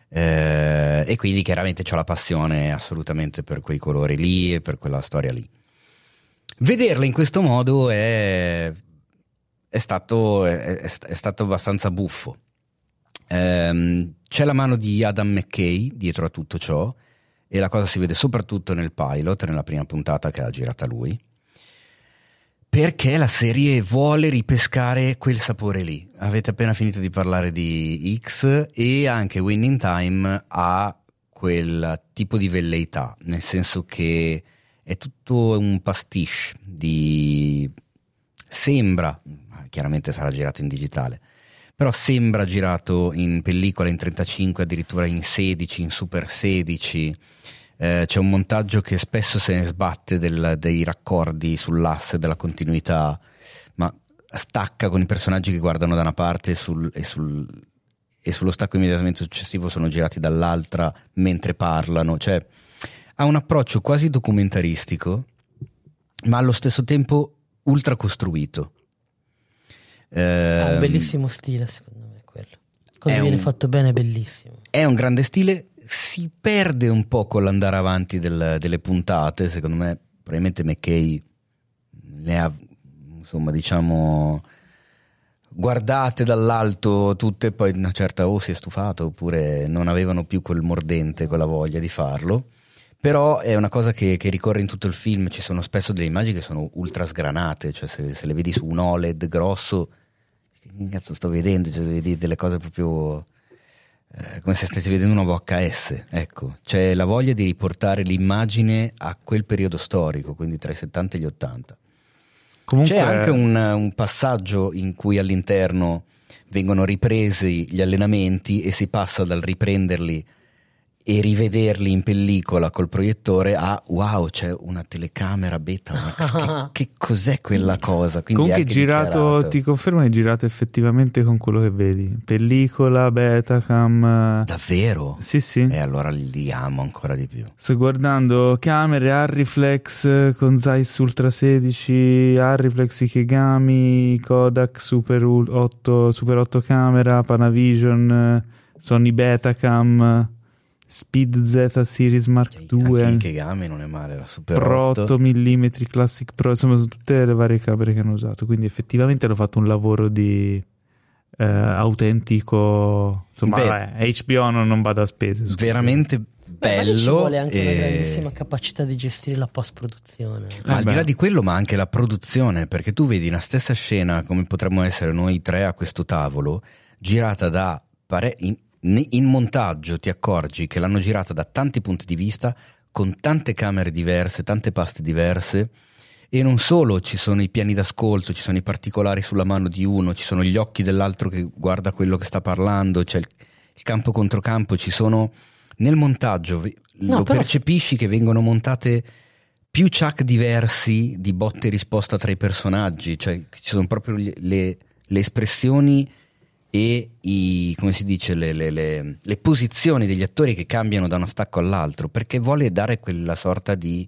Eh, e quindi chiaramente ho la passione assolutamente per quei colori lì e per quella storia lì. Vederla in questo modo è, è stato, è- è- stato abbastanza buffo. Ehm, c'è la mano di Adam McKay dietro a tutto ciò e la cosa si vede soprattutto nel pilot, nella prima puntata che ha girata lui, perché la serie vuole ripescare quel sapore lì. Avete appena finito di parlare di X e anche Winning Time ha quel tipo di velleità, nel senso che è tutto un pastiche di sembra, chiaramente sarà girato in digitale, però sembra girato in pellicola in 35, addirittura in 16, in super 16. Eh, c'è un montaggio che spesso se ne sbatte del- dei raccordi sull'asse della continuità, ma stacca con i personaggi che guardano da una parte e, sul- e sul- e sullo stacco immediatamente successivo sono girati dall'altra mentre parlano. Cioè, ha un approccio quasi documentaristico, ma allo stesso tempo ultra costruito. Ha un Ehm, bellissimo stile, secondo me, quello. Quando viene un- fatto bene è bellissimo. È un grande stile, si perde un po' con l'andare avanti del- delle puntate, secondo me probabilmente McKay le ha, insomma, diciamo, guardate dall'alto tutte e poi una certa o si è stufato oppure non avevano più quel mordente, quella voglia di farlo. Però è una cosa che, che ricorre in tutto il film, ci sono spesso delle immagini che sono ultra sgranate, cioè se, se le vedi su un OLED grosso, che cazzo sto vedendo? Cioè, vedi delle cose proprio eh, come se stessi vedendo una VHS, ecco, c'è la voglia di riportare l'immagine a quel periodo storico, quindi tra i 70 e gli 80. Comunque, C'è anche un, un passaggio in cui all'interno vengono ripresi gli allenamenti e si passa dal riprenderli e rivederli in pellicola col proiettore a wow, c'è una telecamera Betamax, che, *laughs* che cos'è quella cosa? Quindi comunque anche girato, dichiarato. ti confermo che è girato effettivamente con quello che vedi. Pellicola, Betacam. Davvero? Sì, sì. E allora li amo ancora di più. Sto guardando camere Arriflex eh, con Zeiss Ultra 16, Arriflex Ikegami, Kodak Super 8, Super 8 camera, Panavision, eh, Sony Betacam, Speed Z Series Mark Cioè, Anche II, Kegami non è male, la Super Pro 8. 8 mm Classic Pro, insomma sono tutte le varie camere che hanno usato, quindi effettivamente hanno fatto un lavoro di eh, autentico, insomma Beh, vabbè, HBO non, non bada a spese. scusa. veramente Beh, ma lì ci bello. vuole anche una e- grandissima capacità di gestire la post-produzione. Ma Eh al di beh. là di quello, ma anche la produzione, perché tu vedi una stessa scena, come potremmo essere noi tre a questo tavolo, girata da pare- in, in montaggio, ti accorgi che l'hanno girata da tanti punti di vista, con tante camere diverse, tante paste diverse. E non solo ci sono i piani d'ascolto, ci sono i particolari sulla mano di uno, ci sono gli occhi dell'altro che guarda quello che sta parlando, c'è il, il campo contro campo, ci sono nel montaggio, No, lo però- percepisci che vengono montate più chuck diversi di botte e risposta tra i personaggi, cioè ci sono proprio le, le espressioni e i, come si dice, le, le- le- le posizioni degli attori che cambiano da uno stacco all'altro, perché vuole dare quella sorta di,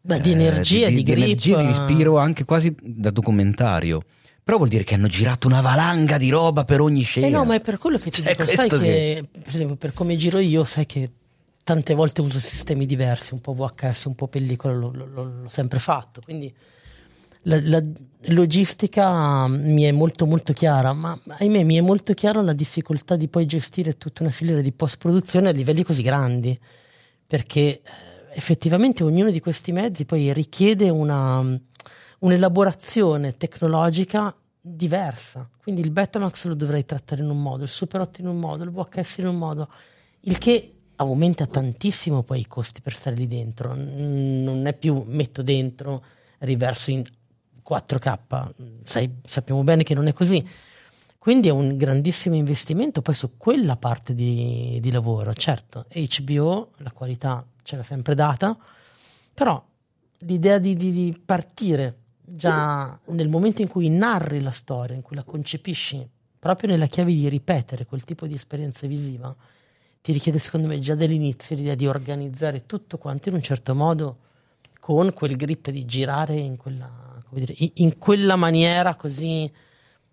Beh, di eh, energia, di, grip. energia, di respiro, anche quasi da documentario. Però vuol dire che hanno girato una valanga di roba per ogni scena. Eh no, ma è per quello che ti Cioè, dico, sai questo che, per esempio, per come giro io, sai che tante volte uso sistemi diversi, un po' VHS, un po' pellicola, l'ho, l'ho- l'ho sempre fatto, quindi la, la logistica mi è molto molto chiara, ma ahimè mi è molto chiara la difficoltà di poi gestire tutta una filiera di post-produzione a livelli così grandi, perché eh, effettivamente ognuno di questi mezzi poi richiede una, un'elaborazione tecnologica diversa. Quindi il Betamax lo dovrei trattare in un modo, il Super 8 in un modo, il VHS in un modo, il che aumenta tantissimo poi i costi per stare lì dentro. Non è più metto dentro, riverso in 4K, Sai- sappiamo bene che non è così. Quindi è un grandissimo investimento poi su quella parte di, di lavoro. Certo, HBO la qualità ce l'ha sempre data, però l'idea di, di- di partire già nel momento in cui narri la storia, in cui la concepisci, proprio nella chiave di ripetere quel tipo di esperienza visiva, ti richiede secondo me già dall'inizio l'idea di organizzare tutto quanto in un certo modo con quel grip di girare in quella, come dire, in- quella maniera così,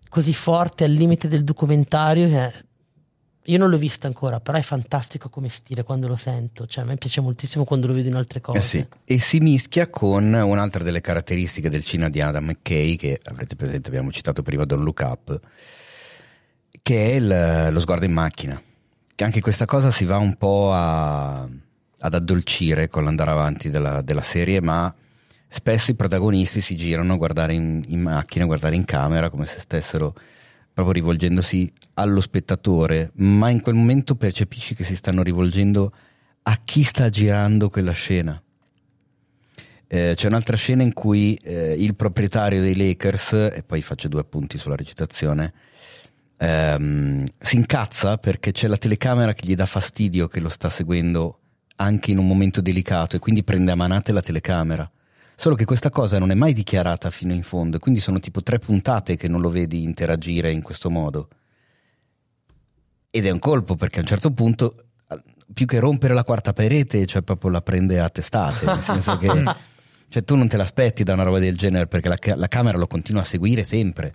così forte al limite del documentario che io non l'ho vista ancora, però è fantastico come stile quando lo sento, cioè a me piace moltissimo quando lo vedo in altre cose. Eh sì. E si mischia con un'altra delle caratteristiche del cinema di Adam McKay, che avrete presente, abbiamo citato prima Don't Look Up, che è il- lo sguardo in macchina. Che anche questa cosa si va un po' a- ad addolcire con l'andare avanti della, della serie, ma spesso i protagonisti si girano a guardare in, in macchina, a guardare in camera, come se stessero proprio rivolgendosi allo spettatore, ma in quel momento percepisci che si stanno rivolgendo a chi sta girando quella scena. Eh, c'è un'altra scena in cui eh, il proprietario dei Lakers, e poi faccio due appunti sulla recitazione, ehm, si incazza perché c'è la telecamera che gli dà fastidio che lo sta seguendo anche in un momento delicato e quindi prende a manate la telecamera. Solo che questa cosa non è mai dichiarata fino in fondo, e quindi sono tipo tre puntate che non lo vedi interagire in questo modo. Ed è un colpo perché a un certo punto, più che rompere la quarta parete, cioè proprio la prende a testate, nel senso che *laughs* cioè, tu non te l'aspetti da una roba del genere perché la, la camera lo continua a seguire sempre.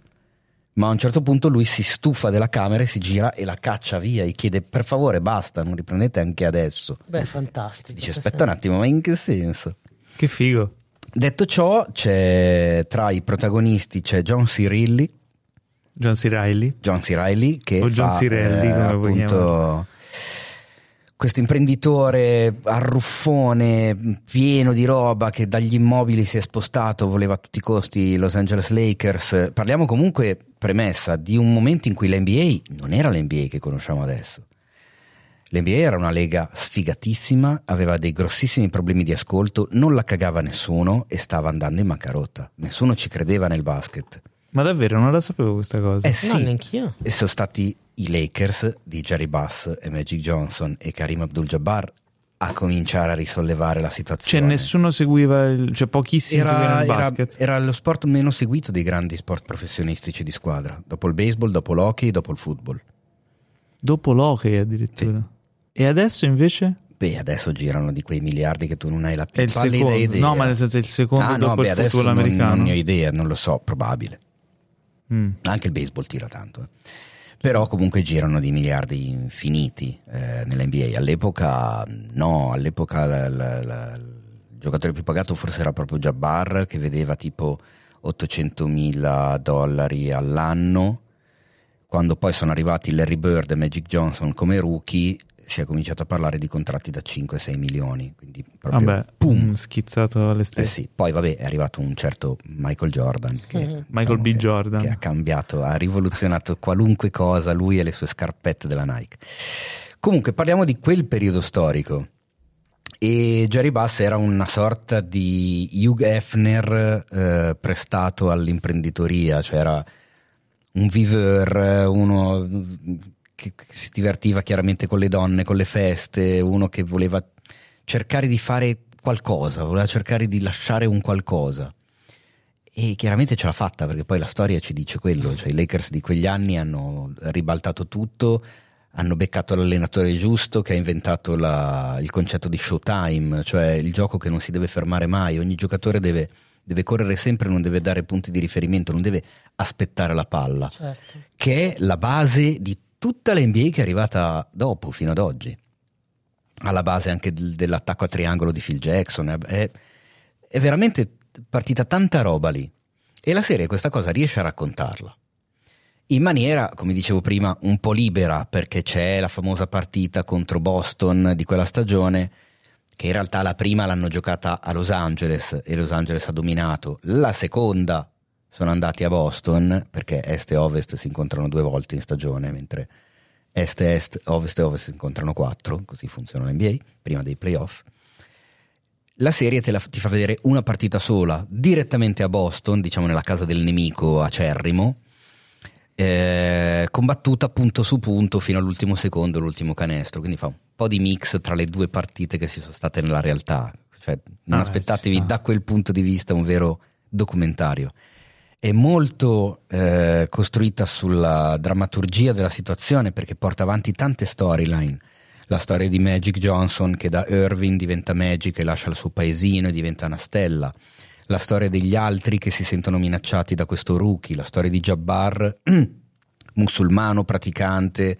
Ma a un certo punto lui si stufa della camera e si gira e la caccia via, gli chiede per favore basta, non riprendete anche adesso. Beh, fantastico. Dice aspetta un attimo, ma in che senso? Che figo. Detto ciò, c'è tra i protagonisti c'è John C. Reilly, John C. Reilly. John C. Reilly che O John fa, C. Reilly, eh, appunto questo imprenditore arruffone pieno di roba che dagli immobili si è spostato, voleva a tutti i costi i Los Angeles Lakers. Parliamo comunque, premessa, di un momento in cui l'NBA non era l'NBA che conosciamo adesso. L'NBA era una lega sfigatissima, aveva dei grossissimi problemi di ascolto, non la cagava nessuno e stava andando in bancarotta. Nessuno ci credeva nel basket. Ma davvero non la sapevo questa cosa. Eh sì, No, neanch'io. e sono stati i Lakers di Jerry Buss e Magic Johnson e Karim Abdul-Jabbar a cominciare a risollevare la Cioè situazione. nessuno seguiva, il, cioè pochissimi seguivano era, il era- basket. era lo sport meno seguito dei grandi sport professionistici di squadra, dopo il baseball, dopo l'hockey, dopo il football. Dopo l'hockey addirittura. E adesso invece? Beh, adesso girano di quei miliardi che tu non hai la più pallida idea. No, ma nel senso il secondo ah, no, dopo beh, il football non, americano. non ne ho idea, non lo so, probabile. Mm. Anche il baseball tira tanto. eh. Però comunque girano di miliardi infiniti eh, nell'NBA. All'epoca no, all'epoca la- la- la- il giocatore più pagato forse era proprio Jabbar che vedeva tipo 800 mila dollari all'anno. Quando poi sono arrivati Larry Bird e Magic Johnson come rookie si è cominciato a parlare di contratti da 5-6 milioni. Quindi proprio Vabbè, pum. mm, schizzato alle Eh stelle. sì, poi vabbè è arrivato un certo Michael Jordan che, Mhm. Michael B. che- Jordan. che ha cambiato, ha rivoluzionato qualunque cosa lui e le sue scarpette della Nike. Comunque parliamo di quel periodo storico e Jerry Bass era una sorta di Hugh Hefner eh, prestato all'imprenditoria, cioè era un viveur, uno che si divertiva chiaramente con le donne, con le feste, uno che voleva cercare di fare qualcosa, voleva cercare di lasciare un qualcosa. E chiaramente ce l'ha fatta perché poi la storia ci dice quello, cioè i Lakers di quegli anni hanno ribaltato tutto, hanno beccato l'allenatore giusto che ha inventato la- il concetto di showtime, cioè il gioco che non si deve fermare mai, ogni giocatore deve deve correre sempre, non deve dare punti di riferimento, non deve aspettare la palla, Certo. che è la base di tutta l'NBA che è arrivata dopo, fino ad oggi. Alla base anche del- dell'attacco a triangolo di Phil Jackson, è, è- veramente partita tanta roba lì. E la serie questa cosa riesce a raccontarla. In maniera, come dicevo prima, un po' libera, perché c'è la famosa partita contro Boston di quella stagione, che in realtà la prima l'hanno giocata a Los Angeles e Los Angeles ha dominato. La seconda sono andati a Boston, perché Est e Ovest si incontrano due volte in stagione, mentre Est e Est, Ovest e Ovest si incontrano quattro, così funziona l'NBA, prima dei playoff. La serie te la- ti fa vedere una partita sola, direttamente a Boston, diciamo nella casa del nemico acerrimo, eh, combattuta punto su punto fino all'ultimo secondo, l'ultimo canestro, quindi fa un po' di mix tra le due partite che si sono state nella realtà, cioè non Ah, aspettatevi da quel punto di vista un vero documentario. È molto eh, costruita sulla drammaturgia della situazione perché porta avanti tante storyline. La storia di Magic Johnson che da Irving diventa Magic e lascia il suo paesino e diventa una stella. La storia degli altri che si sentono minacciati da questo rookie. La storia di Jabbar, *clears throat* musulmano, praticante,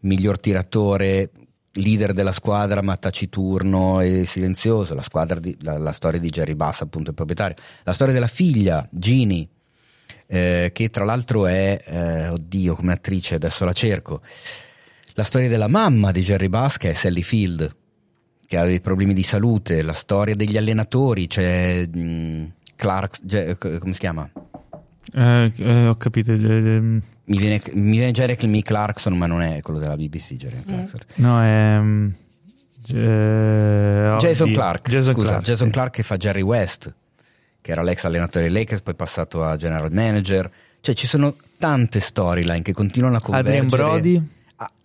miglior tiratore, leader della squadra ma taciturno e silenzioso. La, di- la- la storia di Jerry Bass, appunto il proprietario. La storia della figlia, Ginny, eh, che tra l'altro è, eh, oddio, come attrice, adesso la cerco. La storia della mamma di Jerry Bass, che è Sally Field, che ha dei problemi di salute. La storia degli allenatori, c'è mm, Clark, ge- come si chiama? Eh, eh, ho capito. eh, Mi viene, mi viene Jeremy Clarkson, ma non è quello della BBC. Jeremy Clarkson. no, è. mm, eh, Jason Clark, Jason scusa, Clark, Jason sì. Clark che fa Jerry West, che era l'ex allenatore dei Lakers, poi passato a general manager. Cioè ci sono tante storyline che continuano a convergere. Adrian Brody.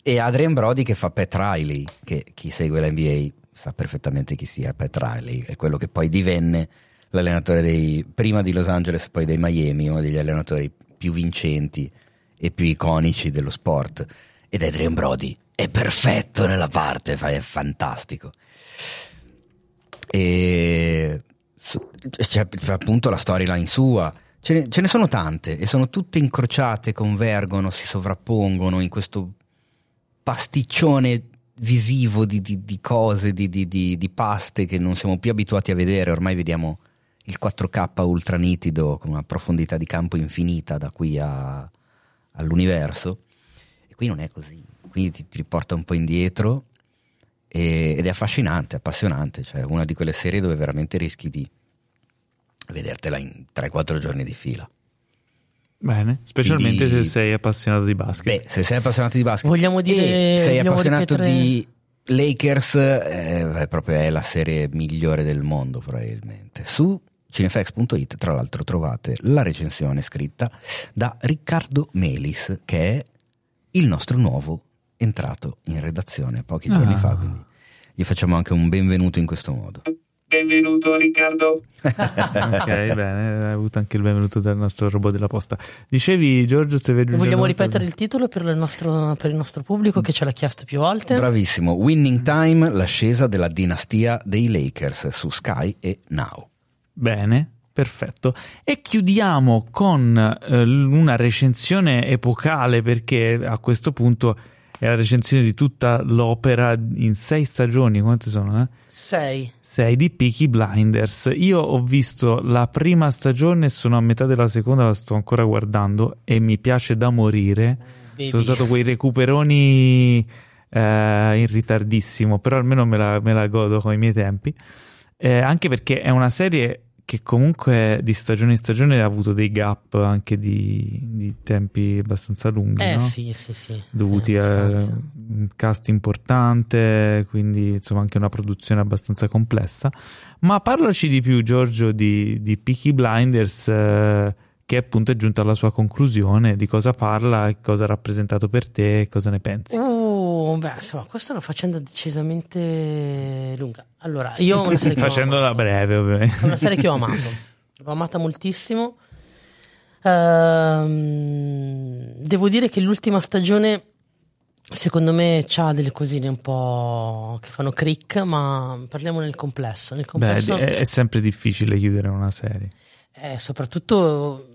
E Adrian Brody che fa Pat Riley, che chi segue l'NBA sa perfettamente chi sia Pat Riley, è quello che poi divenne l'allenatore dei, prima di Los Angeles, poi dei Miami, uno degli allenatori più vincenti e più iconici dello sport. Ed Adrian Brody è perfetto nella parte, è fantastico. E c'è, c'è appunto la storyline sua. Ce ne, ce ne sono tante e sono tutte incrociate, convergono, si sovrappongono in questo pasticcione visivo di, di- di cose, di, di- paste che non siamo più abituati a vedere. Ormai vediamo il 4K ultra nitido con una profondità di campo infinita da qui a- all'universo. E qui non è così. Qui ti, ti riporta un po' indietro e- ed è affascinante, appassionante. Cioè, una di quelle serie dove veramente rischi di vedertela in 3-4 giorni di fila. Bene, specialmente Quindi- se sei appassionato di basket. Beh, se sei appassionato di basket Vogliamo dire- e sei vogliamo appassionato ripetere- di Lakers, eh, è proprio è la serie migliore del mondo, probabilmente. Su cinefax.it, tra l'altro, trovate la recensione scritta da Riccardo Melis, che è il nostro nuovo entrato in redazione pochi giorni Ah. fa. Quindi gli facciamo anche un benvenuto in questo modo. Benvenuto Riccardo. ok, bene, hai avuto anche il benvenuto dal nostro robot della posta. Dicevi, Giorgio, se vedi Vogliamo ripetere il titolo per il, nostro, per il nostro pubblico che ce l'ha chiesto più volte? Bravissimo, Winning Time, l'ascesa della dinastia dei Lakers su Sky e Now. Bene, perfetto. E chiudiamo con eh, una recensione epocale perché a questo punto è la recensione di tutta l'opera in sei stagioni. Quante sono? Eh? Sei. Sei di Peaky Blinders. Io ho visto la prima stagione sono a metà della seconda, la sto ancora guardando e mi piace da morire. Baby. Sono stato quei recuperoni eh, in ritardissimo, però almeno me la, me la godo con i miei tempi. Eh, anche perché è una serie che comunque di stagione in stagione ha avuto dei gap anche di, di tempi abbastanza lunghi, Eh no? sì, sì, sì. dovuti Sì, a un cast importante, quindi insomma anche una produzione abbastanza complessa. Ma parlaci di più, Giorgio, di, di Peaky Blinders, eh, che appunto è giunto alla sua conclusione, di cosa parla, cosa ha rappresentato per te, e cosa ne pensi. Uh, beh, insomma, questa è una faccenda decisamente lunga. Allora, io ho una serie che Facendola breve, ovviamente. È una serie che ho amato. *laughs* L'ho amata moltissimo. Ehm, devo dire che l'ultima stagione, secondo me, ha delle cosine un po' che fanno crick, ma parliamo nel complesso. Nel Beh, complesso è, è sempre difficile chiudere una serie. Eh, soprattutto.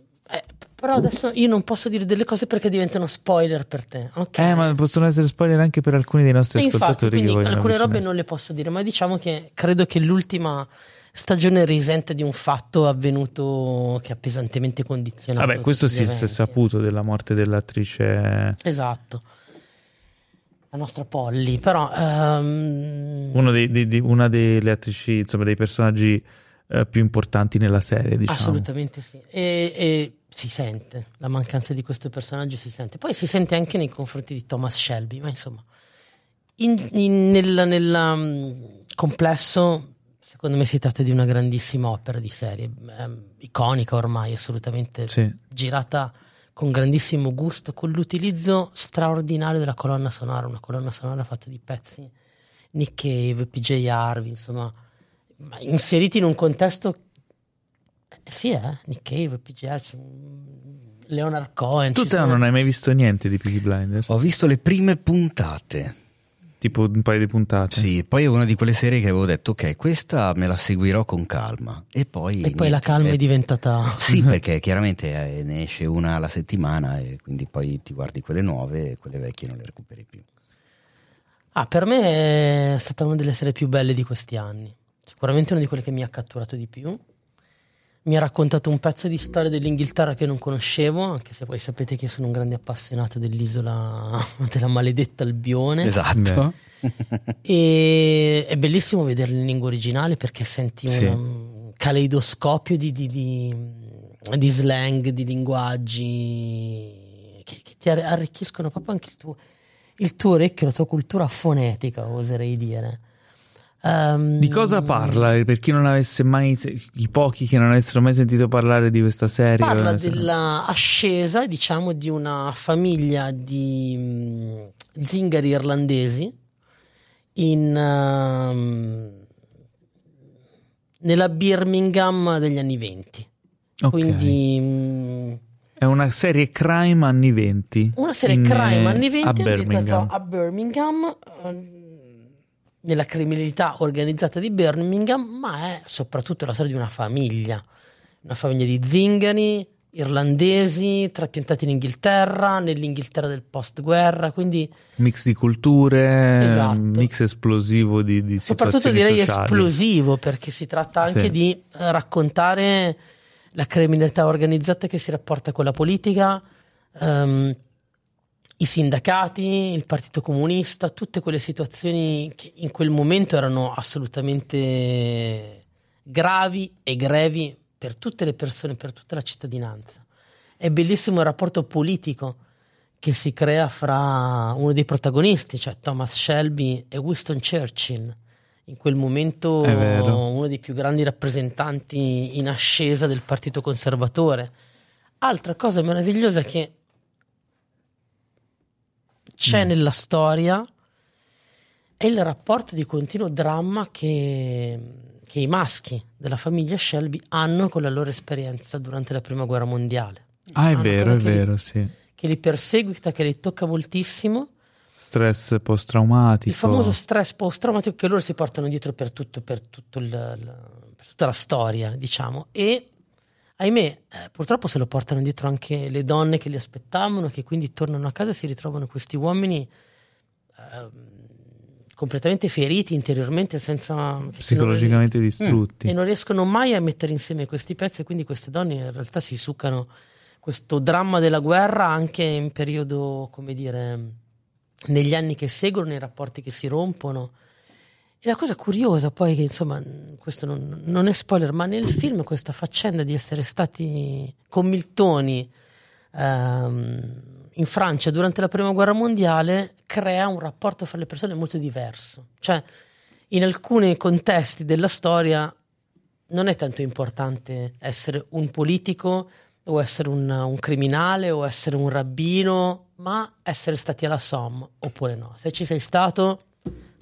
Però adesso io non posso dire delle cose perché diventano spoiler per te. ok? Eh, ma possono essere spoiler anche per alcuni dei nostri E infatti, ascoltatori vogliono alcune robe non le posso dire, ma diciamo che credo che l'ultima stagione risente di un fatto avvenuto che ha pesantemente condizionato. Vabbè, questo si è saputo della morte dell'attrice. Esatto. La nostra Polly, però Uno dei- dei- una delle attrici, insomma, dei personaggi eh, più importanti nella serie, diciamo. assolutamente sì. E, e si sente la mancanza di questo personaggio, si sente. Poi si sente anche nei confronti di Thomas Shelby, ma insomma, in- in- nel, nel, um, complesso, secondo me si tratta di una grandissima opera di serie, ehm, iconica ormai, assolutamente Sì. girata con grandissimo gusto, con l'utilizzo straordinario della colonna sonora, una colonna sonora fatta di pezzi Nick Cave, PJ Harvey, insomma, ma inseriti in un contesto eh, sì, eh, Nick Cave, Harvey, mm, Leonard Cohen, Tu sono- non hai mai visto niente di Peaky Blinders? Ho visto le prime puntate. Tipo un paio di puntate? Sì, poi è una di quelle serie che avevo detto, ok, questa me la seguirò con calma. E poi... e poi la calma eh, è diventata *laughs* Sì, perché chiaramente eh, ne esce una alla settimana e quindi poi ti guardi quelle nuove e quelle vecchie non le recuperi più. Ah, per me è stata una delle serie più belle di questi anni. Sicuramente una di quelle che mi ha catturato di più. Mi ha raccontato un pezzo di storia dell'Inghilterra che non conoscevo, anche se poi sapete che io sono un grande appassionato dell'isola *laughs* della maledetta Albione. Esatto. E è bellissimo vederlo in lingua originale perché senti Sì. un caleidoscopio di, di- di- di slang, di linguaggi che, che ti ar- arricchiscono proprio anche il tuo, il tuo orecchio, la tua cultura fonetica, oserei dire. Ehm, Di cosa parla? Per chi non avesse mai, i pochi che non avessero mai sentito parlare di questa serie. Parla eh, della ascesa, diciamo, di una famiglia di mh, zingari irlandesi in, ehm, nella Birmingham degli anni 20. Ok. Quindi mh, È una serie crime anni 20. una serie in, crime eh, anni 20 a Birmingham. a Birmingham, ehm, nella criminalità organizzata di Birmingham, ma è soprattutto la storia di una famiglia, una famiglia di zingari irlandesi trapiantati in Inghilterra, nell'Inghilterra del post-guerra, quindi Mix di culture, Esatto. mix esplosivo di, di soprattutto direi sociali. esplosivo perché si tratta anche Sì. di eh, raccontare la criminalità organizzata che si rapporta con la politica, ehm, i sindacati, il Partito Comunista, tutte quelle situazioni che in quel momento erano assolutamente gravi e grevi per tutte le persone, per tutta la cittadinanza. È bellissimo il rapporto politico che si crea fra uno dei protagonisti, cioè Thomas Shelby e Winston Churchill, in quel momento uno dei più grandi rappresentanti in ascesa del Partito Conservatore. Altra cosa meravigliosa che c'è nella storia è il rapporto di continuo dramma che, che i maschi della famiglia Shelby hanno con la loro esperienza durante la prima guerra mondiale. Ah, è vero, è che li- vero, sì. Che li perseguita, che li tocca moltissimo. Stress post-traumatico. Il famoso stress post-traumatico che loro si portano dietro per, tutto, per, tutto il- il- per tutta la storia, diciamo. E ahimè, eh, purtroppo se lo portano dietro anche le donne che li aspettavano, che quindi tornano a casa e si ritrovano questi uomini ehm, completamente feriti interiormente, senza Psicologicamente distrutti. e non riescono mai a mettere insieme questi pezzi e quindi queste donne in realtà si succano questo dramma della guerra anche in periodo, come dire, negli anni che seguono, nei rapporti che si rompono. E la cosa curiosa poi che insomma, questo non, non è spoiler, ma nel film questa faccenda di essere stati commiltoni ehm, in Francia durante la prima guerra mondiale crea un rapporto fra le persone molto diverso. Cioè, in alcuni contesti della storia non è tanto importante essere un politico o essere un, un criminale o essere un rabbino, ma essere stati alla Somme oppure no. Se ci sei stato,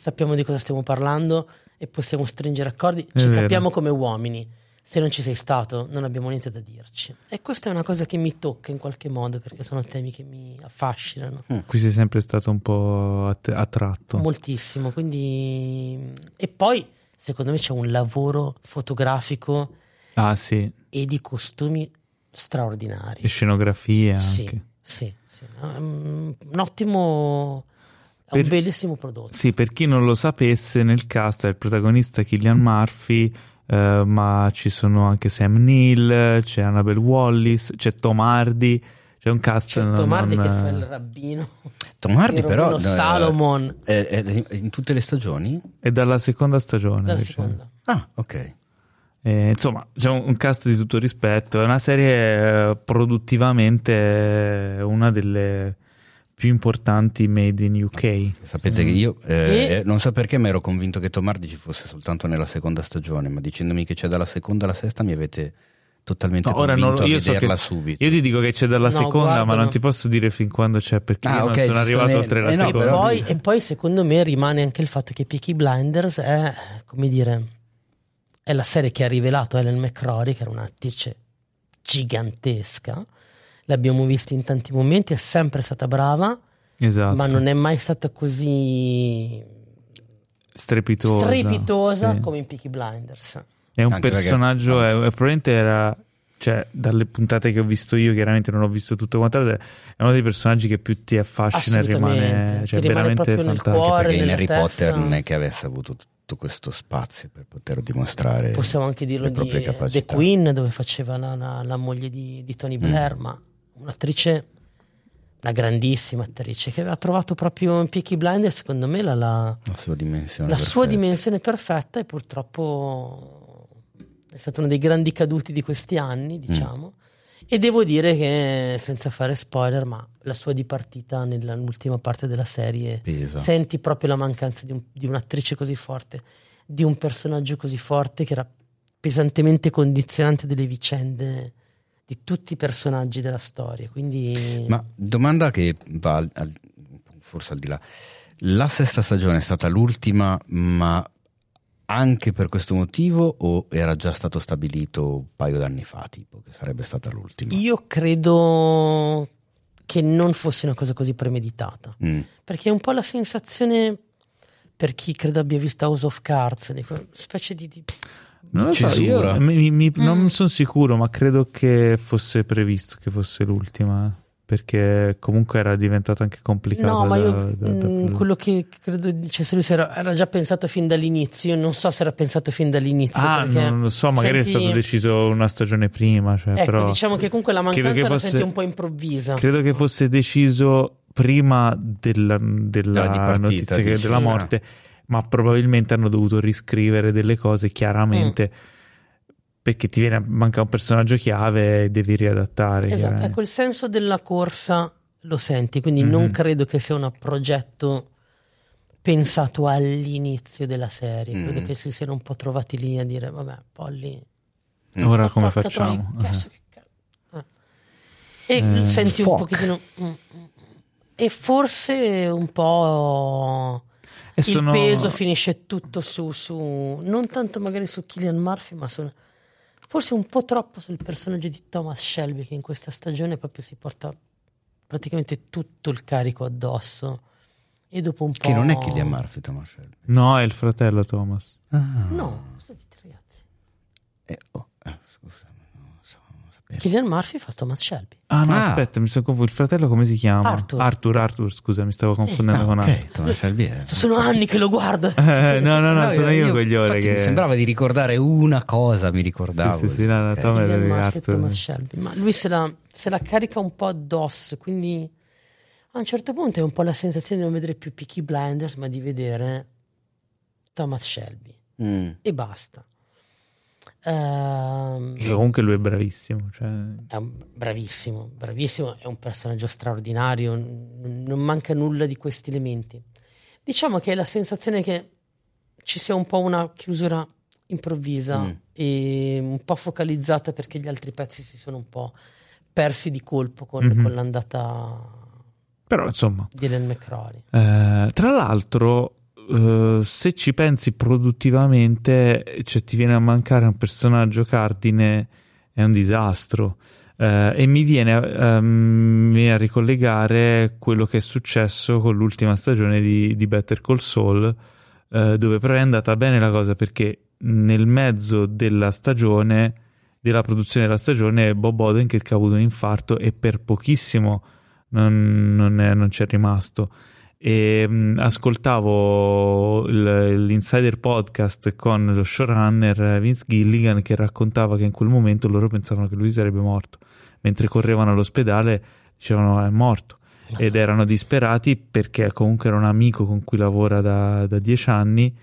sappiamo di cosa stiamo parlando e possiamo stringere accordi, È ci vero. capiamo come uomini. Se non ci sei stato, non abbiamo niente da dirci. E questa è una cosa che mi tocca in qualche modo perché sono temi che mi affascinano Qui sei sempre stato un po' att- attratto. moltissimo. Quindi, e poi secondo me c'è un lavoro fotografico ah, sì. e di costumi straordinari. E scenografie Sì, anche. sì, sì. Um, un ottimo, è Per- un bellissimo prodotto. Sì, per chi non lo sapesse, nel cast è il protagonista Killian Murphy, eh, ma ci sono anche Sam Neill, c'è Annabelle Wallis, c'è Tom Hardy, c'è un cast... C'è non- Tomardi non- che fa il rabbino. Tom Hardy però... Romano eh, Salomon è- è in tutte le stagioni? È dalla seconda stagione. dalla seconda. Ah, ok. Eh, insomma, c'è un, un cast di tutto rispetto. È una serie eh, produttivamente eh, una delle più importanti made in UK. Sapete che Mm. io eh, E- eh, non so perché mi ero convinto che Tom Hardy ci fosse soltanto nella seconda stagione, ma dicendomi che c'è dalla seconda alla sesta mi avete totalmente No, ora convinto non- a io so vederla che- subito. Io ti dico che c'è dalla No, seconda, ma guardalo. non ti posso dire fin quando c'è perché Ah, io non ok, sono arrivato oltre la Eh no, seconda. E poi, e poi, secondo me rimane anche il fatto che Peaky Blinders è, come dire, è la serie che ha rivelato Ellen McCrory, che era un'attrice gigantesca. L'abbiamo vista in tanti momenti, è sempre stata brava, Esatto. ma non è mai stata così strepitosa. strepitosa sì. come in Peaky Blinders. È un Anche perché- personaggio, è, è- probabilmente era, cioè, dalle puntate che ho visto io, chiaramente non ho visto tutto quanto, è uno dei personaggi che più ti affascina e rimane, cioè, rimane veramente fantastico. cuore. perché in Harry testa. Potter non è che avesse avuto tutto questo spazio per poter dimostrare Possiamo anche dirlo le di proprie The capacità. Queen, dove faceva la, la- la moglie di, di Tony Blair, ma un'attrice, una grandissima attrice, che aveva trovato proprio in Peaky Blinders, secondo me, la, la- la sua dimensione. la sua perfetta. dimensione perfetta e purtroppo è stato uno dei grandi caduti di questi anni, diciamo. E devo dire che, senza fare spoiler, ma la sua dipartita nell'ultima parte della serie Pesa. senti proprio la mancanza di, un- di un'attrice così forte, di un personaggio così forte che era pesantemente condizionante delle vicende di tutti i personaggi della storia. Quindi Ma domanda che va al- al- forse al di là. La sesta stagione è stata l'ultima, ma anche per questo motivo o era già stato stabilito un paio d'anni fa, tipo, che sarebbe stata l'ultima? io credo che non fosse una cosa così premeditata, Mm. perché è un po' la sensazione per chi credo abbia visto House of Cards, di quella specie di, di- Non lo so, Cesura. io mi- mi- Mm. non sono sicuro, ma credo che fosse previsto che fosse l'ultima. Perché comunque era diventata anche complicata. No, ma da- io da- da- mm, quello che credo dicesse lui era, era già pensato fin dall'inizio. Io non so se era pensato fin dall'inizio. Ah, non lo so, magari senti- è stato deciso una stagione prima. Cioè, Ecco, però diciamo che comunque la mancanza che la fosse- senti un po' improvvisa. Credo che fosse deciso prima della, della Della notizia della Sì. Ma probabilmente hanno dovuto riscrivere delle cose chiaramente Mm. perché ti viene a mancare un personaggio chiave e devi riadattare. Esatto, ecco, il senso della corsa lo senti, quindi Mhm. non credo che sia un progetto pensato all'inizio della serie. Credo Mm. che si siano un po' trovati lì a dire, vabbè, Polly... Mm. Ora come facciamo? troia, che adesso che ca- eh. E Eh, senti un fuck. pochettino... mm, mm, mm. E forse un po'... E il sono- peso finisce tutto su, su- non tanto magari su Killian Murphy, ma su, forse un po' troppo sul personaggio di Thomas Shelby che in questa stagione proprio si porta praticamente tutto il carico addosso e dopo un po' Che non è Killian Murphy, Thomas Shelby. No, è il fratello Thomas. no cosa dite ragazzi Eh, oh, eh, scusa, non so, non sapevo. Killian Murphy fa Thomas Shelby Ah no, Ah. aspetta, mi sono confuso. Il fratello come si chiama? Arthur. Arthur, Arthur, scusa, mi stavo confondendo Ah, con ok, Arthur. Thomas Shelby è... sono anni che lo guardo *laughs* Eh, no, no, no, sono io, coglione infatti che... Mi sembrava di ricordare una cosa, mi Sì, ricordavo. sì, sì, no, no. Tom è Killian Murphy e Arthur. Thomas Shelby ma lui se la, se la carica un po' addosso quindi a un certo punto è un po' la sensazione di non vedere più Peaky Blinders ma di vedere Thomas Shelby Mm. e basta Ehm, Che comunque lui è bravissimo. Cioè... è un- bravissimo bravissimo è un personaggio straordinario n- non manca nulla di questi elementi diciamo che è la sensazione che ci sia un po' una chiusura improvvisa Mm. e un po' focalizzata perché gli altri pezzi si sono un po' persi di colpo con, Mhm. con l'andata Però insomma, di Ellen McCrory. Eh, tra l'altro, eh, se ci pensi produttivamente, cioè ti viene a mancare un personaggio cardine, è un disastro. Eh, e mi viene, viene a ricollegare quello che è successo con l'ultima stagione di, di Better Call Saul, eh, dove però è andata bene la cosa perché nel mezzo della stagione della produzione della stagione Bob Odenkirk ha avuto un infarto e per pochissimo non, non, è- non c'è rimasto e mh, ascoltavo il- l'insider podcast con lo showrunner Vince Gilligan che raccontava che in quel momento loro pensavano che lui sarebbe morto. Mentre correvano all'ospedale dicevano è morto. Ed erano disperati perché comunque era un amico con cui lavora da, da dieci anni.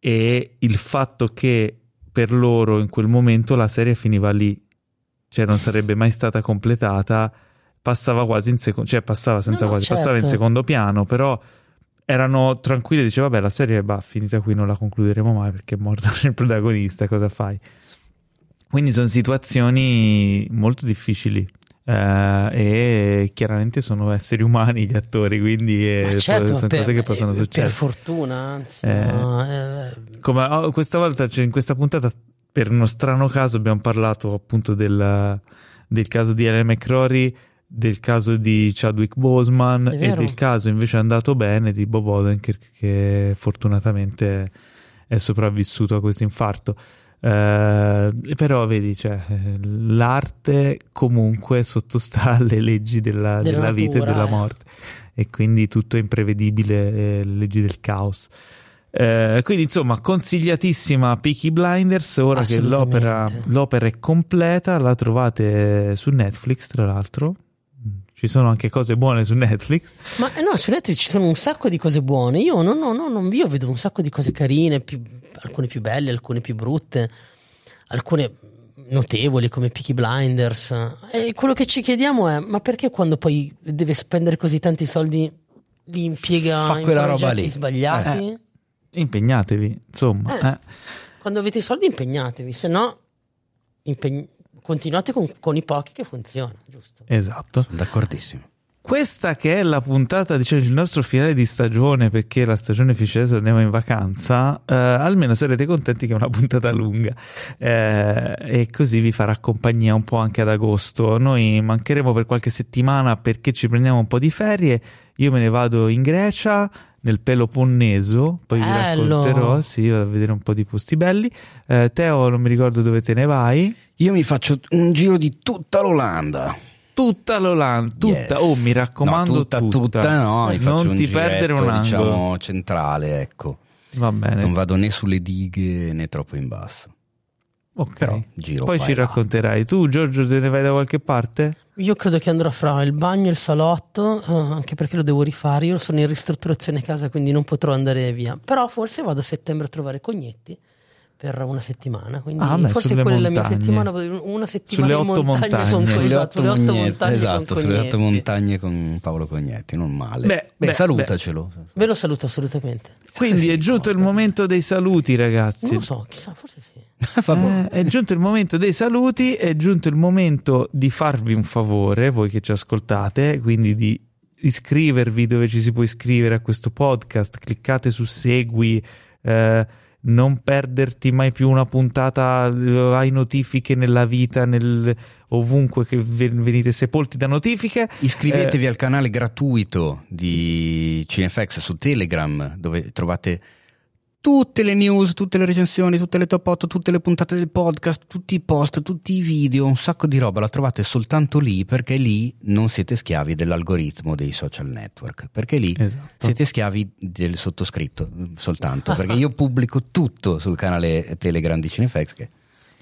E il fatto che per loro in quel momento la serie finiva lì. Cioè non sarebbe mai stata completata passava quasi in secondo cioè passava senza No, quasi passava in certo. secondo piano però erano tranquilli diceva vabbè la serie va finita qui non la concluderemo mai perché è morto *laughs* il protagonista cosa fai quindi sono situazioni molto difficili eh, e chiaramente sono esseri umani gli attori quindi eh, certo, sono per- cose che possono eh, succedere Per fortuna, anzi. Eh. no, eh, come oh, questa volta, cioè, in questa puntata, per uno strano caso, abbiamo parlato appunto del, del caso di Ellen McCrory, del caso di Chadwick Boseman È e del caso invece andato bene di Bob Odenkirk che fortunatamente è sopravvissuto a questo infarto. Eh, però vedi, cioè, l'arte comunque sottostà *laughs* alle leggi della, Della della vita e della eh. morte e quindi tutto è imprevedibile, eh, le leggi del caos. Eh, quindi insomma consigliatissima Peaky Blinders ora che l'opera, l'opera è completa la trovate su Netflix tra l'altro ci sono anche cose buone su Netflix Ma eh, no, su Netflix ci sono un sacco di cose buone. Io, no, no, no, non- io vedo un sacco di cose carine, più- alcune più belle, alcune più brutte, alcune notevoli come Peaky Blinders. E quello che ci chiediamo è: ma perché quando poi deve spendere così tanti soldi li impiega Fa in quella roba lì. sbagliati? impegnatevi insomma Eh. eh. Quando avete i soldi impegnatevi, se no impegn- continuate con, con i pochi che funziona, giusto? esatto Sono d'accordissimo. Questa che è la puntata, diciamo, il nostro finale di stagione, perché la stagione finisce adesso andiamo in vacanza, eh, almeno sarete contenti che è una puntata lunga eh, e così vi farà compagnia un po' anche ad agosto. Noi mancheremo per qualche settimana perché ci prendiamo un po' di ferie, io me ne vado in Grecia, nel Peloponneso, poi vi Bello. racconterò, sì, vado a vedere un po' di posti belli. Eh, Teo, non mi ricordo dove te ne vai. Io mi faccio un giro di tutta l'Olanda. Tutta l'Olanda, tutta, Yes. oh mi raccomando No, tutta, tutta no, mi non un ti perdere giretto, un angolo. diciamo centrale, ecco. Va bene. Non vado né sulle dighe né troppo in basso. Ok. Però giro Poi ci là. racconterai. Tu, Giorgio, te ne vai da qualche parte? Io credo che andrò fra il bagno e il salotto, eh, anche perché lo devo rifare. Io sono in ristrutturazione casa, quindi non potrò andare via. Però forse vado a settembre a trovare Cognetti per una settimana. Quindi Ah, beh, forse sulle quella è la mia montagne. settimana. Una settimana Sulle in otto montagna montagne. con Sulle esatto, sulle otto Mogne- montagne esatto, con sulle otto montagne con Paolo Cognetti, non male. Beh, beh, salutacelo. Ve lo saluto assolutamente. Quindi è giunto il momento dei saluti, Non ragazzi. lo so, chissà, forse sì. *laughs* Eh, è giunto il momento dei saluti, è giunto il momento di farvi un favore, voi che ci ascoltate, quindi di iscrivervi dove ci si può iscrivere a questo podcast, cliccate su segui, eh, non perderti mai più una puntata, eh, hai notifiche nella vita, nel- ovunque che ven- venite sepolti da notifiche. Iscrivetevi Eh, al canale gratuito di Cinefx su Telegram dove trovate tutte le news, tutte le recensioni, tutte le top 8, tutte le puntate del podcast, tutti i post, tutti i video, un sacco di roba la trovate soltanto lì perché lì non siete schiavi dell'algoritmo dei social network, perché lì Esatto. siete schiavi del sottoscritto soltanto, perché io pubblico tutto sul canale Telegram di Cinefx che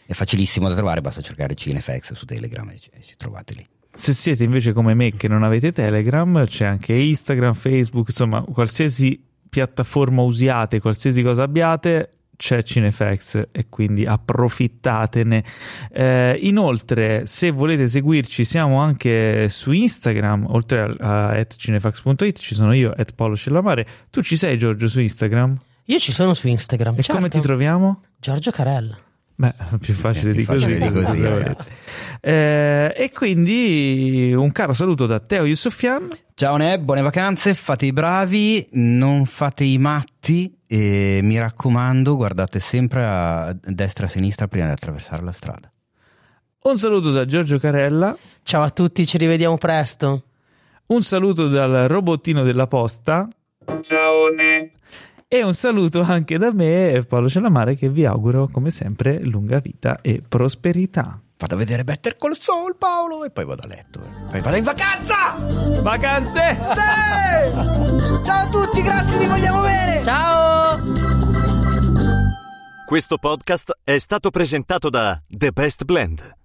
è facilissimo da trovare, basta cercare Cinefx su Telegram e ci, e ci trovate lì. Se siete invece come me che non avete Telegram, c'è anche Instagram, Facebook, insomma, qualsiasi piattaforma usiate, qualsiasi cosa abbiate, c'è Cinefax e quindi approfittatene. Eh, inoltre, se volete seguirci, siamo anche su Instagram, oltre a, a cinefax.it, ci sono io, at Paolo Cellamare. Tu ci sei, Giorgio, su Instagram? Io ci sono su Instagram. E certo. come ti troviamo? Giorgio Carella. Beh, *laughs* più facile, più di, così, facile di così, cosa ragazzi. volete. Eh, e quindi un caro saluto da Teo Yusufian. Ciao Neb, buone vacanze, fate i bravi, non fate i matti e mi raccomando guardate sempre a destra e a sinistra prima di attraversare la strada. Un saluto da Giorgio Carella. Ciao a tutti, ci rivediamo presto. Un saluto dal robottino della posta. Ciao Ne. E un saluto anche da me, Paolo Celamare, che vi auguro come sempre lunga vita e prosperità. Vado a vedere Better Call Saul, Paolo, e poi vado a letto. eh. Poi vado in vacanza! Vacanze! Sì! Ciao a tutti, grazie, vi vogliamo bene! Ciao! Questo podcast è stato presentato da The Best Blend,